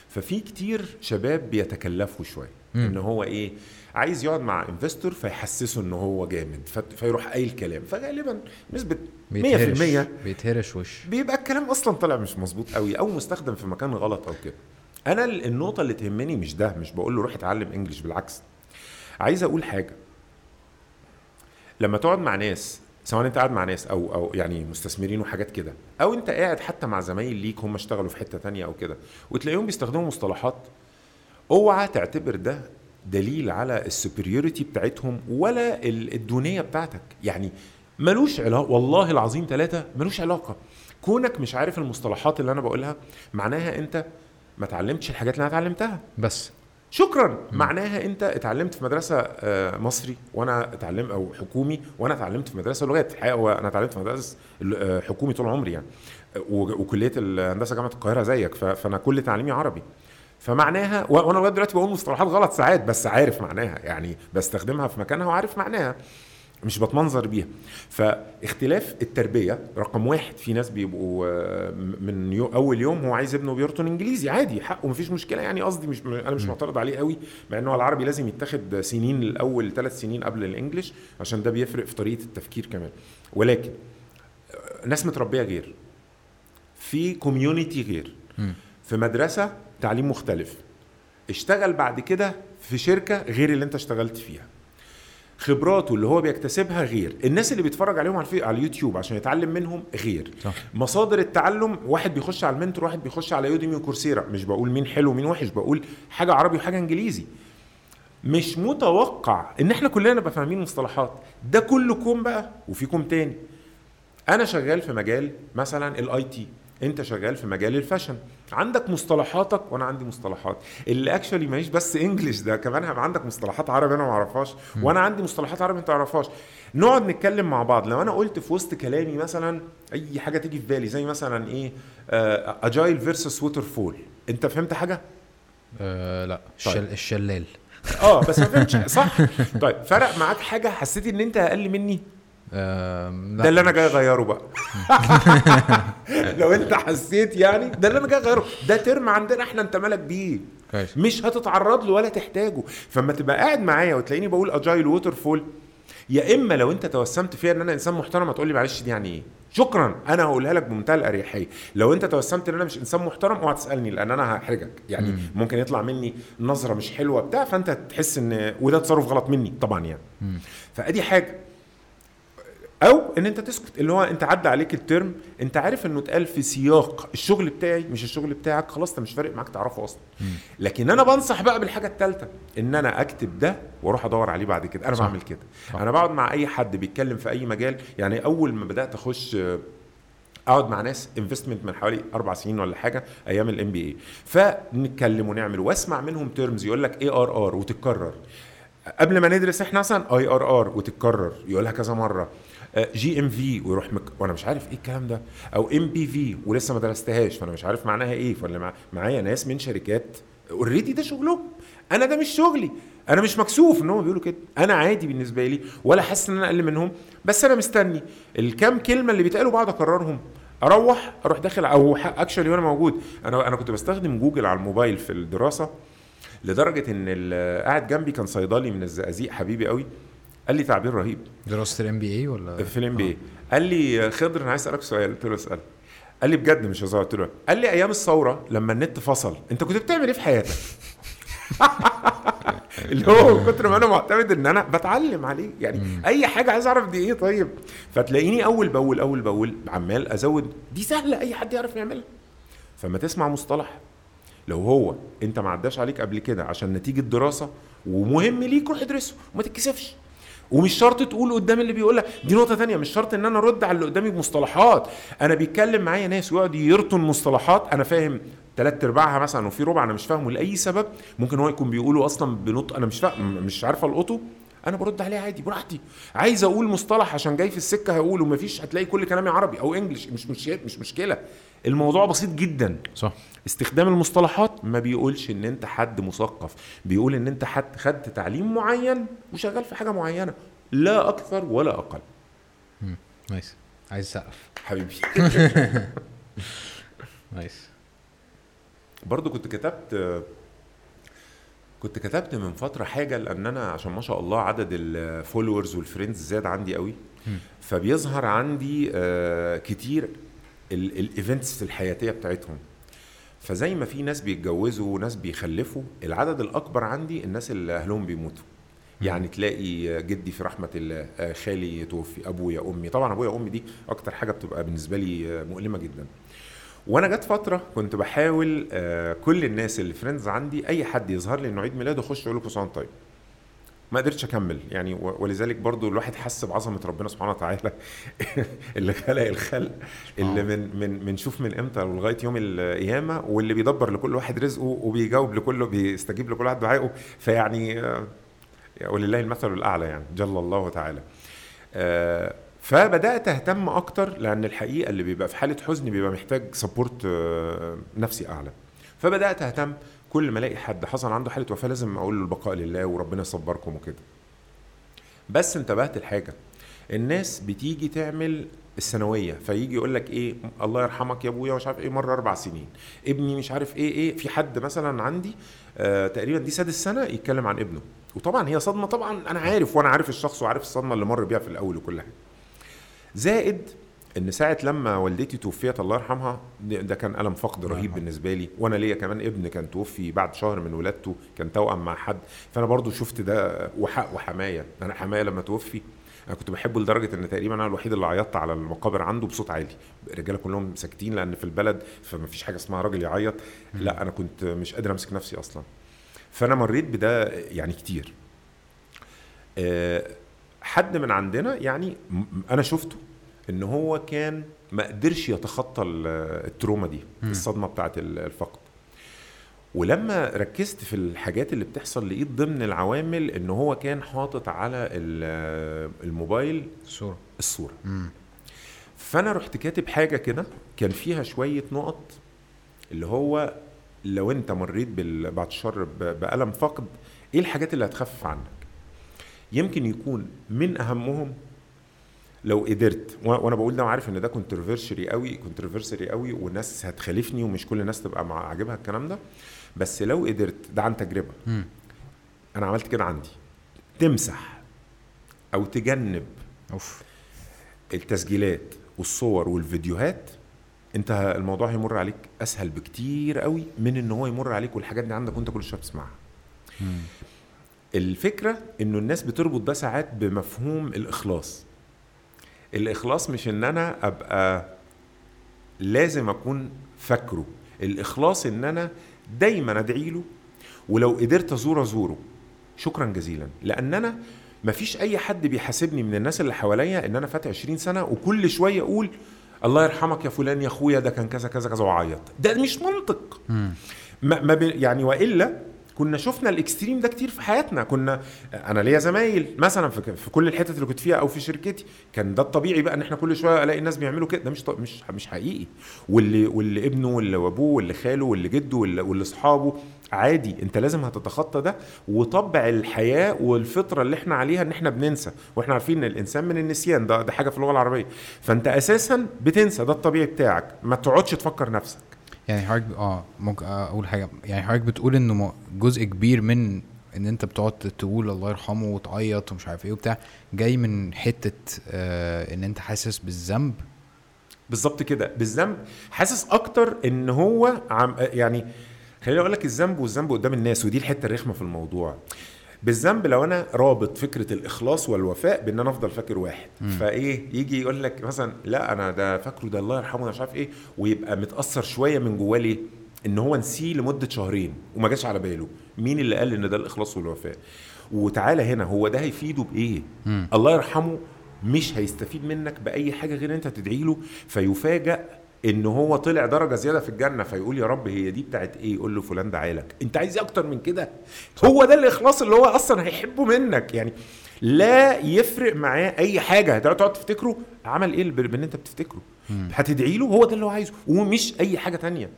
ففي كتير شباب بيتكلفوا شوية. إن هو إيه عايز يقعد مع انفستور فيحسسه إن هو جامد فيروح قايل كلام. فغالبا نسبة 100% بيتهرش وش. بيبقى الكلام أصلا طالع مش مظبوط قوي أو مستخدم في مكان غلط أو كده. أنا ال- النقطة اللي تهمني مش ده مش بقول له روح اتعلم انجلش بالعكس. عايز أقول حاجة. لما تقعد مع ناس سواء انت قاعد مع ناس أو أو يعني مستثمرين وحاجات كده أو انت قاعد حتى مع زمايل ليك هم اشتغلوا في حتة تانية أو كده وتلاقيهم بيستخدموا مصطلحات اوعى تعتبر ده دليل على السوبريوريتي بتاعتهم ولا ال- الدونية بتاعتك. يعني ملوش علاقه والله العظيم ثلاثة ملوش علاقة. كونك مش عارف المصطلحات اللي أنا بقولها معناها أنت ما اتعلمتش الحاجات اللي أنا اتعلمتها. بس. شكرا. معناها أنت اتعلمت في مدرسة آه، مصري وأنا اتعلم أو حكومي وأنا اتعلمت في مدرسة لغات. الحقيقة هو أنا اتعلمت في مدرسة آه، حكومي طول عمري يعني. وكلية الهندسة جامعة القاهرة زيك. فأنا كل تعليمي عربي. فمعناها وأنا لغاية دلوقتي بقول مصطلحات غلط ساعات بس عارف معناها يعني بستخدمها في مكانها وعارف معناها. مش بتمنظر بيها. فاختلاف التربية رقم واحد في ناس بيبقوا آه، من you أول يوم هو عايز ابنه بيرطن إنجليزي عادي حقه مفيش مشكلة. يعني قصدي مش أنا مش. معترض عليه قوي مع إنه العربي لازم يتاخد سنين الأول ثلاث سنين قبل ال English عشان ده بيفرق في طريقة التفكير كمان. ولكن آه، ناس متربية غير. في community غير. في مدرسة تعليم مختلف. اشتغل بعد كده في شركة غير اللي انت اشتغلت فيها. خبراته اللي هو بيكتسبها غير. الناس اللي بيتفرج عليهم على على اليوتيوب عشان يتعلم منهم غير. صح. مصادر التعلم واحد بيخش على ال mentor واحد بيخش على يوديمي وكورسيرا. مش بقول مين حلو ومين وحش بقول حاجة عربي وحاجة انجليزي. مش متوقع إن إحنا كلنا نبقى فاهمين مصطلحات. ده كله كوم بقى وفي كوم تاني. أنا شغال في مجال مثلا ال IT انت شغال في مجال ال fashion. عندك مصطلحاتك وأنا عندي مصطلحات. اللي actually ماهيش بس English ده كمان هيبقى عندك مصطلحات عربي أنا ما أعرفهاش وأنا عندي مصطلحات عربي أنت ما تعرفهاش. نقعد نتكلم مع بعض. لو أنا قلت في وسط كلامي مثلا أي حاجة تيجي في بالي زي مثلا إيه agile versus waterfall أنت فهمت حاجة؟ آه لا. طيب. الشل... الشلال. آه بس ما فهمتش. صح. طيب فرق معاك حاجة حسيت إن أنت أقل مني؟ ده اللي أنا جاي أغيره بقى. لو أنت حسيت يعني ده اللي أنا جاي أغيره. ده term عندنا إحنا أنت مالك بيه. مش هتتعرض له ولا تحتاجه. فما تبقى قاعد معايا وتلاقيني بقول agile waterfall يا إما لو أنت توسمت فيها إن أنا إنسان محترم هتقول لي معلش دي يعني إيه؟ شكرا أنا هقولها لك بمنتهى الأريحية. لو أنت توسمت إن أنا مش إنسان محترم اوعى تسألني لأن أنا هحرجك. يعني مم. ممكن يطلع مني نظرة مش حلوة بتاع فأنت تحس إن وده تصرف غلط مني طبعا يعني. مم. فأدي حاجة. أو إن أنت تسكت اللي هو أنت عدى عليك ال term أنت عارف إنه اتقال في سياق الشغل بتاعي مش الشغل بتاعك خلاص أنت مش فارق معاك تعرفه أصلا. لكن أنا بنصح بقى بالحاجة الثالثه إن أنا أكتب ده وأروح أدور عليه بعد كده أنا صح. بعمل كده صح. أنا بقعد مع أي حد بيتكلم في أي مجال يعني أول ما بدأت أخش أقعد مع ناس investment من حوالي أربع سنين ولا حاجة أيام ال MBA فنتكلم ونعمل وأسمع منهم terms يقول لك IRR وتتكرر قبل ما ندرس إحنا مثلا IRR وتتكرر يقولها كذا مرة GMV ويروح مك... وأنا مش عارف إيه الكلام ده. أو NPV ولسه ما درستهاش فأنا مش عارف معناها إيه. فاللي مع... معايا ناس من شركات already ده شغلهم. أنا ده مش شغلي. أنا مش مكسوف إن هم بيقولوا كده. أنا عادي بالنسبة لي. ولا حاسس إن أنا أقل منهم. بس أنا مستني. الكام كلمة اللي بيتقالوا بقعد أكررهم. أروح أروح داخل أو actually وأنا موجود. أنا أنا كنت بستخدم جوجل على الموبايل في الدراسة لدرجة إن قاعد جنبي كان صيدلي من الزقازيق حبيبي قوي. قال لي تعبير رهيب. دراسة ال MBA ولا؟ في ال MBA قال لي خضر أنا عايز أسألك سؤال. قلت له اسأل. قال لي بجد مش هزار. قلت له قال لي أيام الثورة لما النت فصل أنت كنت بتعمل إيه في حياتك؟ اللي هو كتر ما أنا معتمد إن أنا بتعلم عليه. يعني مم. أي حاجة عايز أعرف دي إيه طيب؟ فتلاقيني أول بأول أول بأول عمال أزود. دي سهلة أي حد يعرف يعملها. فما تسمع مصطلح. لو هو أنت ما عداش عليك قبل كده عشان نتيجة دراسة ومهم ليك روح ادرسه. وما تتكسفش. ومش شرط تقول قدام اللي بيقولها. دي نقطة تانية مش شرط إن أنا أرد على اللي قدامي بمصطلحات. أنا بيتكلم معايا ناس ويقعد يرطن مصطلحات. أنا فاهم ثلاث أرباعها مثلا وفي ربع أنا مش فاهمه لأي سبب. ممكن هو يكون بيقوله أصلا بنطق أنا مش فاهم مش عارف ألقطه. أنا برد عليه عادي براحتي. عايز أقول مصطلح عشان جاي في السكة هقوله. مفيش هتلاقي كل كلامي عربي أو انجلش مش مش مش مشكلة. الموضوع بسيط جدا. صح. استخدام المصطلحات ما بيقولش إن أنت حد مثقف. بيقول إن أنت حد خدت تعليم معين وشغال في حاجة معينة. لا أكثر ولا أقل. nice. عايز سقف حبيبي. nice. برضو كنت كتبت كنت كتبت من فترة حاجة لأن أنا عشان ما شاء الله عدد ال followers وال friends زاد عندي قوي. فبيظهر عندي آه، كتير ال events الحياتية بتاعتهم. فزي ما في ناس بيتجوزوا وناس بيخلفوا العدد الأكبر عندي الناس اللي أهلهم بيموتوا. يعني تلاقي جدي في رحمة الله آه، خالي توفي أبويا أمي. طبعا أبويا وأمي دي أكتر حاجة بتبقى بالنسبة لي آه، مؤلمة جدا. وأنا جت فترة كنت بحاول آه، كل الناس اللي friends عندي أي حد يظهر لي إنه عيد ميلاده أخش أقول له كل سنة طيب. ما قدرتش أكمل. يعني ولذلك برضو الواحد حس بعظمة ربنا سبحانه وتعالى اللي خلق الخلق اللي آه. من من من شوف من إمتى ولغايه يوم القيامة واللي بيدبر لكل واحد رزقه وبيجاوب لكله بيستجيب لكل واحد دعائه. فيعني آه، ولله المثل الأعلى يعني جل الله تعالى. آه، فبدأت أهتم أكتر لأن الحقيقة اللي بيبقى في حالة حزن بيبقى محتاج سبورت نفسي أعلى. فبدأت أهتم كل ما الاقي حد حصل عنده حالة وفاة لازم أقول له البقاء لله وربنا يصبركم وكده. بس انتبهت لحاجة الناس بتيجي تعمل الثانوية فيجي يقول لك إيه الله يرحمك يا أبويا مش عارف إيه مرة أربع سنين ابني مش عارف إيه إيه في حد مثلا عندي آه تقريبا دي سادس سنة يتكلم عن ابنه. وطبعا هي صدمة طبعا أنا عارف وأنا عارف الشخص وعارف الصدمة اللي مر بيها في الأول وكل حاجة. زائد إن ساعة لما والدتي توفيت الله يرحمها ده كان ألم فقد الله رهيب. بالنسبة لي. وأنا ليا كمان ابن كان توفي بعد شهر من ولادته كان توأم مع حد. فأنا برضو شفت ده وحق وحماية. أنا حماية لما توفي. أنا كنت بحبه لدرجة إن تقريبا أنا الوحيد اللي عيطت على المقابر عنده بصوت عالي. الرجالة كلهم ساكتين لأن في البلد فما فيش حاجة اسمها راجل يعيط. لا أنا كنت مش قادر أمسك نفسي أصلا. فأنا مريت بده يعني كتير. آه، حد من عندنا يعني أنا شفته. إن هو كان ما قدرش يتخطى ال- التروما دي مم. الصدمة بتاعت ال- الفقد. ولما ركزت في الحاجات اللي بتحصل لقيت ضمن العوامل إن هو كان حاطط على ال- الموبايل الصورة الصورة. امم فأنا رحت كاتب حاجة كده كان فيها شوية نقط اللي هو لو أنت مريت بال- بعد الشر بألم فقد إيه الحاجات اللي هتخفف عنك؟ يمكن يكون من أهمهم لو قدرت. وأنا بقول ده وعارف إن ده controversial قوي controversial قوي والناس هتخالفني ومش كل الناس تبقى مع عاجبها الكلام ده. بس لو قدرت ده عن تجربة. امم أنا عملت كده عندي. تمسح أو تجنب أوف. التسجيلات والصور والفيديوهات أنت الموضوع هيمر عليك أسهل بكتير قوي من إن هو يمر عليك والحاجات دي عندك وأنت كل شوية بتسمعها. الفكرة إنه الناس بتربط ده ساعات بمفهوم الإخلاص. الإخلاص مش إن أنا أبقى لازم أكون فاكره. الإخلاص إن أنا دايما أدعي له ولو قدرت ازوره أزوره. شكرا جزيلا. لأن أنا مفيش أي حد بيحاسبني من الناس اللي حواليا إن أنا فات 20 سنة وكل شوية أقول الله يرحمك يا فلان يا أخويا ده كان كذا كذا كذا وأعيط. ده مش منطق. ما ما يعني وإلا كنا شفنا الإكستريم ده كتير في حياتنا. كنا أنا ليا زمايل مثلا في, كل الحتت اللي كنت فيها أو في شركتي كان ده الطبيعي بقى إن إحنا كل شوية ألاقي الناس بيعملوا كده. ده مش مش مش حقيقي. واللي واللي ابنه واللي أبوه واللي خاله واللي جده واللي اصحابه عادي أنت لازم هتتخطى ده. وطبع الحياة والفطرة اللي إحنا عليها إن إحنا بننسى. وإحنا عارفين إن الإنسان من النسيان. ده ده حاجة في اللغة العربية. فأنت أساسا بتنسى. ده الطبيعي بتاعك. ما تقعدش تفكر نفسك. يعني حضرتك آه ممكن أقول حاجة. يعني حضرتك بتقول إنه جزء كبير من إن أنت بتقعد تقول الله يرحمه وتعيط ومش عارف إيه وبتاع جاي من حتة آه إن أنت حاسس بالذنب؟ بالظبط كده. بالذنب حاسس أكتر إن هو عم يعني خليني أقول لك الذنب والذنب قدام الناس ودي الحتة الرخمة في الموضوع. بالذنب لو أنا رابط فكرة الإخلاص والوفاء بإن أنا أفضل فاكر واحد. مم. فإيه يجي يقول لك مثلا لا أنا ده فاكره ده الله يرحمه ده مش عارف إيه. ويبقى متأثر شوية من جواه ليه؟ إن هو نسيه لمدة شهرين وما جاش على باله. مين اللي قال إن ده الإخلاص والوفاء؟ وتعالى هنا هو ده هيفيده بإيه؟ مم. الله يرحمه مش هيستفيد منك بأي حاجة غير أنت تدعي له فيفاجئ إن هو طلع درجة زيادة في الجنة فيقول يا رب هي دي بتاعت إيه؟ يقول له فلان دعالك أنت عايز إيه أكتر من كده؟ هو ده الإخلاص اللي هو أصلا هيحبه منك. يعني لا يفرق معاه أي حاجة. هتقعد تقعد تفتكره؟ عمل إيه باللي أنت بتفتكره؟ هتدعي له؟ هو ده اللي هو عايزه. ومش أي حاجة تانية.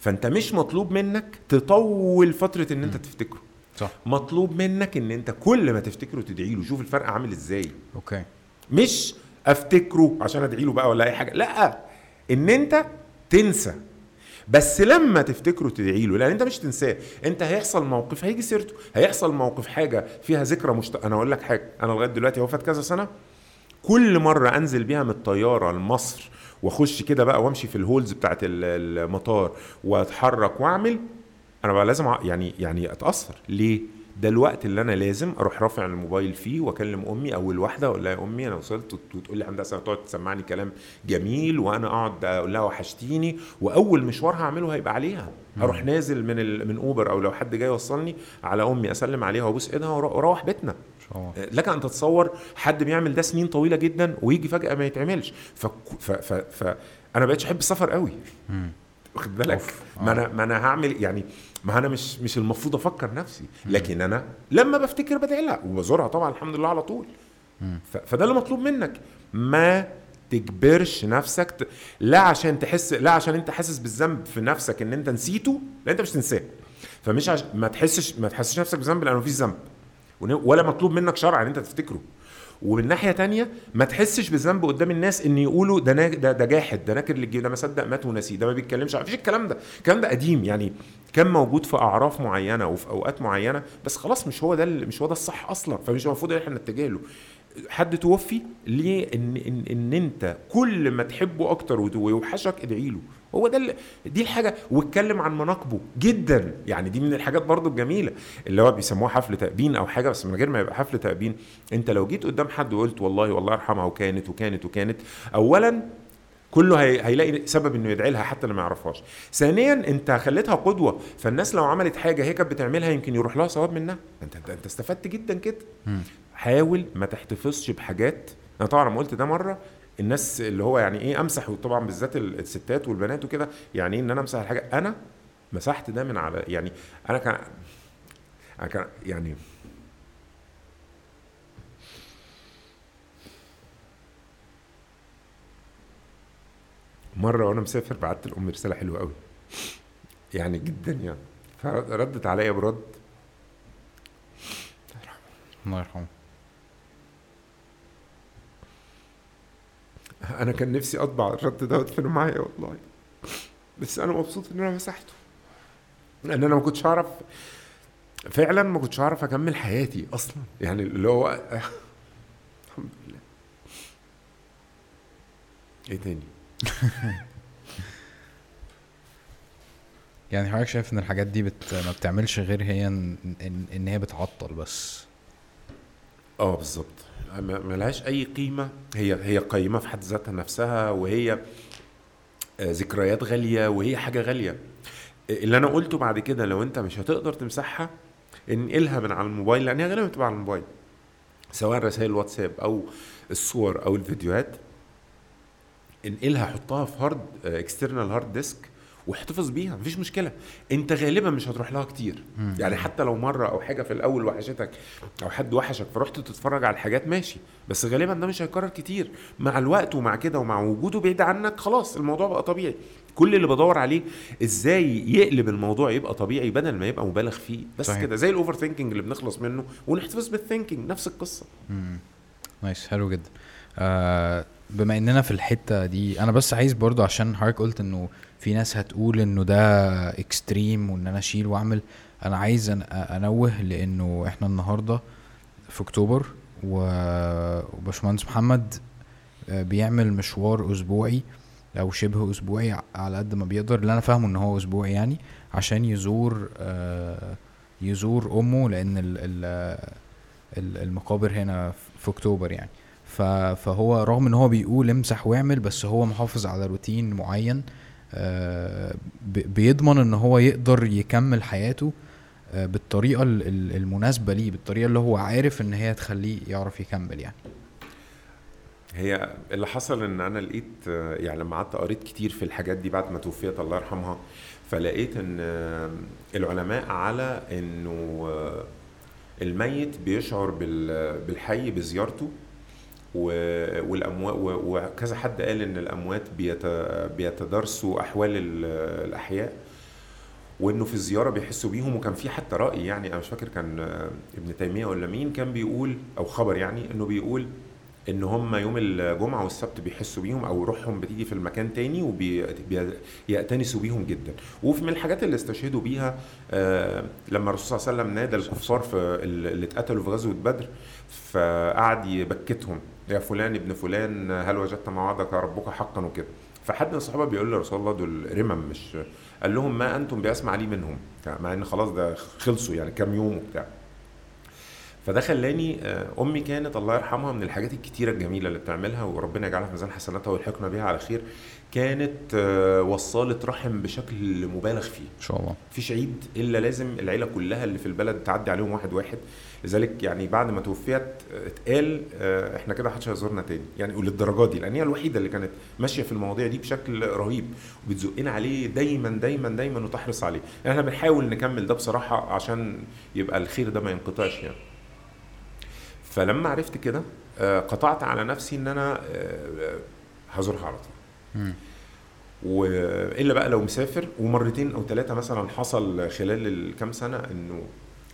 فأنت مش مطلوب منك تطول فترة إن أنت تفتكره. صح. مطلوب منك إن أنت كل ما تفتكره تدعي له. شوف الفرق عامل إزاي. أوكي. مش أفتكره عشان أدعي له بقى ولا أي حاجة. لأ إن أنت تنسى. بس لما تفتكره تدعي له لأن أنت مش تنساه. أنت هيحصل موقف هيجي سيرته. هيحصل موقف حاجة فيها ذكرى مشت... أنا أقول لك حاجة. أنا لغاية دلوقتي هو فات كذا سنة. كل مرة أنزل بيها من الطيارة لمصر وأخش كده بقى وأمشي في الهولز بتاعت ال- المطار وأتحرك وأعمل أنا بقى لازم يعني يعني أتأثر. ليه؟ ده الوقت اللي أنا لازم أروح رافع الموبايل فيه وأكلم أمي أول واحدة أقول لها يا أمي أنا وصلت وت- وتقول لي هندسه تقعد تسمعني كلام جميل وأنا أقعد أقول لها وحشتيني وأول مشوار هعمله هيبقى عليها. أروح نازل من ال... من أوبر أو لو حد جاي يوصلني على أمي أسلم عليها وأبوس إيدها وأروح بيتنا. لك أن تتصور حد بيعمل ده سنين طويلة جدا ويجي فجأة ما يتعملش. ف... ف... ف... ف... أنا بقيتش أحب السفر قوي. واخد بالك. ما آه. أنا ما أنا هعمل يعني ما أنا مش مش المفروض أفكر نفسي لكن أنا لما بفتكر بدعي لها وبزورها طبعا الحمد لله على طول. فده اللي مطلوب منك. ما تجبرش نفسك ت... لا عشان تحس لا عشان أنت حاسس بالذنب في نفسك إن أنت نسيته لا أنت مش تنساه. فمش عش... ما تحسش ما تحسش نفسك بذنب لأنه مفيش ذنب. ولا مطلوب منك شرعا إن أنت تفتكره. ومن ناحية تانية ما تحسش بالذنب قدام الناس إن يقولوا ده نا- ده ده جاحد ده ناكر للجيب ده ما صدق مات ونسي ده ما بيتكلمش مفيش الكلام ده. الكلام ده قديم يعني كان موجود في أعراف معينة وفي أوقات معينة بس خلاص مش هو ده مش هو ده الصح أصلا فمش المفروض إن إحنا نتجه له حد توفي ليه ان ان إن أنت كل ما تحبه أكتر ويوحشك ادعي له. هو ده دي الحاجة. واتكلم عن مناقبه جدا. يعني دي من الحاجات برضو الجميلة اللي هو بيسموها حفل تأبين أو حاجة بس من غير ما يبقى حفل تأبين. أنت لو جيت قدام حد وقلت والله والله يرحمها وكانت وكانت وكانت اولا كله هي... هيلاقي سبب إنه يدعي لها حتى اللي ما يعرفهاش. ثانيا أنت خليتها قدوة. فالناس لو عملت حاجة هي كانت بتعملها يمكن يروح لها ثواب منها. أنت أنت, أنت استفدت جدا كده. حاول ما تحتفظش بحاجات. أنا طبعا لما قلت ده مرة الناس اللي هو يعني إيه أمسح وطبعا بالذات ال- الستات والبنات وكده يعني إيه إن أنا أمسح الحاجة؟ أنا مسحت ده من على يعني أنا كان أنا كان يعني مرة وأنا مسافر بعت لام رسالة حلوة قوي يعني جدا يعني. فردت عليا برد. الله يرحمه. أنا كان نفسي أطبع الرد ده وادفنه معايا والله. بس أنا مبسوط إن أنا مسحته. لأن أنا ما كنتش اعرف فعلا ما كنتش اعرف أكمل حياتي أصلا. يعني اللي هو الحمد لله. إيه تاني؟ يعني حضرتك شايف إن الحاجات دي بت... ما بتعملش غير هي إن, إن هي بتعطل بس. آه بالظبط ملهاش أي قيمة. هي هي قيمة في حد ذاتها نفسها وهي آه، ذكريات غالية وهي حاجة غالية. اللي أنا قلته بعد كده لو أنت مش هتقدر تمسحها انقلها من على الموبايل لأن هي غالبا بتبقى على الموبايل. سواء رسائل الواتساب أو الصور أو الفيديوهات انقلها حطها في hard external hard disk واحتفظ بيها مفيش مشكلة. انت غالبا مش هتروح لها كتير. يعني حتى لو مرة أو حاجة في الأول وحشتك أو حد وحشك فرحت تتفرج على الحاجات ماشي. بس غالبا ده مش هيتكرر كتير. مع الوقت ومع كده ومع وجوده بعيد عنك خلاص الموضوع بقى طبيعي. كل اللي بدور عليه إزاي يقلب الموضوع يبقى طبيعي بدل ما يبقى مبالغ فيه. بس صحيح. كده زي ال overthinking اللي بنخلص منه ونحتفظ بال thinking نفس القصة. nice حلو جدا. آه بما إننا في الحتة دي أنا بس عايز برضو عشان حضرتك قلت إنه في ناس هتقول إنه ده اكستريم وإن أنا أشيل وأعمل. أنا عايز أنوه لإنه إحنا النهارده في أكتوبر وباشمهندس محمد آه، بيعمل مشوار أسبوعي أو شبه أسبوعي على قد ما بيقدر. اللي أنا فاهمه إن هو أسبوعي يعني عشان يزور آه، يزور أمه لأن ال ال ال- المقابر هنا في أكتوبر يعني. فهو رغم إن هو بيقول امسح واعمل بس هو محافظ على روتين معين بيضمن إن هو يقدر يكمل حياته آه، بالطريقة ال- ال- المناسبة ليه بالطريقة اللي هو عارف إن هي تخليه يعرف يكمل يعني. هي اللي حصل إن أنا لقيت آه، يعني لما قعدت قريت كتير في الحاجات دي بعد ما توفيت الله يرحمها فلقيت إن آه، العلماء على إنه آه، الميت بيشعر بال- بالحي بزيارته والأموات وكذا حد قال إن الأموات بيتدارسوا أحوال الأحياء وإنه في الزيارة بيحسوا بيهم. وكان في حتى رأي يعني أنا مش فاكر كان ابن تيمية ولا مين كان بيقول أو خبر يعني إنه بيقول إن هم يوم الجمعة والسبت بيحسوا بيهم أو روحهم بتيجي في المكان تاني وبيأتنسوا بيهم جدا. ومن الحاجات اللي استشهدوا بيها آه لما الرسول صلى الله عليه وسلم نادى الكفار في اللي اتقتلوا في غزوة بدر فقعد يبكتهم. يا فلان ابن فلان هل وجدت ما وعدك ربك؟ حقا وكده. فحد من الصحابة بيقول لرسول الله دول رمم مش قال لهم ما أنتم بأسمع لي منهم مع إن خلاص ده خلصوا يعني كام يوم وبتاع. فده خلاني آه، أمي كانت الله يرحمها من الحاجات الكتيرة الجميلة اللي بتعملها وربنا يجعلها في ميزان حسناتها ويلحقنا بيها على خير كانت آه، وصالة رحم بشكل مبالغ فيه. إن شاء الله. مفيش عيد إلا لازم العيلة كلها اللي في البلد تعدي عليهم واحد واحد. لذلك يعني بعد ما توفيت آه، اتقال إحنا كده محدش هيزورنا تاني. يعني وللدرجة دي لأن هي الوحيدة اللي كانت ماشية في المواضيع دي بشكل رهيب وبتزقنا عليه دايما دايما دايما وتحرص عليه. يعني إحنا بنحاول نكمل ده بصراحة عشان يبقى الخير ده ما ينقطعش يعني. فلما عرفت كده آه، قطعت على نفسي إن أنا آه، هزورها على طول. والا بقى لو مسافر ومرتين أو ثلاثة مثلا حصل خلال الكام سنة إنه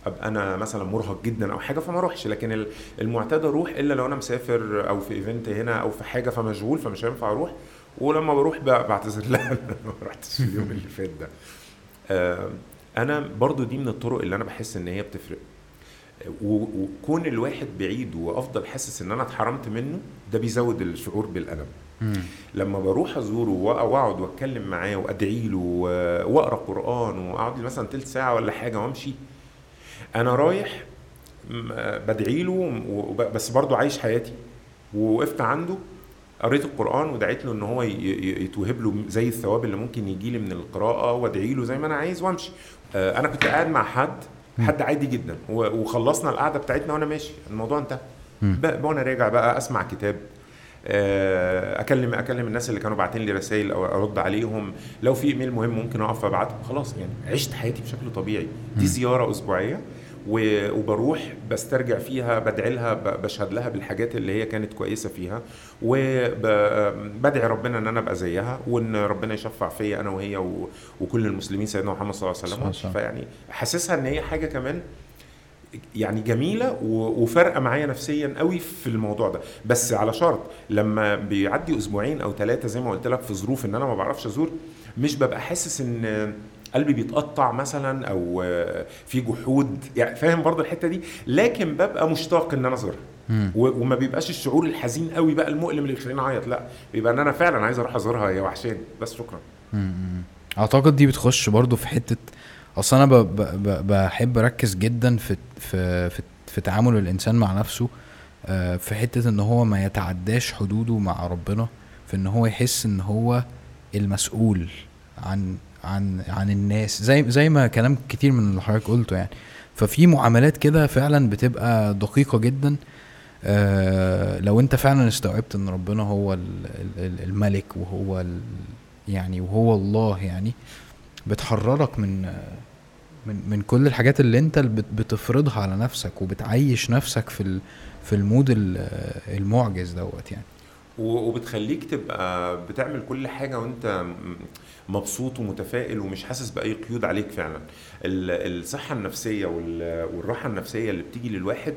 أبقى أنا مثلا مرهق جدا أو حاجة فما أروحش. لكن المعتاد أروح إلا لو أنا مسافر أو في إيفنت هنا أو في حاجة فمشغول فمش هينفع أروح. ولما بروح بعتذر لها. ما رحتش اليوم اللي فات ده. آه، أنا برضو دي من الطرق اللي أنا بحس إن هي بتفرق. وكون الواحد بعيد وأفضل حاسس إن أنا اتحرمت منه ده بيزود الشعور بالألم. لما بروح أزوره وأقعد وأتكلم معاه وأدعي له وأقرأ قرآن وأقعد مثلا تلت ساعة ولا حاجة وأمشي أنا رايح بدعي له بس برضه عايش حياتي. ووقفت عنده قريت القرآن ودعيت له إن هو يتوهب له زي الثواب اللي ممكن يجي لي من القراءة وادعي له زي ما أنا عايز وأمشي. آه، أنا كنت قاعد مع حد حد عادي جدا. وخلصنا القعدة بتاعتنا وأنا ماشي. الموضوع انتهى. وأنا راجع بقى أسمع كتاب. اكلم أكلم الناس اللي كانوا باعتين لي رسائل أو أرد عليهم. لو في إيميل مهم ممكن أقف ابعته خلاص يعني عشت حياتي بشكل طبيعي. دي زيارة أسبوعية وبروح بسترجع فيها بدعي لها بشهد لها بالحاجات اللي هي كانت كويسة فيها. وبدعي ربنا إن أنا أبقى زيها وإن ربنا يشفع فيا أنا وهي وكل المسلمين سيدنا محمد صلى الله عليه وسلم. فيعني حاسسها إن هي حاجة كمان يعني جميلة وفارقة معايا نفسيا قوي في الموضوع ده. بس على شرط لما بيعدي أسبوعين أو ثلاثة زي ما قلت لك في ظروف إن أنا ما بعرفش أزور مش ببقى حاسس إن قلبي بيتقطع مثلا أو في جحود يعني فاهم برضه الحتة دي؟ لكن ببقى مشتاق إن أنا أزورها. وما بيبقاش الشعور الحزين قوي بقى المؤلم اللي يخليني أعيط لأ بيبقى إن أنا فعلا عايز أروح أزورها يا وحشاني. بس شكرا. أعتقد دي بتخش برضه في حتة أصل أنا بحب أركز جدا في في في, في تعامل الإنسان مع نفسه آه، في حتة إن هو ما يتعداش حدوده مع ربنا في إن هو يحس إن هو المسؤول عن عن عن الناس زي زي ما كلام كتير من اللي حضرتك قلته يعني. ففي معاملات كده فعلا بتبقى دقيقة جدا آه لو أنت فعلا استوعبت إن ربنا هو الملك وهو يعني وهو الله يعني. بتحررك من من من كل الحاجات اللي انت بتفرضها على نفسك وبتعيش نفسك في في المود المعجز دوت يعني. وبتخليك تبقى بتعمل كل حاجة وانت مبسوط ومتفائل ومش حاسس بأي قيود عليك فعلا. الصحة النفسية والراحة النفسية اللي بتيجي للواحد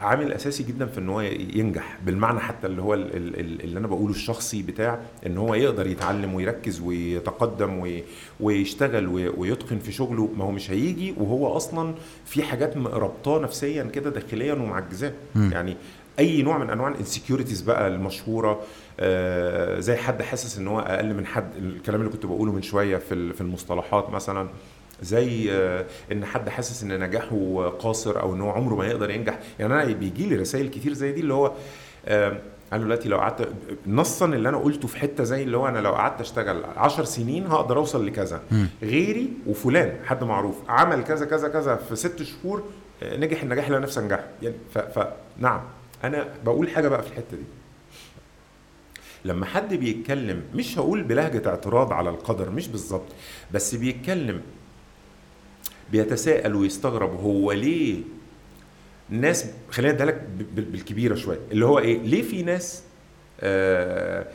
عامل أساسي جدا في إن هو ينجح بالمعنى حتى اللي هو اللي أنا بقوله الشخصي بتاع إن هو يقدر يتعلم ويركز ويتقدم ويشتغل ويتقن في شغله ما هو مش هيجي وهو أصلا في حاجات ربطاه نفسيا كده داخليا ومعجزاه. يعني أي نوع من أنواع الانسكيورتيز بقى المشهورة آه زي حد حاسس إن هو أقل من حد الكلام اللي كنت بقوله من شوية في في المصطلحات مثلا. زي آه إن حد حاسس إن نجاحه قاصر أو إن هو عمره ما يقدر ينجح. يعني أنا بيجي لي رسائل كتير زي دي اللي هو آه أنا دلوقتي لو قعدت نصا اللي أنا قلته في حتة زي اللي هو أنا لو قعدت أشتغل 10 سنين هقدر أوصل لكذا. غيري وفلان حد معروف عمل كذا كذا كذا في ست شهور آه، نجح النجاح اللي أنا نفسي أنجحه. يعني فنعم أنا بقول حاجة بقى في الحتة دي. لما حد بيتكلم مش هقول بلهجة اعتراض على القدر مش بالظبط بس بيتكلم بيتساءل ويستغرب هو ليه ناس خلينا أديها لك بالكبيرة شوية اللي هو إيه ليه في ناس آه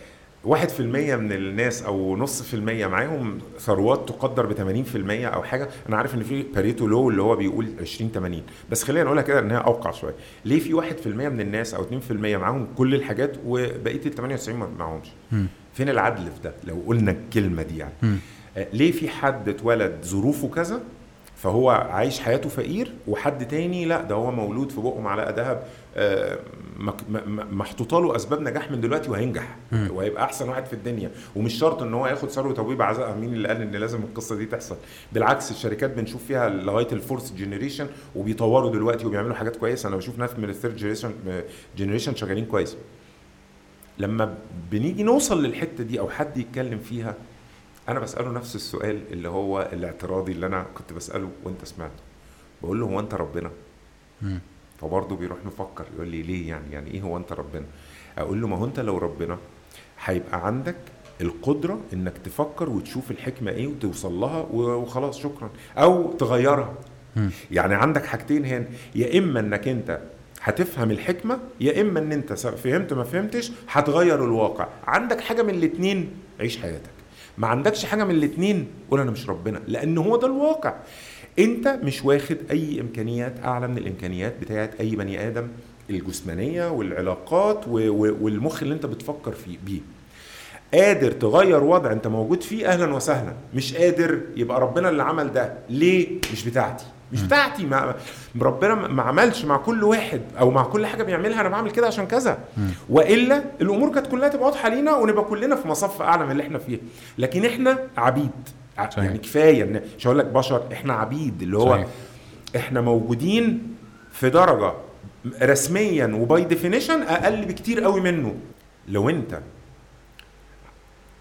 واحد في المية من الناس أو نص في المية معاهم ثروات تقدر ب 80% أو حاجة؟ أنا عارف إن في باريتو لو اللي هو بيقول 20 80 بس خلينا نقولها كده إنها أوقع شوية. ليه في واحد في المية من الناس أو 2% معاهم كل الحاجات وبقيه ال 98 ما معاهمش مم. فين العدل في ده؟ لو قلنا الكلمة دي يعني. آه، ليه في حد اتولد ظروفه كذا فهو عايش حياته فقير وحد تاني لا ده هو مولود في بقه معلقة ذهب آه، محطوطة له أسباب نجاح من دلوقتي وهينجح. وهيبقى أحسن واحد في الدنيا. ومش شرط إن هو ياخد ثروة أبويه بعد إذن مين اللي قال إن لازم القصة دي تحصل. بالعكس الشركات بنشوف فيها لغاية ال fourth generation وبيطوروا دلوقتي وبيعملوا حاجات كويسة. أنا بشوف ناس من ال third generation جنريشن شغالين كويس. لما بنيجي نوصل للحتة دي أو حد يتكلم فيها أنا بسأله نفس السؤال اللي هو الاعتراضي اللي أنا كنت بسأله وأنت سمعته. بقول له هو أنت ربنا. فبرضه بيروح مفكر يقول لي ليه يعني؟ يعني إيه هو أنت ربنا؟ أقول له ما هو أنت لو ربنا هيبقى عندك القدرة إنك تفكر وتشوف الحكمة إيه وتوصل لها وخلاص شكرا. أو تغيرها. مم. يعني عندك حاجتين هنا. يا إما إنك أنت هتفهم الحكمة يا إما إن أنت فهمت ما فهمتش هتغير الواقع. عندك حاجة من الاتنين عيش حياتك. ما عندكش حاجة من الاتنين قول أنا مش ربنا. لأن هو ده الواقع. أنت مش واخد أي إمكانيات أعلى من الإمكانيات بتاعت أي بني آدم الجسمانية والعلاقات والمخ اللي أنت بتفكر فيه بيه. قادر تغير وضع أنت موجود فيه أهلا وسهلا. مش قادر يبقى ربنا اللي عمل ده. ليه؟ مش بتاعتي. مش بتاعتي ما ربنا ما عملش مع كل واحد أو مع كل حاجة بيعملها أنا بعمل كده عشان كذا. وإلا الأمور كانت كلها تبقى واضحة لينا ونبقى كلنا في مصف أعلى من اللي إحنا فيه. لكن إحنا عبيد. صحيح. يعني كفاية ان مش هقول لك بشر إحنا عبيد. اللي هو صحيح. إحنا موجودين في درجة رسميا وباي ديفينيشن أقل بكتير قوي منه. لو أنت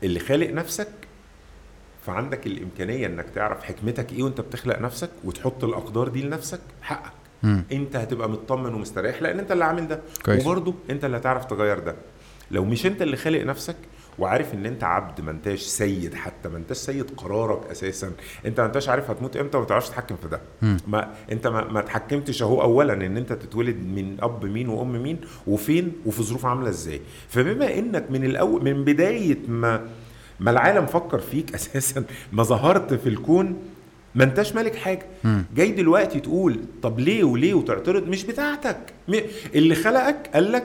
اللي خالق نفسك فعندك الإمكانية إنك تعرف حكمتك إيه وأنت بتخلق نفسك وتحط الأقدار دي لنفسك حقك مم. أنت هتبقى مطمن ومستريح لأن أنت اللي عامل ده كويس. وبرضه أنت اللي هتعرف تغير ده لو مش أنت اللي خالق نفسك وعارف إن أنت عبد ما أنتاش سيد حتى ما أنتاش سيد قرارك أساسا أنت ما انتش عارف هتموت إمتى وما تعرفش تتحكم في ده. ما أنت ما, ما تحكمتش أهو اولا إن أنت تتولد من أب مين وأم مين وفين وفي ظروف عاملة إزاي فبما إنك من الأول من بداية ما ما العالم فكر فيك أساسا؟ ما ظهرت في الكون؟ ما انتش مالك حاجة. جاي دلوقتي تقول طب ليه وليه وتعترض؟ مش بتاعتك. اللي خلقك قال لك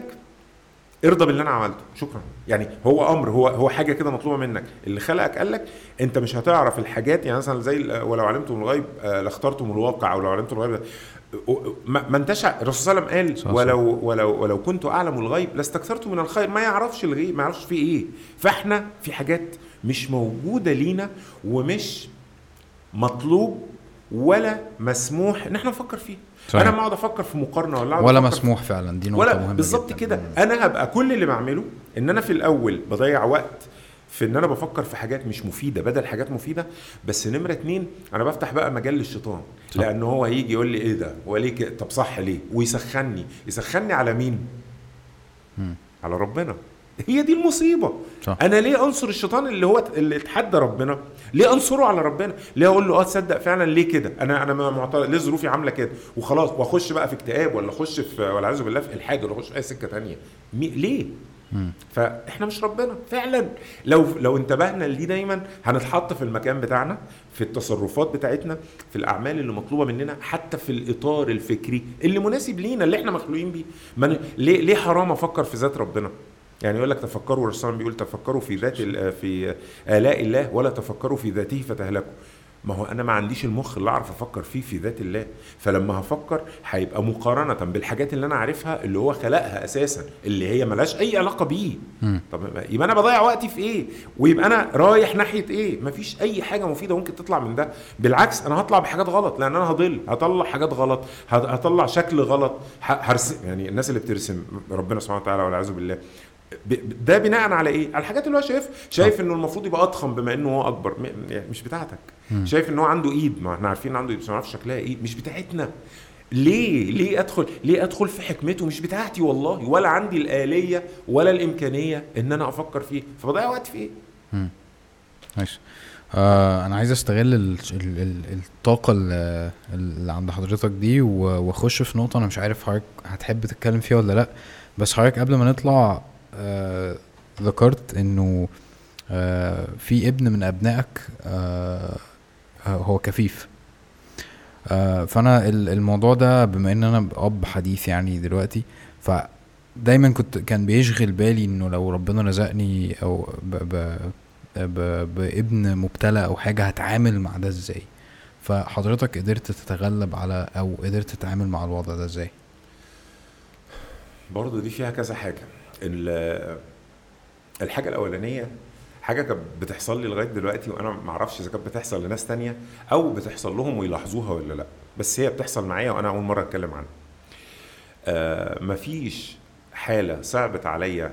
ارضى باللي أنا عملته. شكرا. يعني هو أمر هو هو حاجة كده مطلوبة منك. اللي خلقك قال لك أنت مش هتعرف الحاجات يعني مثلا زي ولو علمتم الغيب آه، لاخترتم الواقع أو لو علمتم الغيب ما انتش الرسول صلى الله عليه وسلم قال. ولو ولو ولو كنت أعلم الغيب لاستكثرت من الخير ما يعرفش الغيب ما يعرفش فيه إيه فإحنا في حاجات مش موجودة لينا ومش مطلوب ولا مسموح إن إحنا نفكر فيه صحيح. أنا ما أقعد أفكر في مقارنة ولا ولا مسموح فعلا دي نقطة مهمة بالظبط. كده. أنا هبقى كل اللي بعمله إن أنا في الأول بضيع وقت في إن أنا بفكر في حاجات مش مفيدة بدل حاجات مفيدة بس نمرة اتنين أنا بفتح بقى مجال للشيطان. لأن هو هيجي يقول لي إيه ده؟ هو ليه كده؟ طب صح ليه؟ ويسخني. يسخني على مين؟ مم. على ربنا. هي دي المصيبة. صح. أنا ليه أنصر الشيطان اللي هو اللي اتحدى ربنا؟ ليه أنصره على ربنا؟ ليه أقول له آه تصدق فعلا ليه كده؟ أنا أنا معترض. ليه ظروفي عاملة كده؟ وخلاص وأخش بقى في اكتئاب ولا أخش في ولا اعوذ بالله في إلحاد ولا أخش في أي سكة مي... ليه. فإحنا مش ربنا. فعلا. لو لو انتبهنا لدي دايما هنتحط في المكان بتاعنا في التصرفات بتاعتنا في الأعمال اللي مطلوبة مننا حتى في الإطار الفكري اللي مناسب لينا اللي إحنا مخلوقين بيه. ليه ليه حرام أفكر في ذات ربنا؟ يعني يقول لك تفكروا الرسول بيقول تفكروا في ذات في آلاء الله ولا تفكروا في ذاته فتهلكوا. ما هو أنا ما عنديش المخ اللي أعرف أفكر فيه في ذات الله. فلما هفكر هيبقى مقارنة بالحاجات اللي أنا عارفها اللي هو خلقها أساسا اللي هي ملهاش أي علاقة بيه. طب يبقى أنا بضيع وقتي في إيه؟ ويبقى أنا رايح ناحية إيه؟ مفيش أي حاجة مفيدة ممكن تطلع من ده. بالعكس أنا هطلع بحاجات غلط لأن أنا هضل. هطلع حاجات غلط. هط- هطلع شكل غلط. هرسم يعني الناس اللي بترسم ربنا سبحانه وتعالى والعياذ بالله ده بناء على إيه؟ على الحاجات اللي هو شايف. شايف إنه المفروض يبقى أضخم بما إنه هو أكبر يعني مش بتاعتك. مم. شايف إن هو عنده إيد. ما إحنا عارفين عنده إيد بس ما نعرفش شكلها إيه. مش بتاعتنا. ليه؟ ليه أدخل ليه أدخل في حكمته؟ مش بتاعتي والله. ولا عندي الآلية ولا الإمكانية إن أنا أفكر فيه. فبضيع وقت في إيه؟ نايس آه أنا عايز أستغل ال ال ال الطاقة اللي, عند حضرتك دي وأخش في نقطة أنا مش عارف حضرتك هتحب تتكلم فيها ولا لأ. بس حضرتك قبل ما نطلع آه ذكرت إنه آه في ابن من أبنائك آه هو كفيف. فأنا ال- الموضوع ده بما إن أنا أب حديث يعني دلوقتي فدايما كنت كان بيشغل بالي إنه لو ربنا رزقني أو ب ب ب- بابن مبتلى أو حاجة هتعامل مع ده إزاي؟ فحضرتك قدرت تتغلب على أو قدرت تتعامل مع الوضع ده إزاي؟ برضه دي فيها كذا حاجة. الحاجة الأولانية حاجة كانت بتحصل لي لغاية دلوقتي وأنا ما أعرفش إذا كانت بتحصل لناس تانية أو بتحصل لهم ويلاحظوها ولا لأ بس هي بتحصل معايا وأنا أول مرة أتكلم عنها. آه مفيش حالة صعبت عليا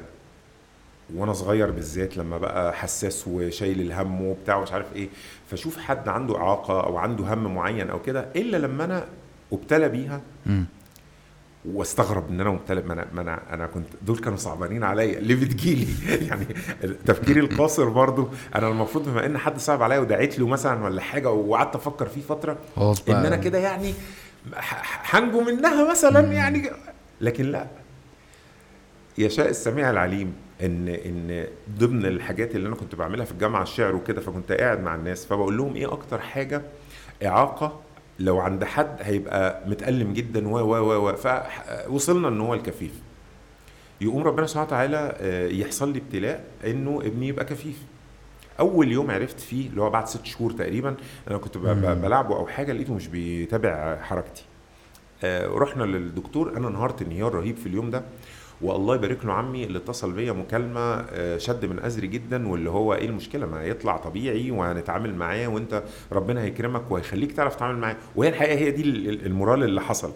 وأنا صغير بالذات لما بقى حساس وشايل الهم وبتاع ومش عارف إيه فشوف حد عنده إعاقة أو عنده هم معين أو كده إلا لما أنا أبتلى بيها واستغرب إن أنا مبتلى ما أنا ما أنا أنا كنت دول كانوا صعبانين عليا. ليه بتجيلي يعني تفكيري القاصر برضو. أنا المفروض بما إن حد صعب عليا ودعيت له مثلا ولا حاجة وقعدت أفكر فيه فترة إن أنا كده يعني هنجو منها مثلا. يعني. لكن لا. يشاء السميع العليم إن إن ضمن الحاجات اللي أنا كنت بعملها في الجامعة الشعر وكده فكنت قاعد مع الناس فبقول لهم إيه أكتر حاجة إعاقة لو عند حد هيبقى متألم جدا و و و و فوصلنا إن هو الكفيف. يقوم ربنا سبحانه وتعالى آه، يحصل لي ابتلاء إنه ابني يبقى كفيف. أول يوم عرفت فيه اللي هو بعد ست شهور تقريبا أنا كنت. بلعبه أو حاجة لقيته مش بيتابع حركتي. آه، رحنا للدكتور أنا انهارت انهيار رهيب في اليوم ده. والله يبارك له عمي اللي اتصل بيا مكالمة آه، شد من أزري جدا واللي هو إيه المشكلة؟ ما يطلع طبيعي وهنتعامل معاه وأنت ربنا هيكرمك وهيخليك تعرف تتعامل معاه. وهي الحقيقة هي دي ال- ال- المورال اللي حصل.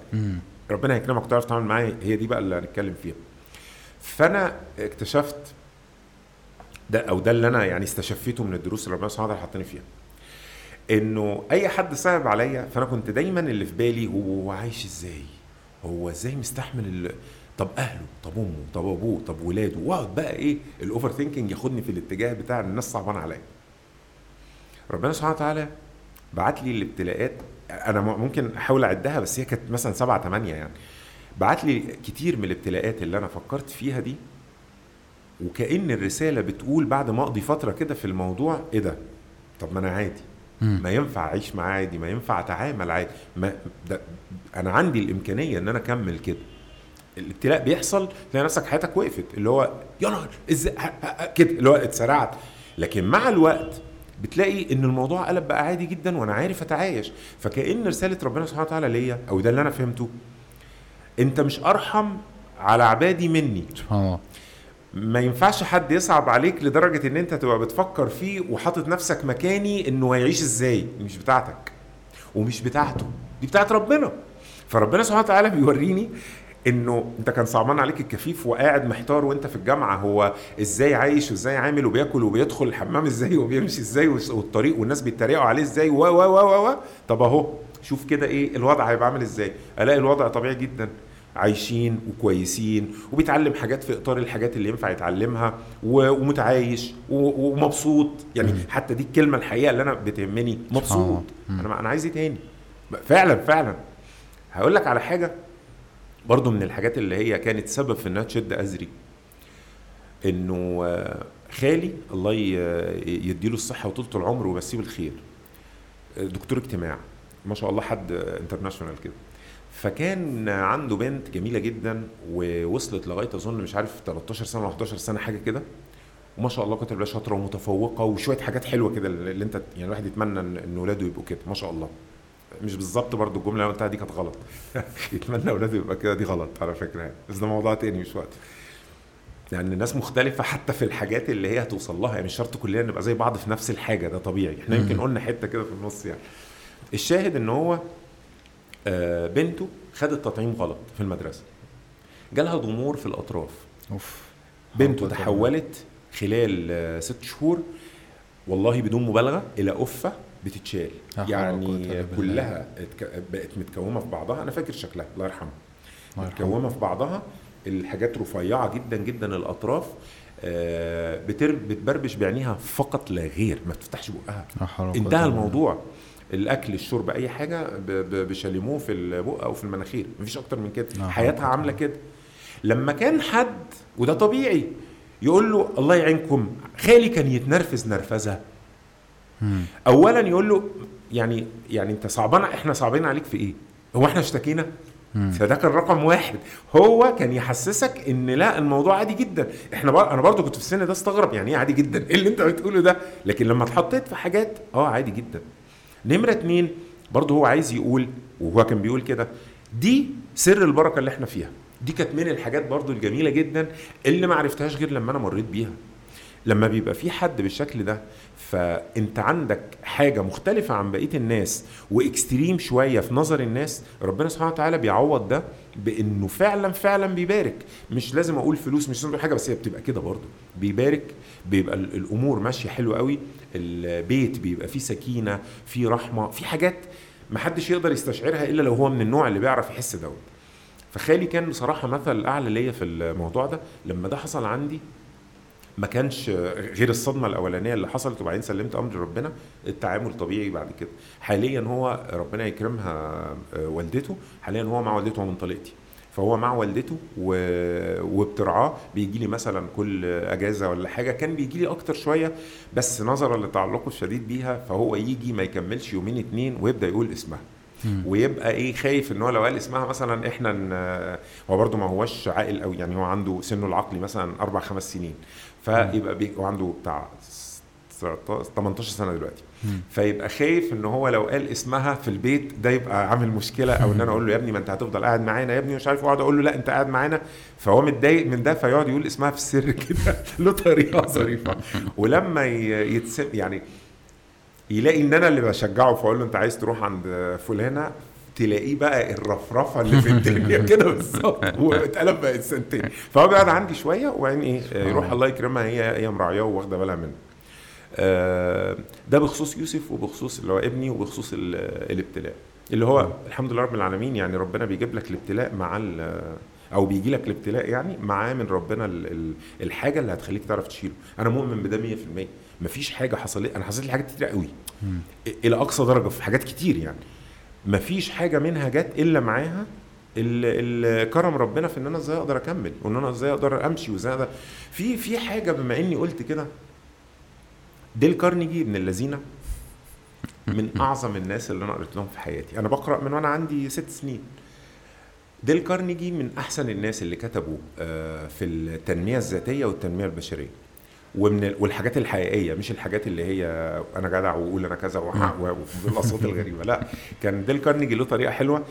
ربنا هيكرمك وتعرف تتعامل معاه هي دي بقى اللي هنتكلم فيها. فأنا اكتشفت ده أو ده اللي أنا يعني استشفيته من الدروس اللي ربنا سبحانه وتعالى حطني فيها. إنه أي حد صعب عليا فأنا كنت دايما اللي في بالي هو عايش إزاي؟ هو إزاي مستحمل. طب أهله طب أمه طب أبوه طب ولاده واقعد بقى إيه ال over thinking ياخدني في الاتجاه بتاع إن الناس صعبان عليا. ربنا سبحانه وتعالى بعت لي الابتلاءات أنا ممكن أحاول أعدها بس هي كانت مثلا سبعة ثمانية يعني. بعت لي كتير من الابتلاءات اللي أنا فكرت فيها دي وكأن الرسالة بتقول بعد ما أقضي فترة كده في الموضوع إيه ده؟ طب ما أنا عادي. ما ينفع أعيش معاه عادي ما ينفع أتعامل عادي. ما ده أنا عندي الإمكانية إن أنا أكمل كده. الابتلاء بيحصل تلاقي نفسك حياتك وقفت اللي هو يا نهار إزاي كده اللي هو اتسرعت. لكن مع الوقت بتلاقي إن الموضوع قلب بقى عادي جدا وأنا عارف أتعايش. فكأن رسالة ربنا سبحانه وتعالى ليا أو ده اللي أنا فهمته أنت مش أرحم على عبادي مني. سبحان الله. ما ينفعش حد يصعب عليك لدرجة إن أنت تبقى بتفكر فيه وحاطط نفسك مكاني إنه هيعيش إزاي. مش بتاعتك ومش بتاعته دي بتاعت ربنا. فربنا سبحانه وتعالى بيوريني إنه أنت كان صعبان عليك الكفيف وقاعد محتار وأنت في الجامعة هو إزاي عايش وإزاي عامل وبياكل وبيدخل الحمام إزاي وبيمشي إزاي والطريق والناس بيتريقوا عليه إزاي و و و و طب أهو شوف كده إيه الوضع هيبقى عامل إزاي. ألاقي الوضع طبيعي جدا عايشين وكويسين وبيتعلم حاجات في إطار الحاجات اللي ينفع يتعلمها ومتعايش ومبسوط. يعني. حتى دي الكلمة الحقيقة اللي أنا بتهمني مبسوط. أنا أنا عايز إيه تاني؟ فعلا فعلا. هقول لك على حاجة. برضو من الحاجات اللي هي كانت سبب في إنها تشد أزري إنه خالي الله يديله الصحة وطولة العمر ويمسيه بالخير. دكتور اجتماع ما شاء الله حد انترناشونال كده. فكان عنده بنت جميلة جدا ووصلت لغاية أظن مش عارف 13 سنة ولا 11 سنة حاجة كده. وما شاء الله كانت شاطرة ومتفوقة وشوية حاجات حلوة كده اللي انت يعني الواحد يتمنى إن إن ولاده يبقوا كده ما شاء الله. مش بالظبط برضو الجملة اللي قلتها دي كانت غلط. يتمنى اولاده يبقى كده دي غلط على فكرة. يعني بس ده موضوع تاني مش وقت. يعني الناس مختلفة حتى في الحاجات اللي هي هتوصل لها. يعني مش شرط كلنا نبقى زي بعض في نفس الحاجة ده طبيعي. إحنا يمكن. قلنا حتة كده في النص يعني. الشاهد إن هو آه، بنته خدت تطعيم غلط في المدرسة. جالها ضمور في الأطراف. أوف. بنته حول تحولت خلال آه، ست شهور والله بدون مبالغة إلى قفه بتتشال. يعني. كلها بقت متكومة في بعضها. أنا فاكر شكلها. الله يرحمه. متكومة في بعضها. الحاجات رفيعة جدا جدا الأطراف. آه، بتر بتبربش بعينيها فقط لا غير. ما بتفتحش بقها. انتهى. الموضوع. الأكل الشرب أي حاجة ب- ب- بشاليموه في البق أو في المناخير. مفيش أكتر من كده. حياتها عاملة كده. لما كان حد وده طبيعي يقول له الله يعينكم خالي كان يتنرفز نرفزة. مم. اولا يقول له يعني يعني أنت صعبان إحنا صعبين عليك في إيه؟ هو إحنا اشتكينا. فده كان رقم واحد. هو كان يحسسك إن لا الموضوع عادي جدا. إحنا بر... أنا برضو كنت في السن ده استغرب يعني إيه عادي جدا؟ إيه اللي أنت بتقوله ده؟ لكن لما اتحطيت في حاجات آه عادي جدا. نمرة اتنين برضو هو عايز يقول وهو كان بيقول كده دي سر البركة اللي إحنا فيها. دي كانت من الحاجات برضو الجميلة جدا اللي ما عرفتهاش غير لما أنا مريت بيها. لما بيبقى في حد بالشكل ده فانت عندك حاجة مختلفة عن بقية الناس وإكستريم شوية في نظر الناس ربنا سبحانه وتعالى بيعوض ده بإنه فعلا فعلا بيبارك. مش لازم أقول فلوس مش لازم أقول حاجة بس هي بتبقى كده برضه. بيبارك بيبقى ال- الأمور ماشية حلوة قوي. البيت بيبقى فيه سكينة فيه رحمة في حاجات محدش يقدر يستشعرها إلا لو هو من النوع اللي بيعرف يحس دوت. فخالي كان بصراحة مثل أعلى ليا في الموضوع ده. لما ده حصل عندي ما كانش غير الصدمة الأولانية اللي حصلت وبعدين سلمت أمر ربنا التعامل طبيعي بعد كده. حاليا هو ربنا يكرمها آه، والدته. حاليا هو مع والدته ومن طليقتي. فهو مع والدته و... وبترعاه. بيجي لي مثلا كل أجازة ولا حاجة. كان بيجي لي أكتر شوية بس نظرا لتعلقه الشديد بيها فهو يجي ما يكملش يومين اتنين ويبدأ يقول اسمها. ويبقى إيه خايف إن هو لو قال اسمها مثلا إحنا هو برده ما هوش عاقل قوي يعني هو عنده سنه العقلي مثلا أربع خمس سنين. فيبقى بي هو عنده بتاع 19 18 سنة دلوقتي. فيبقى خايف إن هو لو قال اسمها في البيت ده يبقى عامل مشكلة أو إن أنا أقول له يا ابني ما أنت هتفضل قاعد معانا يا ابني مش عارف اقعد أقول له لا أنت قاعد معانا. فهو متضايق من ده فيقعد يقول اسمها في السر كده له طريقة ظريفة. ولما يتسم يعني يلاقي إن أنا اللي بشجعه فأقول له أنت عايز تروح عند فلانة تلاقيه بقى الرفرفة اللي في الدنيا كده بالظبط واتقلب بقى انسانتين فهو بيقعد عندي شوية وبعدين إيه يروح الله يكرمها هي هي مراعياه واخده بالها منه. آه، ده بخصوص يوسف وبخصوص اللي هو ابني وبخصوص ال- الابتلاء. اللي هو الحمد لله رب العالمين يعني ربنا بيجيب لك الابتلاء مع أو بيجي لك الابتلاء يعني معاه من ربنا ال- ال- الحاجة اللي هتخليك تعرف تشيله. أنا مؤمن بده 100% مفيش حاجة حصلت أنا حصلت لي حاجات كتير قوي. إلى أقصى درجة في حاجات كتير يعني. مفيش حاجة منها جت إلا معاها ال- ال- كرم ربنا في إن أنا إزاي أقدر أكمل وإن أنا إزاي أقدر أمشي وإزاي أقدر في في حاجة بما إني قلت كده. ديل كارنيجي ابن اللذينه من أعظم الناس اللي أنا قريت لهم في حياتي. أنا بقرأ من وأنا عندي ست سنين. ديل كارنيجي من أحسن الناس اللي كتبوا آه، في التنمية الذاتية والتنمية البشرية. ومن ال- والحاجات الحقيقية مش الحاجات اللي هي أنا جدع وأقول أنا كذا و- والأصوات الغريبة لا. كان ديل كارنيجي له طريقة حلوة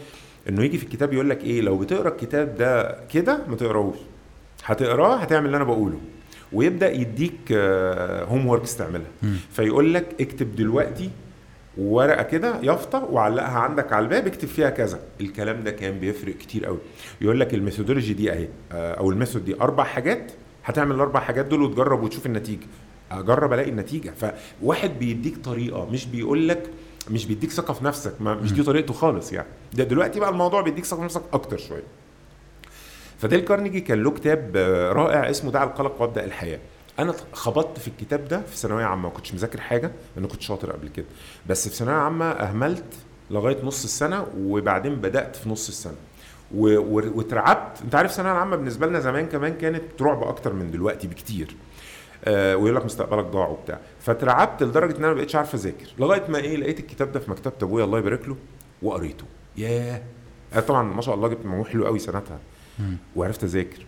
إنه يجي في الكتاب يقول لك إيه لو بتقرأ الكتاب ده كده ما تقراهوش. هتقراه هتعمل اللي أنا بقوله. ويبدأ يديك homeworks تعملها. فيقول لك اكتب دلوقتي ورقة كده يافطة وعلقها عندك على الباب اكتب فيها كذا. الكلام ده كان بيفرق كتير قوي يقول لك ال methodology دي أهي آه، أو ال method دي أربع حاجات هتعمل الأربع حاجات دول وتجرب وتشوف النتيجة. أجرب ألاقي النتيجة. فواحد بيديك طريقة مش بيقول لك مش بيديك ثقة في نفسك ما مش دي طريقته خالص يعني. ده دلوقتي بقى الموضوع بيديك ثقة في نفسك أكتر شوية. فديل كارنيجي كان له كتاب آه، رائع اسمه دع القلق وابدأ الحياة. أنا خبطت في الكتاب ده في ثانوية عامة ما كنتش مذاكر حاجة لأن كنت شاطر قبل كده. بس في ثانوية عامة أهملت لغاية نص السنة وبعدين بدأت في نص السنة. واترعبت. انت عارف الثانوية العامة بالنسبة لنا زمان كمان كانت رعب أكتر من دلوقتي بكتير. آه ويقول لك مستقبلك ضاع وبتاع. فاترعبت لدرجة إن أنا ما بقتش عارف أذاكر. لغاية ما إيه لقيت الكتاب ده في مكتبة أبويا الله يبارك له وقريته. ياه! أنا طبعا ما شاء الله جبت مجموع حلو قوي سنتها. وعرفت أذاكر.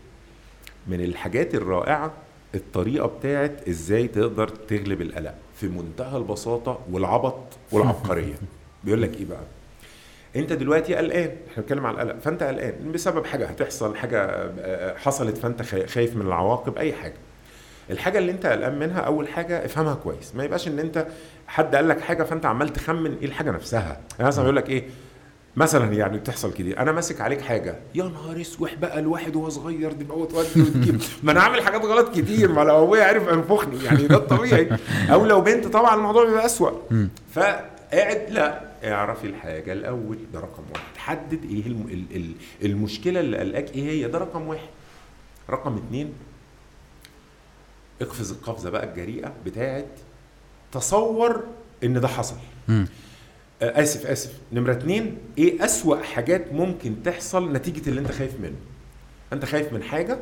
من الحاجات الرائعة الطريقة بتاعت إزاي تقدر تغلب القلق في منتهى البساطة والعبط والعبقرية. بيقول لك إيه بقى؟ انت دلوقتي قلقان. إحنا بنتكلم على القلق. فانت قلقان. بسبب حاجة هتحصل حاجة آه، حصلت فانت خا- خايف من العواقب أي حاجة. الحاجة اللي انت قلقان منها أول حاجة افهمها كويس. ما يبقاش إن انت حد قال لك حاجة فانت عمال تخمن إيه الحاجة نفسها. يعني مثلا يقول لك إيه مثلا يعني بتحصل كده. أنا ماسك عليك حاجة. يا نهار أسوح بقى الواحد وهو صغير دي بقى وتودي وتجيب ما أنا عامل حاجات غلط كتير. ما لو أبويا عرف انفخني يعني ده الطبيعي. أو لو بنت طبعا الموضوع بيبقى أسوأ. مم. فقاعد لا. اعرفي الحاجة الأول ده رقم واحد. حدد إيه الم... ال... ال... المشكلة اللي قلقاك إيه هي ده رقم واحد. رقم اتنين اقفز القفزة بقى الجريئة بتاعت تصور إن ده حصل. آه، آسف آسف. نمرة اتنين إيه أسوأ حاجات ممكن تحصل نتيجة اللي أنت خايف منه؟ أنت خايف من حاجة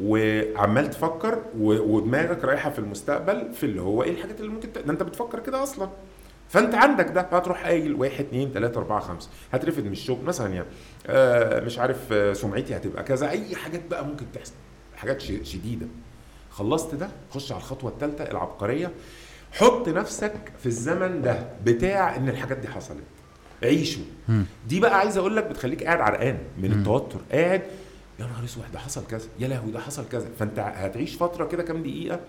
وعمال تفكر ودماغك رايحة في المستقبل في اللي هو إيه الحاجات اللي ممكن ت... ده أنت بتفكر كده أصلا. فانت عندك ده هتروح قايل واحد اتنين تلاتة أربعة خمسة هترفد من الشغل. مثلا يعني آه مش عارف آه سمعتي هتبقى كذا. أي حاجات بقى ممكن تحصل حاجات شديدة. خلصت ده خش على الخطوة الثالثه العبقرية. حط نفسك في الزمن ده بتاع إن الحاجات دي حصلت. عيشه. دي بقى عايز أقول لك بتخليك قاعد عرقان من. التوتر. قاعد يا نهار أسود ده حصل كذا. يا لهوي ده حصل كذا. فأنت هتعيش فترة كده كام دقيقة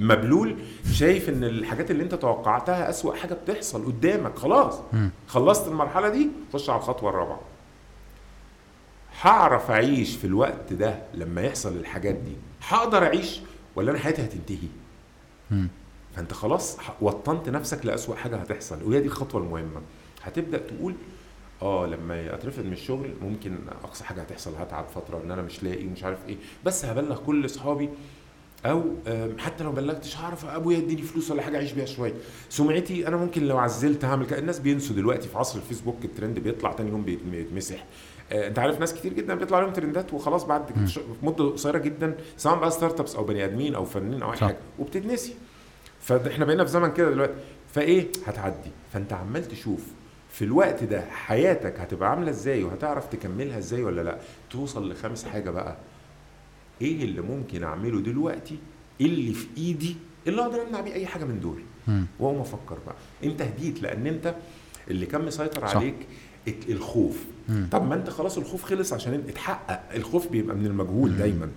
مبلول شايف إن الحاجات اللي أنت توقعتها أسوأ حاجة بتحصل قدامك خلاص. خلصت المرحلة دي خش على الخطوة الرابعة. هعرف أعيش في الوقت ده لما يحصل الحاجات دي هقدر أعيش ولا أنا حياتي هتنتهي. فأنت خلاص وطنت نفسك لأسوأ حاجة هتحصل وهي دي الخطوة المهمة. هتبدأ تقول آه لما اترفد من الشغل ممكن أقصى حاجة هتحصل هتعب فترة إن أنا مش لاقي ومش عارف إيه. بس هبلغ كل اصحابي أو حتى لو بلغتش هعرف أبويا يديني فلوس ولا حاجة أعيش بيها شوية. سمعتي أنا ممكن لو عزلت هعمل كده. الناس بينسوا دلوقتي في عصر الفيسبوك الترند بيطلع تاني يوم بيت- بيتمسح. آه، أنت عارف ناس كتير جدا بيطلع لهم ترندات وخلاص بعد مدة قصيرة جدا سواء بقى startups أو بني آدمين أو فنانين أو أي. حاجة وبتتنسي. فاحنا بقينا في زمن كده دلوقتي. فإيه؟ هتعدي. فأنت عمال تشوف في الوقت ده حياتك هتبقى عاملة إزاي وهتعرف تكملها إزاي ولا لأ؟ توصل لخامس حاجة بقى. إيه اللي ممكن اعمله دلوقتي اللي في ايدي اللي أقدر امنع بيه اي حاجة من دول. واقوم أفكر بقى انت هديت لأن انت اللي كان مسيطر صح. عليك الخوف. طب ما انت خلاص الخوف خلص عشان اتحقق. الخوف بيبقى من المجهول مم. دايما.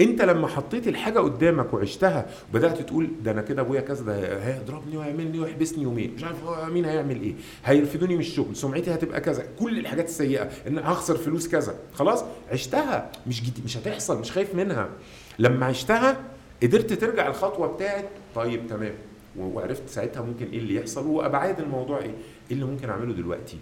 انت لما حطيت الحاجة قدامك وعشتها وبدأت تقول ده أنا كده أبويا كذا ده هيضربني ويعملني ويحبسني يومين مش عارف مين هيعمل إيه هيرفدوني من الشغل سمعتي هتبقى كذا. كل الحاجات السيئة إن هخسر فلوس كذا. خلاص عشتها. مش جديد مش هتحصل مش خايف منها. لما عشتها قدرت ترجع الخطوة بتاعت طيب تمام. وعرفت ساعتها ممكن إيه اللي يحصل وأبعاد الموضوع إيه إيه اللي ممكن أعمله دلوقتي.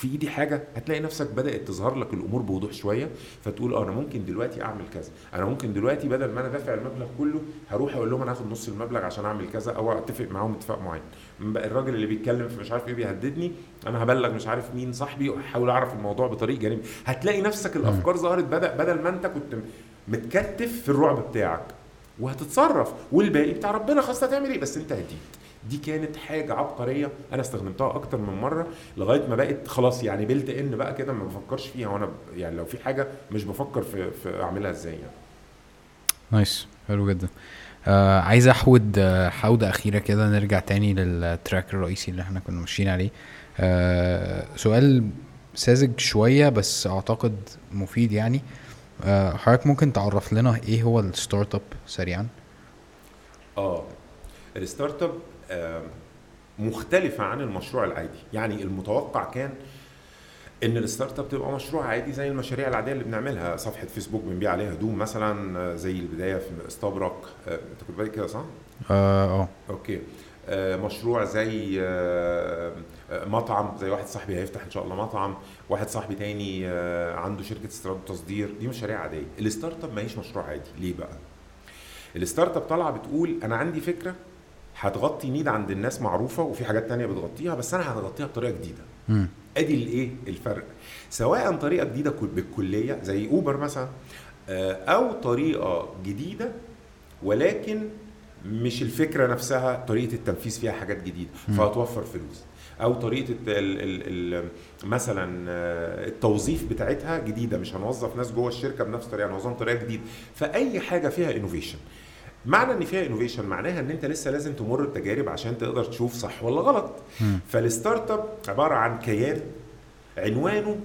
في ايدي حاجة هتلاقي نفسك بدأت تظهر لك الأمور بوضوح شوية فتقول آه أنا ممكن دلوقتي أعمل كذا. أنا ممكن دلوقتي بدل ما أنا دافع المبلغ كله هروح أقول لهم أنا هاخد نص المبلغ عشان أعمل كذا أو أتفق معاهم اتفاق معين. الراجل اللي بيتكلم في مش عارف إيه بيهددني أنا هبلغ مش عارف مين صاحبي وأحاول أعرف الموضوع بطريق جانبي هتلاقي نفسك الأفكار ظهرت بدا بدل ما أنت كنت متكتف في الرعب بتاعك وهتتصرف. والباقي بتاع ربنا خلاص هتعمل إيه؟ بس أنت هديت. دي كانت حاجة عبقرية. أنا استخدمتها أكتر من مرة لغاية ما بقت خلاص يعني built in بقى كده ما بفكرش فيها وأنا يعني لو في حاجة مش بفكر في, في أعملها إزاي يعني. nice حلو جدا. آه عايز أحود آه، حودة أخيرة كده نرجع تاني لل track الرئيسي اللي إحنا كنا ماشيين عليه. آه سؤال ساذج شوية بس أعتقد مفيد يعني. آه حضرتك ممكن تعرف لنا إيه هو ال startup سريعا؟ آه ال startup آه، مختلفة عن المشروع العادي. يعني المتوقع كان إن ال startup تبقى مشروع عادي زي المشاريع العادية اللي بنعملها. صفحة فيسبوك بنبيع عليها هدوم مثلا آه، زي البداية في استبرق آه، أنت كنت كده صح؟ آه آه. okay. آه، مشروع زي آه، مطعم زي واحد صاحبي هيفتح إن شاء الله مطعم واحد صاحبي تاني آه، عنده شركة استيراد وتصدير. دي مشاريع عادية. ال startup ما هيش مشروع عادي. ليه بقى؟ ال startup طالعة بتقول أنا عندي فكرة هتغطي need عند الناس معروفة وفي حاجات تانية بتغطيها بس أنا هغطيها بطريقة جديدة. أدي الايه الفرق؟ سواء طريقة جديدة كل- بالكلية زي اوبر مثلا آه، أو طريقة جديدة ولكن مش الفكرة نفسها طريقة التنفيذ فيها حاجات جديدة. فهتوفر فلوس. أو طريقة الت- ال ال ال مثلا آه، التوظيف بتاعتها جديدة مش هنوظف ناس جوه الشركة بنفس الطريقة هنوظفهم بطريقة جديدة. فأي حاجة فيها innovation معنى إن فيها innovation معناها إن أنت لسه لازم تمر التجارب عشان تقدر تشوف صح ولا غلط. فال startup عبارة عن كيان عنوانه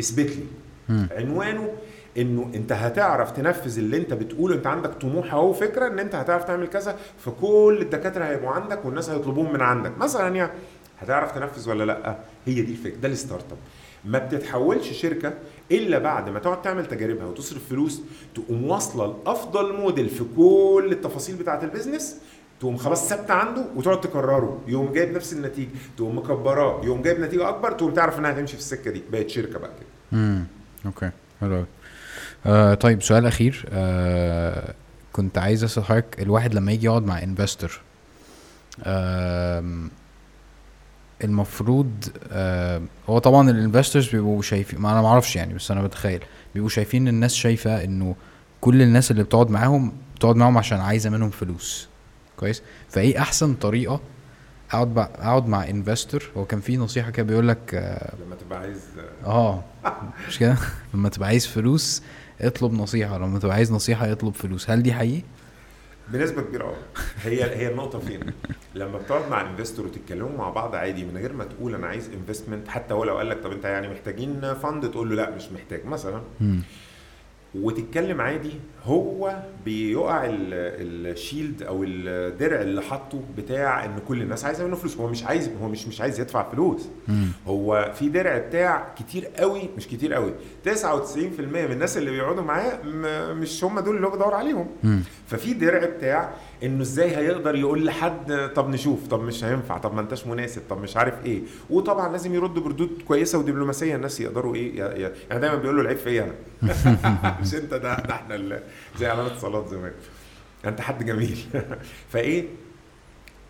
اثبت لي. عنوانه إنه أنت هتعرف تنفذ اللي أنت بتقوله. أنت عندك طموح أهو فكره إن أنت هتعرف تعمل كذا فكل الدكاترة هيبقوا عندك والناس هيطلبوهم من عندك. مثلا يعني هتعرف تنفذ ولا لأ؟ هي دي الفكرة ده ال startup ما بتتحولش شركة إلا بعد ما تقعد تعمل تجاربها وتصرف فلوس تقوم واصلة لأفضل موديل في كل التفاصيل بتاعة ال business تقوم خلاص ثابتة عنده وتقعد تكرره يقوم جايب نفس النتيجة تقوم مكبراه يقوم جايب نتيجة أكبر تقوم تعرف إنها هتمشي في السكة دي. بقت شركة بقى كده. امم okay. حلو. آه طيب سؤال أخير. آه كنت عايز اسال حضرتك الواحد لما يجي يقعد مع investor المفروض آم، هو طبعا ال investors بيبقوا شايفين ما أنا ما أعرفش يعني بس أنا بتخيل بيبقوا شايفين الناس شايفة إنه كل الناس اللي بتقعد معاهم بتقعد معاهم عشان عايزة منهم فلوس. كويس؟ فإيه أحسن طريقة أقعد أقعد مع investor هو كان في نصيحة كده بيقول لك لما تبقى عايز آه مش كده؟ لما تبقى عايز فلوس اطلب نصيحة لما تبقى عايز نصيحة اطلب فلوس. هل دي حقيقي؟ بنسبة كبيرة آه هي هي النقطة فين؟ لما بتقعد مع investor وتتكلموا مع بعض عادي من غير ما تقول أنا عايز investment حتى هو لو قال لك طب أنت يعني محتاجين fund تقول له لا مش محتاج مثلا. وتتكلم عادي هو بيقع ال- الشيلد أو الدرع اللي حاطه بتاع إن كل الناس عايزة منه فلوس. هو مش عايز هو مش مش عايز يدفع فلوس. مم. هو في درع بتاع كتير قوي مش كتير قوي. 99% من الناس اللي بيقعدوا معاه مش هم دول اللي هو بدور عليهم. مم. ففي درع بتاع إنه إزاي هيقدر يقول لحد طب نشوف طب مش هينفع طب ما أنتش مناسب طب مش عارف إيه. وطبعا لازم يرد بردود كويسة ودبلوماسية الناس يقدروا إيه يعني دايما بيقولوا العيب فيا أنا. مش أنت ده ده إحنا ال- زي علامه الصلاه زمان. أنت حد جميل. فإيه؟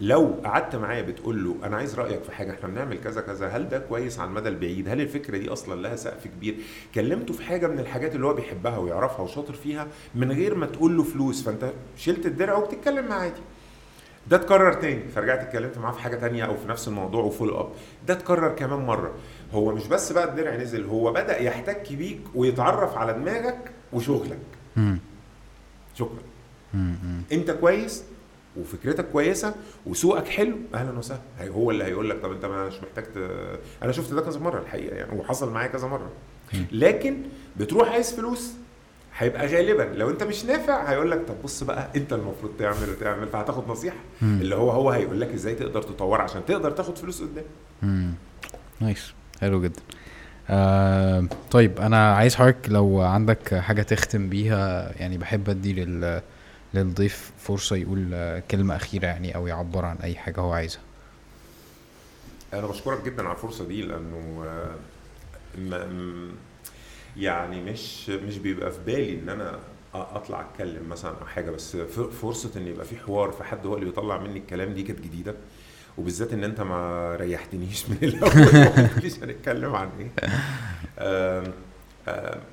لو قعدت معاه بتقول له أنا عايز رأيك في حاجة إحنا بنعمل كذا كذا هل ده كويس على المدى البعيد؟ هل الفكرة دي أصلا لها سقف كبير؟ كلمته في حاجة من الحاجات اللي هو بيحبها ويعرفها وشاطر فيها من غير ما تقول له فلوس. فأنت شلت الدرع وبتتكلم معاه عادي. ده اتكرر تاني. فرجعت اتكلمت معاه في حاجة تانية أو في نفس الموضوع وفول اب ده اتكرر كمان مرة. هو مش بس بقى الدرع نزل هو بدأ يحتك بيك ويتعرف على دماغك وشغلك. شكرا. انت كويس وفكرتك كويسة وسوقك حلو أهلا وسهلا. هو اللي هيقول لك طب أنت مش محتاج ت... أنا شفت ده كذا مرة الحقيقة يعني وحصل معايا كذا مرة. لكن بتروح عايز فلوس هيبقى غالبا. لو أنت مش نافع هيقول لك طب بص بقى أنت المفروض تعمل وتعمل فهتاخد نصيحة. مم. اللي هو هو هيقول لك إزاي تقدر تطور عشان تقدر تاخد فلوس قدام. نايس. حلو جدا. آه طيب أنا عايز حضرتك لو عندك حاجة تختم بيها يعني بحب أدي لل للضيف فرصة يقول كلمة أخيرة يعني أو يعبر عن أي حاجة هو عايزها. أنا بشكرك جدا على الفرصة دي لأنه آه، يعني مش مش بيبقى في بالي إن أنا أطلع أتكلم مثلا أو حاجة بس فرصة إن يبقى في حوار في حد هو اللي بيطلع مني الكلام دي كانت جديدة. وبالذات إن أنت ما ريحتنيش من الأول. قلتليش هنتكلم عن إيه.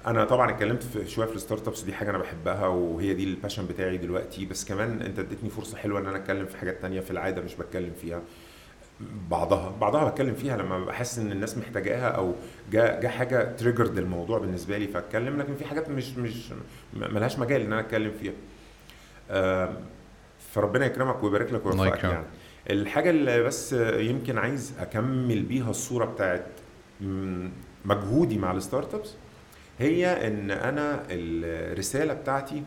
أنا طبعا اتكلمت في شوية في ال startups دي حاجة أنا بحبها وهي دي ال passion بتاعي دلوقتي. بس كمان أنت اديتني فرصة حلوة إن أنا أتكلم في حاجات تانية في العادة مش بتكلم فيها. بعضها بعضها بتكلم فيها لما حاسس إن الناس محتاجاها أو جا جا حاجة triggered الموضوع بالنسبة لي فأتكلم. لكن في حاجات مش مش ملهاش مجال إن أنا أتكلم فيها. فربنا يكرمك ويبارك لك ويوفقك. يعني. الحاجة اللي بس يمكن عايز أكمل بيها الصورة بتاعت مجهودي مع ال startups هي إن أنا الرسالة بتاعتي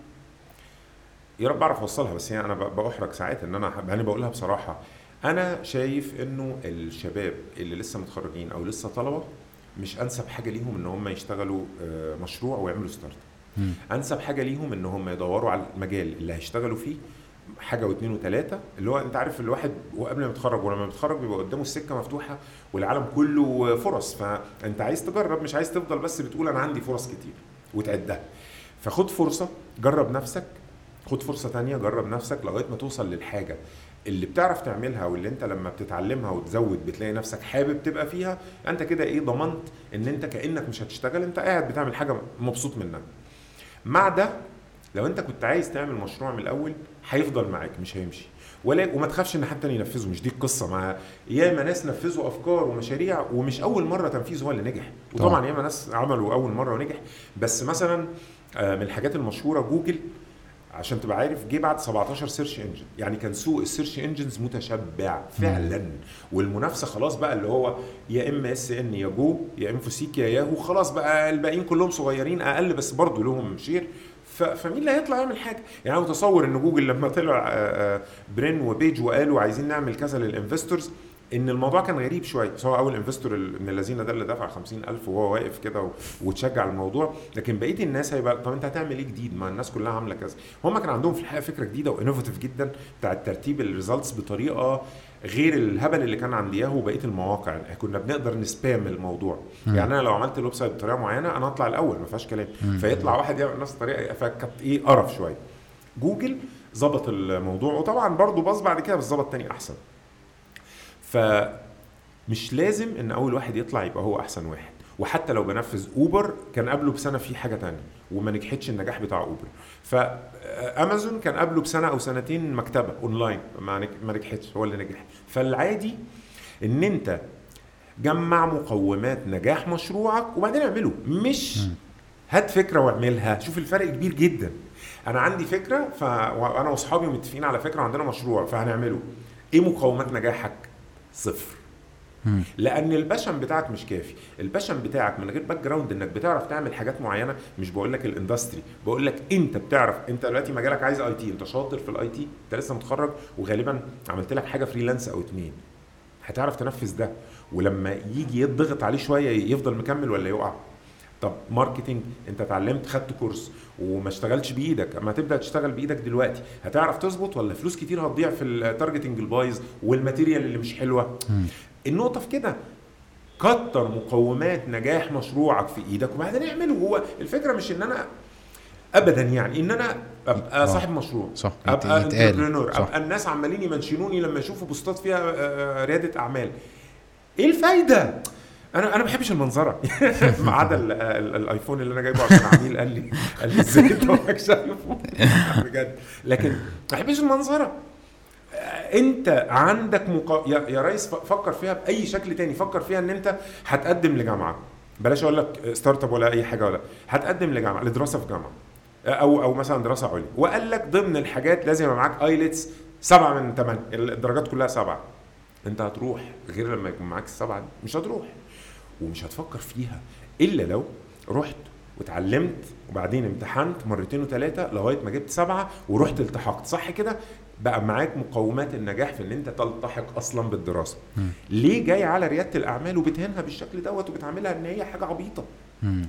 يا رب أعرف أوصلها بس يعني أنا بأحرج ساعات إن أنا أنا بقولها بصراحة أنا شايف إنه الشباب اللي لسه متخرجين أو لسه طلبة مش أنسب حاجة ليهم إن هم يشتغلوا آه، مشروع ويعملوا start. أنسب حاجة ليهم إن هم يدوروا على المجال اللي هيشتغلوا فيه حاجة واثنين وثلاثه اللي هو أنت عارف الواحد وقبل ما يتخرج ولما بيتخرج بيبقى قدامه السكة مفتوحة والعالم كله فرص فأنت عايز تجرب مش عايز تفضل بس بتقول أنا عندي فرص كتير وتعدها. فخد فرصة جرب نفسك خد فرصة تانية جرب نفسك لغاية ما توصل للحاجة اللي بتعرف تعملها واللي أنت لما بتتعلمها وتزود بتلاقي نفسك حابب تبقى فيها أنت كده إيه ضمنت إن أنت كأنك مش هتشتغل أنت قاعد بتعمل حاجة مبسوط منها. مع ده لو انت كنت عايز تعمل مشروع من الأول هيفضل معاك مش هيمشي. ولا وما تخافش إن حد تاني ينفذه مش دي القصة مع ياما ناس نفذوا أفكار ومشاريع ومش أول مرة تنفيذ هو اللي نجح. وطبعا طبعا. ياما ناس عملوا أول مرة ونجح. بس مثلا آه، من الحاجات المشهورة جوجل عشان تبقى عارف جه بعد 17 search engine يعني كان سوق ال search engines متشبع فعلا. والمنافسة خلاص بقى اللي هو يا إم إس إن يا جو يا إنفوسيك يا ياهو خلاص بقى الباقيين كلهم صغيرين أقل بس برضه لهم share. فمين اللي هيطلع يعمل حاجة؟ يعني أنا متصور إن جوجل لما طلع آه، آه، برين وبيج وقالوا عايزين نعمل كذا لل investors إن الموضوع كان غريب شوية بس هو أول investor ابن الذين ده اللي دفع 50000 وهو واقف كده وتشجع الموضوع لكن بقية الناس هيبقى طب أنت هتعمل إيه جديد ما الناس كلها عاملة كذا هم كان عندهم في الحقيقة فكرة جديدة و innovative جدا بتاعت ترتيب ال results بطريقة غير الهبل اللي كان عند ياهو وبقية المواقع. يعني كنا بنقدر ن spam الموضوع. مم. يعني أنا لو عملت ال website بطريقة معينة أنا اطلع الأول ما فيهاش كلام. مم. فيطلع واحد يعمل نفس الطريقة فكانت إيه قرف شوية. جوجل ظبط الموضوع وطبعا برضو باظ بعد كده بس ظبط تاني أحسن. فمش لازم إن أول واحد يطلع يبقى هو أحسن واحد. وحتى لو بنفذ اوبر كان قبله بسنة في حاجة تانية وما نجحتش النجاح بتاع اوبر فامازون كان قبله بسنة أو سنتين مكتبة اونلاين ما نج- ما نجحتش هو اللي نجح. فالعادي إن أنت جمع مقومات نجاح مشروعك وبعدين اعمله. مش هات فكرة واعملها. شوف الفرق كبير جدا. أنا عندي فكرة ف... وأنا وأصحابي متفقين على فكرة وعندنا مشروع فهنعمله. إيه مقومات نجاحك؟ صفر. لأن ال passion بتاعك مش كافي. ال passion بتاعك من غير background إنك بتعرف تعمل حاجات معينة مش بقول لك ال industry بقول لك أنت بتعرف أنت دلوقتي مجالك عايز IT أنت شاطر في ال IT أنت لسه متخرج وغالبا عملت لك حاجة freelance أو اتنين. هتعرف تنفذ ده. ولما يجي يضغط عليه شوية يفضل مكمل ولا يقع؟ طب marketing انت اتعلمت خدت course وما اشتغلتش بإيدك اما تبدأ تشتغل بإيدك دلوقتي هتعرف تظبط ولا فلوس كتير هتضيع في ال targeting البايظ وال material اللي مش حلوة. النقطة في كده كتر مقومات نجاح مشروعك في إيدك وبعدين اعمله هو الفكرة مش إن أنا ابدا يعني إن أنا أبقى آه. صاحب مشروع صح أبقى. entrepreneur صح. أبقى الناس عمالين ي mention وني لما يشوفوا post ات فيها آه، رياده أعمال إيه الفايدة أنا أنا ما بحبش المنظرة. ما عدا ال- ال- الآيفون اللي أنا جايبه عشان عميل قال لي قال لي إزاي أنت معاك ايفون بجد. لكن ما بحبش المنظرة. آه، أنت عندك مقا... يا, يا ريس فكر فيها بأي شكل تاني. فكر فيها إن أنت هتقدم لجامعة. بلاش أقول لك startup ولا أي حاجة ولا. هتقدم لجامعة لدراسة في جامعة. أو أو مثلا دراسة عليا. وقال لك ضمن الحاجات لازم يبقى معاك IELTS سبعة من ثمانية الدرجات كلها سبعة. أنت هتروح غير لما يكون معاك السبعة دي. مش هتروح. ومش هتفكر فيها إلا لو رحت واتعلمت وبعدين امتحنت مرتين وثلاثه لغاية ما جبت سبعة ورحت التحقت. صح كده؟ بقى معاك مقومات النجاح في إن أنت تلتحق أصلا بالدراسة. مم. ليه جاي على ريادة الأعمال وبتهنها بالشكل دوت وبتعملها إن هي حاجة عبيطة.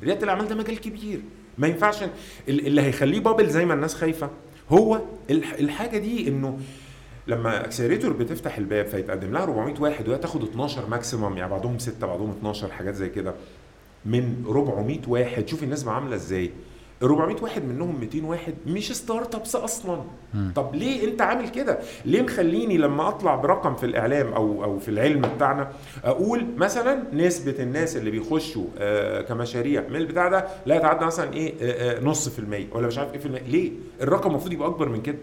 ريادة الأعمال ده مجال كبير. ما ينفعش ال- اللي هيخليه bubble زي ما الناس خايفة هو الح- الحاجة دي إنه لما accelerator بتفتح الباب فيتقدم لها 400 واحد وهي تاخد 12 maximum يعني بعضهم 6 بعضهم 12 حاجات زي كده. من 400 واحد شوف الناس عاملة إزاي. ال 400 واحد منهم 200 واحد مش startups أصلا. مم. طب ليه أنت عامل كده؟ ليه مخليني لما أطلع برقم في الإعلام أو أو في العلم بتاعنا أقول مثلا نسبة الناس اللي بيخشوا آه كمشاريع من البتاع ده لا يتعدى مثلا إيه آه آه نص في المية ولا مش عارف إيه في المية. ليه؟ الرقم المفروض يبقى أكبر من كده.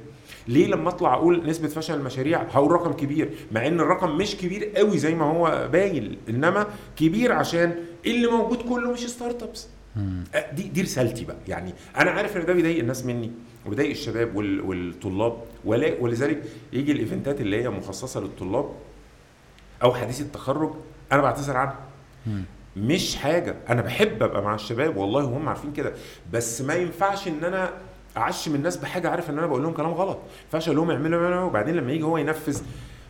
ليه لما اطلع أقول نسبة فشل المشاريع؟ هقول رقم كبير مع ان الرقم مش كبير قوي زي ما هو باين انما كبير عشان اللي موجود كله مش startups دي دي رسالتي بقى. يعني أنا عارف ان ده بيضايق الناس مني وبيضايق الشباب وال- والطلاب ولذلك يجي ال event ات اللي هي مخصصة للطلاب أو حديث التخرج أنا بعتذر عنها. مش حاجة. أنا بحب أبقى مع الشباب والله وهم عارفين كده. بس ما ينفعش إن أنا اعشم الناس بحاجة عارف إن أنا بقول لهم كلام غلط. أقول لهم اعملوا وبعدين لما يجي هو ينفذ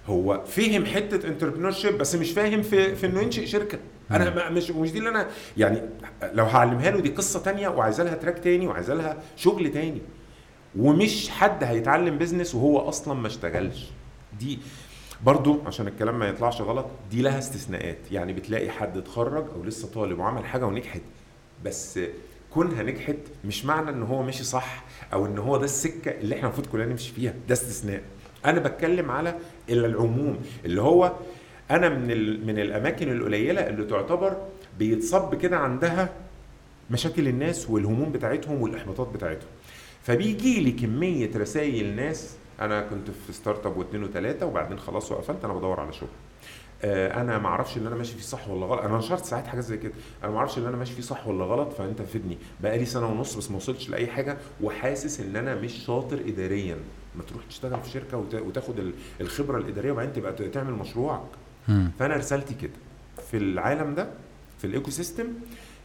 هو فهم حتة entrepreneurship بس مش فاهم في في إنه ينشئ شركة. أنا ما- مش مش دي اللي أنا يعني لو هعلمها له دي قصة تانية وعايزه لها track تاني وعايزه لها شغل تاني. ومش حد هيتعلم business وهو أصلا ما اشتغلش. دي برضو عشان الكلام ما يطلعش غلط دي لها استثناءات. يعني بتلاقي حد اتخرج أو لسه طالب وعمل حاجة ونجحت بس كونها نجحت مش معنى إن هو ماشي صح أو إن هو ده السكة اللي إحنا المفروض كلنا نمشي فيها ده استثناء. أنا بتكلم على العموم اللي هو أنا من من الأماكن القليلة اللي تعتبر بيتصب كده عندها مشاكل الناس والهموم بتاعتهم والإحباطات بتاعتهم. فبيجي لي كمية رسائل ناس أنا كنت في startup واثنين وثلاثة وبعدين خلاص وقفلت أنا بدور على شغل. أنا ما أعرفش اللي أنا ماشي فيه صح ولا غلط. أنا نشرت ساعات حاجات زي كده. أنا ما أعرفش اللي أنا ماشي فيه صح ولا غلط فأنت فدني. بقالي سنة ونص بس ما وصلتش لأي حاجة وحاسس إن أنا مش شاطر اداريا. ما تروح تشتغل في شركة وت- وتاخد ال- الخبرة الإدارية وبعدين تبقى تعمل مشروعك. فأنا رسالتي كده. في العالم ده في ال ecosystem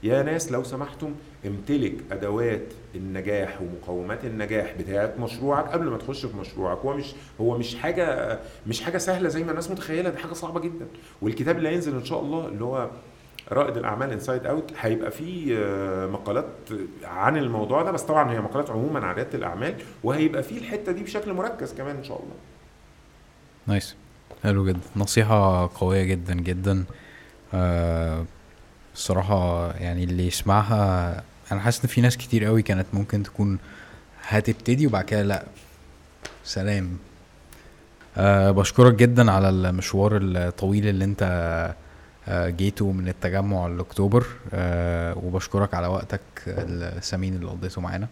يا ناس لو سمحتم امتلك أدوات النجاح ومقومات النجاح بتاعه مشروعك قبل ما تخش في مشروعك. هو مش هو مش حاجة مش حاجة سهلة زي ما الناس متخيلة دي حاجة صعبة جدا. والكتاب اللي هينزل إن شاء الله اللي هو رائد الأعمال inside out هيبقى فيه آه، مقالات عن الموضوع ده بس طبعا هي مقالات عموما عن ريادة الأعمال وهيبقى فيه الحتة دي بشكل مركز كمان إن شاء الله. nice. حلو جدا. نصيحة قوية جدا جدا. آه الصراحة يعني اللي يسمعها أنا حاسس إن في ناس كتير قوي كانت ممكن تكون هتبتدي وبعد كده لأ. سلام. أه بشكرك جدا على المشوار الطويل اللي أنت أه جيته من التجمع لأكتوبر. أه وبشكرك على وقتك الثمين اللي قضيته معانا.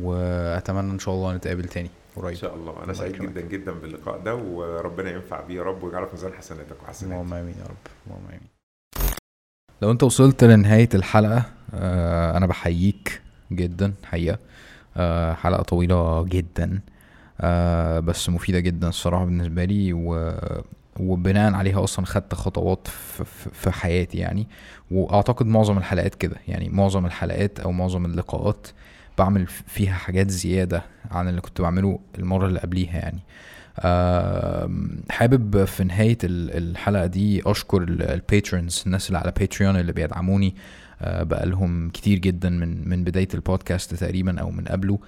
وأتمنى إن شاء الله نتقابل تاني إن قريب شاء الله. أنا سعيد. جدا جدا باللقاء ده وربنا ينفع بيه يا رب ويجعله في ميزان حسناتك وحسناتي اللهم آمين يا رب. اللهم آمين. لو انت وصلت لنهاية الحلقة آه أنا بحييك جدا حقيقة. آه حلقة طويلة جدا. آه بس مفيدة جدا الصراحة بالنسبة لي و وبناء عليها أصلا خدت خطوات في, حياتي يعني. وأعتقد معظم الحلقات كده يعني. معظم الحلقات أو معظم اللقاءات بعمل فيها حاجات زيادة عن اللي كنت بعمله المرة اللي قبليها يعني. حابب في نهاية ال- الحلقة دي أشكر ال patrons الناس اللي على باتريون اللي بيدعموني. آه، بقالهم كتير جدا من من بداية البودكاست تقريبا أو من قبله.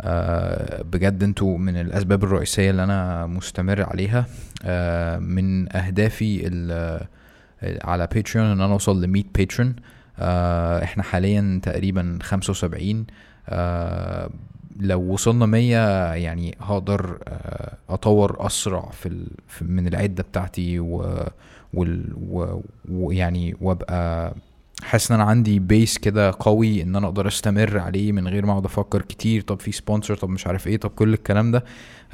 آه، بجد أنتوا من الأسباب الرئيسية اللي أنا مستمر عليها. آه، من أهدافي ال- على باتريون إن أنا أوصل ل 100 باترون إحنا حاليا تقريبا 75 آه، لو وصلنا 100 يعني هقدر آه، أطور أسرع في. في من العدة بتاعتي و... ويعني وأبقى حاسس إن أنا عندي base كده قوي إن أنا أقدر أستمر عليه من غير ما أقعد أفكر كتير طب في sponsor طب مش عارف إيه طب كل الكلام ده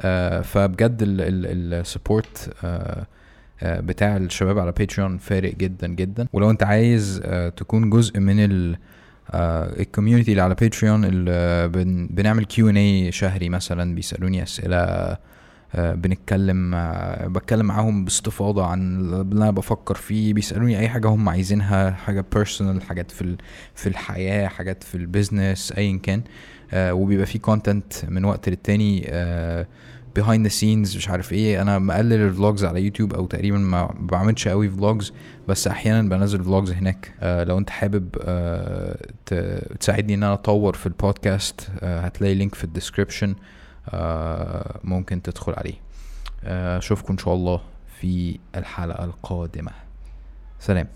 آه فبجد ال support آه بتاع الشباب على باتريون فارق جدا جدا ولو أنت عايز تكون جزء من ال ال community اللي على باتريون اللي بن بنعمل Q and A شهري مثلا بيسألوني أسئلة آه، بنتكلم آه، بتكلم معاهم باستفاضة عن اللي أنا بفكر فيه بيسألوني أي حاجة هم عايزينها حاجة personal حاجات في في الحياة حاجات في ال business ايا كان. آه، وبيبقى في content من وقت للتاني behind the scenes مش عارف إيه. أنا مقلل ال vlogs على يوتيوب أو تقريبا ما بعملش قوي vlogs بس أحيانا بنزل vlogs هناك. آه لو أنت حابب آه تساعدني إن أنا أطور في البودكاست آه هتلاقي link في ال description آه ممكن تدخل عليه. آه أشوفكم إن شاء الله في الحلقة القادمة. سلام.